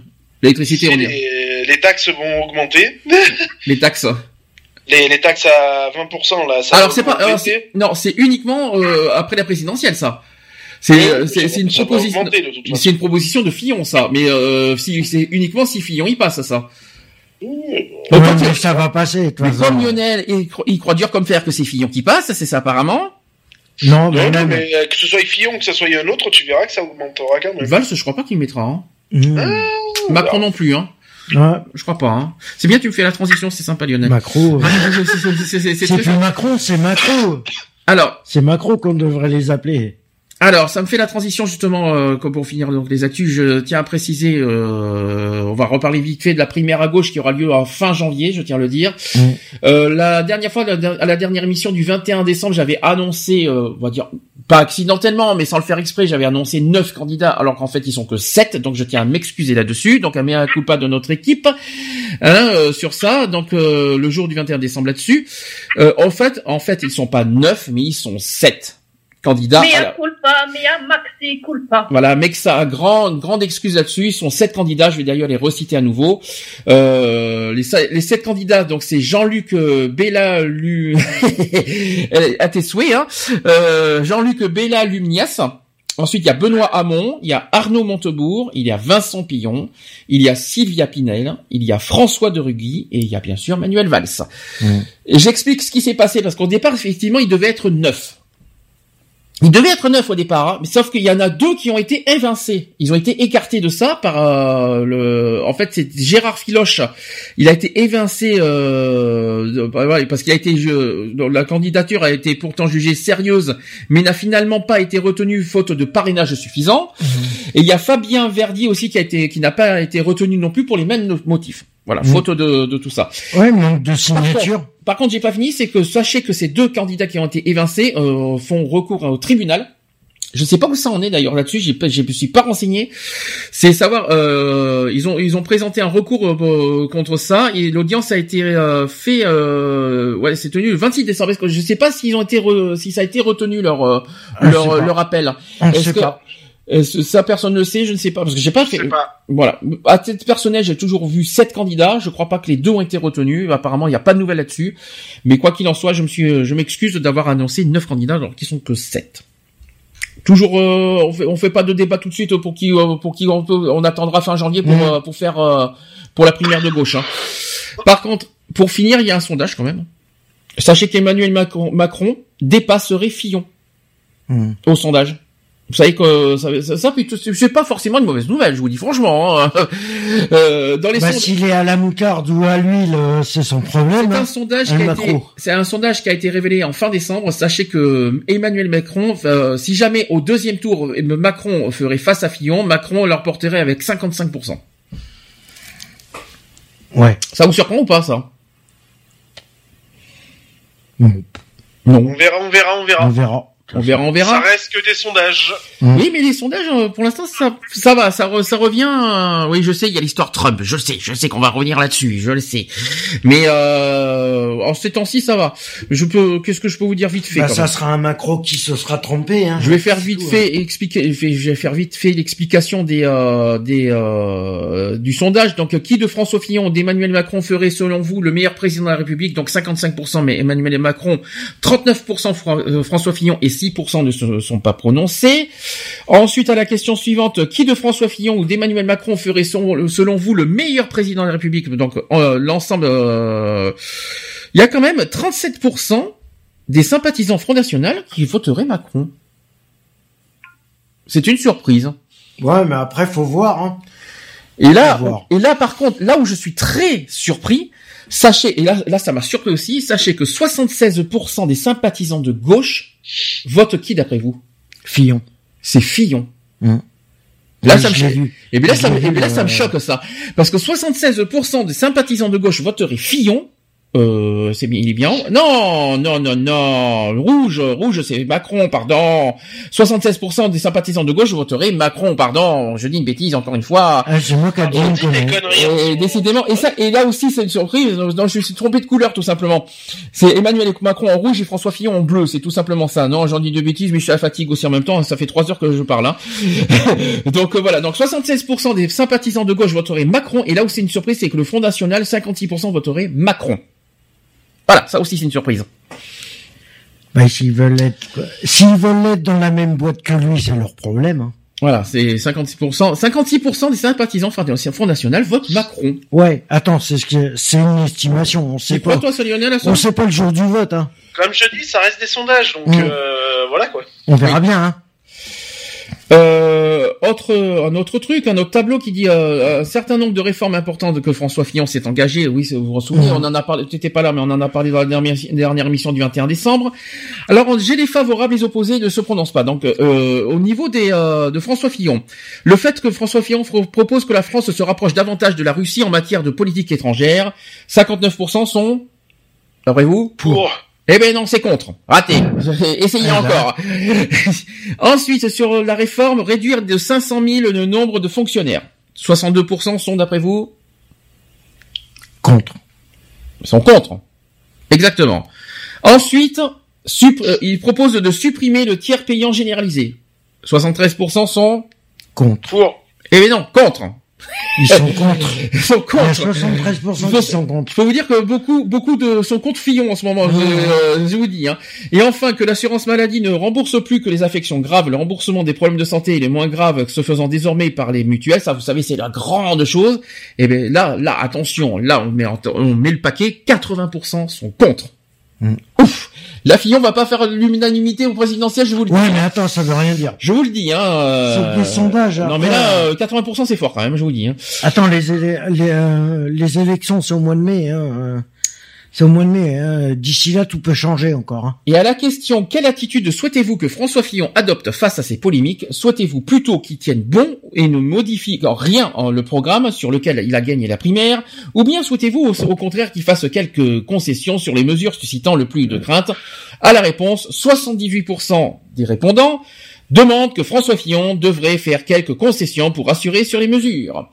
C: l'électricité, on dit.
D: les, les taxes vont augmenter.
C: Les taxes.
D: Les, les taxes à 20%, là, ça
C: Alors
D: va
C: c'est pas,
D: augmenter.
C: alors, c'est- non, c'est uniquement euh, après la présidentielle ça. C'est
D: Oui,
C: euh, c'est
D: ça
C: c'est
D: va-
C: une
D: ça
C: proposition. C'est une proposition de Fillon ça, mais euh, si c'est uniquement si Fillon y passe ça. Donc, quand
E: mais
C: il-
E: ça va passer,
C: mais comme Lionel il, cro- il croit dur comme fer que c'est Fillon qui passe, c'est ça apparemment.
E: Non, mais,
D: Non, mais euh, que ce soit Fillon, que ce soit un autre, tu verras que ça augmentera quand même.
C: Valls, je crois pas qu'il mettra. Hein.
E: Mmh.
C: Macron non plus. Hein.
E: Ouais,
C: Je crois pas. Hein. C'est bien, tu me fais la transition, c'est sympa, Lionel.
E: Macron.
C: C'est- c'est- c'est- c'est- c'est- c'est
E: C'est
C: très-
E: plus Macron, c'est Macron.
C: Alors,
E: C'est Macron qu'on devrait les appeler.
C: Alors, ça me fait la transition justement euh, comme pour finir donc les actus. Je tiens à préciser, euh, on va reparler vite fait de la primaire à gauche qui aura lieu en fin janvier, je tiens à le dire.
E: Mm.
C: Euh, la dernière fois, à la dernière émission du 21 décembre, j'avais annoncé, euh, on va dire pas accidentellement, mais sans le faire exprès, j'avais annoncé neuf candidats, alors qu'en fait ils sont que sept. Donc je tiens à m'excuser là-dessus. Donc à mea culpa de notre équipe hein, euh, sur ça. Donc euh, le jour du 21 décembre là-dessus. Euh, en fait, en fait, ils sont pas neuf, mais ils sont sept à
F: un
C: la-
F: culpa, mais un maxi culpa.
C: voilà, mec, ça a grand, grande excuse là-dessus. Ils sont sept candidats. Je vais d'ailleurs les reciter à nouveau. Euh, les, se- les sept candidats, donc c'est Jean-Luc euh, Bella Lu, à tes souhaits, hein. Euh, Jean-Luc Bella Lumnias. Ensuite, il y a Benoît Hamon, il y a Arnaud Montebourg, il y a Vincent Pillon, il y a Sylvia Pinel, il y a François de Rugy et il y a bien sûr Manuel Valls. Et j'explique ce qui s'est passé parce qu'au départ, effectivement, il devait être neuf. Il devait être neuf au départ, hein, mais sauf qu'il y en a deux qui ont été évincés. Ils ont été écartés de ça par euh, le. En fait, c'est Gérard Filoche. Il a été évincé euh, bah, parce qu'il a été. la candidature a été pourtant jugée sérieuse, mais n'a finalement pas été retenue faute de parrainage suffisant. Et il y a Fabien Verdier aussi qui a été, qui n'a pas été retenu non plus pour les mêmes motifs. Voilà,
E: Mhm.
C: faute de, de tout ça.
E: Ouais, manque de signature.
C: par contre, j'ai pas fini, c'est que sachez que ces deux candidats qui ont été évincés euh, font recours au tribunal. Je sais pas où ça en est d'ailleurs là-dessus, j'ai pas, je me suis pas renseigné. C'est savoir, euh, ils ont ils ont présenté un recours euh, contre ça et l'audience a été euh, fait, euh, ouais, c'est tenu le 26 décembre. Est-ce que- Je sais pas s'ils ont été, re- si ça a été retenu leur euh,
E: Ah,
C: leur leur appel.
E: Ne
C: Est-ce que-
E: pas.
C: Est-ce- ça personne ne le sait, je ne sais pas parce que j'ai pas
D: Je
C: fait.
D: sais pas.
C: Voilà. À titre personnel, j'ai toujours vu sept candidats. Je crois pas que les deux ont été retenus. Apparemment, il n'y a pas de nouvelles là-dessus. Mais quoi qu'il en soit, je me suis, je m'excuse d'avoir annoncé neuf candidats alors qu'ils sont que sept. Toujours, euh, on fait, on fait pas de débat tout de suite pour qui, euh, pour qui on, peut- on attendra fin janvier pour,
E: Mhm.
C: euh, pour faire, euh, pour la primaire de gauche. hein. Par contre, pour finir, il y a un sondage quand même. Sachez qu'Emmanuel Macron, Macron dépasserait Fillon
E: Hmm.
C: au sondage. Vous savez que ça, ça, ça peut- c'est pas forcément une mauvaise nouvelle, je vous dis franchement. hein. Euh, dans les
E: Bah,
C: sondages,
E: s'il est à la moutarde ou à l'huile, euh, c'est son problème.
C: c'est un
E: hein.
C: sondage
E: Un
C: qui a été, c'est un sondage qui a été révélé en fin décembre. Sachez que Emmanuel Macron, euh, si jamais au deuxième tour euh, Macron ferait face à Fillon, Macron leur porterait avec 55%.
E: Ouais.
C: Ça vous surprend ou pas ça?
E: Non.
C: Non.
D: On verra, on verra, on verra.
E: On verra.
C: On verra, on
D: Ça
C: verra.
D: reste que des sondages.
C: Oui, mais les sondages, euh, pour l'instant, ça, ça va, ça, re- ça revient. euh, oui, je sais, il y a l'histoire Trump. Je le sais, je sais qu'on va revenir là-dessus. Je le sais. Mais euh, en ces temps-ci, ça va. Je peux, qu'est-ce que je peux vous dire vite fait
E: Bah, ça
C: même?
E: sera un Macron qui se sera trompé. Hein.
C: Je vais faire vite
E: Tout,
C: fait expliquer. Je vais faire vite fait l'explication des euh, des euh, du sondage. Donc, qui de François Fillon, d'Emmanuel Macron ferait selon vous le meilleur président de la République? Donc 55%, mais Emmanuel Macron, 39% Fra- euh, François Fillon et 6% ne se sont pas prononcés. Ensuite, à la question suivante, qui de François Fillon ou d'Emmanuel Macron ferait selon, vous le meilleur président de la République? Donc euh, l'ensemble, euh, il y a quand même 37% des sympathisants Front National qui voteraient Macron. C'est une surprise.
E: Ouais, mais après, faut voir. Hein.
C: Là, et là, par contre, là où je suis très surpris, sachez, et là, là, ça m'a surpris aussi, sachez que 76% des sympathisants de gauche votent qui d'après vous?
E: Fillon.
C: C'est Fillon.
E: Hum.
C: Là,
E: Oui,
C: ça me
E: je l'ai
C: choque.
E: vu.
C: Et bien là, ça, me- bien là, ça me
E: euh,
C: choque ça, parce que 76% des sympathisants de gauche voteraient Fillon. Euh, c'est bien, il est bien. Non, non, non, non. Rouge, rouge, c'est Macron, pardon. 76% des sympathisants de gauche voteraient Macron, pardon. Je dis une bêtise encore une fois.
E: Ah, c'est moi qui ai dit
C: Et décidément, et ça, et là aussi c'est une surprise. Non, je me suis trompé de couleur tout simplement. C'est Emmanuel Macron en rouge et François Fillon en bleu. C'est tout simplement ça. Non, j'en dis de bêtises, mais je suis à la fatigue aussi en même temps. Ça fait trois heures que je parle. Hein. donc euh, voilà. Donc 76% des sympathisants de gauche voteraient Macron. Et là où c'est une surprise, c'est que le Front National, 56% voteraient Macron. Voilà, ça aussi c'est une surprise.
E: Bah, s'ils veulent être, s'ils veulent être dans la même boîte que lui, c'est leur problème. Hein.
C: Voilà, c'est 56%. 56% des sympathisants Front National votent Macron.
E: Ouais, attends, c'est ce que c'est une estimation. On sait pas.
C: quoi toi, ça, Lionel
E: On sait pas le jour du vote, hein.
D: Comme je dis, ça reste des sondages, donc
E: Mm.
D: euh, voilà quoi.
E: On verra bien, hein.
C: Euh, autre, un autre truc, un autre tableau qui dit euh, un certain nombre de réformes importantes que François Fillon s'est engagé. Oui, c'est- vous vous en souvenez, on en a parlé. T'étais pas là, mais on en a parlé dans la dernière, dernière émission du 21 décembre. Alors, j'ai les favorables, les opposés ne se prononcent pas. Donc, euh, au niveau des euh, de François Fillon, le fait que François Fillon propose que la France se rapproche davantage de la Russie en matière de politique étrangère, 59% sont, d'après vous,
D: Pour.
C: Eh ben non, c'est contre. Raté. Essayez
E: Ah,
C: encore. Ensuite, sur la réforme, réduire de 500 000 le nombre de fonctionnaires. 62% sont, d'après vous,
E: Contre.
C: sont contre. Exactement. Ensuite, euh, il propose de supprimer le tiers payant généralisé. 73% sont,
E: Contre.
D: Pour.
C: eh ben non, contre.
E: Ils sont contre.
C: Ils sont
E: Il y a
C: contre.
E: 73% qui sont contre.
C: Il faut vous dire que beaucoup, beaucoup de sont contre Fillon en ce moment. Je, euh, je vous dis. Hein. Et enfin, que l'assurance maladie ne rembourse plus que les affections graves. Le remboursement des problèmes de santé est les moins graves, se faisant désormais par les mutuelles. Ça, vous savez, c'est la grande chose. Et ben là, là, attention, là, on met, on met le paquet. 80% sont contre.
E: Mm.
C: Ouf. La Fillon va pas faire l'unanimité au présidentiel, je vous le dis.
E: Ouais, mais attends, ça veut rien dire.
C: Je vous le dis, hein. euh,
E: C'est des sondages,
C: Non,
E: après.
C: mais là, euh, 80% c'est fort quand même, je vous le dis. Hein.
E: Attends, les, élé- les, euh, les élections, c'est au mois de mai, hein. C'est au mois de mai, hein. D'ici là, tout peut changer encore, hein.
C: Et à la question quelle attitude souhaitez-vous que François Fillon adopte face à ces polémiques? Souhaitez-vous plutôt qu'il tienne bon et ne modifie rien en le programme sur lequel il a gagné la primaire? Ou bien souhaitez-vous au, contraire qu'il fasse quelques concessions sur les mesures suscitant le plus de crainte? À la réponse, 78% des répondants demandent que François Fillon devrait faire quelques concessions pour assurer sur les mesures.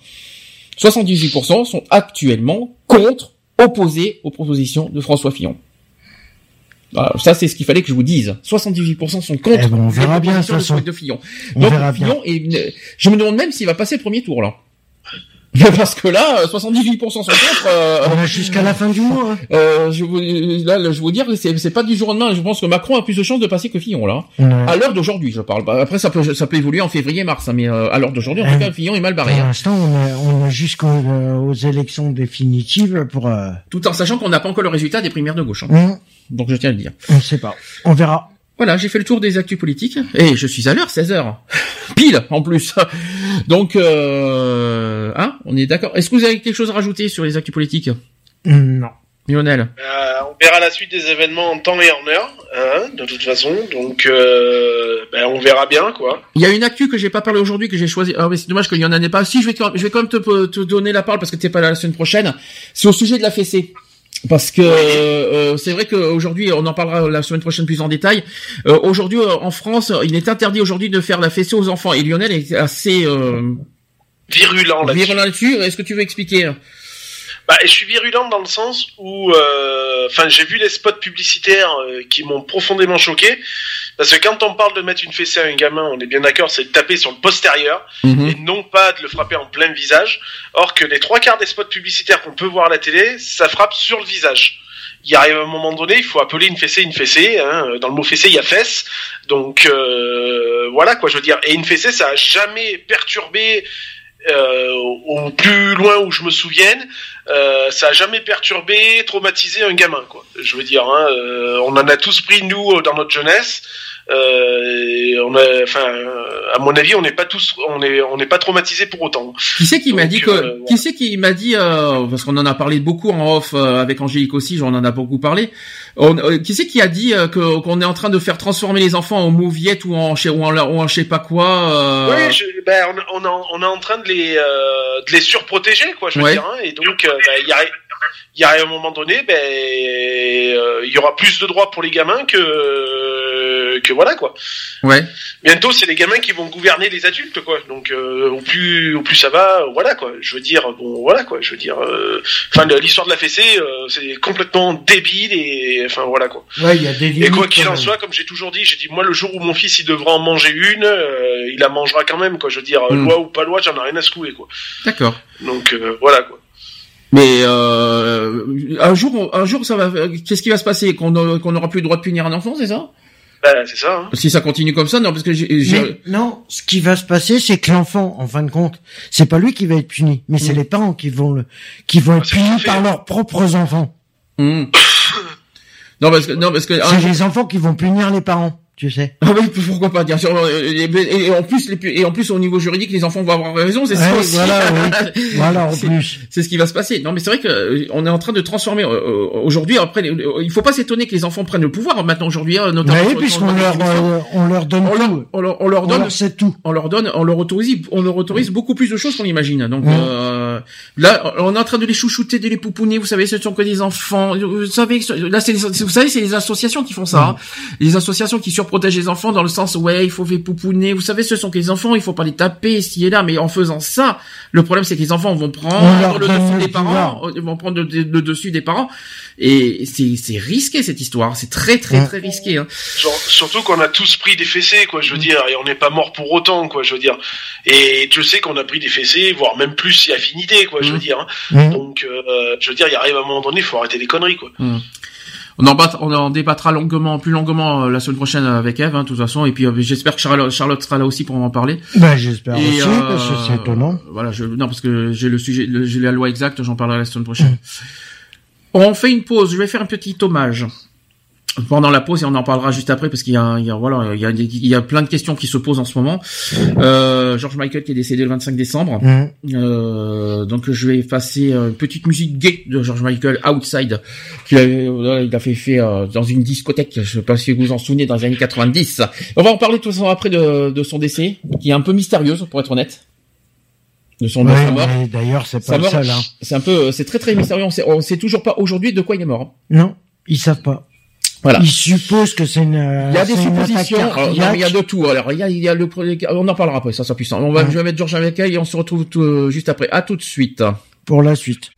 C: 78% sont actuellement contre, opposés aux propositions de François Fillon. Voilà, ça, c'est ce qu'il fallait que je vous dise. 78% sont contre.
E: Eh ben, on verra
C: les
E: bien,
C: propositions
E: de
C: de de Fillon.
E: On
C: Donc,
E: verra bien.
C: Fillon est une- je me demande même s'il va passer le premier tour, là. Parce que là, euh, 78% sont contre. euh,
E: On a jusqu'à la fin du mois, hein.
C: euh, je vous, là, je vous dire, c'est, pas du jour au lendemain. Je pense que Macron a plus de chances de passer que Fillon, là. À l'heure d'aujourd'hui, je parle. Bah, Après, ça peut, ça peut évoluer en février-mars, hein, mais euh, à l'heure d'aujourd'hui, en tout cas, Fillon est mal barré.
E: Pour
C: hein.
E: l'instant, on a, on a jusqu'aux euh, élections définitives pour... Euh,
C: Tout en sachant qu'on n'a pas encore le résultat des primaires de gauche. hein.
E: on,
C: Donc, je tiens à le dire.
E: on sait pas. On verra.
C: Voilà, j'ai fait le tour des actus politiques et je suis à l'heure, 16 heures. Pile en plus. Donc euh, hein, on est d'accord. Est-ce que vous avez quelque chose à rajouter sur les actus politiques?
E: Non.
C: Lionel?
D: Euh, on verra la suite des événements en temps et en heure, hein, de toute façon. Donc, euh, ben, on verra bien, quoi.
C: Il y a une actu que j'ai pas parlé aujourd'hui que j'ai choisi. Ah mais c'est dommage qu'il y en ait pas. Si je vais quand- je vais quand même te, te donner la parole parce que t'es pas là la semaine prochaine. C'est au sujet de la fessée. Parce que euh, c'est vrai qu'aujourd'hui, on en parlera la semaine prochaine plus en détail. Euh, aujourd'hui, euh, en France, il est interdit aujourd'hui de faire la fessée aux enfants. Et Lionel est assez euh,
D: Virulent là-dessus.
C: virulent là-dessus. Est-ce que tu veux expliquer?
D: Bah, je suis virulent dans le sens où, euh, enfin, j'ai vu les spots publicitaires euh, qui m'ont profondément choqué. Parce que quand on parle de mettre une fessée à un gamin, on est bien d'accord, c'est de taper sur le postérieur
C: Mhm.
D: et non pas de le frapper en plein visage. Or que les trois quarts des spots publicitaires qu'on peut voir à la télé, ça frappe sur le visage. Il arrive un moment donné, il faut appeler une fessée une fessée. Hein. Dans le mot fessée, il y a fesse. Donc euh, voilà quoi, je veux dire. Et une fessée, ça a jamais perturbé euh, au plus loin où je me souvienne, euh, ça a jamais perturbé, traumatisé un gamin, quoi. Je veux dire, hein, euh, on en a tous pris nous dans notre jeunesse. Euh, on a, enfin, à mon avis, on n'est pas tous, on est, on n'est pas traumatisé pour autant.
C: Qui c'est qui m'a dit que
D: euh, voilà.
C: qui c'est qui m'a dit euh, parce qu'on en a parlé beaucoup en off euh, avec Angélique aussi, j'en en a beaucoup parlé. On- euh, qui c'est qui a dit euh, que qu'on est en train de faire transformer les enfants en mouviette ou en ou en, ou en je sais pas quoi euh,
D: Oui, je, ben, on, on, est- on est en train de les, euh, de les surprotéger, quoi, je veux
C: Ouais.
D: dire. Hein, et donc, ben, il y a, il y a un moment donné, ben, euh, il y aura plus de droits pour les gamins que, que voilà, quoi.
C: Ouais.
D: Bientôt, c'est les gamins qui vont gouverner les adultes, quoi. Donc, euh, au plus, au plus ça va, voilà, quoi. Je veux dire, bon, voilà, quoi. Je veux dire, euh, enfin, l'histoire de la fessée, euh, c'est complètement débile et, enfin, voilà, quoi.
E: Ouais, il y a des
D: Et
E: limites.
D: quoi qu'il en soit, comme j'ai toujours dit, j'ai dit, moi, le jour où mon fils, il devra en manger une, euh, il la mangera quand même, quoi. Je veux dire,
C: Mm.
D: loi ou pas loi, j'en ai rien à secouer, quoi.
C: D'accord.
D: Donc, euh, voilà, quoi.
C: Mais euh, un jour, un jour, ça va. Qu'est-ce qui va se passer? Qu'on n'aura plus le droit de punir un enfant, c'est ça?
D: Ben, c'est ça. Hein.
C: Si ça continue comme ça, non, parce que j'ai,
E: non, ce qui va se passer, c'est que l'enfant, en fin de compte, c'est pas lui qui va être puni, mais c'est
C: Mm.
E: les parents qui vont le, qui vont être
D: ce qu'il
E: punis par leurs propres enfants.
C: Hmm. non, parce que, non, parce que,
E: C'est les enfants qui vont punir les parents, tu sais.
C: Ah oui, pourquoi pas, bien sûr. Et, en plus, les, pu- et en plus, au niveau juridique, les enfants vont avoir raison, c'est ça aussi.
E: voilà, oui. Voilà, en
C: C'est-
E: plus.
C: C'est ce qui va se passer. Non, mais c'est vrai que euh, on est en train de transformer euh, euh, aujourd'hui. Après, les- il faut pas s'étonner que les enfants prennent le pouvoir maintenant aujourd'hui, hein, notamment.
E: Oui, puisqu'on leur, euh, on leur donne
C: on leur,
E: tout.
C: on leur, on leur
E: On
C: donne,
E: leur sait tout.
C: on leur donne, on leur autorise, on leur autorise beaucoup plus de choses qu'on imagine. Donc euh, là, on est en train de les chouchouter, de les pouponner. Vous savez, ce sont que des enfants. Vous savez, là, c'est, les- vous savez, c'est les associations qui font ça. hein. Les associations qui surprotègent les enfants dans le sens, ouais, il faut les pouponner. Vous savez, ce sont que les enfants, il faut pas les taper ici et là. Mais en faisant ça, le problème, c'est que les enfants vont
E: On
C: prendre le dessus des parents, ils vont prendre le, le dessus des parents. Et c'est, c'est risqué cette histoire. C'est très, très, très risqué. Hein.
D: Genre, surtout qu'on a tous pris des fessées, quoi, je veux dire, et on n'est pas mort pour autant, quoi, je veux dire. Et je sais qu'on a pris des fessées, voire même plus si affinité, quoi, je veux
C: Mhm.
D: dire. hein.
E: Mhm.
D: Donc, euh, je veux dire, il arrive à un moment donné, il faut arrêter les conneries, quoi.
C: On en, bat- on en débattra longuement, plus longuement euh, la semaine prochaine avec Eve, hein, de toute façon. Et puis euh, j'espère que Charlotte, Charlotte sera là aussi pour en parler.
E: Ben, j'espère aussi,
C: euh,
E: parce que c'est étonnant.
C: Voilà, je, non parce que j'ai le sujet, j'ai la loi exacte, j'en parlerai la semaine prochaine. On fait une pause. Je vais faire un petit hommage pendant la pause et on en parlera juste après parce qu'il y a, il y a voilà, il y a, il y a plein de questions qui se posent en ce moment. Euh, George Michael qui est décédé le 25 décembre.
E: Mhm.
C: Euh, donc je vais passer euh, une petite musique gay de George Michael, Outside, qu'il avait, il a fait fait euh, dans une discothèque, je sais pas si vous vous en souvenez, dans les années 90. On va en parler de toute façon après de, de son décès, qui est un peu mystérieuse pour être honnête. De son
E: Ouais,
C: mort.
E: d'ailleurs, c'est pas le
C: mort,
E: seul, hein.
C: c'est un peu, c'est très très mystérieux. On sait, on sait toujours pas aujourd'hui de quoi il est mort. hein?
E: Non, ils savent pas.
C: Voilà.
E: Ils supposent que c'est une.
C: Il y a des
E: une attaque
C: suppositions. Alors, non, mais il y a de tout. Alors, il y a, il y a le, on en parlera après. Ça, ça puissant. On va,
E: Ouais.
C: je vais mettre George Michael et on se retrouve tout, euh, juste après. À tout de suite.
E: Pour la suite.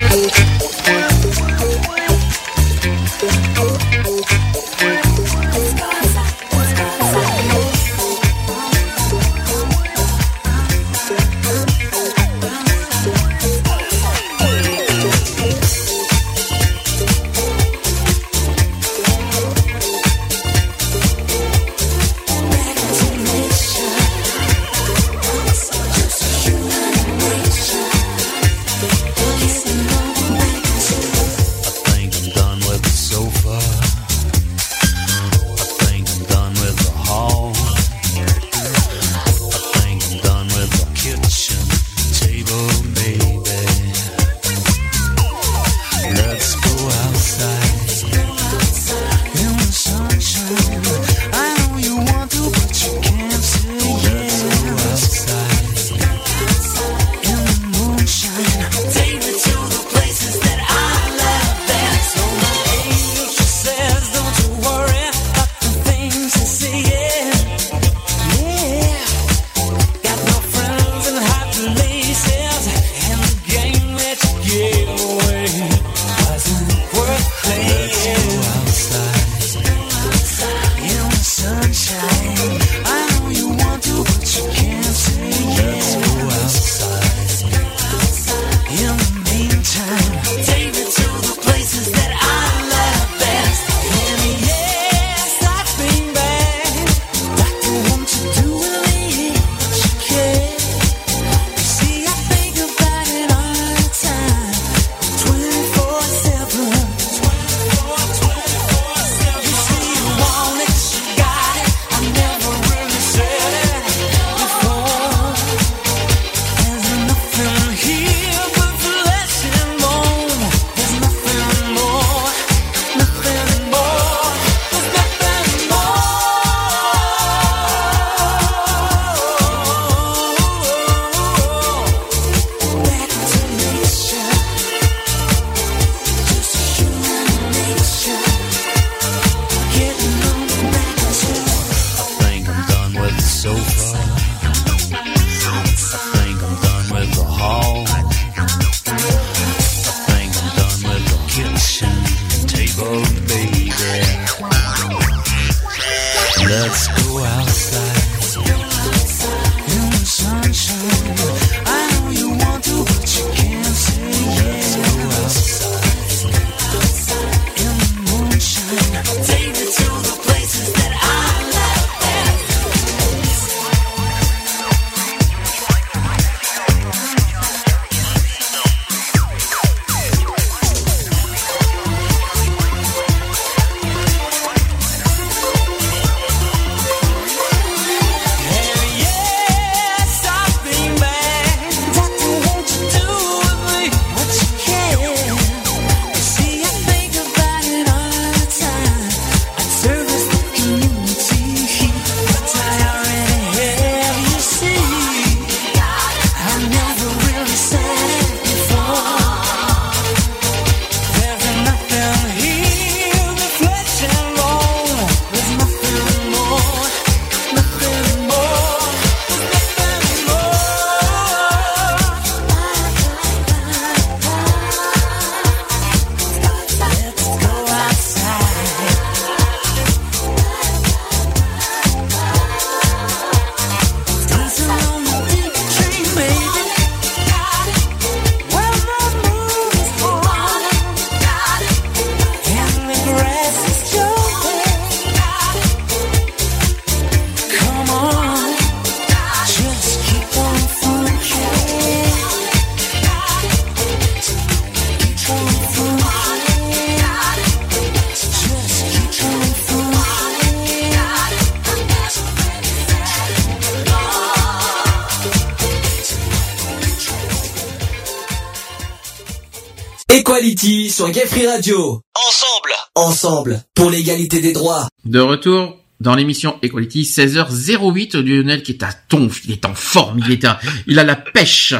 A: Equality sur Gay Free Radio. Ensemble. Ensemble. Pour l'égalité des droits.
C: De retour dans l'émission Equality, 16h08, Lionel qui est à tonf, il est en forme, il est à, il a la pêche.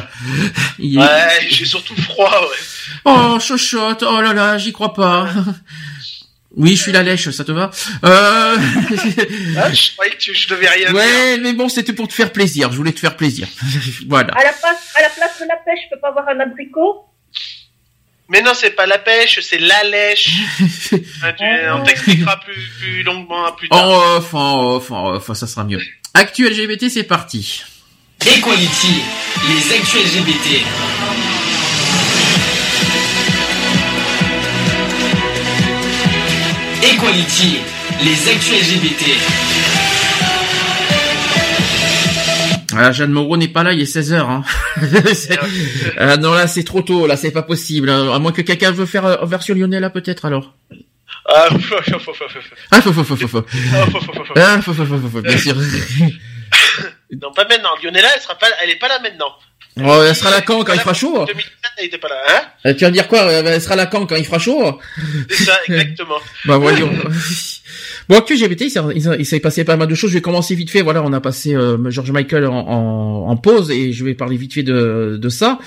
D: Il Ouais, j'ai surtout froid, ouais.
C: Oh, chochotte, oh là là, j'y crois pas. Oui, je suis la lèche, ça te va? Euh...
D: ah, Je croyais que tu, je devais rien
C: Ouais, mais bon, c'était pour te faire plaisir. Je voulais te faire plaisir. voilà.
F: À la place, à la place de la pêche, je peux pas avoir un abricot?
D: Mais non, c'est pas la pêche, c'est la lèche. on t'expliquera plus, plus longuement plus tard.
C: Oh, enfin, enfin, enfin, ça sera mieux. Actu LGBT, c'est parti.
A: Equality, les actus LGBT. Equality, les actus LGBT.
C: Ah, Jeanne Moreau n'est pas là, il est 16h. Hein. ah, non, là, c'est trop tôt, là, c'est pas possible. Hein. À moins que quelqu'un veut faire euh, version Lionel, peut-être, alors.
D: Ah, faut, faut, faut, faut.
C: Ah, faut, faut, faut, faut, faut. Ah, faut, faut, faut, faut, bien sûr.
D: non, pas maintenant. Lionella, elle sera pas, elle est pas là maintenant.
C: Oh, elle sera là quand, quand il fera chaud 2007,
D: elle était pas là, hein
C: euh, Tu vas dire quoi Elle sera là quand, quand il fera chaud
D: C'est ça, exactement.
C: bah voyons. Bon, QGBT, il s'est, passé pas mal de choses. Je vais commencer vite fait. Voilà, on a passé euh, George Michael en, en, en, pause et je vais parler vite fait de, de ça.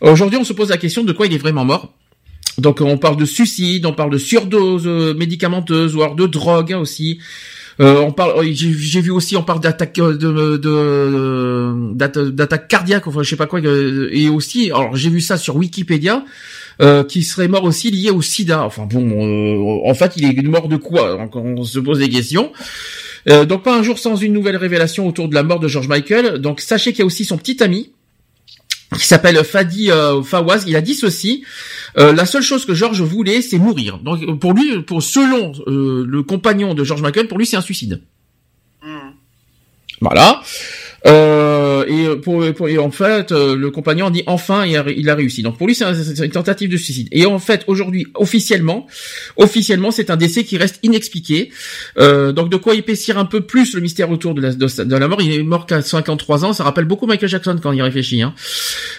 C: Aujourd'hui, on se pose la question de quoi il est vraiment mort. Donc, on parle de suicide, on parle de surdose euh, médicamenteuse, voire de drogue hein, aussi. Euh, on parle, oh, j'ai vu aussi, on parle d'attaque euh, de, de, d'attaque cardiaque, enfin je sais pas quoi, euh, et aussi, alors j'ai vu ça sur Wikipédia, euh, qui serait mort aussi lié au SIDA. Enfin bon, en fait, il est mort de quoi Donc, On se pose des questions. donc pas un jour sans une nouvelle révélation autour de la mort de George Michael. Donc sachez qu'il y a aussi son petit ami qui s'appelle Fadi Fawaz. Il a dit ceci euh, la seule chose que George voulait, c'est mourir. Donc pour lui, pour selon euh, le compagnon de George Michael, pour lui c'est un suicide. Hmm. Voilà. Euh, et, pour, pour, en fait, euh, le compagnon dit enfin il a, réussi. Donc pour lui, c'est une tentative de suicide. Et en fait, aujourd'hui, officiellement, officiellement, c'est un décès qui reste inexpliqué. Euh, donc de quoi épaissir un peu plus le mystère autour de la, de, la mort. Il est mort qu'à 53 ans. Ça rappelle beaucoup Michael Jackson quand il réfléchit. Hein.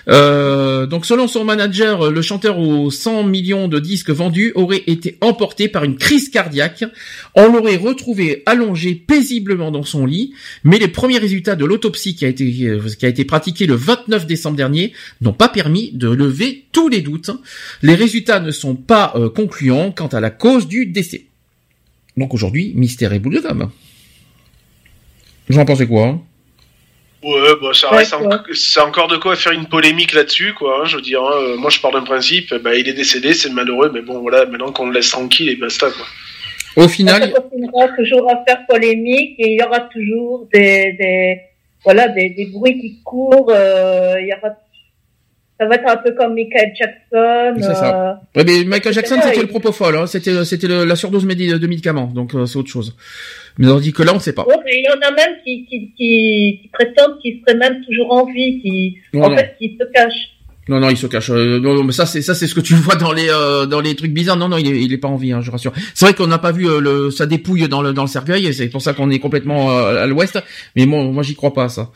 C: Euh, donc selon son manager, le chanteur aux 100 millions de disques vendus aurait été emporté par une crise cardiaque. On l'aurait retrouvé allongé paisiblement dans son lit, mais les premiers résultats de l'autopsie qui a été euh, qui a été pratiquée le 29 décembre dernier n'ont pas permis de lever tous les doutes. Les résultats ne sont pas euh, concluants quant à la cause du décès. Donc aujourd'hui, mystère et boule de gomme. Vous en pensez quoi hein?
D: Ouais, bah ça reste c'est encore de quoi faire une polémique là-dessus, quoi. Hein, je veux dire, hein. euh, moi je pars d'un principe, bah, il est décédé, c'est malheureux, mais bon voilà, maintenant qu'on le laisse tranquille et basta, quoi.
C: Au final,
F: ça continuera toujours à faire polémique et il y aura toujours des voilà, des, des bruits qui courent. Euh, y aura, ça va être un peu comme Michael Jackson.
C: C'est ça. Euh, mais Michael Jackson, c'était le propofol, hein, c'était c'était la surdose de médicaments, donc euh, c'est autre chose. Mais on dit que là, on ne sait pas.
F: il y en a même qui, qui, qui, qui prétendent qu'ils seraient même toujours en vie, qui, en fait, qui se cachent.
C: Non, non, il se cache. Euh, non, non, mais ça, c'est ça, c'est ce que tu vois dans les euh, dans les trucs bizarres. Non, non, il est, il est pas en vie, hein, je rassure. C'est vrai qu'on n'a pas vu euh, le sa dépouille dans le dans le cercueil, et c'est pour ça qu'on est complètement à l'ouest. Mais moi, moi, j'y crois pas à ça.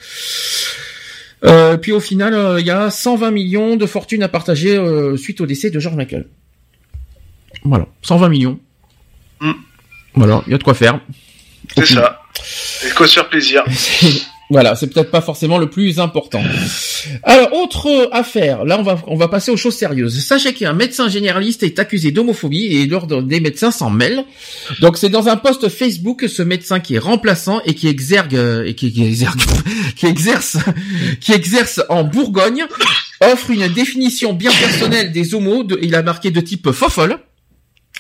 C: puis au final, il y a 120 millions de fortune à partager suite au décès de George Michael. Voilà, 120 millions. Mm. Voilà, il y a de quoi faire.
D: C'est ça. Et quoi se faire plaisir.
C: Voilà, c'est peut-être pas forcément le plus important. Alors, autre affaire, là on va on va passer aux choses sérieuses. Sachez qu'un médecin généraliste est accusé d'homophobie et l'ordre des médecins s'en mêle. Donc c'est dans un post Facebook ce médecin qui est remplaçant et qui exergue et qui, exerce en Bourgogne offre une définition bien personnelle des homos. il a marqué de type fofolle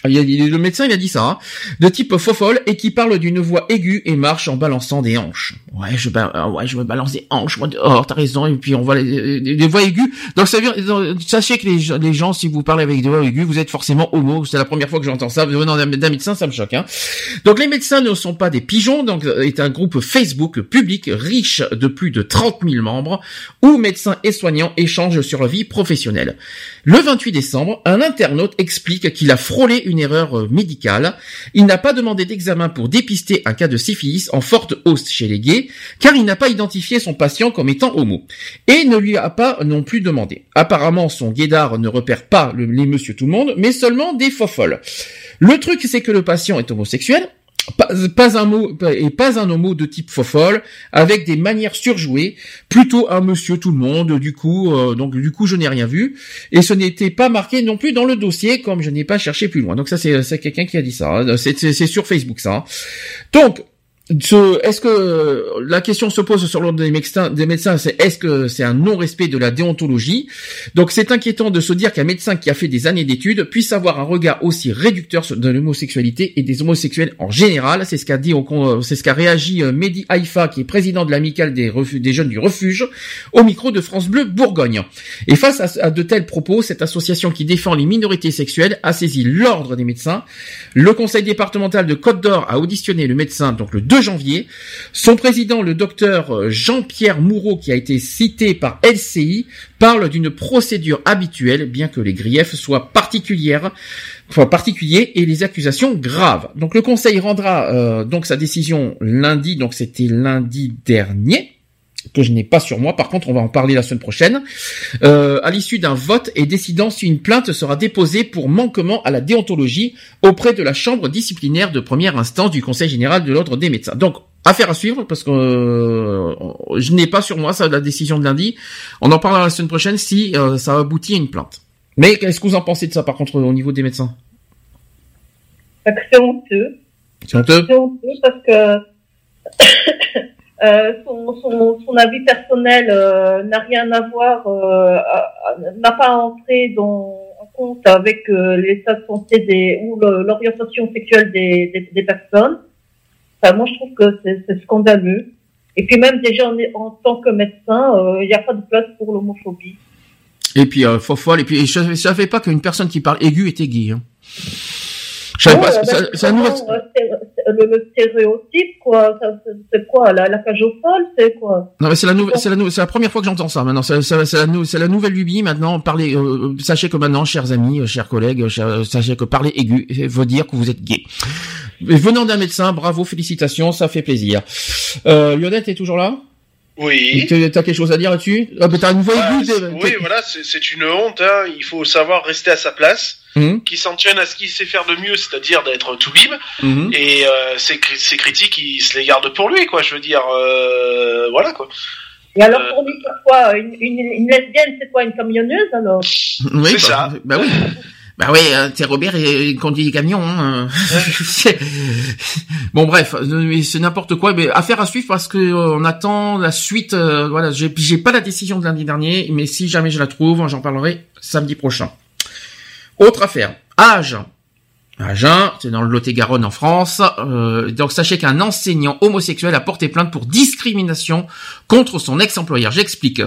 C: le médecin il a dit ça, hein, de type faux et qui parle d'une voix aiguë et marche en balançant des hanches. Ouais, je euh, balance des hanches, moi dehors, t'as raison. Et puis on voit les, voix aiguës. Donc ça veut sachez que les, les, gens, si vous parlez avec des voix aiguës, vous êtes forcément homo. C'est la première fois que j'entends ça. Venant d'un médecin, ça me choque. Hein. Donc les médecins ne sont pas des pigeons. Donc euh, est un groupe Facebook public riche de plus de 30 000 membres où médecins et soignants échangent sur la vie professionnelle. Le 28 décembre, un internaute explique qu'il a frôlé une erreur euh, médicale. Il n'a pas demandé d'examen pour dépister un cas de syphilis en forte hausse chez les gays, car il n'a pas identifié son patient comme étant homo. Et ne lui a pas non plus demandé. Apparemment, son guédard ne repère pas les monsieur tout le monde, mais seulement des fofolles. Le truc, c'est que le patient est homosexuel, pas, un mot et pas un homo de type fofolle avec des manières surjouées, plutôt un monsieur tout le monde. Du coup, euh, donc du coup, je n'ai rien vu et ce n'était pas marqué non plus dans le dossier comme je n'ai pas cherché plus loin. Donc ça, c'est quelqu'un qui a dit ça. Hein. C'est sur Facebook ça. Hein. Donc est-ce que la question se pose sur l'ordre des médecins, des médecins, c'est est-ce que c'est un non-respect de la déontologie? Donc c'est inquiétant de se dire qu'un médecin qui a fait des années d'études puisse avoir un regard aussi réducteur de l'homosexualité et des homosexuels en général. C'est ce qu'a dit, c'est ce qu'a réagi euh, Mehdi Haïfa, qui est président de l'amicale des, des jeunes du refuge, au micro de France Bleu Bourgogne. Et face à, de tels propos, cette association qui défend les minorités sexuelles a saisi l'ordre des médecins. Le conseil départemental de Côte d'Or a auditionné le médecin donc le 2 janvier. Son président, le docteur euh, Jean-Pierre Moureau, qui a été cité par LCI, parle d'une procédure habituelle, bien que les griefs soient particulières, particuliers et les accusations graves. Donc le Conseil rendra euh, donc sa décision lundi, donc c'était lundi dernier que je n'ai pas sur moi. Par contre, on va en parler la semaine prochaine. Euh, à l'issue d'un vote et décidant si une plainte sera déposée pour manquement à la déontologie auprès de la chambre disciplinaire de première instance du Conseil général de l'ordre des médecins. Donc, affaire à suivre parce que euh, je n'ai pas sur moi ça la décision de lundi. On en parlera la semaine prochaine si euh, ça aboutit à une plainte. Mais qu'est-ce que vous en pensez de ça par contre au niveau des médecins?
F: C'est honteux.
C: C'est honteux?
F: C'est honteux parce que Euh, son, son, son, avis personnel euh, n'a rien à voir, euh, n'a pas entré dans, en compte avec l'état de santé des, ou l'orientation sexuelle des, des, des personnes. Enfin, moi, je trouve que c'est scandaleux. Et puis même déjà en, en tant que médecin, il n'y a pas de place pour l'homophobie.
C: Et puis folle. Et puis je, ne savais pas qu'une personne qui parle aigu était gay. Hein. Je savais pas. C'est un nouveau
F: le, stéréotype, quoi. C'est quoi la, la cage au sol, c'est quoi?
C: Non, mais c'est la nouvelle, c'est la, c'est la première fois que j'entends ça. Maintenant, c'est, la, c'est la nouvelle lubie. Maintenant, parlez. Euh, sachez que maintenant, chers amis, euh, chers collègues, euh, sachez que parler aigu veut dire que vous êtes gay. venant d'un médecin, bravo, félicitations, ça fait plaisir. Euh, Lionel, t'es toujours là?
D: Oui.
C: T'as quelque chose à dire là-dessus?
D: Ah, bah, une voix bah, Oui, voilà, c'est une honte. Hein. Il faut savoir rester à sa place. Mmh. Qui s'en tienne à ce qu'il sait faire de mieux, c'est-à-dire d'être tout bim. Mmh. Et euh, ses, critiques, il se les garde pour lui, quoi. Je veux dire, euh, voilà, quoi.
F: Et alors pour lui, pourquoi une, une, une lesbienne, c'est quoi une camionneuse alors?
C: Oui, c'est ça. Bah oui. Bah oui, hein, c'est Robert, il conduit des camions. Hein. bon bref, c'est n'importe quoi. Mais affaire à suivre parce que euh, on attend la suite. Euh, voilà, j'ai pas la décision de lundi dernier, mais si jamais je la trouve, j'en parlerai samedi prochain. Autre affaire, âge. Agen, c'est dans le Lot-et-Garonne en France. Euh, donc sachez qu'un enseignant homosexuel a porté plainte pour discrimination contre son ex-employeur. J'explique.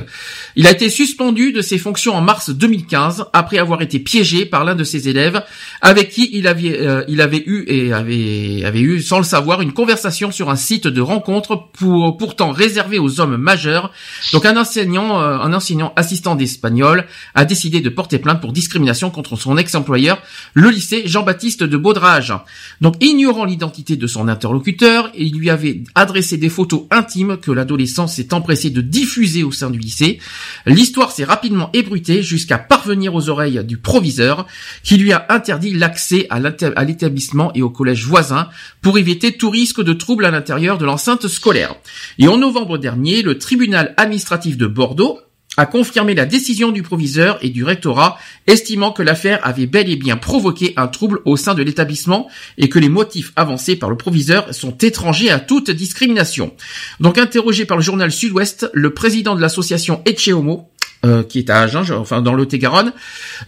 C: Il a été suspendu de ses fonctions en mars 2015 après avoir été piégé par l'un de ses élèves avec qui il avait euh, eu et avait avait eu sans le savoir une conversation sur un site de rencontre pour pourtant réservé aux hommes majeurs. Donc un enseignant euh, un enseignant assistant d'espagnol a décidé de porter plainte pour discrimination contre son ex-employeur, le lycée Jean-Baptiste de Baudrage. Donc, ignorant l'identité de son interlocuteur, il lui avait adressé des photos intimes que l'adolescent s'est empressé de diffuser au sein du lycée. L'histoire s'est rapidement ébruitée jusqu'à parvenir aux oreilles du proviseur, qui lui a interdit l'accès à l'établissement et au collège voisin pour éviter tout risque de trouble à l'intérieur de l'enceinte scolaire. Et en novembre dernier, le tribunal administratif de Bordeaux a confirmé la décision du proviseur et du rectorat, estimant que l'affaire avait bel et bien provoqué un trouble au sein de l'établissement et que les motifs avancés par le proviseur sont étrangers à toute discrimination. Donc interrogé par le journal Sud-Ouest, le président de l'association Etcheomo euh, qui est à Agen, enfin dans le Lot-et-Garonne.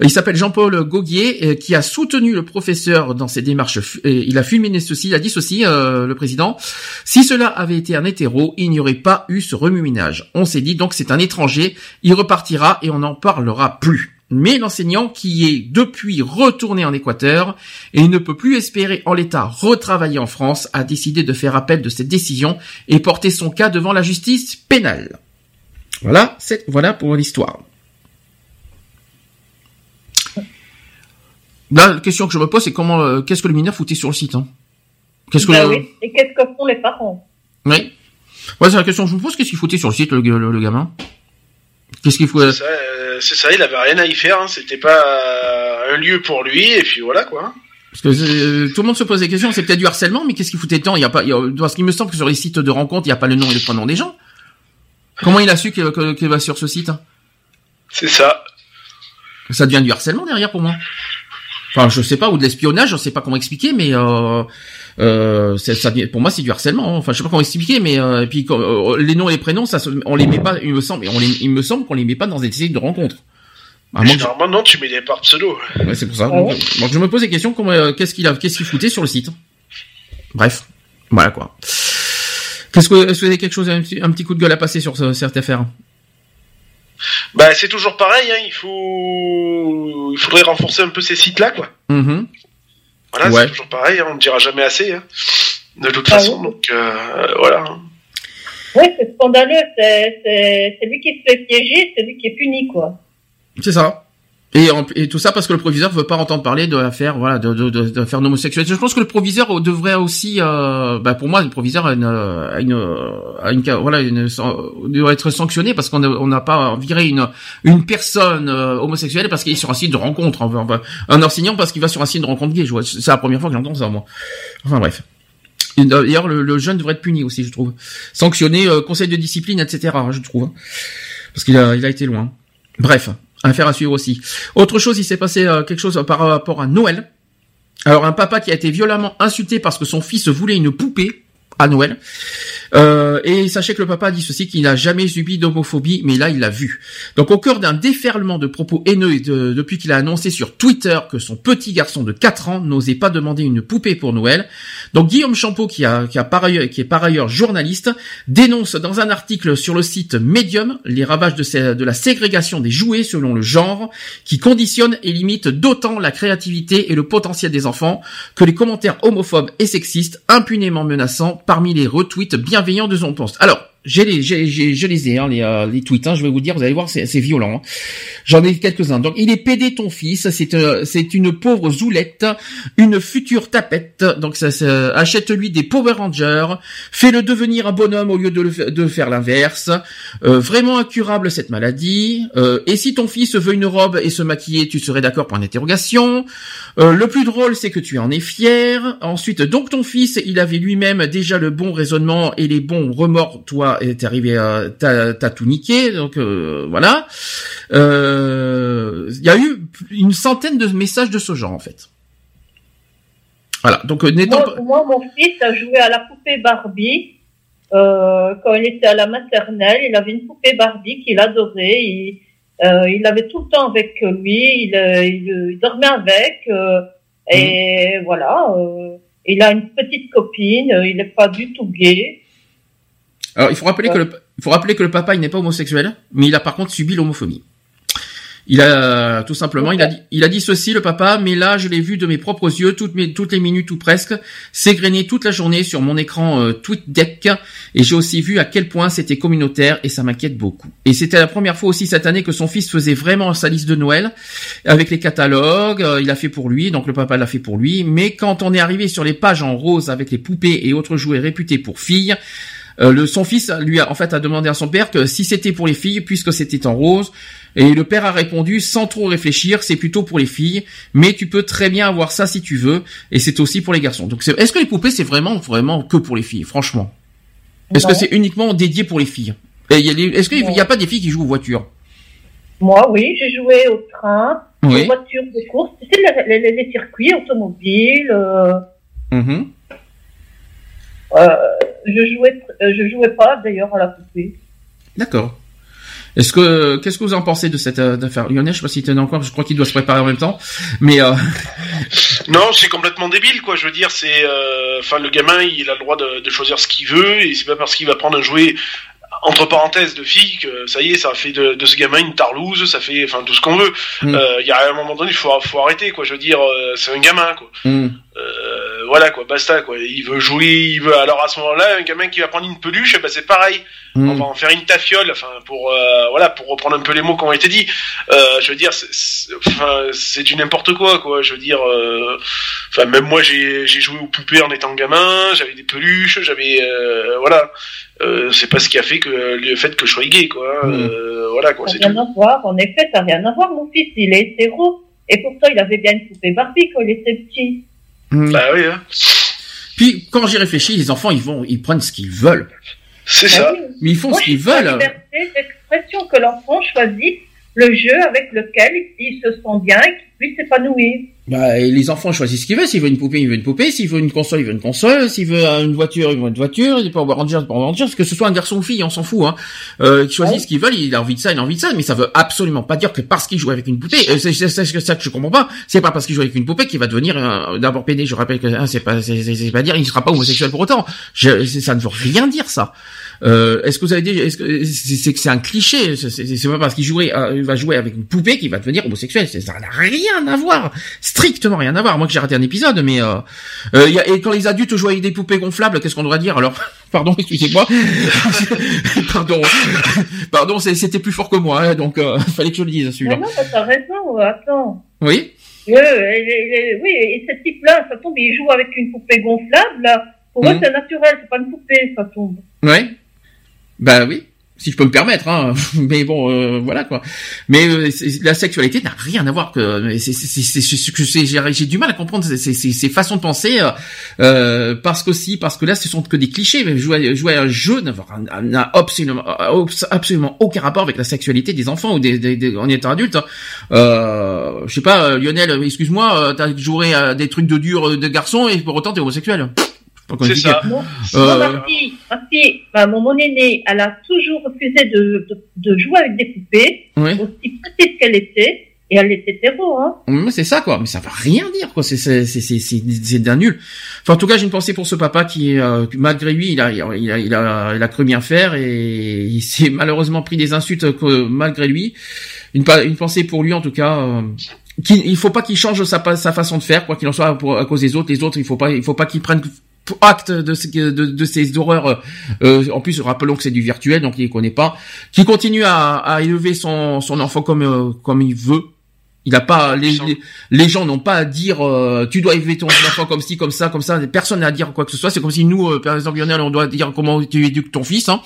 C: Il s'appelle Jean-Paul Gauguier, euh, qui a soutenu le professeur dans ses démarches. il a fulminé ceci, il a dit ceci, euh, le président. Si cela avait été un hétéro, il n'y aurait pas eu ce remue-ménage. On s'est dit donc c'est un étranger, il repartira et on n'en parlera plus. Mais l'enseignant qui est depuis retourné en Équateur et ne peut plus espérer en l'état retravailler en France a décidé de faire appel de cette décision et porter son cas devant la justice pénale. Voilà, c'est voilà pour l'histoire. Là, la question que je me pose, c'est comment, euh, qu'est-ce que le mineur foutait sur le site hein?
F: Qu'est-ce que bah oui. Et qu'est-ce que font les parents?
C: Oui. Ouais, c'est la question que je me pose. Qu'est-ce qu'il foutait sur le site, le, le, gamin? Qu'est-ce qu'il faut
D: C'est ça, euh, ça, il avait rien à y faire. Hein. C'était pas un lieu pour lui, et puis voilà quoi.
C: Parce que euh, tout le monde se pose des questions. C'est peut-être du harcèlement, mais qu'est-ce qu'il foutait tant Il y a pas, parce qu'il me semble que sur les sites de rencontres, il n'y a pas le nom et le prénom des gens. Comment il a su qu'il va sur ce site
D: C'est ça.
C: Ça devient du harcèlement derrière pour moi. Enfin, je sais pas, ou de l'espionnage, je sais pas comment expliquer, mais euh, euh, ça, pour moi c'est du harcèlement. Hein. Enfin, je sais pas comment expliquer, mais euh, et puis euh, les noms et les prénoms, ça, on les met pas. Il me semble, on les, il me semble qu'on les met pas dans des sites de rencontres.
D: Généralement, non, tu mets des par pseudo.
C: Ouais, c'est pour ça. Donc, je me pose des questions. Comment, euh, qu'est-ce qu'il a, qu'est-ce qu'il foutait sur le site? Bref, voilà quoi. Qu'est-ce que, est-ce que vous avez quelque chose, un petit, un petit coup de gueule à passer sur cette affaire?
D: Bah, c'est toujours pareil, hein, il faut, il faudrait renforcer un peu ces sites-là, quoi.
C: Mm-hmm.
D: Voilà, c'est toujours pareil, hein, on ne dira jamais assez, hein, de toute ah façon, donc euh, voilà.
F: Oui, c'est scandaleux, c'est lui qui se fait piéger, c'est lui qui est puni, quoi.
C: C'est ça. Et, et, tout ça parce que le proviseur veut pas entendre parler de l'affaire, voilà, de, de, de, de. Je pense que le proviseur devrait aussi, euh, bah pour moi, le proviseur a une, a une, a une, voilà, une, doit être sanctionné parce qu'on n'a pas viré une, une personne euh, homosexuelle parce qu'il est sur un site de rencontre, un enseignant parce qu'il va sur un site de rencontre gay. C'est la première fois que j'entends ça, moi. Enfin bref. D'ailleurs, le, le, jeune devrait être puni aussi, je trouve. Sanctionné, euh, conseil de discipline, etc. Je trouve, parce qu'il a, il a été loin. Bref. Affaire à suivre aussi. Autre chose, il s'est passé euh, quelque chose par rapport à Noël. Alors un papa qui a été violemment insulté parce que son fils voulait une poupée à Noël. Euh, et sachez que le papa dit ceci qu'il n'a jamais subi d'homophobie, mais là il l'a vu. Donc au cœur d'un déferlement de propos haineux depuis qu'il a annoncé sur Twitter que son petit garçon de 4 ans n'osait pas demander une poupée pour Noël. Donc Guillaume Champeau, qui, a, qui, a par ailleurs, qui est par ailleurs journaliste, dénonce dans un article sur le site Medium les ravages de, de la ségrégation des jouets selon le genre, qui conditionne et limite d'autant la créativité et le potentiel des enfants que les commentaires homophobes et sexistes impunément menaçants parmi les retweets bien de son poste. Alors, les, je les ai, hein, les, euh, les tweets. Hein, je vais vous dire, vous allez voir, c'est, violent. Hein. J'en ai quelques-uns. Donc, il est pédé ton fils. C'est, euh, une pauvre zoulette, une future tapette. Donc, ça, achète-lui des Power Rangers. Fais-le devenir un bonhomme au lieu de, le, de faire l'inverse. Euh, vraiment incurable cette maladie. et si ton fils veut une robe et se maquiller, tu serais d'accord pour une interrogation. le plus drôle, c'est que tu en es fier. Ensuite, donc ton fils, il avait lui-même déjà le bon raisonnement et les bons remords, toi est arrivé, à t'as tout niqué, donc euh, voilà. Euh, il y a eu une centaine de messages de ce genre en fait. Voilà, donc euh,
F: moi, moi, mon fils a joué à la poupée Barbie. quand il était à la maternelle, il avait une poupée Barbie qu'il adorait. Il, il l'avait tout le temps avec lui. Il, il, dormait avec. et mhm. voilà. il a une petite copine. Il n'est pas du tout gay.
C: Alors, il faut rappeler que le, il faut rappeler que le papa, il n'est pas homosexuel, mais il a par contre subi l'homophobie. Il a tout simplement, il a dit, il a dit ceci le papa, mais là je l'ai vu de mes propres yeux toutes mes toutes les minutes ou presque, s'égrener toute la journée sur mon écran euh, TweetDeck, et j'ai aussi vu à quel point c'était communautaire et ça m'inquiète beaucoup. Et c'était la première fois aussi cette année que son fils faisait vraiment sa liste de Noël avec les catalogues, euh, il a fait pour lui, donc le papa l'a fait pour lui, mais quand on est arrivé sur les pages en rose avec les poupées et autres jouets réputés pour filles, euh, le, son fils lui a en fait a demandé à son père que si c'était pour les filles, puisque c'était en rose, et le père a répondu sans trop réfléchir, c'est plutôt pour les filles, mais tu peux très bien avoir ça si tu veux, et c'est aussi pour les garçons. Donc est-ce que les poupées c'est vraiment vraiment que pour les filles, franchement? Est-ce que c'est uniquement dédié pour les filles? Est-ce qu'il n'y a pas des filles qui jouent aux voitures?
F: Moi oui, j'ai joué au train, aux voitures de course, tu sais les, circuits automobiles. Euh...
C: Mm-hmm.
F: Euh, je jouais, euh, je jouais pas d'ailleurs à la poupée.
C: D'accord. Est-ce que qu'est-ce que vous en pensez de cette euh, affaire? Lionel Je sais pas si tu encore. Je crois qu'il doit se préparer en même temps, mais euh...
D: non, c'est complètement débile quoi. Je veux dire, c'est enfin le gamin, il a le droit de, de choisir ce qu'il veut et c'est pas parce qu'il va prendre un jouet entre parenthèses de fille que ça y est, ça fait de, de ce gamin une tarlouse, ça fait enfin tout ce qu'on veut. Mm. Il y a un moment donné, il faut, faut arrêter quoi. Je veux dire, c'est un gamin quoi.
C: Mm.
D: Euh, voilà quoi, basta quoi. Il veut jouer, il veut. Alors à ce moment-là, un gamin qui va prendre une peluche, bah c'est pareil.
C: Hmm.
D: On va en faire une tafiole, enfin pour euh, voilà pour reprendre un peu les mots qui ont été dit. Euh, je veux dire, c'est- c'est enfin, c'est du n'importe quoi quoi. Je veux dire, euh, enfin même moi j'ai j'ai joué aux poupées en étant gamin, j'avais des peluches, j'avais euh, voilà. Euh, c'est pas ce qui a fait que le fait que je sois gay quoi.
C: Hmm.
D: Euh, voilà quoi,
F: Ça
D: c'est
F: n'a
D: tout.
F: rien à voir, en effet, ça n'a rien à voir. Mon fils, il est hétéro. Et pourtant, il avait bien une poupée Barbie quand il était petit.
C: Hmm.
D: Bah oui, hein.
C: Puis quand j'y réfléchis, les enfants, ils vont, ils prennent ce qu'ils veulent.
D: c'est
F: Ah
D: ça.
F: oui.
C: Mais ils font
F: Moi,
C: ce qu'ils veulent.
F: liberté d'expression, que l'enfant choisisse le jeu avec lequel il se sent bien puisse s'épanouir.
C: Bah, et les enfants choisissent ce qu'ils veulent. S'il veut une poupée, il veut une poupée. S'il veut une console, il veut une console. S'il veut euh, une voiture, il veut une voiture. Il peut Power Rangers, Power Rangers. Que ce soit un garçon ou fille, on s'en fout. Hein. Euh, ils choisissent
F: Ouais.
C: ce qu'ils veulent. Il a envie de ça, il a envie de ça. Mais ça veut absolument pas dire que parce qu'il joue avec une poupée, euh, c'est ça que je comprends pas. C'est pas parce qu'il joue avec une poupée qu'il va devenir euh, d'abord pédé. Je rappelle que hein, c'est pas, c'est pas dire, il sera pas homosexuel pour autant. Je, ça ne veut rien dire ça. Euh, est-ce que vous avez dit, est-ce que c'est c'est que c'est un cliché C'est c'est- c'est pas parce qu'il jouerait, euh, il va jouer avec une poupée qu'il va devenir homosexuel. C'est- Ça n'a rien à voir, strictement rien à voir. Moi que j'ai raté un épisode, mais euh, euh, y a- et quand les adultes jouent avec des poupées gonflables, qu'est-ce qu'on devrait dire? Alors Pardon, excusez-moi. Pardon, pardon, c'est- c'était plus fort que moi, hein, donc euh, fallait que je le dise celui-là.
F: non, mais t'as raison, attends.
C: Oui?
F: Oui, et ce type-là, ça tombe, il joue avec une poupée gonflable, là. Pour eux,
C: Mhm.
F: c'est naturel, c'est pas une poupée, ça tombe.
C: Ouais. Bah oui. Si je peux me permettre, hein. mais bon, euh, voilà quoi. Mais euh, la sexualité n'a rien à voir que. c'est- J'ai du mal à comprendre ces, ces, ces- façons de penser euh, euh, parce qu'aussi parce que là, ce sont que des clichés. Mais Jouer, jouer à un jeu n'a absolument absolument aucun rapport avec la sexualité des enfants ou des, des, des- en étant adulte. hein. Euh, je sais pas, euh, Lionel, excuse-moi, euh, t'as joué à des trucs de dur de garçon et pour autant t'es homosexuel. Je sais pas comment
D: C'est ça.
F: Moi,
C: Euh,
F: moi, ma fille, ma fille, bah, mon, mon aînée, elle a toujours refusé de, de, de jouer avec des poupées,
C: ouais.
F: aussi petite qu'elle était, et elle était hétéro, hein.
C: C'est ça quoi, mais ça veut rien dire quoi, c'est c'est c'est c'est d'un nul. Enfin en tout cas, j'ai une pensée pour ce papa qui euh, malgré lui, il a il a il a il a, il a cru bien faire et il s'est malheureusement pris des insultes que, malgré lui. Une une pensée pour lui en tout cas euh, qu'il il faut pas qu'il change sa sa façon de faire quoi qu'il en soit pour, à cause des autres, les autres, il faut pas il faut pas qu'il prenne pour acte de, ce- de, de ces horreurs. Euh, en plus, rappelons que c'est du virtuel, donc il les connaît pas. Qui continue à, à élever son, son enfant comme euh, comme il veut. Il a pas les, les, les gens n'ont pas à dire euh, tu dois élever ton enfant comme ci comme ça comme ça. Personne n'a à dire quoi que ce soit. C'est comme si nous, euh, par exemple Lionel, on doit dire comment tu éduques ton fils. Hein.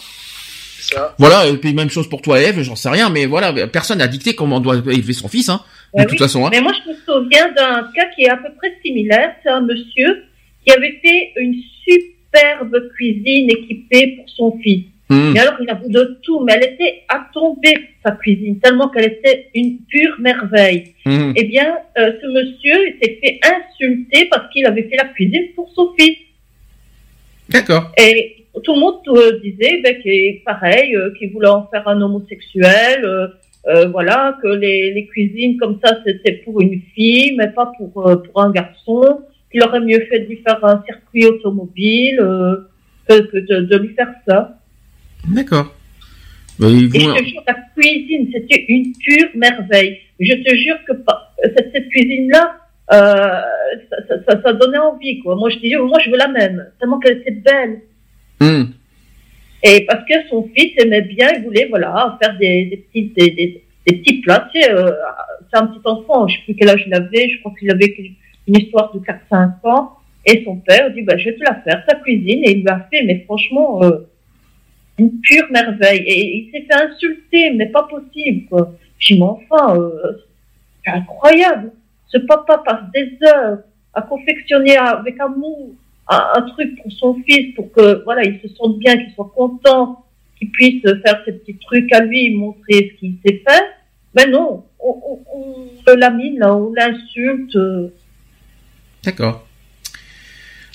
D: Ça.
C: Voilà. Et puis même chose pour toi, Eve. J'en sais rien, mais voilà, personne n'a dicté comment on doit élever son fils. Hein.
F: Ouais,
C: de toute
F: oui.
C: façon. Hein.
F: Mais moi, je me souviens d'un cas qui est à peu près similaire. C'est un monsieur qui avait fait une superbe cuisine équipée pour son fils.
C: Hum.
F: Et alors, il a vu de tout, mais elle était à tomber, sa cuisine, tellement qu'elle était une pure merveille.
C: Hum.
F: Eh bien, euh, ce monsieur s'est fait insulter parce qu'il avait fait la cuisine pour son fils.
C: D'accord.
F: Et tout le monde euh, disait ben, qu'il pareil, euh, qu'il voulait en faire un homosexuel, voilà, que les, les cuisines comme ça c'était pour une fille, mais pas pour pour un garçon. Qu'il aurait mieux fait de lui faire un circuit automobile euh, que, que de, de lui faire ça.
C: D'accord. Bah, ils
F: Et je te jure, la cuisine, c'était une pure merveille. Je te jure que pas- cette, cette cuisine-là, euh, ça, ça, ça, ça donnait envie, quoi. Moi, je dis, moi, je veux la même, tellement qu'elle était belle.
C: Hum.
F: Et parce que son fils aimait bien, il voulait, voilà, faire des, des petits, des, des, des petits plats. Tu sais, euh, c'est un petit enfant, je sais plus quel âge il avait, je crois qu'il avait une histoire de 4-5 ans. Et son père dit, bah, je vais te la faire, sa cuisine. Et il lui a fait, mais franchement, euh, une pure merveille. Et il s'est fait insulter, mais pas possible, quoi. J'ai dit, mais enfin, euh, c'est incroyable. Ce papa passe des heures à confectionner avec amour un, truc pour son fils, pour que, voilà, il se sente bien, qu'il soit content, qu'il puisse faire ses petits trucs à lui, montrer ce qu'il sait faire. Mais non, on, on, on le lamine, là, on l'insulte. euh,
C: D'accord.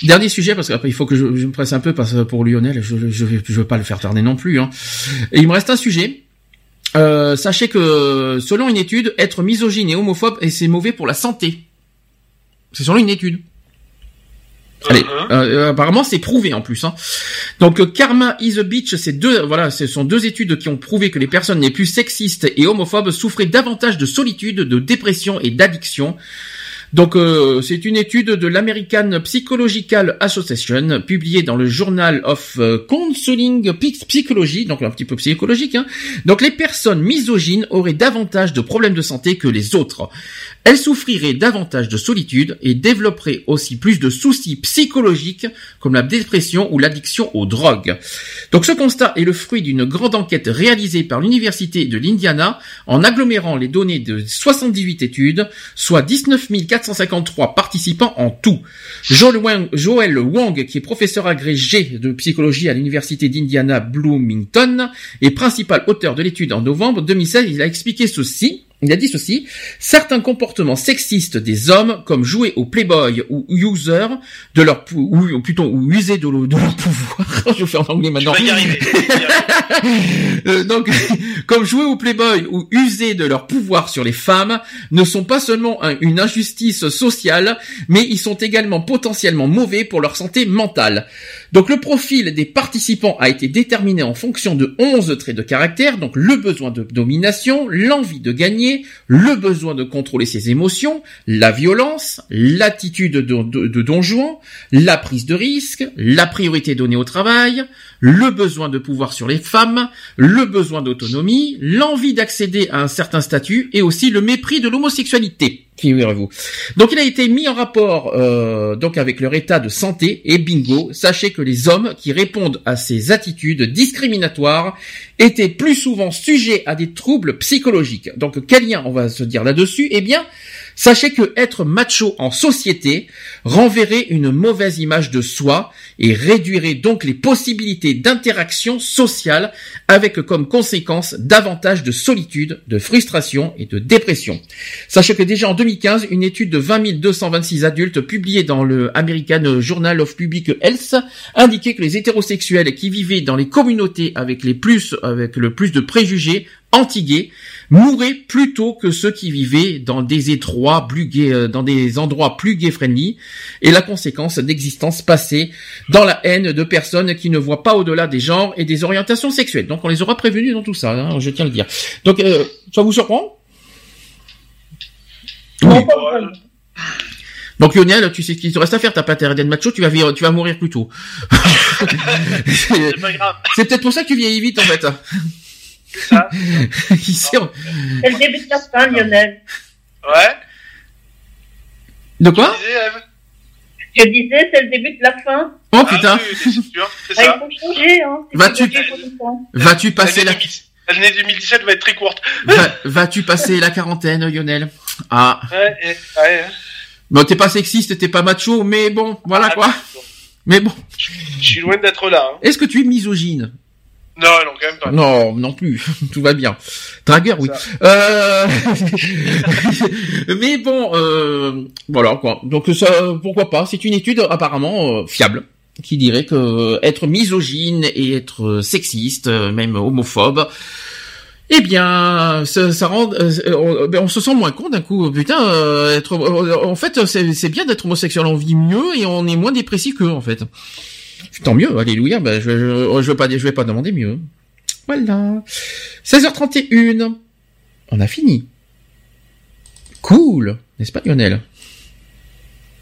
C: Dernier sujet parce qu'après il faut que je, je me presse un peu parce que pour Lionel je je veux pas le faire tarder non plus. Hein. Et il me reste un sujet. Euh, sachez que selon une étude, être misogyne et homophobe et c'est mauvais pour la santé. C'est selon une étude. Allez,
D: Mhm.
C: euh, euh, apparemment c'est prouvé en plus. Hein. Donc euh, Karma is a bitch, c'est deux, voilà, ce sont deux études qui ont prouvé que les personnes les plus sexistes et homophobes souffraient davantage de solitude, de dépression et d'addiction. Donc euh, c'est une étude de l'American Psychological Association publiée dans le Journal of euh, Counseling Psychology, donc un petit peu psychologique. Hein. Donc les personnes misogynes auraient davantage de problèmes de santé que les autres. Elles souffriraient davantage de solitude et développeraient aussi plus de soucis psychologiques comme la dépression ou l'addiction aux drogues. Donc ce constat est le fruit d'une grande enquête réalisée par l'Université de l'Indiana en agglomérant les données de 78 études, soit 19 453 participants en tout. Joel Wang, qui est professeur agrégé de psychologie à l'Université d'Indiana Bloomington et principal auteur de l'étude en novembre 2016, il a expliqué ceci. Il a dit ceci, certains comportements sexistes des hommes, comme jouer au playboy ou user de leur ou plutôt ou user de, leur pouvoir. Je vais faire en anglais maintenant.
D: Tu vas y arriver.
C: Euh, donc, comme jouer au playboy ou user de leur pouvoir sur les femmes, ne sont pas seulement une injustice sociale, mais ils sont également potentiellement mauvais pour leur santé mentale. Donc le profil des participants a été déterminé en fonction de 11 traits de caractère, donc le besoin de domination, l'envie de gagner, le besoin de contrôler ses émotions, la violence, l'attitude de, de, de Don Juan, la prise de risque, la priorité donnée au travail, le besoin de pouvoir sur les femmes, le besoin d'autonomie, l'envie d'accéder à un certain statut et aussi le mépris de l'homosexualité. Donc il a été mis en rapport euh, donc avec leur état de santé. Et bingo, sachez que les hommes qui répondent à ces attitudes discriminatoires étaient plus souvent sujets à des troubles psychologiques. Donc quel lien on va se dire là-dessus? Eh bien, Sachez que être macho en société renverrait une mauvaise image de soi et réduirait donc les possibilités d'interaction sociale avec comme conséquence davantage de solitude, de frustration et de dépression. Sachez que déjà en 2015, une étude de 20 226 adultes publiée dans le American Journal of Public Health indiquait que les hétérosexuels qui vivaient dans les communautés avec les plus, avec le plus de préjugés antigués mouraient plutôt que ceux qui vivaient dans des étroits, plus euh, dans des endroits plus gay-friendly, et la conséquence d'existence passée dans la haine de personnes qui ne voient pas au-delà des genres et des orientations sexuelles. Donc on les aura prévenus dans tout ça, hein, je tiens à le dire. Donc euh, ça vous surprend? Donc Lionel, tu sais ce qu'il te reste à faire, t'as pas intérêt d'être macho, tu vas vivre, tu vas mourir plus tôt.
D: C'est pas grave.
C: C'est peut-être pour ça que tu vieillis vite en fait.
D: Ça.
F: C'est le début de la fin, Lionel.
D: Ouais.
C: De quoi
D: Tu disais, Eve
F: Je disais, c'est le début de la fin.
C: Oh putain.
D: Ah, oui, c'est sûr, c'est
F: Ah,
D: ça.
F: il faut changer, hein. C'est
C: Vas-tu-. Vas-tu passer la
D: L'année 2000 L'année 2017 va être très courte.
C: Va- vas-tu passer la quarantaine, Lionel? Ah,
D: Ouais, ouais, ouais.
C: bon, t'es pas sexiste, t'es pas macho, mais bon, voilà
D: Ah,
C: quoi. Mais bon,
D: Je suis loin d'être là. Hein.
C: est-ce que tu es misogyne?
D: Non, non, quand même pas.
C: Non, non plus. Tout va bien. Dragueur, oui. Euh... mais bon, euh... voilà quoi. Donc ça, pourquoi pas C'est une étude apparemment euh, fiable qui dirait que euh, être misogyne et être euh, sexiste, même homophobe, eh bien, ça, ça rend, euh, on, ben, on se sent moins con d'un coup. Putain, euh, être, euh, en fait, c'est c'est bien d'être homosexuel. On vit mieux et on est moins dépressif qu'eux, en fait. Tant mieux, alléluia. Ben, je, je, je vais pas, je vais pas demander mieux. Voilà. 16h31. On a fini. Cool, n'est-ce pas, Lionel?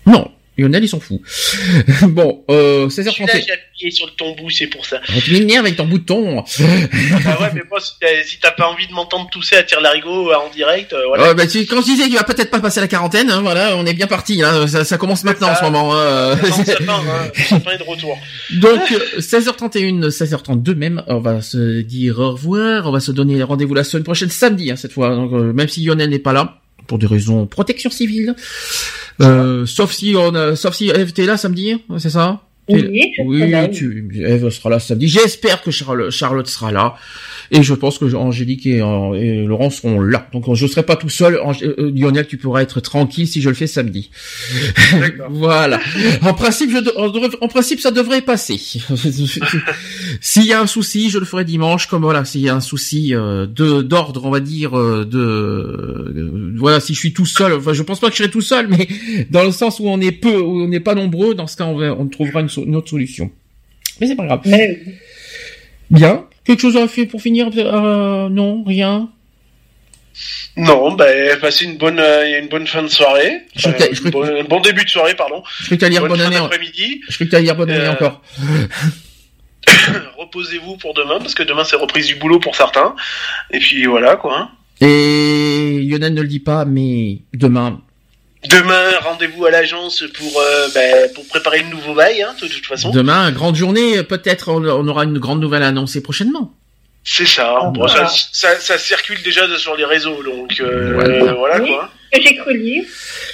C: Non, Lionel, il s'en fout. bon, euh,
D: Je suis là,
C: 16h31.
D: j'ai appuyé sur le tombou, c'est pour ça.
C: Oh, tu m'énerves avec ton bouton.
D: Ah ouais, mais moi, si t'as si t'as pas envie de m'entendre tousser à tire l'arigot euh, en direct, euh, voilà.
C: Ouais, bah, tu, quand je disais qu'il va peut-être pas passer la quarantaine, hein, voilà, on est bien parti. Hein, ça, ça commence maintenant en ce moment. hein.
D: Le sapin, hein, est de retour.
C: Donc euh, 16h31, 16h32 même, on va se dire au revoir, on va se donner rendez-vous la semaine prochaine, samedi hein, cette fois. Donc, euh, même si Lionel n'est pas là, pour des raisons protection civile. Euh, sauf si on, a- sauf si Eve t'es là samedi, c'est ça?
F: Oui,
C: oui. tu, Eve sera là samedi. J'espère que Charlotte, Charlotte sera là. Et je pense que Angélique et, euh, et Laurent seront là. Donc je serai pas tout seul. Angé- euh, Lionel, tu pourras être tranquille si je le fais samedi. Voilà. En principe, je de- en principe, ça devrait passer. S'il y a un souci, je le ferai dimanche. Comme voilà, s'il y a un souci euh, de d'ordre, on va dire euh, de euh, voilà, si je suis tout seul. Enfin, je pense pas que je serai tout seul, mais dans le sens où on est peu, où on n'est pas nombreux, dans ce cas, on, va- on trouvera une, so- une autre solution. Mais c'est pas grave.
F: Mais
C: Bien. Quelque chose à faire pour finir euh, Non, rien?
D: Non, ben passez une bonne, euh, une bonne fin de soirée.
C: Je
D: Euh,
C: je
D: bon, un bon début de soirée, pardon.
C: Je crois que
D: Bonne
C: bonne année.
D: d'après-midi.
C: Je crois que dire bonne année encore.
D: Reposez-vous pour demain, parce que demain c'est reprise du boulot pour certains. Et puis voilà, quoi.
C: Et Lionel ne le dit pas, mais demain,
D: Demain, rendez-vous à l'agence pour, euh, ben, pour préparer le nouveau bail, hein, de toute façon.
C: demain, grande journée, peut-être on on aura une grande nouvelle à annoncer prochainement.
D: C'est ça.
F: Ah,
D: Bon,
F: voilà.
D: ça, ça. ça circule déjà sur les réseaux, donc euh,
C: Voilà.
D: voilà,
F: Oui. Que j'ai cru lire.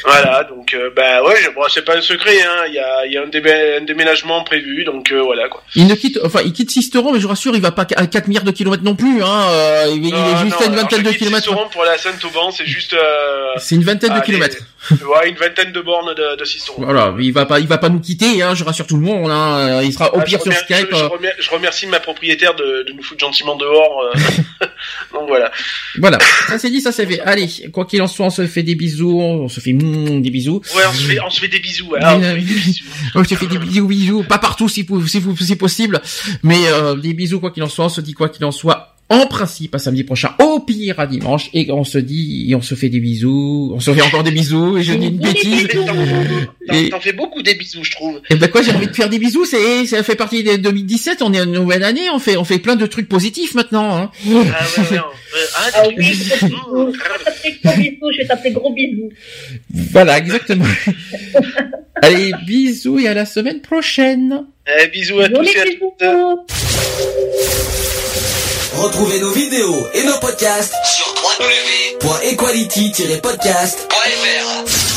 D: Voilà, donc euh, bah ouais, je- bon, c'est pas un secret, hein. Il y a, il y a un, démé- un déménagement prévu, donc euh, voilà quoi.
C: Il ne quitte, enfin, il quitte Sisteron, mais je vous rassure, il va pas à 4 milliards de kilomètres non plus, hein. euh, il, il est juste
D: non,
C: à une vingtaine de kilomètres.
D: Sisteron pour la Saint-Auban, c'est juste euh,
C: C'est une vingtaine de kilomètres.
D: ouais, une vingtaine de bornes de, de Sisteron.
C: Voilà, il va pas, il va pas nous quitter, hein, je rassure tout le monde, hein, il sera au
D: Ah,
C: pire sur Skype.
D: je, je
C: euh,
D: remer- je remercie ma propriétaire de, de nous foutre gentiment dehors. euh. donc voilà.
C: Voilà, ça c'est dit, ça c'est fait. Allez, quoi qu'il en soit, on se fait des bisous, on se fait mm, des bisous.
D: Ouais, on se fait, on se fait des bisous. hein. on se fait des bisous.
C: On se fait des bisous, bisous, pas partout si, si, si possible, mais euh, des bisous quoi qu'il en soit, on se dit quoi qu'il en soit. En principe, à samedi prochain, au pire à dimanche, et on se dit, et on se fait des bisous, on se fait encore des bisous, et je dis une bêtise.
D: T'en fais beaucoup des bisous, je trouve.
C: Et ben quoi, j'ai envie de faire des bisous, c'est, ça fait partie des 2017, on est une nouvelle année, on fait, on fait plein de trucs positifs maintenant, hein.
D: Ah ouais, ouais. ouais. Ah,
F: Ah oui, gros bisous. Je vais t'appeler gros bisous, je vais t'appeler gros bisous.
C: Voilà, exactement. Allez, bisous et à la semaine prochaine.
D: Eh, bisous à tous et à toutes.
A: Retrouvez nos vidéos et nos podcasts sur www.equality-podcast.fr.